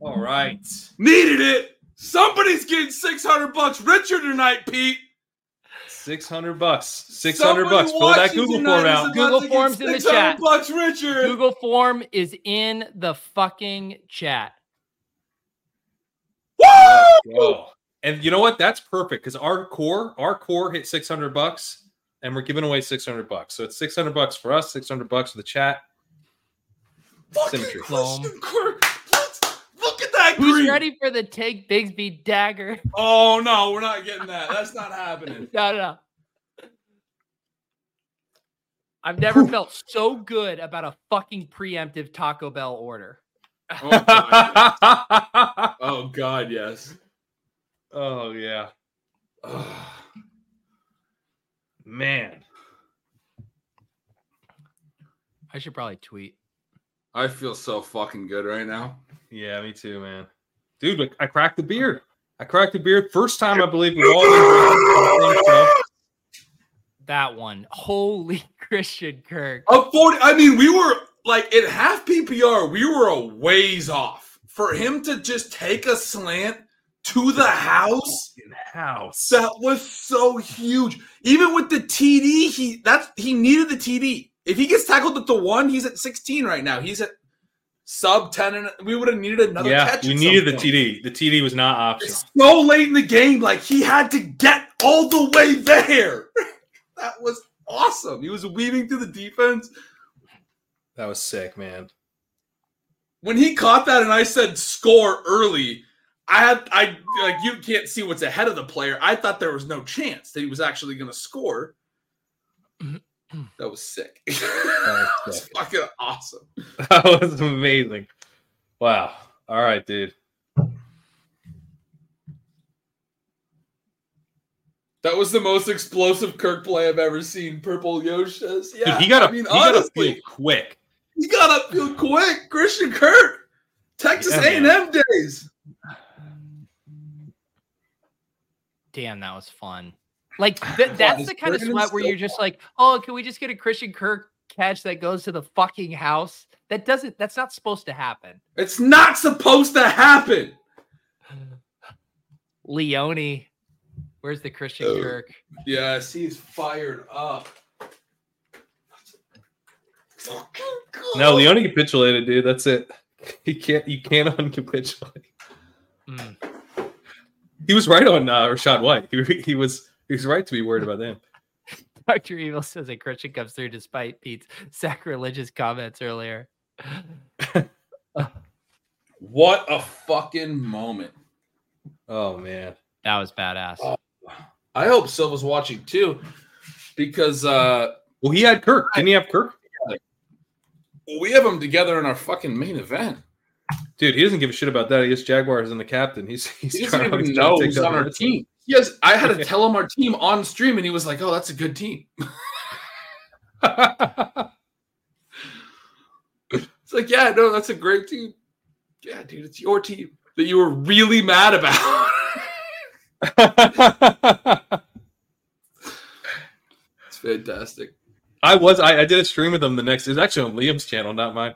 Speaker 5: All right.
Speaker 3: Needed it. Somebody's getting 600 bucks richer tonight, Pete.
Speaker 5: Six hundred bucks. Six hundred
Speaker 3: Somebody
Speaker 5: bucks. Fill that Google form out.
Speaker 1: Google Forms in the
Speaker 3: 600
Speaker 1: chat.
Speaker 3: bucks richer.
Speaker 1: Google form is in the fucking chat.
Speaker 3: Woo!
Speaker 5: And you know what? That's perfect because our core, our core hit six hundred bucks, and we're giving away six hundred bucks. So it's six hundred bucks for us, six hundred bucks for the chat.
Speaker 3: Fucking
Speaker 5: Symmetry.
Speaker 3: Christian Kirk. Look at that
Speaker 1: Who's
Speaker 3: green.
Speaker 1: ready for the Tank Bigsby dagger?
Speaker 3: Oh no, we're not getting that. That's not happening.
Speaker 1: No, no, no. I've never felt so good about a fucking preemptive Taco Bell order.
Speaker 3: Oh god, yes. oh, God, yes.
Speaker 5: oh yeah,
Speaker 3: Ugh.
Speaker 5: man.
Speaker 1: I should probably tweet.
Speaker 3: I feel so fucking good right now.
Speaker 5: Yeah, me too, man. Dude, look, I cracked the beard. I cracked the beard. First time I believe we've all been drinking on the same show.
Speaker 1: That one. Holy Christian Kirk.
Speaker 3: A 40, I mean, we were like at half PPR, we were a ways off. For him to just take a slant to the house,
Speaker 5: in house.
Speaker 3: that was so huge. Even with the TD, he that's he needed the TD. If he gets tackled at the one, he's at 16 right now. He's at sub 10, and we would have needed another
Speaker 5: yeah,
Speaker 3: catch.
Speaker 5: we
Speaker 3: at
Speaker 5: needed the. TD. The TD was not optional.
Speaker 3: It's so late in the game, like he had to get all the way there. that was awesome. He was weaving through the defense.
Speaker 5: That was sick, man.
Speaker 3: When he caught that and I said score early, I had I like you can't see what's ahead of the player. I thought there was no chance that he was actually gonna score. That was sick. that was
Speaker 5: sick.
Speaker 3: fucking awesome.
Speaker 5: That was amazing. Wow. All right, dude.
Speaker 3: That was the most explosive Kirk play I've ever seen. Purple Yosh says, "Yeah."
Speaker 5: Dude, he got up.
Speaker 3: I
Speaker 5: up.
Speaker 3: mean,
Speaker 5: he got up
Speaker 3: honestly,
Speaker 5: quick.
Speaker 3: He got upfield quick. Christian Kirk, Texas
Speaker 5: Yeah,
Speaker 3: A&M days.
Speaker 1: Damn, that was fun. Like th- that's
Speaker 3: is
Speaker 1: the kind of sweat where you're just like, oh, can we just get a Christian Kirk catch that goes to the fucking house? That doesn't. That's not supposed to happen.
Speaker 3: It's not supposed to happen.
Speaker 1: Leone. Where's the Christian
Speaker 3: Oh.
Speaker 1: Kirk?
Speaker 3: Yes, he's fired up.
Speaker 5: No, Leone capitulated, dude. That's it. He can't. You can't uncapitulate.
Speaker 1: Mm.
Speaker 5: He was right on uh, Rachaad White. He, he was. He was right to be worried about them.
Speaker 1: Dr. Evil says a Christian comes through despite Pete's sacrilegious comments earlier.
Speaker 3: What a fucking moment.
Speaker 5: Oh man.
Speaker 1: That was badass.
Speaker 3: Oh. I hope Silva's watching too, because uh
Speaker 5: Well, he had Kirk. Didn't he have Kirk?
Speaker 3: Well, we have them together in our fucking main event.
Speaker 5: Dude, he doesn't give a shit about that. He is Jaguars and the captain. He's he's
Speaker 3: He doesn't
Speaker 5: trying,
Speaker 3: even know
Speaker 5: to take
Speaker 3: who's on our
Speaker 5: Redskins.
Speaker 3: team. Yes, I had to tell him our team on stream, and he was like, "Oh, that's a good team." It's like, yeah, no, that's a great team. Yeah, dude, it's your team that you were really mad about. it's fantastic.
Speaker 5: I was I, I did a stream with him the next. It was actually on Liam's channel, not mine.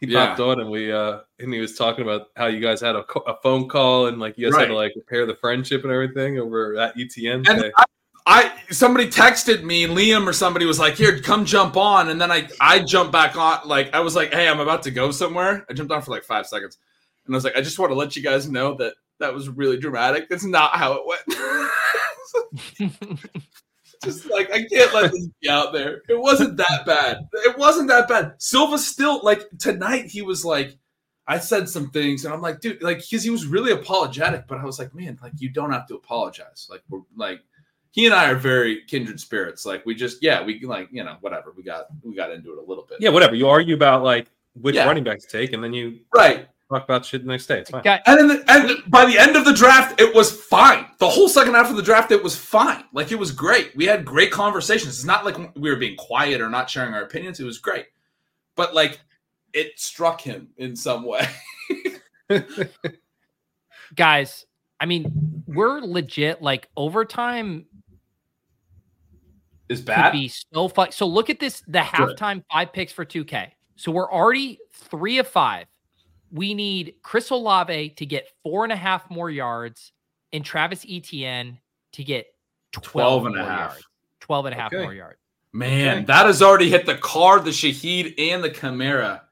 Speaker 5: He
Speaker 3: Yeah.
Speaker 5: popped on and we uh and he was talking about how you guys had a, a phone call and like you guys had to like repair the friendship and everything over at ETN.
Speaker 3: And
Speaker 5: today.
Speaker 3: I, I somebody texted me, Liam or somebody was like, "Here, come jump on," and then I I jumped back on. Like I was like, "Hey, I'm about to go somewhere." I jumped on for like five seconds, and I was like, "I just want to let you guys know that that was really dramatic. That's not how it went." just like I can't let this be out there. It wasn't that bad. It wasn't that bad. Silva still like tonight. He was like, I said some things, and I'm like, dude, like because he was really apologetic, but I was like, man, like you don't have to apologize. Like we're like he and I are very kindred spirits. Like we just yeah, we like you know whatever. We got we got into it a little bit.
Speaker 5: yeah, whatever. You argue about like which
Speaker 3: Yeah.
Speaker 5: running back to take, and then you
Speaker 3: right.
Speaker 5: Talk about shit the next day. It's fine.
Speaker 1: Guy-
Speaker 3: And then the, and by the end of the draft, it was fine. The whole second half of the draft, it was fine. Like it was great. We had great conversations. It's not like we were being quiet or not sharing our opinions. It was great. But like it struck him in some way.
Speaker 1: Guys, I mean, we're legit like overtime
Speaker 3: Is
Speaker 1: bad. be so fun. So look at this the halftime five picks for 2K. So we're already three of five. We need Chris Olave to get four and a half more yards and Travis Etienne to get 12,
Speaker 3: 12 and a
Speaker 1: more
Speaker 3: half.
Speaker 1: yards. 12 and a half
Speaker 5: Okay.
Speaker 1: more yards.
Speaker 3: Man,
Speaker 5: Okay.
Speaker 3: that has already hit the Carr, the Shaheed, and the Kamara.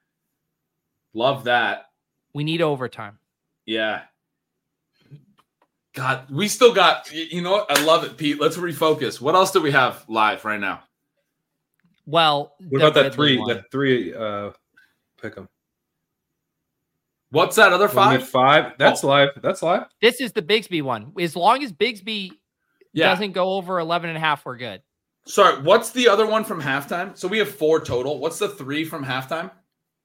Speaker 3: Love that.
Speaker 1: We need overtime.
Speaker 3: Yeah. God, we still got. You know what? I love it, Pete. Let's refocus. What else do we have live right now?
Speaker 1: Well,
Speaker 5: What
Speaker 1: the
Speaker 5: about that three?
Speaker 1: one.
Speaker 5: That three uh pick 'em.
Speaker 3: What's that other
Speaker 5: Five?
Speaker 3: five?
Speaker 5: Five. That's oh. live. That's live.
Speaker 1: This is the Bigsby one. As long as Bigsby
Speaker 3: Yeah.
Speaker 1: doesn't go over 11 and a half, we're good.
Speaker 3: Sorry. What's the other one from halftime? So we have four total. What's the three from halftime?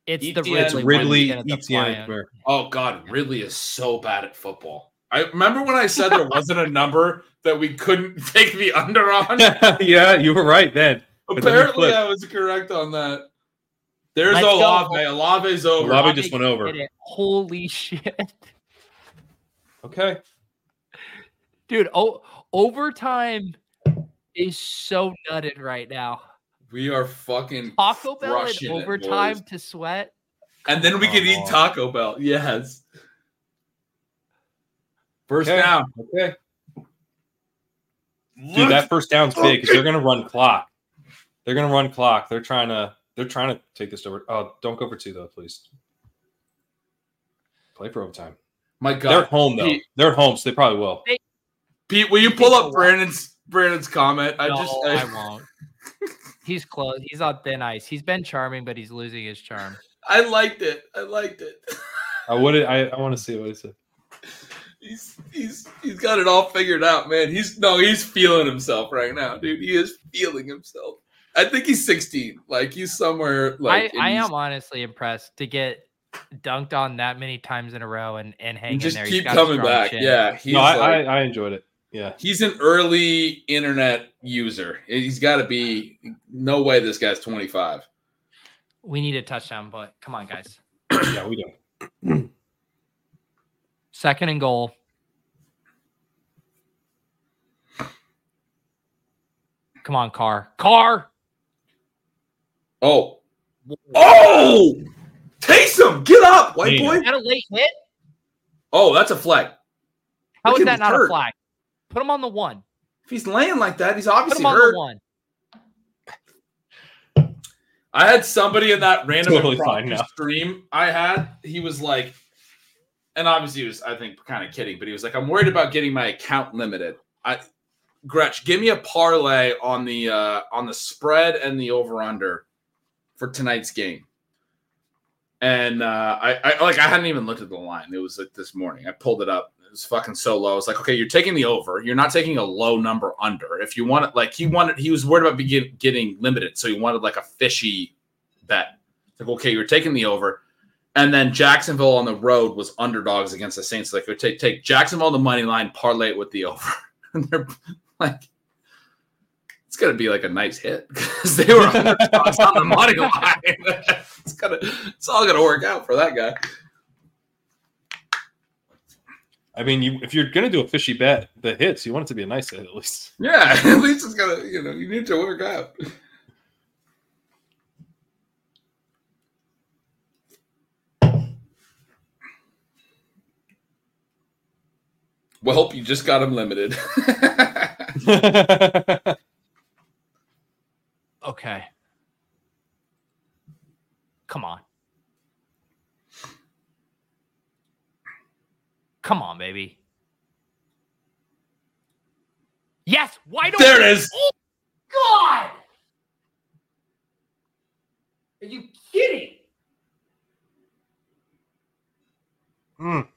Speaker 1: It's the Ridley,
Speaker 5: It's
Speaker 1: one
Speaker 5: Ridley,
Speaker 1: at the
Speaker 5: Etienne,
Speaker 1: fly-in.
Speaker 5: and Kamara.
Speaker 3: Oh God, Ridley is so bad at football. I remember when I said there wasn't a number that we couldn't take the under on.
Speaker 5: yeah, you were right then. But then
Speaker 3: Apparently. I was correct on that. There's
Speaker 1: Let's go.
Speaker 3: Olave. Olave's over.
Speaker 5: Olave just went over.
Speaker 1: Holy shit.
Speaker 5: Okay.
Speaker 1: Dude, oh, overtime is so nutted right now.
Speaker 3: We are fucking
Speaker 1: Taco Bell
Speaker 3: crushing
Speaker 1: in
Speaker 3: it,
Speaker 1: overtime
Speaker 3: boys.
Speaker 1: to sweat.
Speaker 3: and then we can eat Taco Bell. Yes. First
Speaker 5: Okay.
Speaker 3: down.
Speaker 5: Okay. Dude, that first down's big because they're gonna run clock. They're gonna run clock. They're trying to they're trying to take this over. Oh, don't go for two though, please. Play for overtime.
Speaker 3: My God,
Speaker 5: They're home though.
Speaker 3: Pete,
Speaker 5: They're at home, so they probably will.
Speaker 3: Pete, will you pull up Brandon's Brandon's comment? I
Speaker 1: no,
Speaker 3: just
Speaker 1: I won't. He's close. He's on thin ice. He's been charming, but he's losing his charm.
Speaker 3: I liked it. I liked it.
Speaker 5: I would I, I want to see what he said.
Speaker 3: He's he's he's got it all figured out, man. He's no, he's feeling himself right now, dude. He is feeling himself. I think he's 16. Like he's somewhere like
Speaker 1: I, I am honestly impressed to get dunked on that many times in a row and, and hang
Speaker 3: and just
Speaker 1: in there. He's
Speaker 3: keep
Speaker 1: got
Speaker 3: coming back.
Speaker 1: chin.
Speaker 3: Yeah, he's
Speaker 5: no, I,
Speaker 3: like,
Speaker 5: I I enjoyed it. Yeah.
Speaker 3: he's an early internet user. He's got to be. No way, this guy's 25.
Speaker 1: We need a touchdown, but come on, guys.
Speaker 5: Yeah, we do.
Speaker 1: Second and goal. Come on, Carr. Carr.
Speaker 3: Oh, oh, Taysom, get up, white boy.
Speaker 1: Is that a late hit?
Speaker 3: Oh, that's a flag.
Speaker 1: How
Speaker 3: Look
Speaker 1: is that not
Speaker 3: hurt.
Speaker 1: a flag? Put him on the one.
Speaker 3: If he's laying like that, he's
Speaker 1: Put
Speaker 3: obviously
Speaker 1: him on
Speaker 3: hurt.
Speaker 1: the one.
Speaker 3: I had somebody in that random
Speaker 5: Totally fine now.
Speaker 3: stream I had. He was like, and obviously he was, I think, kind of kidding, but he was like, "I'm worried about getting my account limited." I, Gretch, give me a parlay on the uh, on the spread and the over under for tonight's game. And uh, I, I like I hadn't even looked at the line. It was like this morning. I pulled it up. It was fucking so low. I was like, okay, you're taking the over. You're not taking a low number under. If you want it, like he wanted, he was worried about begin, getting limited, so he wanted like a fishy bet. Like, okay, you're taking the over. And then Jacksonville on the road was underdogs against the Saints. Like, take take Jacksonville on the money line, parlay it with the over. and they're like, it's gonna be like a nice hit because they were on the money line. it's gonna, it's all gonna work out for that guy.
Speaker 5: I mean, you if you're gonna do a fishy bet that hits, you want it to be a nice hit at least.
Speaker 3: Yeah, at least it's gonna, you know, you need to work out. Well, you just got him limited.
Speaker 1: Okay. Come on. Come on, baby. Yes. Why don't
Speaker 3: there it is.
Speaker 1: Oh God! Are you kidding?
Speaker 5: Mm.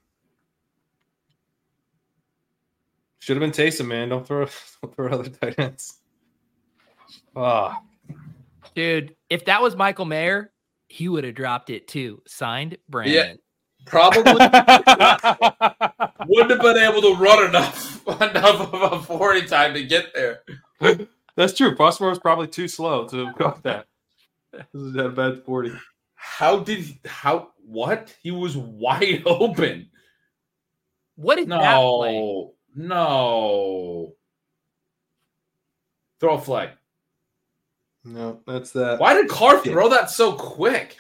Speaker 5: Should have been Taysom, man. Don't throw don't throw other tight ends. Ah,
Speaker 1: Dude, if that was Michael Mayer, he would have dropped it too. Signed Brandon.
Speaker 3: Yeah, Probably wouldn't have been able to run enough enough of a 40 time to get there.
Speaker 5: That's true. Prosper was probably too slow to have got that. This is a bad forty.
Speaker 3: How did he, how what? He was wide open.
Speaker 1: What did that play?
Speaker 3: No, no. Throw a flag.
Speaker 5: No, that's that.
Speaker 3: Why did Carr throw that so quick?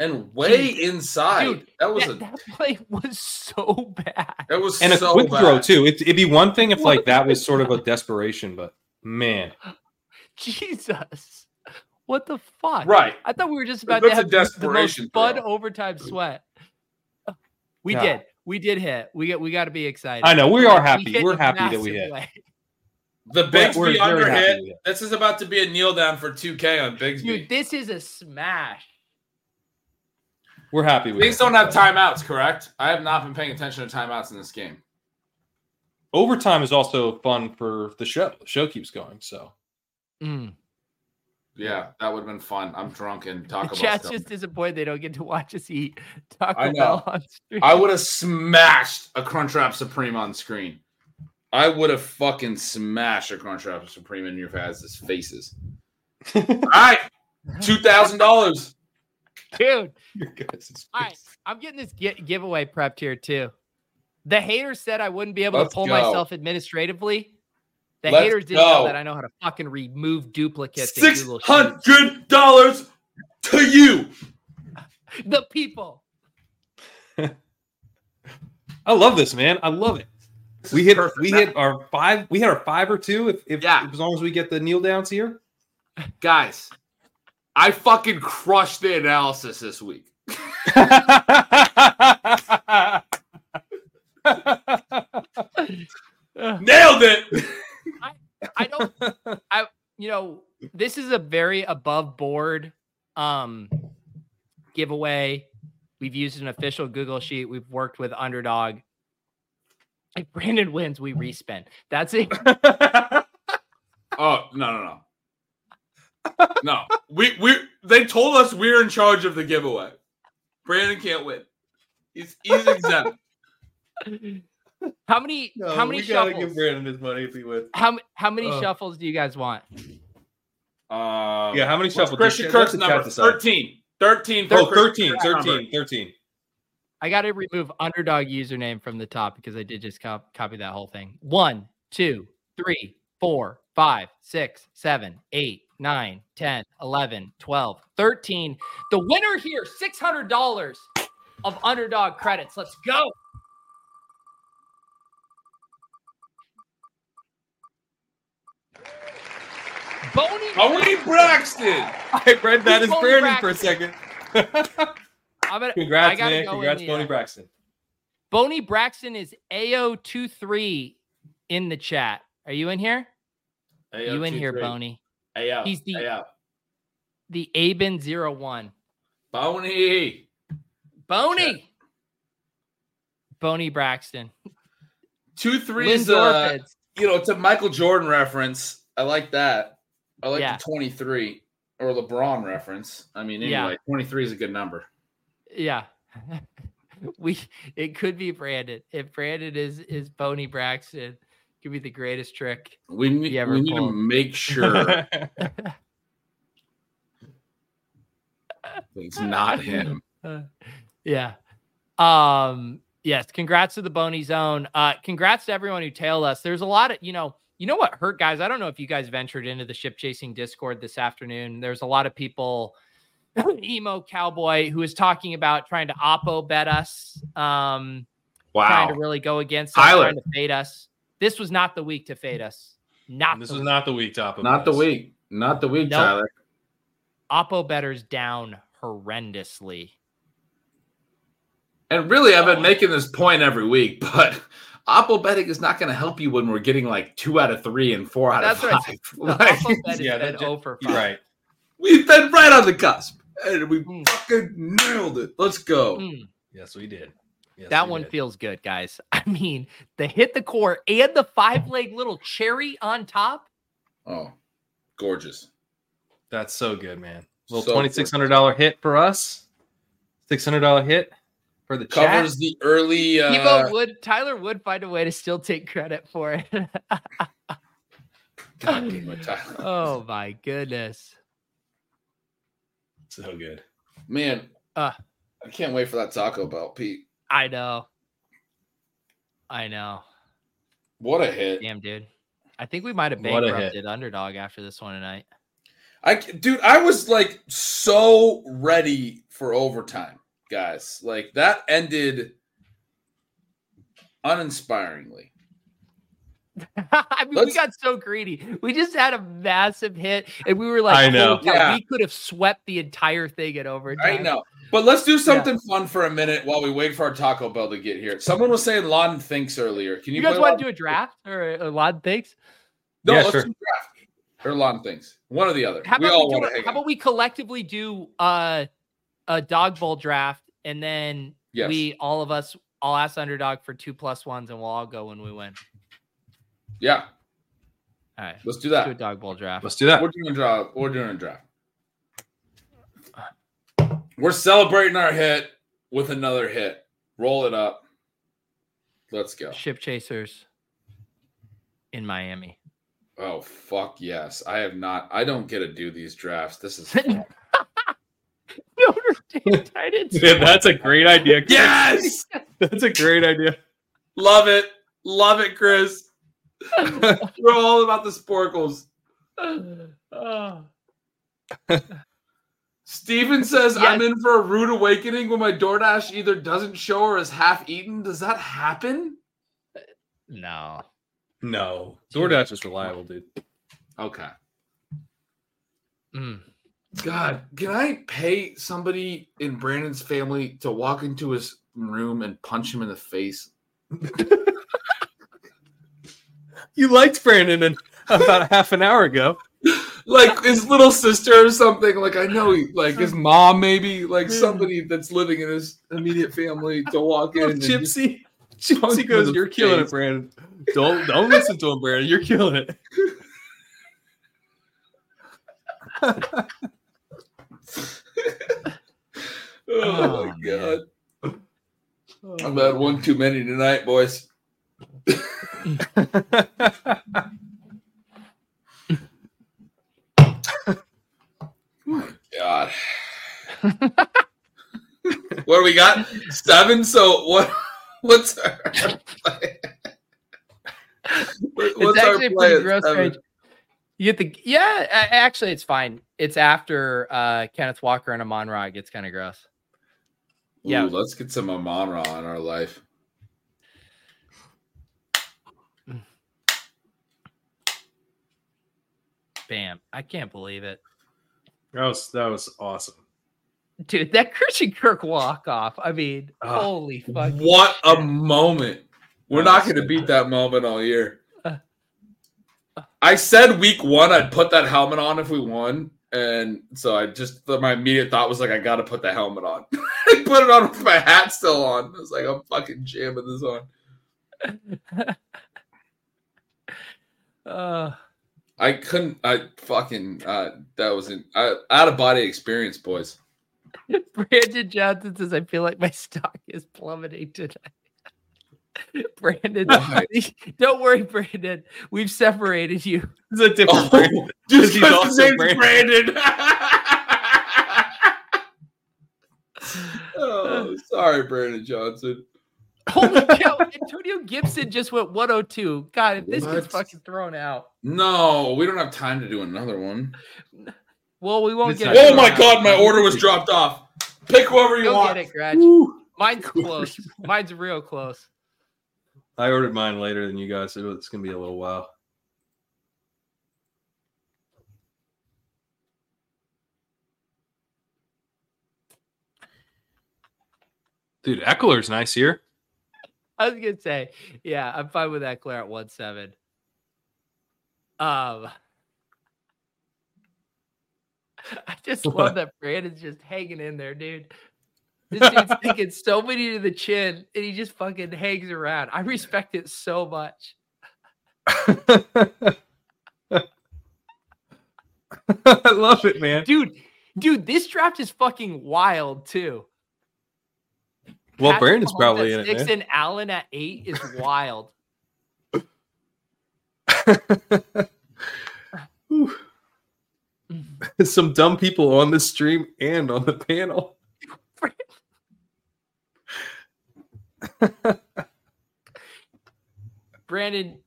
Speaker 3: And way inside.
Speaker 1: Dude,
Speaker 3: that was
Speaker 1: that,
Speaker 3: a
Speaker 1: that play was so bad.
Speaker 3: that was
Speaker 5: And a quick
Speaker 3: bad.
Speaker 5: throw too. It, it'd be one thing if like that was sort of a desperation, but man,
Speaker 1: Jesus. What the fuck?
Speaker 3: Right.
Speaker 1: I thought we were just about
Speaker 3: That's
Speaker 1: to
Speaker 3: a
Speaker 1: have the- the most
Speaker 3: desperation
Speaker 1: fun
Speaker 3: throw.
Speaker 1: overtime sweat. We
Speaker 5: God.
Speaker 1: did. We did hit. We get we got to be excited.
Speaker 5: I know we are happy.
Speaker 1: hit
Speaker 5: We're happy that we hit.
Speaker 1: way.
Speaker 3: The Bigsby
Speaker 5: we're very
Speaker 3: under hit. This is about to be a kneel down for 2K on Bigsby.
Speaker 1: Dude, this is a smash.
Speaker 5: We're happy with
Speaker 3: Things
Speaker 5: it.
Speaker 3: don't have timeouts, correct? I have not been paying attention to timeouts in this game.
Speaker 5: Overtime is also fun for the show. The show keeps going, so
Speaker 1: Mm.
Speaker 3: Yeah, that would have been fun. I'm drunk and
Speaker 1: The
Speaker 3: Taco Bell.
Speaker 1: chat's
Speaker 3: still.
Speaker 1: just disappointed they don't get to watch us eat Taco
Speaker 3: I know.
Speaker 1: Bell on stream.
Speaker 3: I would have smashed a Crunchwrap Supreme on screen. I would have fucking smashed a Crunchwrap Supreme in your guys' faces. All right, two thousand dollars.
Speaker 1: Dude, all right. I'm getting this gi- giveaway prepped here too. The haters said I wouldn't be able
Speaker 3: Let's
Speaker 1: to pull
Speaker 3: go.
Speaker 1: myself administratively. The
Speaker 3: Let's
Speaker 1: haters didn't know that I know how to fucking remove duplicates in
Speaker 3: Six
Speaker 1: Google Sheets.
Speaker 3: hundred dollars to you.
Speaker 1: The people.
Speaker 5: I love this, man. I love it.
Speaker 3: This
Speaker 5: We hit
Speaker 3: perfect.
Speaker 5: we hit our five we hit our five or two if, if
Speaker 3: Yeah.
Speaker 5: as long as we get the kneel downs here.
Speaker 3: guys. I fucking crushed the analysis this week. Nailed it.
Speaker 1: I don't I you know, this is a very above board um giveaway. We've used an official Google sheet. We've worked with underdog. If Brandon wins, we respin. That's it.
Speaker 3: Oh no no no. No. We we they told us we're in charge of the giveaway. Brandon can't win. He's he's exempt.
Speaker 1: How many how many we shuffles?
Speaker 5: Brandon his money if he wins.
Speaker 1: how, how many
Speaker 5: Ugh.
Speaker 1: shuffles do you guys want?
Speaker 3: Um,
Speaker 5: Yeah, how many shuffles?
Speaker 3: Christian
Speaker 5: Let
Speaker 3: Kirk's number
Speaker 5: decide.
Speaker 3: 13. 13. for
Speaker 5: Oh, 13, 13, 13.
Speaker 1: I got to remove underdog username from the top because I did just cop- copy that whole thing. One, two, three, four, five, six, seven, eight, nine, 10, 11, 12, 13. The winner here, $600 of underdog credits. Let's go. Boney.
Speaker 3: Are we Braxton?
Speaker 5: I read that as Brandon Braxton. for a second.
Speaker 1: I'm gonna,
Speaker 5: Congrats,
Speaker 1: gotta
Speaker 5: man.
Speaker 1: go
Speaker 5: Congrats,
Speaker 1: the,
Speaker 5: Boney
Speaker 1: uh,
Speaker 5: Braxton.
Speaker 1: Boney Braxton is AO23 in the chat. Are you in here? you in here, Boney?
Speaker 3: Hey, yo.
Speaker 1: He's the-
Speaker 3: hey, yo.
Speaker 1: The Aben 01.
Speaker 3: Boney.
Speaker 1: Boney. Boney Braxton.
Speaker 3: Two threes. Uh,
Speaker 1: Lindorf.
Speaker 3: you know, it's a Michael Jordan reference. I like that. I like
Speaker 1: Yeah.
Speaker 3: the 23 or LeBron reference. I mean,
Speaker 1: Yeah.
Speaker 3: anyway, 23 is a good number.
Speaker 1: Yeah. we it could be Brandon. If Brandon is is Boney Braxton, could be the greatest trick.
Speaker 3: We need,
Speaker 1: ever
Speaker 3: we need to make sure it's not him.
Speaker 1: Uh, yeah. Um, yes, congrats to the Boney Zone. Uh, congrats to everyone who tailed us. There's a lot of, you know, you know what hurt guys. I don't know if you guys ventured into the ship chasing Discord this afternoon. There's a lot of people, emo cowboy, who is talking about trying to oppo bet us, um, trying to really go against us,
Speaker 3: Tyler.
Speaker 1: trying to fade us. This was not the week to fade us. Not
Speaker 5: this was
Speaker 1: week.
Speaker 5: not the week top of
Speaker 3: Not the
Speaker 5: this.
Speaker 3: week. Not the week,
Speaker 1: Nope.
Speaker 3: Tyler.
Speaker 1: oppo betters down horrendously.
Speaker 3: And really, I've been making this point every week, but Oppo betting is not going to help you when we're getting like two out of three and four out
Speaker 1: That's
Speaker 3: of five.
Speaker 1: The
Speaker 3: Like,
Speaker 1: oppo bet
Speaker 5: yeah,
Speaker 1: been
Speaker 5: that ju-
Speaker 1: 0 5.
Speaker 5: right.
Speaker 3: we've been right on the cusp, and we
Speaker 1: Mm.
Speaker 3: fucking nailed it. Let's go.
Speaker 1: Mm.
Speaker 5: Yes, we did. Yes,
Speaker 1: that
Speaker 5: we
Speaker 1: one
Speaker 5: did.
Speaker 1: feels good, guys. I mean, the hit the core and the five leg little cherry on top.
Speaker 3: Oh, gorgeous.
Speaker 5: That's so good, man. Little
Speaker 3: So
Speaker 5: twenty six hundred dollar hit for us. Six hundred dollar hit for the chat.
Speaker 3: Covers the early. Uh,
Speaker 1: Evo would Tyler would find a way to still take credit for it.
Speaker 3: God damn it, Tyler.
Speaker 1: oh my goodness.
Speaker 5: So good.
Speaker 3: Man,
Speaker 1: Uh.
Speaker 3: I can't wait for that Taco Bell, Pete.
Speaker 1: I know. I know.
Speaker 3: What a hit!
Speaker 1: Damn, dude. I think we might have
Speaker 5: What
Speaker 1: bankrupted underdog after this one tonight.
Speaker 3: I dude, I was like so ready for overtime, guys. Like that ended uninspiringly.
Speaker 1: I mean, we
Speaker 3: Let's-
Speaker 1: got so greedy. We just had a massive hit, and we were like,
Speaker 5: I know.
Speaker 3: Yeah.
Speaker 1: we could have swept the entire thing at overtime."
Speaker 3: I know. But let's do something fun for a minute while we wait for our Taco Bell to get here. Someone was saying Lon thinks earlier. Can you,
Speaker 1: You guys want
Speaker 3: Lon-
Speaker 1: to do a draft or a lot of things?
Speaker 3: No,
Speaker 5: Yeah,
Speaker 3: let's
Speaker 5: sure.
Speaker 3: do draft. Or Lon thinks. One or the other.
Speaker 1: How
Speaker 3: we
Speaker 1: about
Speaker 3: all
Speaker 1: we, do
Speaker 3: want to hang
Speaker 1: how about we collectively do uh, a Dawg Bowl draft, and then
Speaker 3: Yes.
Speaker 1: we all of us, I'll ask underdog for two plus ones, and we'll all go when we win.
Speaker 3: Yeah,
Speaker 1: All right,
Speaker 3: let's do
Speaker 1: let's do a
Speaker 3: that.
Speaker 1: Dawg Bowl draft.
Speaker 5: Let's do that.
Speaker 3: We're doing a draft. We're doing a draft. We're celebrating our hit with another hit. Roll it up. Let's go.
Speaker 1: Ship chasers in Miami.
Speaker 3: Oh fuck yes. I have not. I don't get to do these drafts. This is.
Speaker 1: Notre Dame Titans.
Speaker 5: Yeah, that's a great idea. Chris.
Speaker 3: yes.
Speaker 5: That's a great idea.
Speaker 3: Love it. Love it, Chris. We're all about the sporkles.
Speaker 1: Oh.
Speaker 3: Steven says
Speaker 1: Yes.
Speaker 3: I'm in for a rude awakening when my DoorDash either doesn't show or is half eaten. Does that happen?
Speaker 1: No.
Speaker 5: No. DoorDash is reliable, dude.
Speaker 3: Okay.
Speaker 1: Mm.
Speaker 3: God, can I pay somebody in Brandon's family to walk into his room and punch him in the face?
Speaker 5: You liked Brandon in about half an hour ago.
Speaker 3: Like his little sister or something. Like I know he like his mom, maybe like somebody that's living in his immediate family to walk in. And
Speaker 5: Gypsy. Gypsy goes, You're killing it. Brandon. Don't don't listen to him, Brandon. You're killing it.
Speaker 3: Oh,
Speaker 1: Oh,
Speaker 3: my oh,
Speaker 1: man.
Speaker 3: god. Oh, I've had one too many tonight, boys. God. what do we got? Seven. So what? What's our play? What-
Speaker 1: It's
Speaker 3: What's our
Speaker 1: actually pretty gross? You get the yeah. Actually, it's fine. It's after uh Kenneth Walker and Amon Ra. It gets kind of gross. Yeah.
Speaker 3: Ooh, let's get some Amon Ra in our life.
Speaker 1: Bam. I can't believe it.
Speaker 5: That was that was awesome.
Speaker 1: Dude, that Christian Kirk walk off. I mean,
Speaker 5: Ah.
Speaker 1: holy fuck.
Speaker 3: What a moment. We're not going to beat that moment all year.
Speaker 1: Uh.
Speaker 3: I said week one I'd put that helmet on if we won. And so I just, my immediate thought was like, I got to put the helmet on. I put it on with my hat still on. I was like, I'm fucking jamming this on.
Speaker 1: Uh,
Speaker 3: I couldn't, I fucking, uh, that was an uh, out of body experience, boys.
Speaker 1: Brandon Johnson says, I feel like my stock is plummeting tonight. Brandon,
Speaker 3: Why?
Speaker 1: don't worry, Brandon. We've separated you.
Speaker 5: It's a different
Speaker 3: Oh,
Speaker 5: brand.
Speaker 3: just
Speaker 5: he's
Speaker 3: because
Speaker 5: also
Speaker 3: his name's
Speaker 5: Brandon.
Speaker 3: Brandon. oh, sorry, Brandon Johnson.
Speaker 1: Holy cow. Antonio Gibson just went 102. God, if this gets fucking thrown out.
Speaker 3: No, we don't have time to do another one.
Speaker 1: Well, we won't
Speaker 5: It's
Speaker 1: get it
Speaker 3: Oh
Speaker 1: thrown
Speaker 3: my
Speaker 1: out.
Speaker 3: god, my order was dropped off. Pick whoever you
Speaker 1: Go
Speaker 3: want.
Speaker 1: get it, Gretch. Mine's close. Mine's real close.
Speaker 5: I ordered mine later than you guys, so it's gonna be a little while. Dude, Ekeler's nice here.
Speaker 1: I was gonna say, yeah, I'm fine with that Claire at one seven. Um, I just love
Speaker 5: What?
Speaker 1: that Brandon's just hanging in there, dude. This dude's taking so many to the chin, and he just fucking hangs around. I respect it so much.
Speaker 5: I love it, man.
Speaker 1: dude. Dude, this draft is fucking wild too.
Speaker 5: Well,
Speaker 1: Patrick
Speaker 5: Brandon's
Speaker 1: Mahomes
Speaker 5: probably in
Speaker 1: six
Speaker 5: it.
Speaker 1: And Allen at eight is wild.
Speaker 5: Some dumb people on the stream and on the panel.
Speaker 1: Brandon,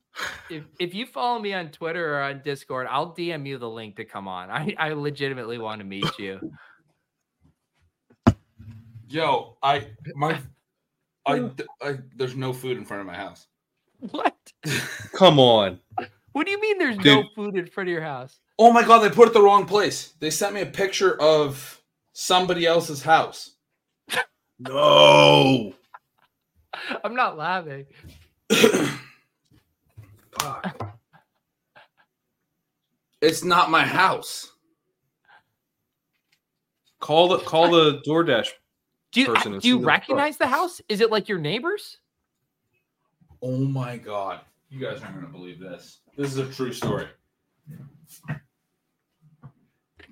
Speaker 1: if if you follow me on Twitter or on Discord, I'll DM you the link to come on. I, I legitimately want to meet you.
Speaker 3: Yo, I my I, I there's no food in front of my house.
Speaker 1: What?
Speaker 5: Come on.
Speaker 1: What do you mean there's no food in front of your house?
Speaker 3: Oh my god, they put it the wrong place. They sent me a picture of somebody else's house.
Speaker 5: No.
Speaker 1: I'm not laughing.
Speaker 3: It's not my house.
Speaker 5: Call the call the DoorDash.
Speaker 1: Do you
Speaker 5: Person
Speaker 1: do you
Speaker 5: see the-
Speaker 1: recognize the house? Is it like your neighbors?
Speaker 3: Oh my god. You guys aren't gonna believe this. This is a true story.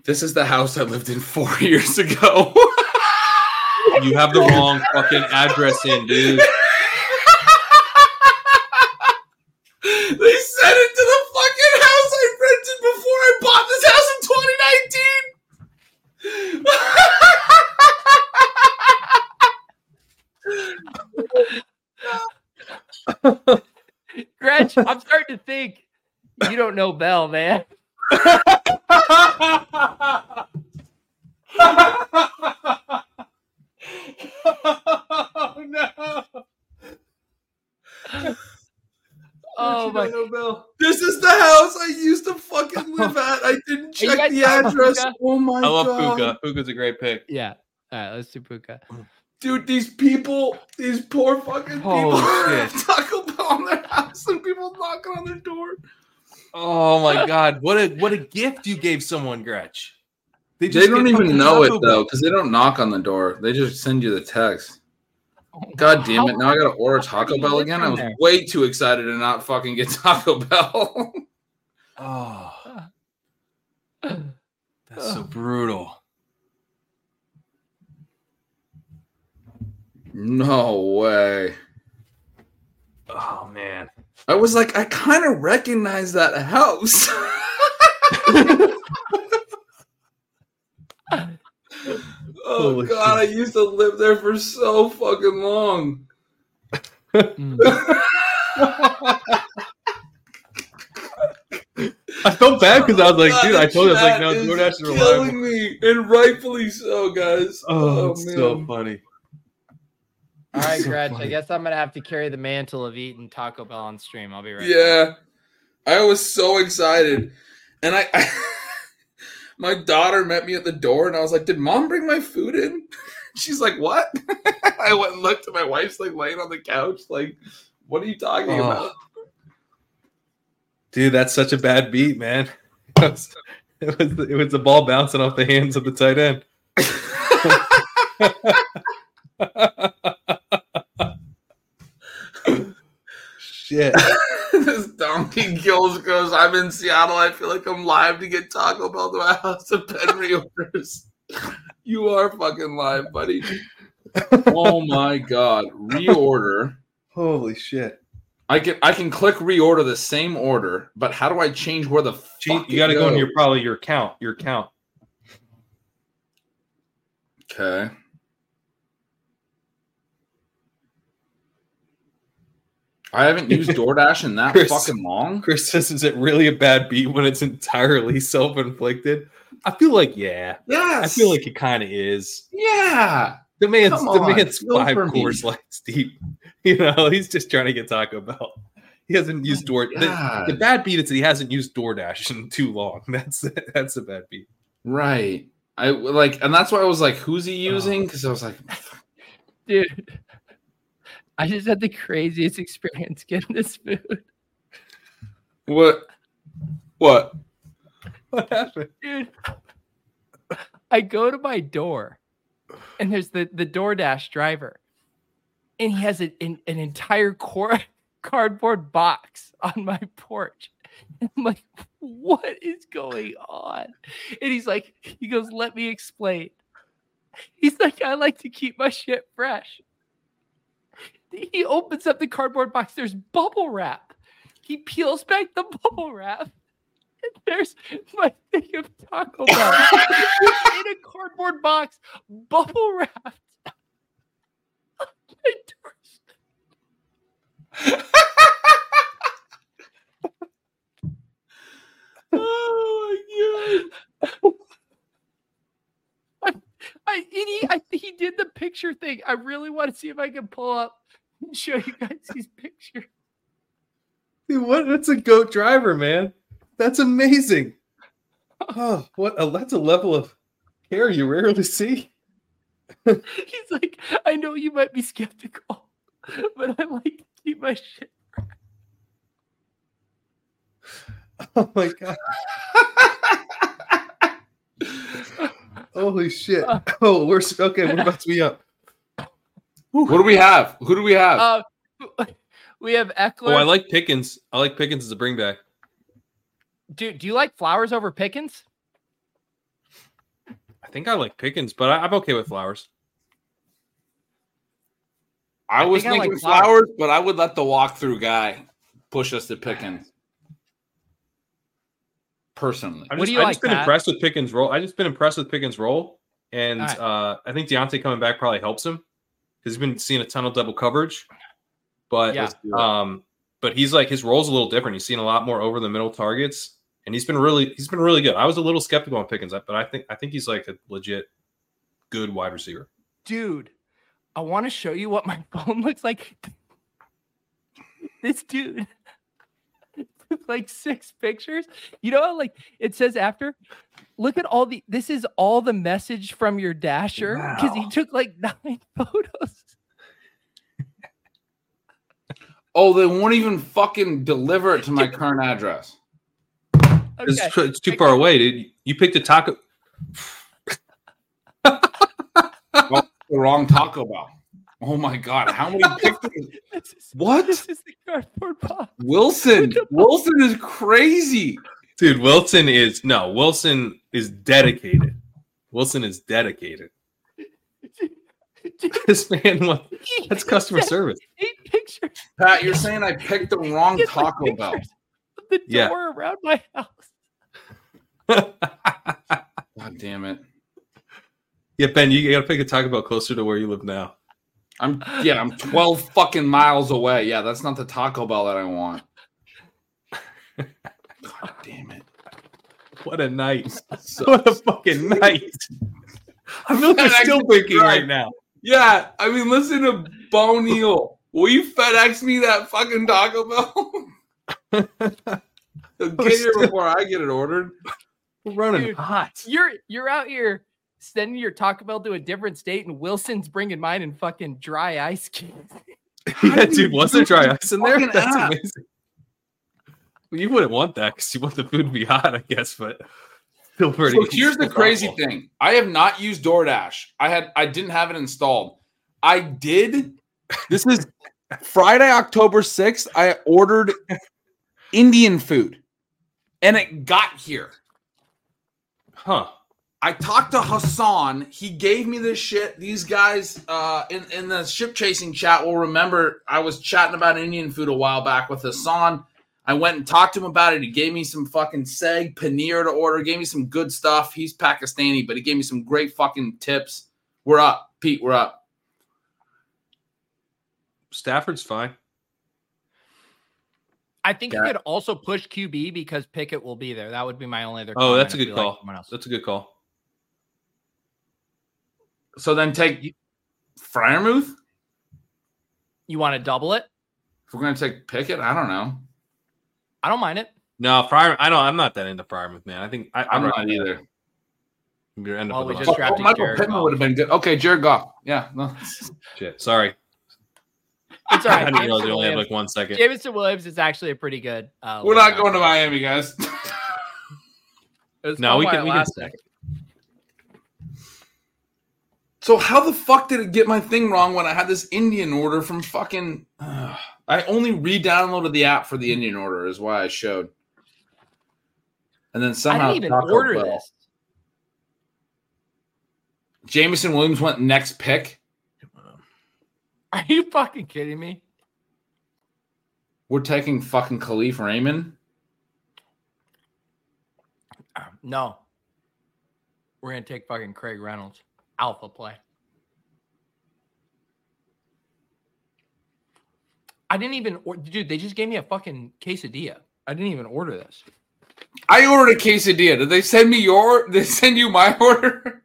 Speaker 3: This is the house I lived in four years ago.
Speaker 5: You have the wrong fucking address in, dude.
Speaker 3: they sent it to the fucking house I rented before I bought this house in 2019.
Speaker 1: Gretch, I'm starting to think you don't know Bell, man.
Speaker 5: oh no.
Speaker 1: Oh my
Speaker 3: This is the house I used to fucking live at. I didn't check the address.
Speaker 1: Puka?
Speaker 3: Oh my
Speaker 5: I love
Speaker 3: god.
Speaker 5: Puka. Puka's a great pick.
Speaker 1: Yeah. All right, let's do Puka.
Speaker 3: Dude, these people, these poor fucking
Speaker 5: Holy
Speaker 3: people
Speaker 5: shit.
Speaker 3: Taco Bell on their house and people knocking on their door.
Speaker 5: Oh my god, what a what a gift you gave someone, Gretch.
Speaker 3: They
Speaker 5: just
Speaker 3: don't even know it
Speaker 5: Bell.
Speaker 3: though, because they don't knock on the door. They just send you the text. God oh, damn it! Now I gotta order Taco Bell again. I was way too excited to not fucking get Taco Bell.
Speaker 5: Oh, that's so brutal.
Speaker 3: no way.
Speaker 5: Oh man.
Speaker 3: I was like, I kind of recognize that house. oh god, I used to live there for so fucking long.
Speaker 5: I felt bad because I was like,
Speaker 3: God,
Speaker 5: dude, I told you, I was like, no, DoorDash is
Speaker 3: killing me, and rightfully so, guys.
Speaker 5: Oh, oh it's so funny.
Speaker 1: All right,
Speaker 5: So
Speaker 1: Gretch. I guess I'm gonna have to carry the mantle of eating Taco Bell on stream. I'll be right. back.
Speaker 3: Yeah. I was so excited. and I, I my daughter met me at the door and I was like, Did mom bring my food in? She's like, What? I went and looked and my wife's like laying on the couch, like, what are you talking
Speaker 5: Oh.
Speaker 3: about?
Speaker 5: Dude, that's such a bad beat, man. It was, it was it was the ball bouncing off the hands of the tight end. Shit.
Speaker 3: this donkey kills goes, I'm in Seattle. I feel like I'm live to get Taco Bell to my house and pen reorders. You are fucking live, buddy. Oh my god. Reorder.
Speaker 5: Holy shit.
Speaker 3: I can I can click reorder the same order, but how do I change where the fuck
Speaker 5: you got to go into your probably your account, your account.
Speaker 3: Okay. I haven't used DoorDash in that
Speaker 5: Chris.
Speaker 3: fucking long.
Speaker 5: Chris says, "Is it really a bad beat when it's entirely self-inflicted?" I feel like, yeah.
Speaker 3: Yes.
Speaker 5: I feel like it kind of is.
Speaker 3: yeah.
Speaker 5: The man's
Speaker 3: Come
Speaker 5: the
Speaker 3: on,
Speaker 5: man's
Speaker 3: feel
Speaker 5: five Coors Lights deep. You know, he's just trying to get Taco Bell. He hasn't used oh Door. The, the bad beat is that he hasn't used DoorDash in too long. That's that's a bad beat.
Speaker 3: Right. I like, and that's why I was like, "Who's he oh. using?" Because I was like,
Speaker 1: Dude, I just had the craziest experience getting this food.
Speaker 3: "What? What?"
Speaker 5: What happened?
Speaker 1: Dude, I go to my door and there's the, the DoorDash driver, and he has a, an, an entire cor- cardboard box on my porch. And I'm like, what is going on? And he's like, he goes, let me explain. He's like, I like to keep my shit fresh. He opens up the cardboard box. There's bubble wrap. He peels back the bubble wrap. And there's my thing of Taco Bell in a cardboard box, bubble wrapped. on oh my doorstep.
Speaker 3: Oh
Speaker 1: I, he, I, he did the picture thing. I really want to see if I can pull up show you guys these pictures.
Speaker 5: Dude, what? That's a goat driver, man. That's amazing. Oh, what? A, that's a level of care you rarely see.
Speaker 1: He's like, I know you might be skeptical, but I like to keep my shit.
Speaker 5: Oh my god. Holy shit. Uh, oh, we're okay. We're about to be up.
Speaker 3: What do we have? Who do we have?
Speaker 1: Uh, we have Ekeler.
Speaker 5: Oh, I like Pickens. I like Pickens as a bring back.
Speaker 1: do, do you like Flowers over Pickens?
Speaker 5: I think I like Pickens, but I, I'm okay with Flowers.
Speaker 3: I, was
Speaker 1: think I like
Speaker 3: thinking
Speaker 1: Flowers.
Speaker 3: flowers, but I would let the walkthrough guy push us to Pickens. Personally,
Speaker 5: I've
Speaker 1: What
Speaker 5: just,
Speaker 1: do you
Speaker 5: I've
Speaker 1: like,
Speaker 5: just been
Speaker 1: Pat?
Speaker 5: impressed with Pickens' role. I've just been impressed with Pickens' role, and
Speaker 1: All right.
Speaker 5: uh, I think Diontae coming back probably helps him because he's been seeing a ton of double coverage. But
Speaker 1: Yeah.
Speaker 5: um, but he's like his role's a little different. He's seen a lot more over the middle targets, and he's been really he's been really good. I was a little skeptical on Pickens, but I think I think he's like a legit good wide receiver.
Speaker 1: Dude, I want to show you what my phone looks like. This dude took like six pictures. You know, like it says after. Look at all the. This is all the message from your dasher because he took like nine photos.
Speaker 3: oh, they won't even fucking deliver it to my current address.
Speaker 5: It's,
Speaker 1: Okay.
Speaker 5: it's too far away, dude. You picked a taco.
Speaker 3: The wrong Taco Bell. Oh my god, how many pictures?
Speaker 1: This is,
Speaker 3: What?
Speaker 1: This is the cardboard box.
Speaker 3: Wilson, Wilson is crazy.
Speaker 5: Dude, Wilson is no. Wilson is dedicated. Wilson is dedicated. This man, wa- that's customer service.
Speaker 1: Eight pictures.
Speaker 3: Pat, you're saying I picked the wrong
Speaker 1: Get the
Speaker 3: Taco Bell.
Speaker 1: pictures of The
Speaker 5: Yeah.
Speaker 1: door around my house.
Speaker 3: God damn it.
Speaker 5: Yeah, Ben, you gotta pick a Taco Bell closer to where you live now.
Speaker 3: I'm yeah, I'm 12 fucking miles away. Yeah, that's not the Taco Bell that I want. God damn it.
Speaker 5: What a night!
Speaker 3: So-
Speaker 5: What a fucking night! I feel like they're
Speaker 3: FedEx
Speaker 5: still
Speaker 3: is
Speaker 5: thinking
Speaker 3: right.
Speaker 5: right now.
Speaker 3: yeah, I mean, listen to Bo Neal. Will you FedEx me that fucking Taco Bell? Get here before I get it ordered.
Speaker 5: We're running
Speaker 1: Dude.
Speaker 5: hot.
Speaker 1: You're you're out here sending your Taco Bell to a different state, and Wilson's bringing mine in fucking dry ice cubes.
Speaker 5: yeah, dude, was there dry ice in there? That's
Speaker 3: ass.
Speaker 5: amazing. Well, you wouldn't want that because you want the food to be hot, I guess, but still pretty.
Speaker 3: So here's the crazy
Speaker 5: thoughtful.
Speaker 3: thing. I have not used DoorDash. I had I didn't have it installed. I did. This is Friday, October 6th. I ordered Indian food and it got here.
Speaker 5: Huh.
Speaker 3: I talked to Hassan. He gave me this shit. These guys uh, in, in the ship chasing chat will remember I was chatting about Indian food a while back with Hassan. I went and talked to him about it. He gave me some fucking saag paneer to order, gave me some good stuff. He's Pakistani, but he gave me some great fucking tips. We're up. Pete, we're up.
Speaker 5: Stafford's fine.
Speaker 1: I think
Speaker 3: Yeah.
Speaker 1: you could also push QB because Pickett will be there. That would be my only other.
Speaker 5: Oh, that's a good
Speaker 1: we like
Speaker 5: call.
Speaker 1: someone else.
Speaker 5: That's a good call.
Speaker 3: So then take Freiermuth?
Speaker 1: You want to double it?
Speaker 3: If we're going to take Pickett, I don't know.
Speaker 1: I don't mind it.
Speaker 5: No, Fryer. I don't. I'm not that into Fryer, man. I think I,
Speaker 3: I'm not either.
Speaker 5: You're end up
Speaker 1: Well,
Speaker 5: with
Speaker 1: we just
Speaker 3: Oh, Michael
Speaker 1: Jared
Speaker 3: Pittman
Speaker 1: Goff.
Speaker 3: would have been good. Okay, Jared Goff. Yeah. No.
Speaker 5: shit. Sorry.
Speaker 1: It's all
Speaker 5: I
Speaker 1: right.
Speaker 5: didn't realize we only have like one second.
Speaker 1: Jameson Williams is actually a pretty good. Uh,
Speaker 3: We're not
Speaker 1: round.
Speaker 3: going to Miami, guys.
Speaker 5: No, we can. We can.
Speaker 3: So how the fuck did it get my thing wrong when I had this Indian order from fucking? Uh, I only re-downloaded the app for the Indian order, is why I showed. And then somehow I
Speaker 1: didn't even
Speaker 3: Taco
Speaker 1: order
Speaker 3: Bell-
Speaker 1: this.
Speaker 3: Jameson Williams went next pick.
Speaker 1: Are you fucking kidding me?
Speaker 3: We're taking fucking Kalif Raymond.
Speaker 1: Uh, no. We're gonna take fucking Craig Reynolds. Alpha play. I didn't even or- dude, they just gave me a fucking quesadilla. I didn't even order this.
Speaker 3: I ordered a quesadilla. Did they send me your? They send you my order?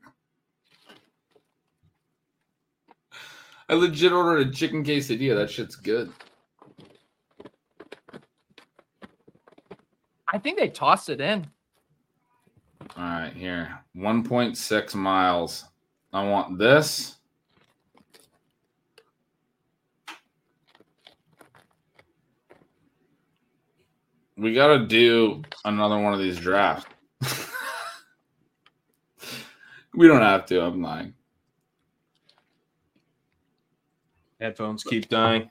Speaker 3: I legit ordered a chicken quesadilla. That shit's good.
Speaker 1: I think they tossed it in.
Speaker 3: All right, here. 1.6 miles. I want this. We got to do another one of these drafts. we don't have to. I'm lying.
Speaker 5: Headphones keep dying.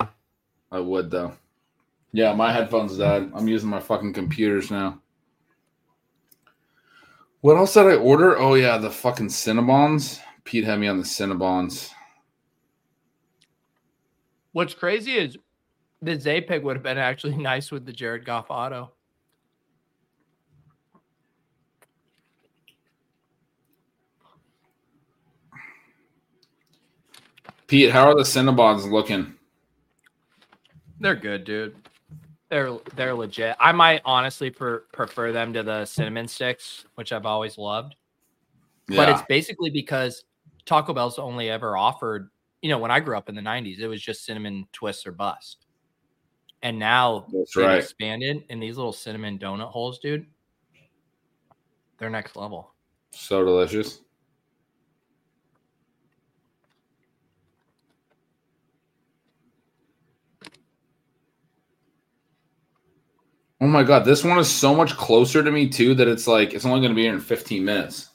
Speaker 3: I would, though. Yeah, my headphones died. I'm using my fucking computers now. What else did I order? Oh, yeah, the fucking Cinnabons. Pete had me on the Cinnabons.
Speaker 1: What's crazy is the Zapig would have been actually nice with the Jared Goff auto.
Speaker 3: Pete, how are the Cinnabons looking?
Speaker 1: They're good, dude. They're they're legit. I might honestly per, prefer them to the cinnamon sticks, which I've always loved. But it's basically because Taco Bell's only ever offered, you know, when I grew up in the 90s, it was just cinnamon twists or bust. And now
Speaker 3: That's
Speaker 1: they've
Speaker 3: right.
Speaker 1: expanded and these little cinnamon donut holes, dude. They're next level.
Speaker 3: so delicious. Oh my god, this one is so much closer to me too that it's like it's only going to be here in 15 minutes.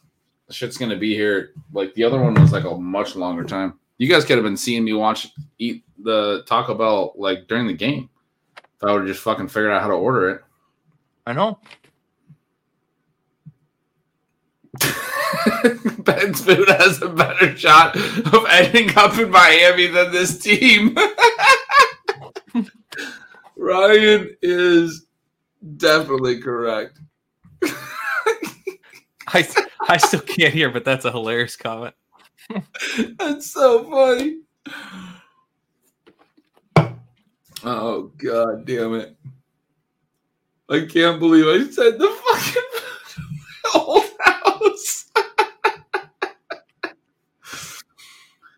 Speaker 3: The shit's to be here. Like the other one was like a much longer time. You guys could have been seeing me watch eat the Taco Bell like during the game. If I would have just fucking figured out how to order it.
Speaker 1: I know.
Speaker 3: Ben's food has a better shot of ending up in Miami than this team. Ryan is definitely correct.
Speaker 5: I I still can't hear, but that's a hilarious comment.
Speaker 3: That's so funny. Oh god damn it. I can't believe I said the fucking old house.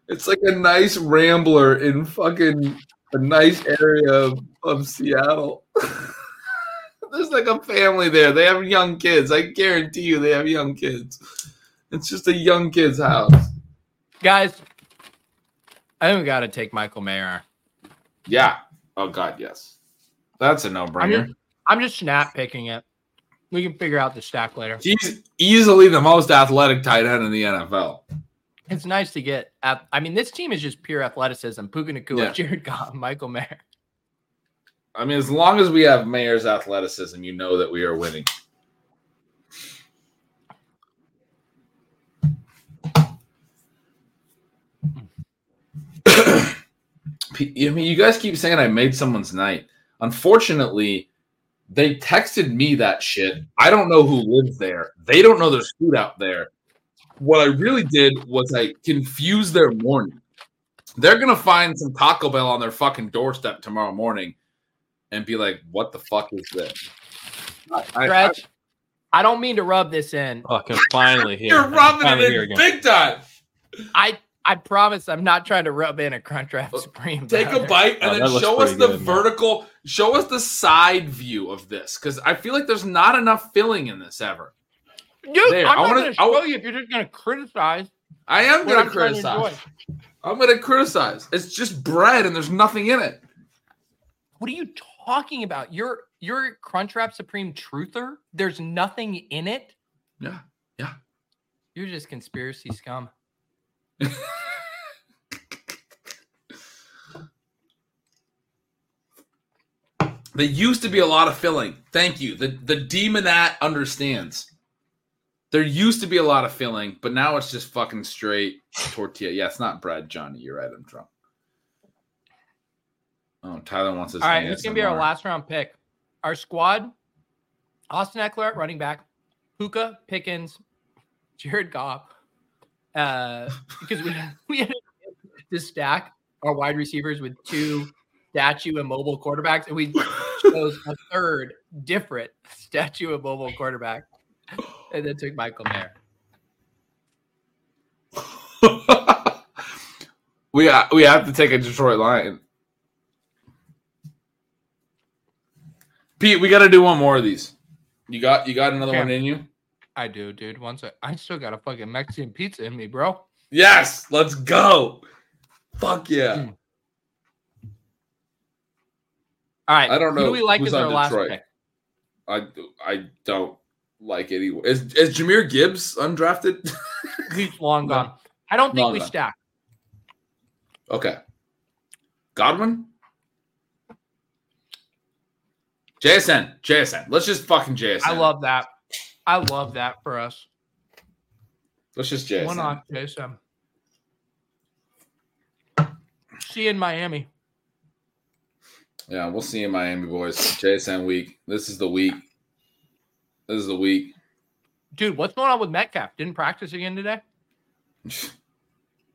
Speaker 3: it's like a nice rambler in fucking a nice area of, of Seattle. There's like a family there. They have young kids. I guarantee you, they have young kids. It's just a young kid's house.
Speaker 1: Guys, I think we got to take Michael Mayer.
Speaker 3: Yeah. Oh God, yes. That's a
Speaker 1: I'm
Speaker 3: no-brainer.
Speaker 1: just, I'm just snap picking it. We can figure out the stack later.
Speaker 3: He's easily the most athletic tight end in the NFL.
Speaker 1: It's nice to get. At, I mean, this team is just pure athleticism. Puka Nacua,
Speaker 3: Yeah.
Speaker 1: Jared Goff, Michael Mayer.
Speaker 3: I mean, as long as we have Mayer's athleticism, you know that we are winning. I mean, you guys keep saying I made someone's night. Unfortunately, they texted me that shit. I don't know who lives there. They don't know there's food out there. What I really did was I confused their morning. They're gonna find some Taco Bell on their fucking doorstep tomorrow morning and be like, "What the fuck is this?" I, I,
Speaker 1: Stretch. I don't mean to rub this in.
Speaker 5: Fucking finally here.
Speaker 3: you're rubbing
Speaker 5: finally
Speaker 3: it in
Speaker 5: again.
Speaker 3: big time.
Speaker 1: I I promise I'm not trying to rub in a Crunchwrap Supreme.
Speaker 3: Take a bite and
Speaker 5: Oh,
Speaker 3: then show us the
Speaker 5: good, man.
Speaker 3: vertical. Show us the side view of this because I feel like there's not enough filling in this ever.
Speaker 1: Dude,
Speaker 3: There,
Speaker 1: I'm
Speaker 3: I wanna-
Speaker 1: going to show
Speaker 3: wa-
Speaker 1: you if you're just going to criticize.
Speaker 3: I am gonna
Speaker 1: I'm trying to
Speaker 3: criticize. I'm gonna criticize. It's just bread and there's nothing in it.
Speaker 1: What are you talking about? You're you're Crunchwrap Supreme truther. There's nothing in it.
Speaker 3: Yeah, yeah.
Speaker 1: You're just conspiracy scum.
Speaker 3: There used to be a lot of filling. Thank you. The the demonat understands. There used to be a lot of filling, but now it's just fucking straight tortilla. Yeah, it's not bread, Johnny. You're right. I'm drunk. Oh, Tyler wants us.
Speaker 1: All right, this is gonna be our last round pick. Our squad: Austin Ekeler at running back, Puka Pickens, Jared Goff. Uh, because we we had to stack our wide receivers with two statue and mobile quarterbacks, and we chose a third different statue and mobile quarterback, and then took Michael Mayer.
Speaker 3: we we have to take a Detroit Lion. Pete, we got to do one more of these. You got you got another
Speaker 1: Okay.
Speaker 3: one in you?
Speaker 1: I do, dude. Once I, I still got a fucking Mexican pizza in me, bro.
Speaker 3: Yes, let's go. Fuck yeah.
Speaker 1: Mm. All right,
Speaker 3: I don't
Speaker 1: Who
Speaker 3: know
Speaker 1: do we like as our last pick?
Speaker 3: I I don't like anyone. Is is Jahmyr Gibbs undrafted?
Speaker 1: He's long gone. I don't think
Speaker 3: Long
Speaker 1: we
Speaker 3: gone.
Speaker 1: stack.
Speaker 3: okay. Godwin? JSN. JSN. Let's just fucking JSN.
Speaker 1: I love that. I love that for us.
Speaker 3: Let's just JSN.
Speaker 1: One on Jason. See you in Miami.
Speaker 3: Yeah, we'll see you in Miami, boys. JSN week. This is the week. This is the week.
Speaker 1: Dude, what's going on with Metcalf? Didn't practice again today?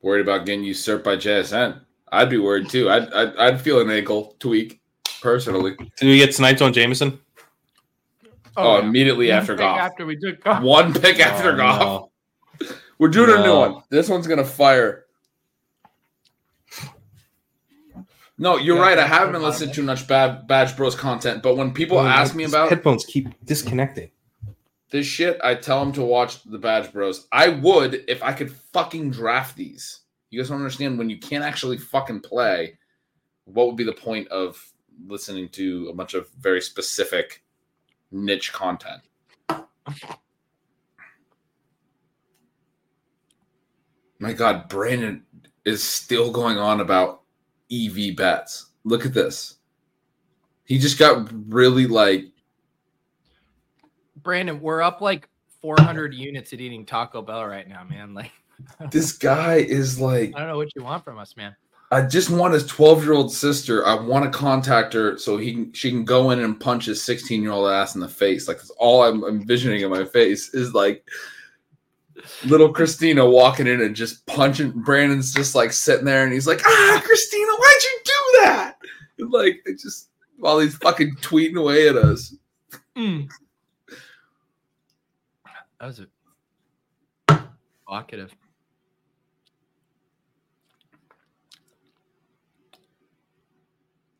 Speaker 3: Worried about getting usurped by JSN. I'd be worried too. I'd I'd, I'd feel an ankle tweak personally.
Speaker 5: Did we get sniped on Jameson?
Speaker 3: Oh, oh
Speaker 1: yeah.
Speaker 3: immediately
Speaker 1: One
Speaker 3: after
Speaker 1: pick
Speaker 3: Goff.
Speaker 1: After we took Goff.
Speaker 3: One pick after
Speaker 5: Oh,
Speaker 3: Goff.
Speaker 5: no.
Speaker 3: We're doing a new one. This one's gonna fire. No, you're
Speaker 1: Yeah,
Speaker 3: right. I haven't
Speaker 1: so
Speaker 3: been listening to much bad Badge Bros content, but when people
Speaker 5: Well,
Speaker 3: ask me about
Speaker 5: headphones keep disconnecting.
Speaker 3: this shit, I tell them to watch the Badge Bros. I would if I could fucking draft these. You guys don't understand when you can't actually fucking play. What would be the point of listening to a bunch of very specific niche content? My God, Brandon is still going on about EV bets. Look at this. He just got really like
Speaker 1: Brandon, we're up like 400 units at eating Taco Bell right now, man. Like,
Speaker 3: this guy is like
Speaker 1: I don't know what you want from us, man.
Speaker 3: I just want his 12 year old sister. I want to contact her so he can, she can go in and punch his 16 year old ass in the face. Like that's all I'm envisioning in my face is like little Christina walking in and just punching. Brandon's just like sitting there and he's like, "Ah, Christina, why'd you do that?" And like it just while he's fucking tweeting away at us.
Speaker 1: Mm. That was evocative.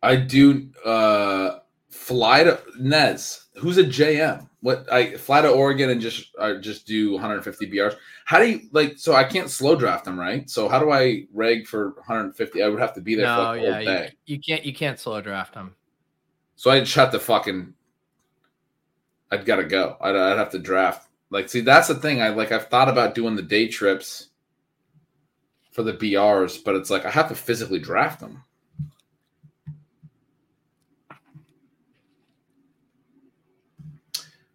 Speaker 3: I do. uh fly to Nez. Who's a JM? What I fly to Oregon and just I just do 150 BRs. How do you like? So I can't slow draft them, right? So how do I reg for 150? I would have to be there for
Speaker 1: No,
Speaker 3: like
Speaker 1: yeah,
Speaker 3: whole
Speaker 1: you,
Speaker 3: day.
Speaker 1: you can't you can't slow draft them.
Speaker 3: So I'd shut the fucking. I'd gotta go. I'd, I'd have to draft. Like, see, that's the thing. I like. I've thought about doing the day trips for the BRs, but it's like I have to physically draft them.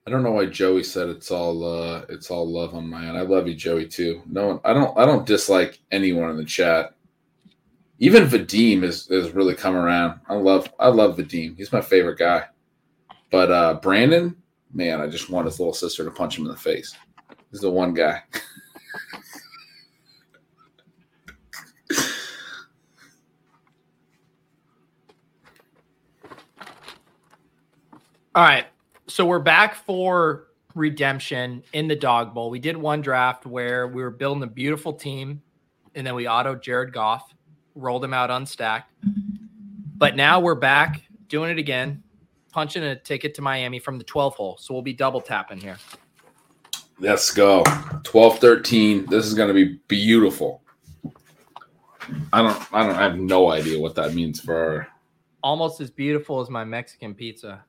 Speaker 3: I don't know why Joey said it's all uh it's all love on my end. I love you, Joey, too. No one I don't I don't dislike anyone in the chat. Even Vadim is is really come around. I love I love Vadim. He's my favorite guy. But uh Brandon, man, I just want his little sister to punch him in the face. He's the one guy.
Speaker 1: All right. So we're back for redemption in the Dawg Bowl. We did one draft where we were building a beautiful team and then we auto Jared Goff, rolled him out unstacked. But now we're back doing it again, punching a ticket to Miami from the 12 hole. So we'll be double tapping here.
Speaker 3: Let's go. 12 13. This is gonna be beautiful. I don't I don't I have no idea what that means for our
Speaker 1: Almost as beautiful as my Mexican pizza.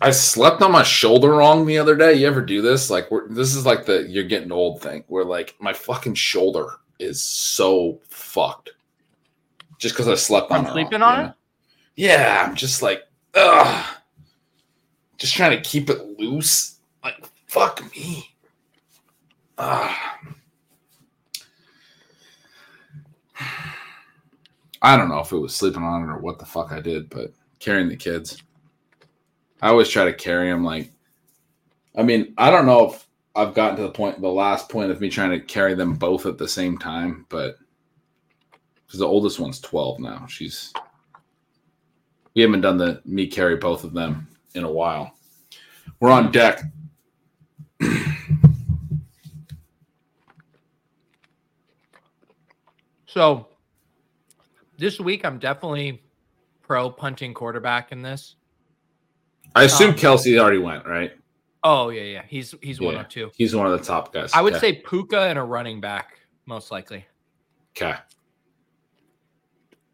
Speaker 3: I slept on my shoulder wrong the other day. You ever do this? Like, we're, this is like the you're getting old thing where like my fucking shoulder is so fucked just because I slept on it.
Speaker 1: sleeping
Speaker 3: wrong,
Speaker 1: on
Speaker 3: you
Speaker 1: it?
Speaker 3: Yeah, I'm just like, ugh, just trying to keep it loose. Like, fuck me. Ah. I don't know if it was sleeping on it or what the fuck I did, but carrying the kids. I always try to carry them like I mean, I don't know if I've gotten to the point the last point of me trying to carry them both at the same time, but because the oldest one's 12 now. She's we haven't done the me carry both of them in a while. We're on deck.
Speaker 1: So this week, I'm definitely pro punting quarterback in this.
Speaker 3: I assume
Speaker 1: Um,
Speaker 3: Kelce already went, right?
Speaker 1: Oh yeah, yeah. He's he's
Speaker 3: Yeah.
Speaker 1: one of two.
Speaker 3: He's one of the top guys.
Speaker 1: I would
Speaker 3: Okay.
Speaker 1: say Puka and a running back, most likely.
Speaker 3: Okay.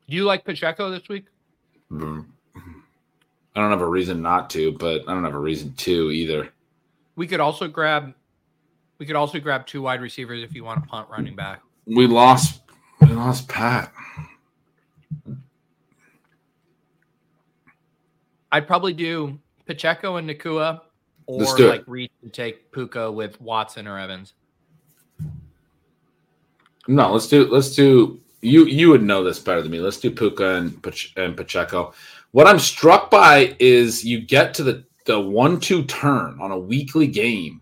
Speaker 1: Do you like Pacheco this week?
Speaker 3: Mm. I don't have a reason not to, but I don't have a reason to either.
Speaker 1: We could also grab we could also grab two wide receivers if you want to punt running back.
Speaker 3: We lost we lost Pat.
Speaker 1: I'd probably do Pacheco and Nacua or
Speaker 3: it.
Speaker 1: like reach and take Puka with Watson or Evans.
Speaker 3: No, let's do let's do you you would know this better than me. Let's do Puka and and Pacheco. What I'm struck by is you get to the the one two turn on a weekly game.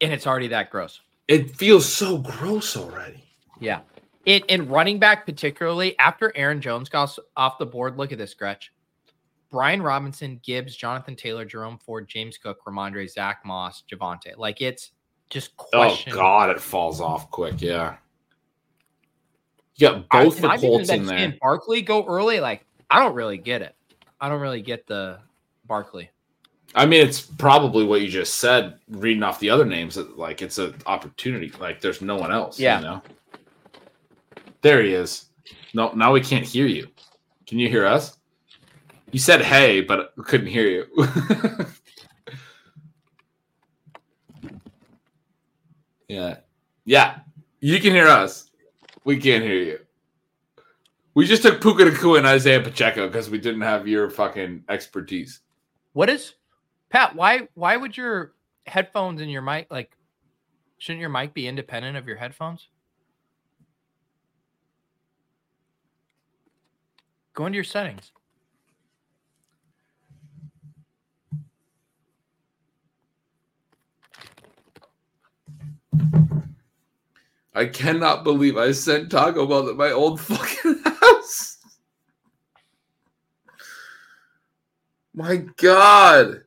Speaker 1: And it's already that gross.
Speaker 3: It feels so gross already.
Speaker 1: Yeah. In, in running back, particularly after Aaron Jones got off the board, look at this, Gretch. Brian Robinson, Gibbs, Jonathan Taylor, Jerome Ford, James Cook, Rhamondre, Zach Moss, Javonte. Like it's just question.
Speaker 3: Oh God, it falls off quick. Yeah, you got both
Speaker 1: I,
Speaker 3: the
Speaker 1: and I've
Speaker 3: Colts in there.
Speaker 1: seeing Barkley go early. Like I don't really get it. I don't really get the Barkley.
Speaker 3: I mean, it's probably what you just said. Reading off the other names, that like it's an opportunity. Like there's no one else.
Speaker 1: Yeah.
Speaker 3: You know. There he is. No, now we can't hear you. Can you hear us? You said hey, but couldn't hear you. yeah. Yeah. You can hear us. We can't hear you. We just took Puka Nacua and Isaiah Pacheco because we didn't have your fucking expertise.
Speaker 1: What is Pat? Why why would your headphones and your mic like shouldn't your mic be independent of your headphones? Go into your settings.
Speaker 3: I cannot believe I sent Taco Bell to my old fucking house. My God.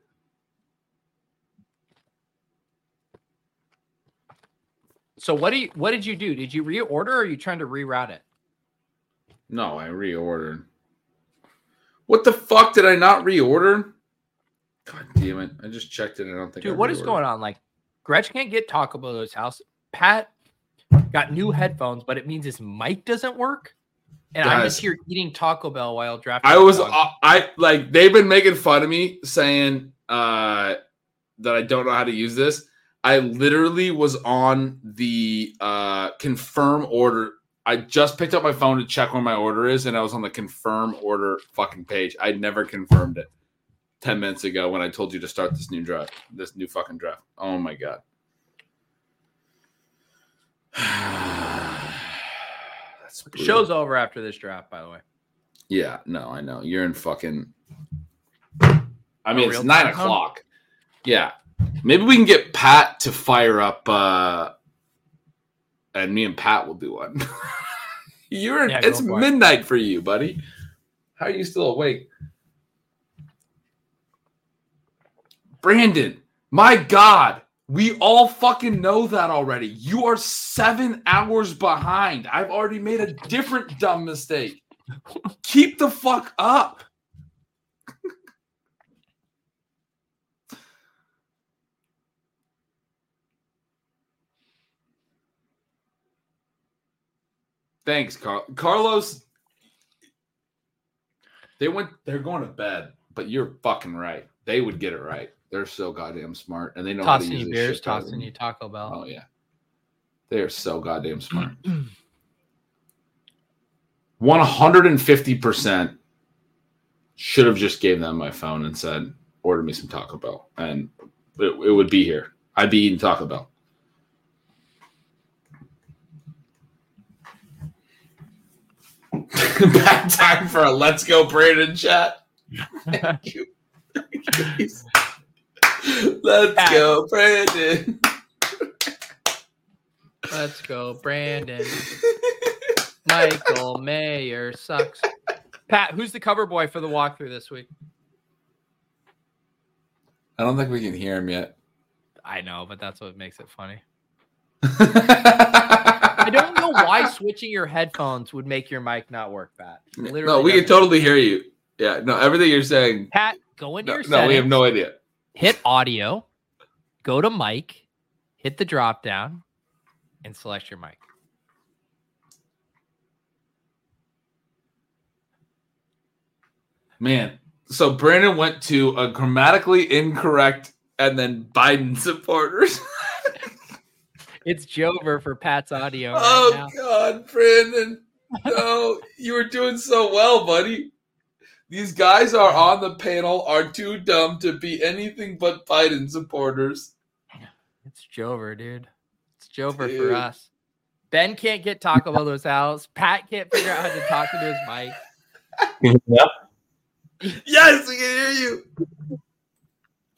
Speaker 1: So what do you what did you do? Did you reorder or are you trying to reroute it?
Speaker 3: No, I reordered. What the fuck did I not reorder? God damn it! I just checked it. I don't think.
Speaker 1: Dude,
Speaker 3: I
Speaker 1: what is going on? Like, Gretch can't get Taco Bell to his house. Pat got new headphones, but it means his mic doesn't work. And I'm just here eating Taco Bell while drafting.
Speaker 3: I was uh, I like they've been making fun of me saying uh that I don't know how to use this. I literally was on the uh confirm order. I just picked up my phone to check where my order is and I was on the confirm order fucking page. I never confirmed it 10 minutes ago when I told you to start this new draft. This new fucking draft. Oh my god. That's.
Speaker 1: Show's over after this draft, by the way.
Speaker 3: Yeah, no, I know. You're in fucking. I mean, it's nine o'clock. Yeah. Maybe we can get Pat to fire up, uh and me and Pat will do one. You're
Speaker 1: Yeah,
Speaker 3: it's
Speaker 1: for it.
Speaker 3: midnight for you, buddy. How are you still awake? Brandon, my God, we all fucking know that already. You are seven hours behind. I've already made a different dumb mistake. Keep the fuck up. Thanks, Carl. Carlos. They went. They're going to bed, but you're fucking right. They would get it right. They're so goddamn smart, and they know how to
Speaker 1: Tossing
Speaker 3: use
Speaker 1: you beers, tossing
Speaker 3: than
Speaker 1: you Taco Bell.
Speaker 3: Oh yeah, they are so goddamn smart. One hundred and fifty percent should have just gave them my phone and said, "Order me some Taco Bell," and it, it would be here. I'd be eating Taco Bell. Bad time for a let's go Brandon chat. Thank you. Please. let's ah. go Brandon.
Speaker 1: Let's go, Brandon. Michael Mayer sucks. Pat, who's the cover boy for the walkthrough this week?
Speaker 3: I don't think we can hear him yet.
Speaker 1: I know, but that's what makes it funny. I don't know why switching your headphones would make your mic not work, Pat. Literally
Speaker 3: no, we can totally hear you. Yeah, no, everything you're saying.
Speaker 1: Pat, go into
Speaker 3: No,
Speaker 1: your
Speaker 3: no we have no idea.
Speaker 1: Hit audio, go to mic, hit the drop down, and select your mic.
Speaker 3: Man, so Brandon went to a grammatically incorrect and then Biden supporters.
Speaker 1: It's Jover for Pat's audio. Right
Speaker 3: oh
Speaker 1: now.
Speaker 3: God, Brandon. No, you were doing so well, buddy. These guys are on the panel are too dumb to be anything but Biden supporters.
Speaker 1: It's Jover, dude. It's Jover
Speaker 3: Dude.
Speaker 1: for us. Ben can't get Taco Bell to his house. Pat can't figure out how to talk into his mic.
Speaker 5: Yeah.
Speaker 3: Yes, we can hear you.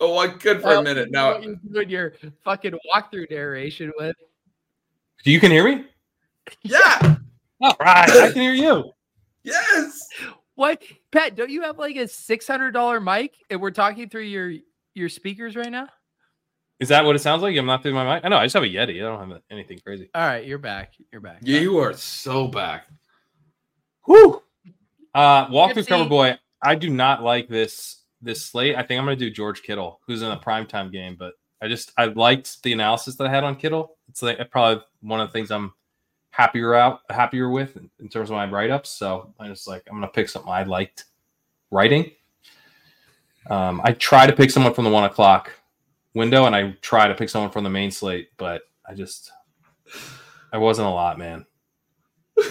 Speaker 3: Oh, I could for a minute.
Speaker 1: Now
Speaker 3: Now
Speaker 1: what you're doing your fucking walkthrough narration with.
Speaker 5: You can hear me?
Speaker 3: Yeah.
Speaker 5: All right. I can hear you.
Speaker 3: Yes.
Speaker 1: What, Pat? Don't you have like a six hundred dollar mic, and we're talking through your your speakers right now?
Speaker 5: Is that what it sounds like? I'm not through my mic. I know. I just have a Yeti. I don't have anything crazy.
Speaker 1: All right, you're back. You're back.
Speaker 3: You are so back.
Speaker 5: Whew. Uh, walkthrough cover
Speaker 1: Gypsy.
Speaker 5: boy. I do not like this this slate. I think I'm going to do George Kittle, who's in a primetime game. But I just I liked the analysis that I had on Kittle. It's like probably one of the things I'm happier out happier with in, in terms of my write ups. So I just like I'm going to pick something I liked writing. Um, I try to pick someone from the one o'clock window, and I try to pick someone from the main slate, but I just I wasn't a lot, man.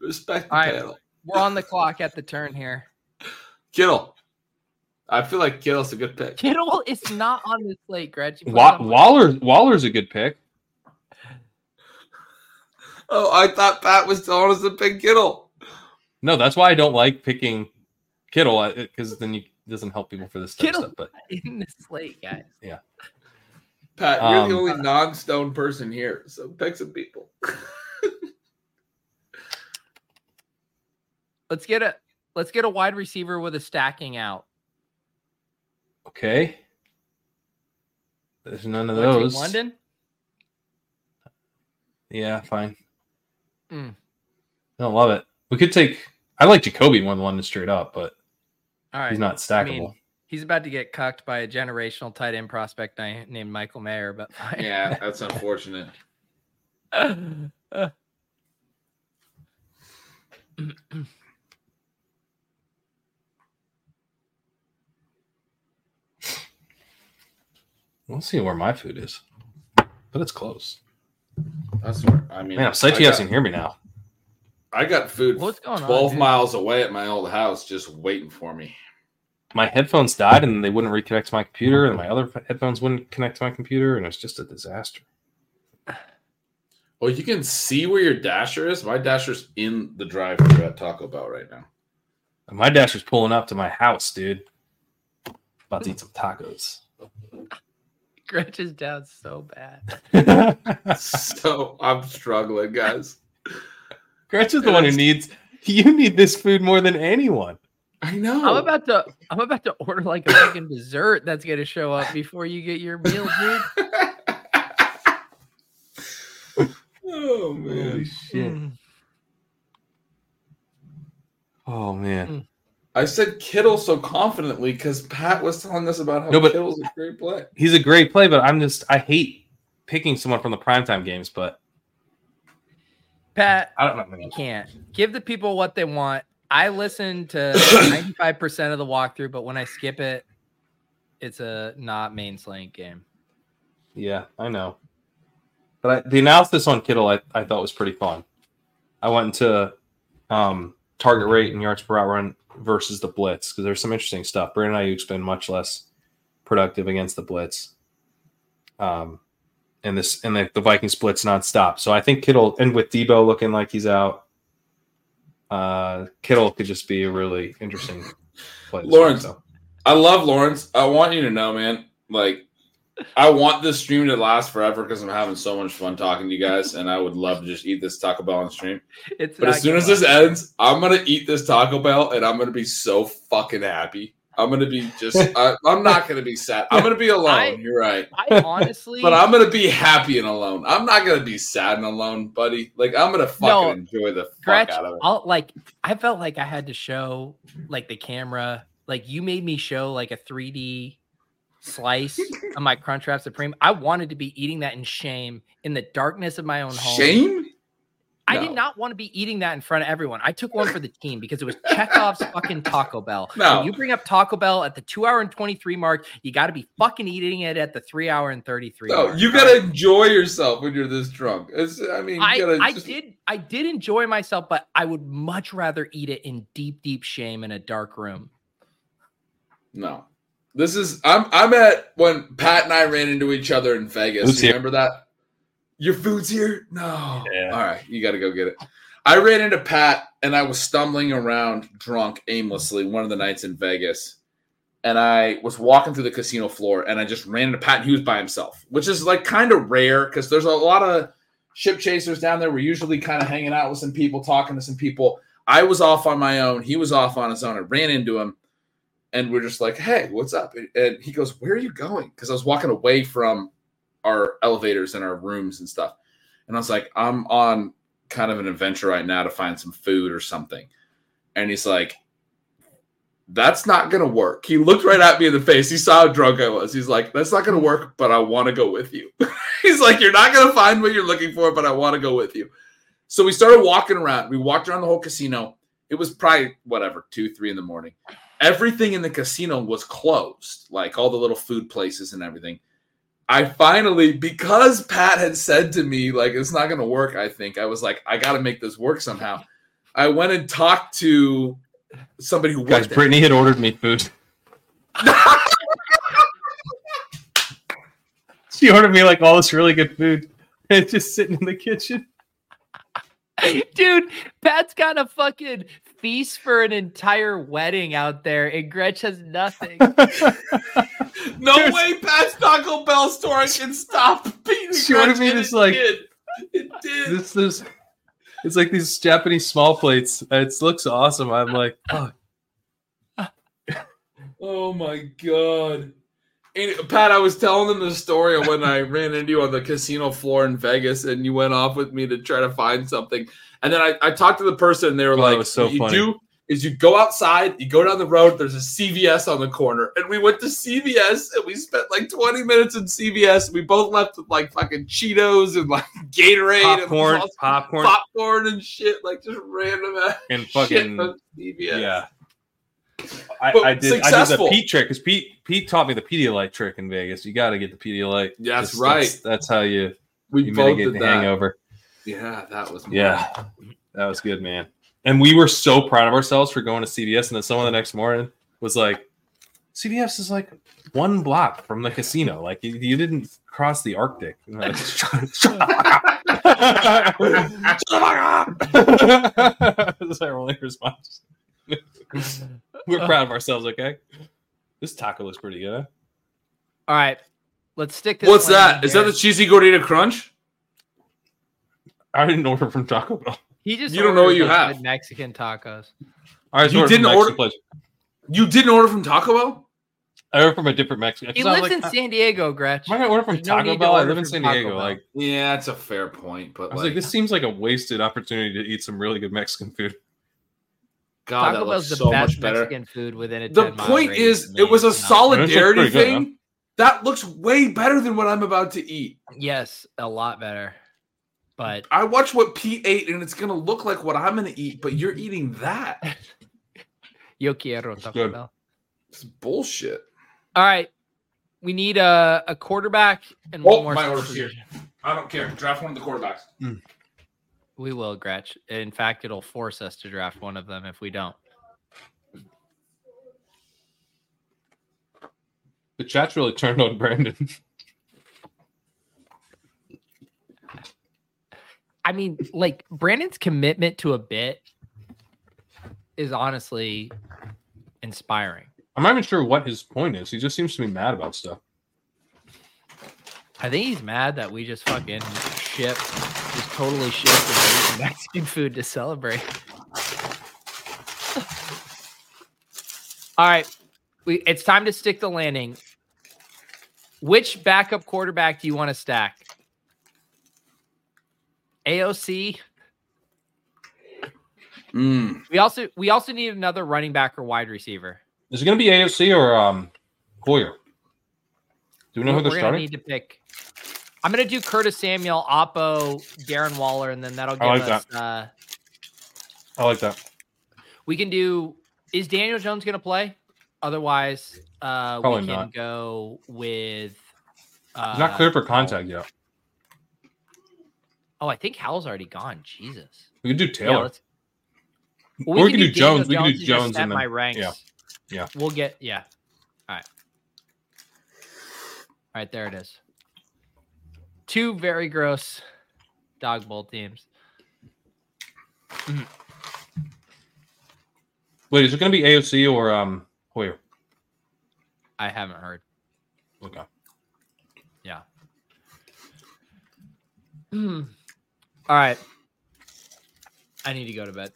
Speaker 3: Respect the
Speaker 1: All right.
Speaker 3: panel.
Speaker 1: We're on the clock at the turn here.
Speaker 3: Kittle. I feel like Kittle's a good pick.
Speaker 1: Kittle is not on this slate, Gretch. You put
Speaker 5: Wa-
Speaker 1: it
Speaker 5: Waller Waller's a good pick.
Speaker 3: Oh, I thought Pat was telling us to pick Kittle.
Speaker 5: No, that's why I don't like picking Kittle because then you it doesn't help people for this
Speaker 1: Kittle.
Speaker 5: stuff. But
Speaker 1: in this slate, guys. Yeah.
Speaker 3: Pat, you're
Speaker 5: Um,
Speaker 3: the only non-stone person here, so pick some people.
Speaker 1: Let's get a let's get a wide receiver with a stacking out.
Speaker 5: okay, there's none of those.
Speaker 1: London.
Speaker 5: Yeah, fine.
Speaker 1: Mm.
Speaker 5: I don't love it. We could take. I like Jakobi more than London straight up, but
Speaker 1: All right.
Speaker 5: he's not
Speaker 1: I
Speaker 5: stackable.
Speaker 1: mean, he's about to get cucked by a generational tight end prospect ni- named Michael Mayer, but
Speaker 3: Yeah, that's unfortunate.
Speaker 5: we'll see where my food is, but it's close.
Speaker 3: That's where I mean.
Speaker 5: Man, I'm psyched
Speaker 3: I
Speaker 5: you guys can hear me now.
Speaker 3: I got food
Speaker 1: What's going on,
Speaker 3: 12
Speaker 1: dude?
Speaker 3: miles away at my old house just waiting for me.
Speaker 5: My headphones died and they wouldn't reconnect to my computer, and my other headphones wouldn't connect to my computer, and it was just a disaster.
Speaker 3: Well, you can see where your dasher is. My dasher's in the drive-thru at Taco Bell right now.
Speaker 5: My dasher's pulling up to my house, dude. About to eat some tacos.
Speaker 1: Gretch is down so bad.
Speaker 3: so I'm struggling, guys.
Speaker 5: Gretch is the one who needs. You need this food more than anyone.
Speaker 3: I know.
Speaker 1: I'm about to I'm about to order like a fucking dessert that's gonna show up before you get your meal, dude.
Speaker 3: oh man.
Speaker 5: shit!
Speaker 1: Mm.
Speaker 5: Oh man.
Speaker 1: Mm.
Speaker 3: I said Kittle so confidently because Pat was telling us about how
Speaker 5: No, but-
Speaker 3: Kittle's a great play.
Speaker 5: He's a great play, but I'm just I hate picking someone from the primetime games, but
Speaker 1: Pat,
Speaker 5: I don't know.
Speaker 1: you can't give the people what they want. I listen to 95% of the walkthrough, but when I skip it, it's a not main slaying game.
Speaker 5: Yeah, I know. But I, the analysis on Kittle, I, I thought was pretty fun. I went into um, target rate and yards per out run versus the blitz because there's some interesting stuff. Brandon Aiyuk's been much less productive against the blitz. Um, and this and the, the Vikings blitz nonstop. So I think Kittle and with Deebo looking like he's out, uh, Kittle could just be a really interesting play. this week,
Speaker 3: Lawrence.
Speaker 5: so.
Speaker 3: I love Lawrence. I want you to know, man. Like, I want this stream to last forever because I'm having so much fun talking to you guys, and I would love to just eat this Taco Bell on stream.
Speaker 1: It's
Speaker 3: But as soon as this ends, I'm gonna eat this Taco Bell, and I'm gonna be so fucking happy. I'm gonna be just. I, I'm not gonna be sad. I'm gonna be alone.
Speaker 1: I-
Speaker 3: You're right.
Speaker 1: I honestly,
Speaker 3: But I'm gonna be happy and alone. I'm not gonna be sad and alone, buddy. Like I'm gonna fucking
Speaker 1: No,
Speaker 3: enjoy the fuck out of it.
Speaker 1: I'll like I felt like I had to show like the camera, like you made me show like a 3D slice of my Crunchwrap Supreme. I wanted to be eating that in shame in the darkness of my own home.
Speaker 3: Shame?
Speaker 1: I
Speaker 3: No.
Speaker 1: did not want to be eating that in front of everyone. I took one for the team because it was Chekhov's fucking Taco Bell.
Speaker 3: No.
Speaker 1: When you bring up Taco Bell at the two hour and 23 mark, you got to be fucking eating it at the three hour and 33
Speaker 3: No,
Speaker 1: mark.
Speaker 3: you gotta enjoy yourself when you're this drunk. It's, I mean, you
Speaker 1: I, I
Speaker 3: just-
Speaker 1: did I did enjoy myself, but I would much rather eat it in deep, deep shame in a dark room.
Speaker 3: No. This is I'm I'm at when Pat and I ran into each other in Vegas.
Speaker 5: Food's
Speaker 3: You
Speaker 5: here.
Speaker 3: remember that? Your food's here? No.
Speaker 5: Yeah.
Speaker 3: All right, you gotta go get it. I ran into Pat and I was stumbling around drunk aimlessly one of the nights in Vegas. And I was walking through the casino floor and I just ran into Pat and he was by himself, which is like kind of rare because there's a lot of ship chasers down there. We're usually kind of hanging out with some people, talking to some people. I was off on my own. He was off on his own. I ran into him and we're just like, hey, what's up? And he goes, where are you going? Because I was walking away from our elevators and our rooms and stuff. And I was like, I'm on kind of an adventure right now to find some food or something. And he's like, that's not to work. He looked right at me in the face. He saw how drunk I was. He's like, that's not to work, but I want to go with you. he's like, you're not to find what you're looking for, but I want to go with you. So we started walking around. We walked around the whole casino. It was probably whatever, two, three in the morning. Everything in the casino was closed, like all the little food places and everything. I finally, because Pat had said to me, like, it's not going to work, I think, I was like, I got to make this work somehow. I went and talked to somebody who
Speaker 5: Guys,
Speaker 3: worked there.
Speaker 5: Brittany had ordered me food. she ordered me like all this really good food. It's just sitting in the kitchen.
Speaker 1: Dude, Pat's got a fucking feast for an entire wedding out there, and Gretch has nothing.
Speaker 3: No
Speaker 5: There's-
Speaker 3: way Pat's Taco Bell store can stop beating
Speaker 5: She ordered
Speaker 3: Gretchen.
Speaker 5: me
Speaker 3: It
Speaker 5: this, like-
Speaker 3: did. It did.
Speaker 5: this is it's like these Japanese small plates. It looks awesome. I'm like, oh,
Speaker 3: Oh my god. And, Pat, I was telling them the story of when I ran into you on the casino floor in Vegas, and you went off with me to try to find something. And then I, I talked to the person, and they were
Speaker 5: Oh,
Speaker 3: like,
Speaker 5: so
Speaker 3: "What you
Speaker 5: funny.
Speaker 3: do is you go outside, you go down the road. There's a CVS on the corner, and we went to CVS, and we spent like 20 minutes in CVS. We both left with like fucking Cheetos and like Gatorade
Speaker 5: popcorn,
Speaker 3: and
Speaker 5: popcorn,
Speaker 3: popcorn and shit, like just random ass
Speaker 5: and
Speaker 3: shit
Speaker 5: fucking
Speaker 3: from CVS.
Speaker 5: yeah. I, I did. I did the
Speaker 3: successful.
Speaker 5: Pete trick because Pete Pete taught me the Pedialyte trick in Vegas. You got to get the Pedialyte.
Speaker 3: Yeah, that's
Speaker 5: Just-
Speaker 3: right.
Speaker 5: That's, that's how you,
Speaker 3: we
Speaker 5: you
Speaker 3: both
Speaker 5: mitigate
Speaker 3: did
Speaker 5: the
Speaker 3: that.
Speaker 5: hangover.
Speaker 3: Yeah, that was
Speaker 5: Yeah, that was good, man. And we were so proud of ourselves for going to CVS. And then someone the next morning was like, "CVS is like one block from the casino. Like you, you didn't cross the Arctic." And I'm like, Shut shut the. Shut the fuck up. That's our only response. We're uh. proud of ourselves. Okay, this taco looks pretty good.
Speaker 1: All right, let's stick to
Speaker 3: What's that? Is that the cheesy gordita crunch?
Speaker 5: I didn't order from Taco Bell.
Speaker 1: He just
Speaker 3: You don't know what you have.
Speaker 1: Mexican tacos.
Speaker 5: I just
Speaker 3: You
Speaker 5: ordered
Speaker 3: didn't order-
Speaker 5: place.
Speaker 3: You didn't order from Taco Bell?
Speaker 5: I ordered from a different Mexican.
Speaker 1: He
Speaker 5: 'cause I was
Speaker 1: lives
Speaker 5: like,
Speaker 1: in San Diego, Gretch.
Speaker 5: Am I gonna order from
Speaker 1: There's no
Speaker 5: Taco
Speaker 1: need
Speaker 5: Bell? I live in San
Speaker 1: Taco
Speaker 5: Diego.
Speaker 1: Bell.
Speaker 5: Like,
Speaker 3: Yeah, that's a fair point. But
Speaker 5: I was
Speaker 3: like,
Speaker 5: like, this seems like a wasted opportunity to eat some really good Mexican food.
Speaker 3: God,
Speaker 1: Taco
Speaker 3: that
Speaker 1: Bell's
Speaker 3: looks
Speaker 1: the
Speaker 3: so
Speaker 1: best
Speaker 3: much better.
Speaker 1: Mexican food within a
Speaker 3: The
Speaker 1: 10
Speaker 3: point
Speaker 1: radius
Speaker 3: is, it was a
Speaker 1: me.
Speaker 3: Solidarity
Speaker 5: pretty good, huh?
Speaker 3: thing. That looks way better than what I'm about to eat.
Speaker 1: Yes, a lot better. But
Speaker 3: I watch what Pete ate, and it's gonna look like what I'm gonna eat, but you're eating that.
Speaker 1: yo quiero Taco
Speaker 5: Good.
Speaker 1: Bell.
Speaker 3: It's bullshit.
Speaker 1: All right, we need a, a quarterback and
Speaker 3: Oh,
Speaker 1: one more.
Speaker 3: my
Speaker 1: skill
Speaker 3: order's here. I don't care. Draft one of the quarterbacks. Mm.
Speaker 1: We will, Gretch. In fact, it'll force us to draft one of them if we don't.
Speaker 5: The chat's really turned on Brandon.
Speaker 1: I mean, like Brandon's commitment to a bit is honestly inspiring.
Speaker 5: I'm not even sure what his point is. He just seems to be mad about stuff.
Speaker 1: I think he's mad that we just fucking ship, just totally shipped Mexican food to celebrate. All right, we it's time to stick the landing. Which backup quarterback do you want to stack? AOC.
Speaker 3: Mm.
Speaker 1: We also we also need another running back or wide receiver.
Speaker 5: Is it going to be AOC or um, Hoyer? Do we know who
Speaker 1: We're
Speaker 5: they're
Speaker 1: gonna
Speaker 5: starting?
Speaker 1: need to pick. I'm gonna do Curtis Samuel, Oppo, Darren Waller, and then that'll give
Speaker 5: I like
Speaker 1: us. Uh,
Speaker 5: I like that.
Speaker 1: we can do. Is Daniel Jones gonna play? Otherwise, uh, we
Speaker 5: Probably
Speaker 1: can
Speaker 5: not.
Speaker 1: go with. Uh,
Speaker 5: He's not clear for contact yet.
Speaker 1: Oh, I think Howell's already gone. Jesus.
Speaker 5: We can do
Speaker 1: Yeah,
Speaker 5: Taylor.
Speaker 1: let's-
Speaker 5: Or we can do
Speaker 1: Daniel
Speaker 5: Jones. We can do Jones and then-
Speaker 1: my ranks.
Speaker 5: yeah. Yeah.
Speaker 1: We'll get yeah. All right. All right, there it is. Two very gross Dawg Bowl teams.
Speaker 5: Wait, is it going to be AOC or um, Hoyer?
Speaker 1: I haven't heard.
Speaker 5: Okay.
Speaker 1: Yeah. Hmm. All right. I need to go to bed.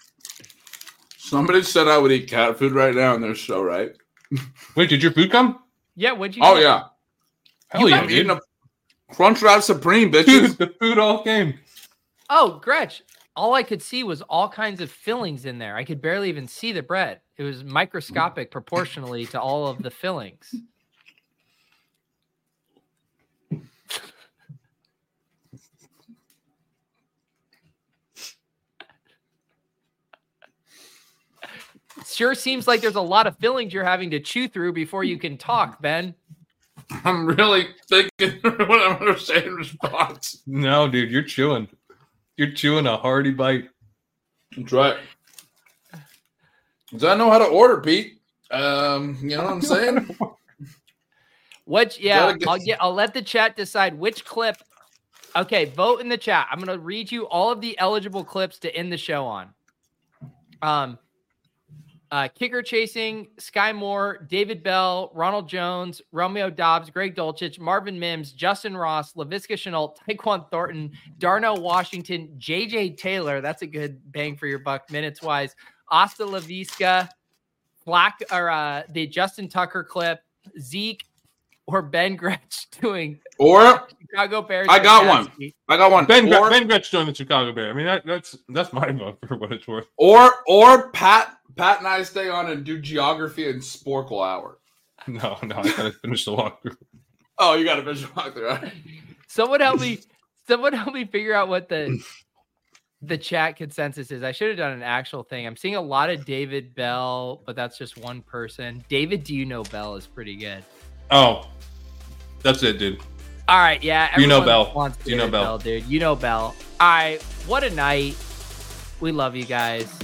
Speaker 3: Somebody said I would eat cat food right now, and they're so right.
Speaker 5: Wait, did your food come?
Speaker 1: Yeah, what'd you
Speaker 3: Oh
Speaker 1: get?
Speaker 3: yeah,
Speaker 5: Hell yeah,
Speaker 3: I'm eating
Speaker 5: dude.
Speaker 3: a Crunch Wrap Supreme,
Speaker 5: Dude,
Speaker 3: bitches.
Speaker 5: the food all came.
Speaker 1: Oh, Gretch. All I could see was all kinds of fillings in there. I could barely even see the bread. It was microscopic proportionally to all of the fillings. Sure seems like there's a lot of fillings you're having to chew through before you can talk, Ben.
Speaker 3: I'm really thinking what I'm going to say in response.
Speaker 5: No, dude, you're chewing. You're chewing a hearty bite.
Speaker 3: That's right. 'Cause I know how to order, Pete. Um, you know what I'm saying?
Speaker 1: Which, Yeah,
Speaker 3: get-
Speaker 1: I'll get. I'll let the chat decide which clip. Okay, vote in the chat. I'm gonna read you all of the eligible clips to end the show on. Um, uh, kicker chasing, Skyy Moore, David Bell, Ronald Jones, Romeo Doubs, Greg Dulcich, Marvin Mims, Justin Ross, Laviska Shenault, Tyquan Thornton, Darnell Washington, JJ Taylor. That's a good bang for your buck minutes wise. Asta Laviska, Black or uh, the Justin Tucker clip, Zeke, or Ben Gretch doing
Speaker 3: Or
Speaker 1: Chicago Bears.
Speaker 3: I got one. I got one.
Speaker 5: Ben, Gre-
Speaker 3: or,
Speaker 5: ben Gretch doing the Chicago Bear. I mean, that, that's that's my vote for what it's worth.
Speaker 3: or or Pat Pat and I stay on and do geography and Sporcle hour.
Speaker 5: No, no, I gotta finish the walkthrough.
Speaker 3: Oh, you got a visual walkthrough.
Speaker 1: Someone help me. Someone help me figure out what the the chat consensus is. I should have done an actual thing. I'm seeing a lot of David Bell, but that's just one person. David, do you know Bell is pretty good.
Speaker 5: Oh, that's it, dude.
Speaker 1: All right, yeah.
Speaker 5: You know Bell.
Speaker 1: Wants
Speaker 5: You know
Speaker 1: David
Speaker 5: Bell.
Speaker 1: dude. You know Bell. All right, what a night. We love you guys.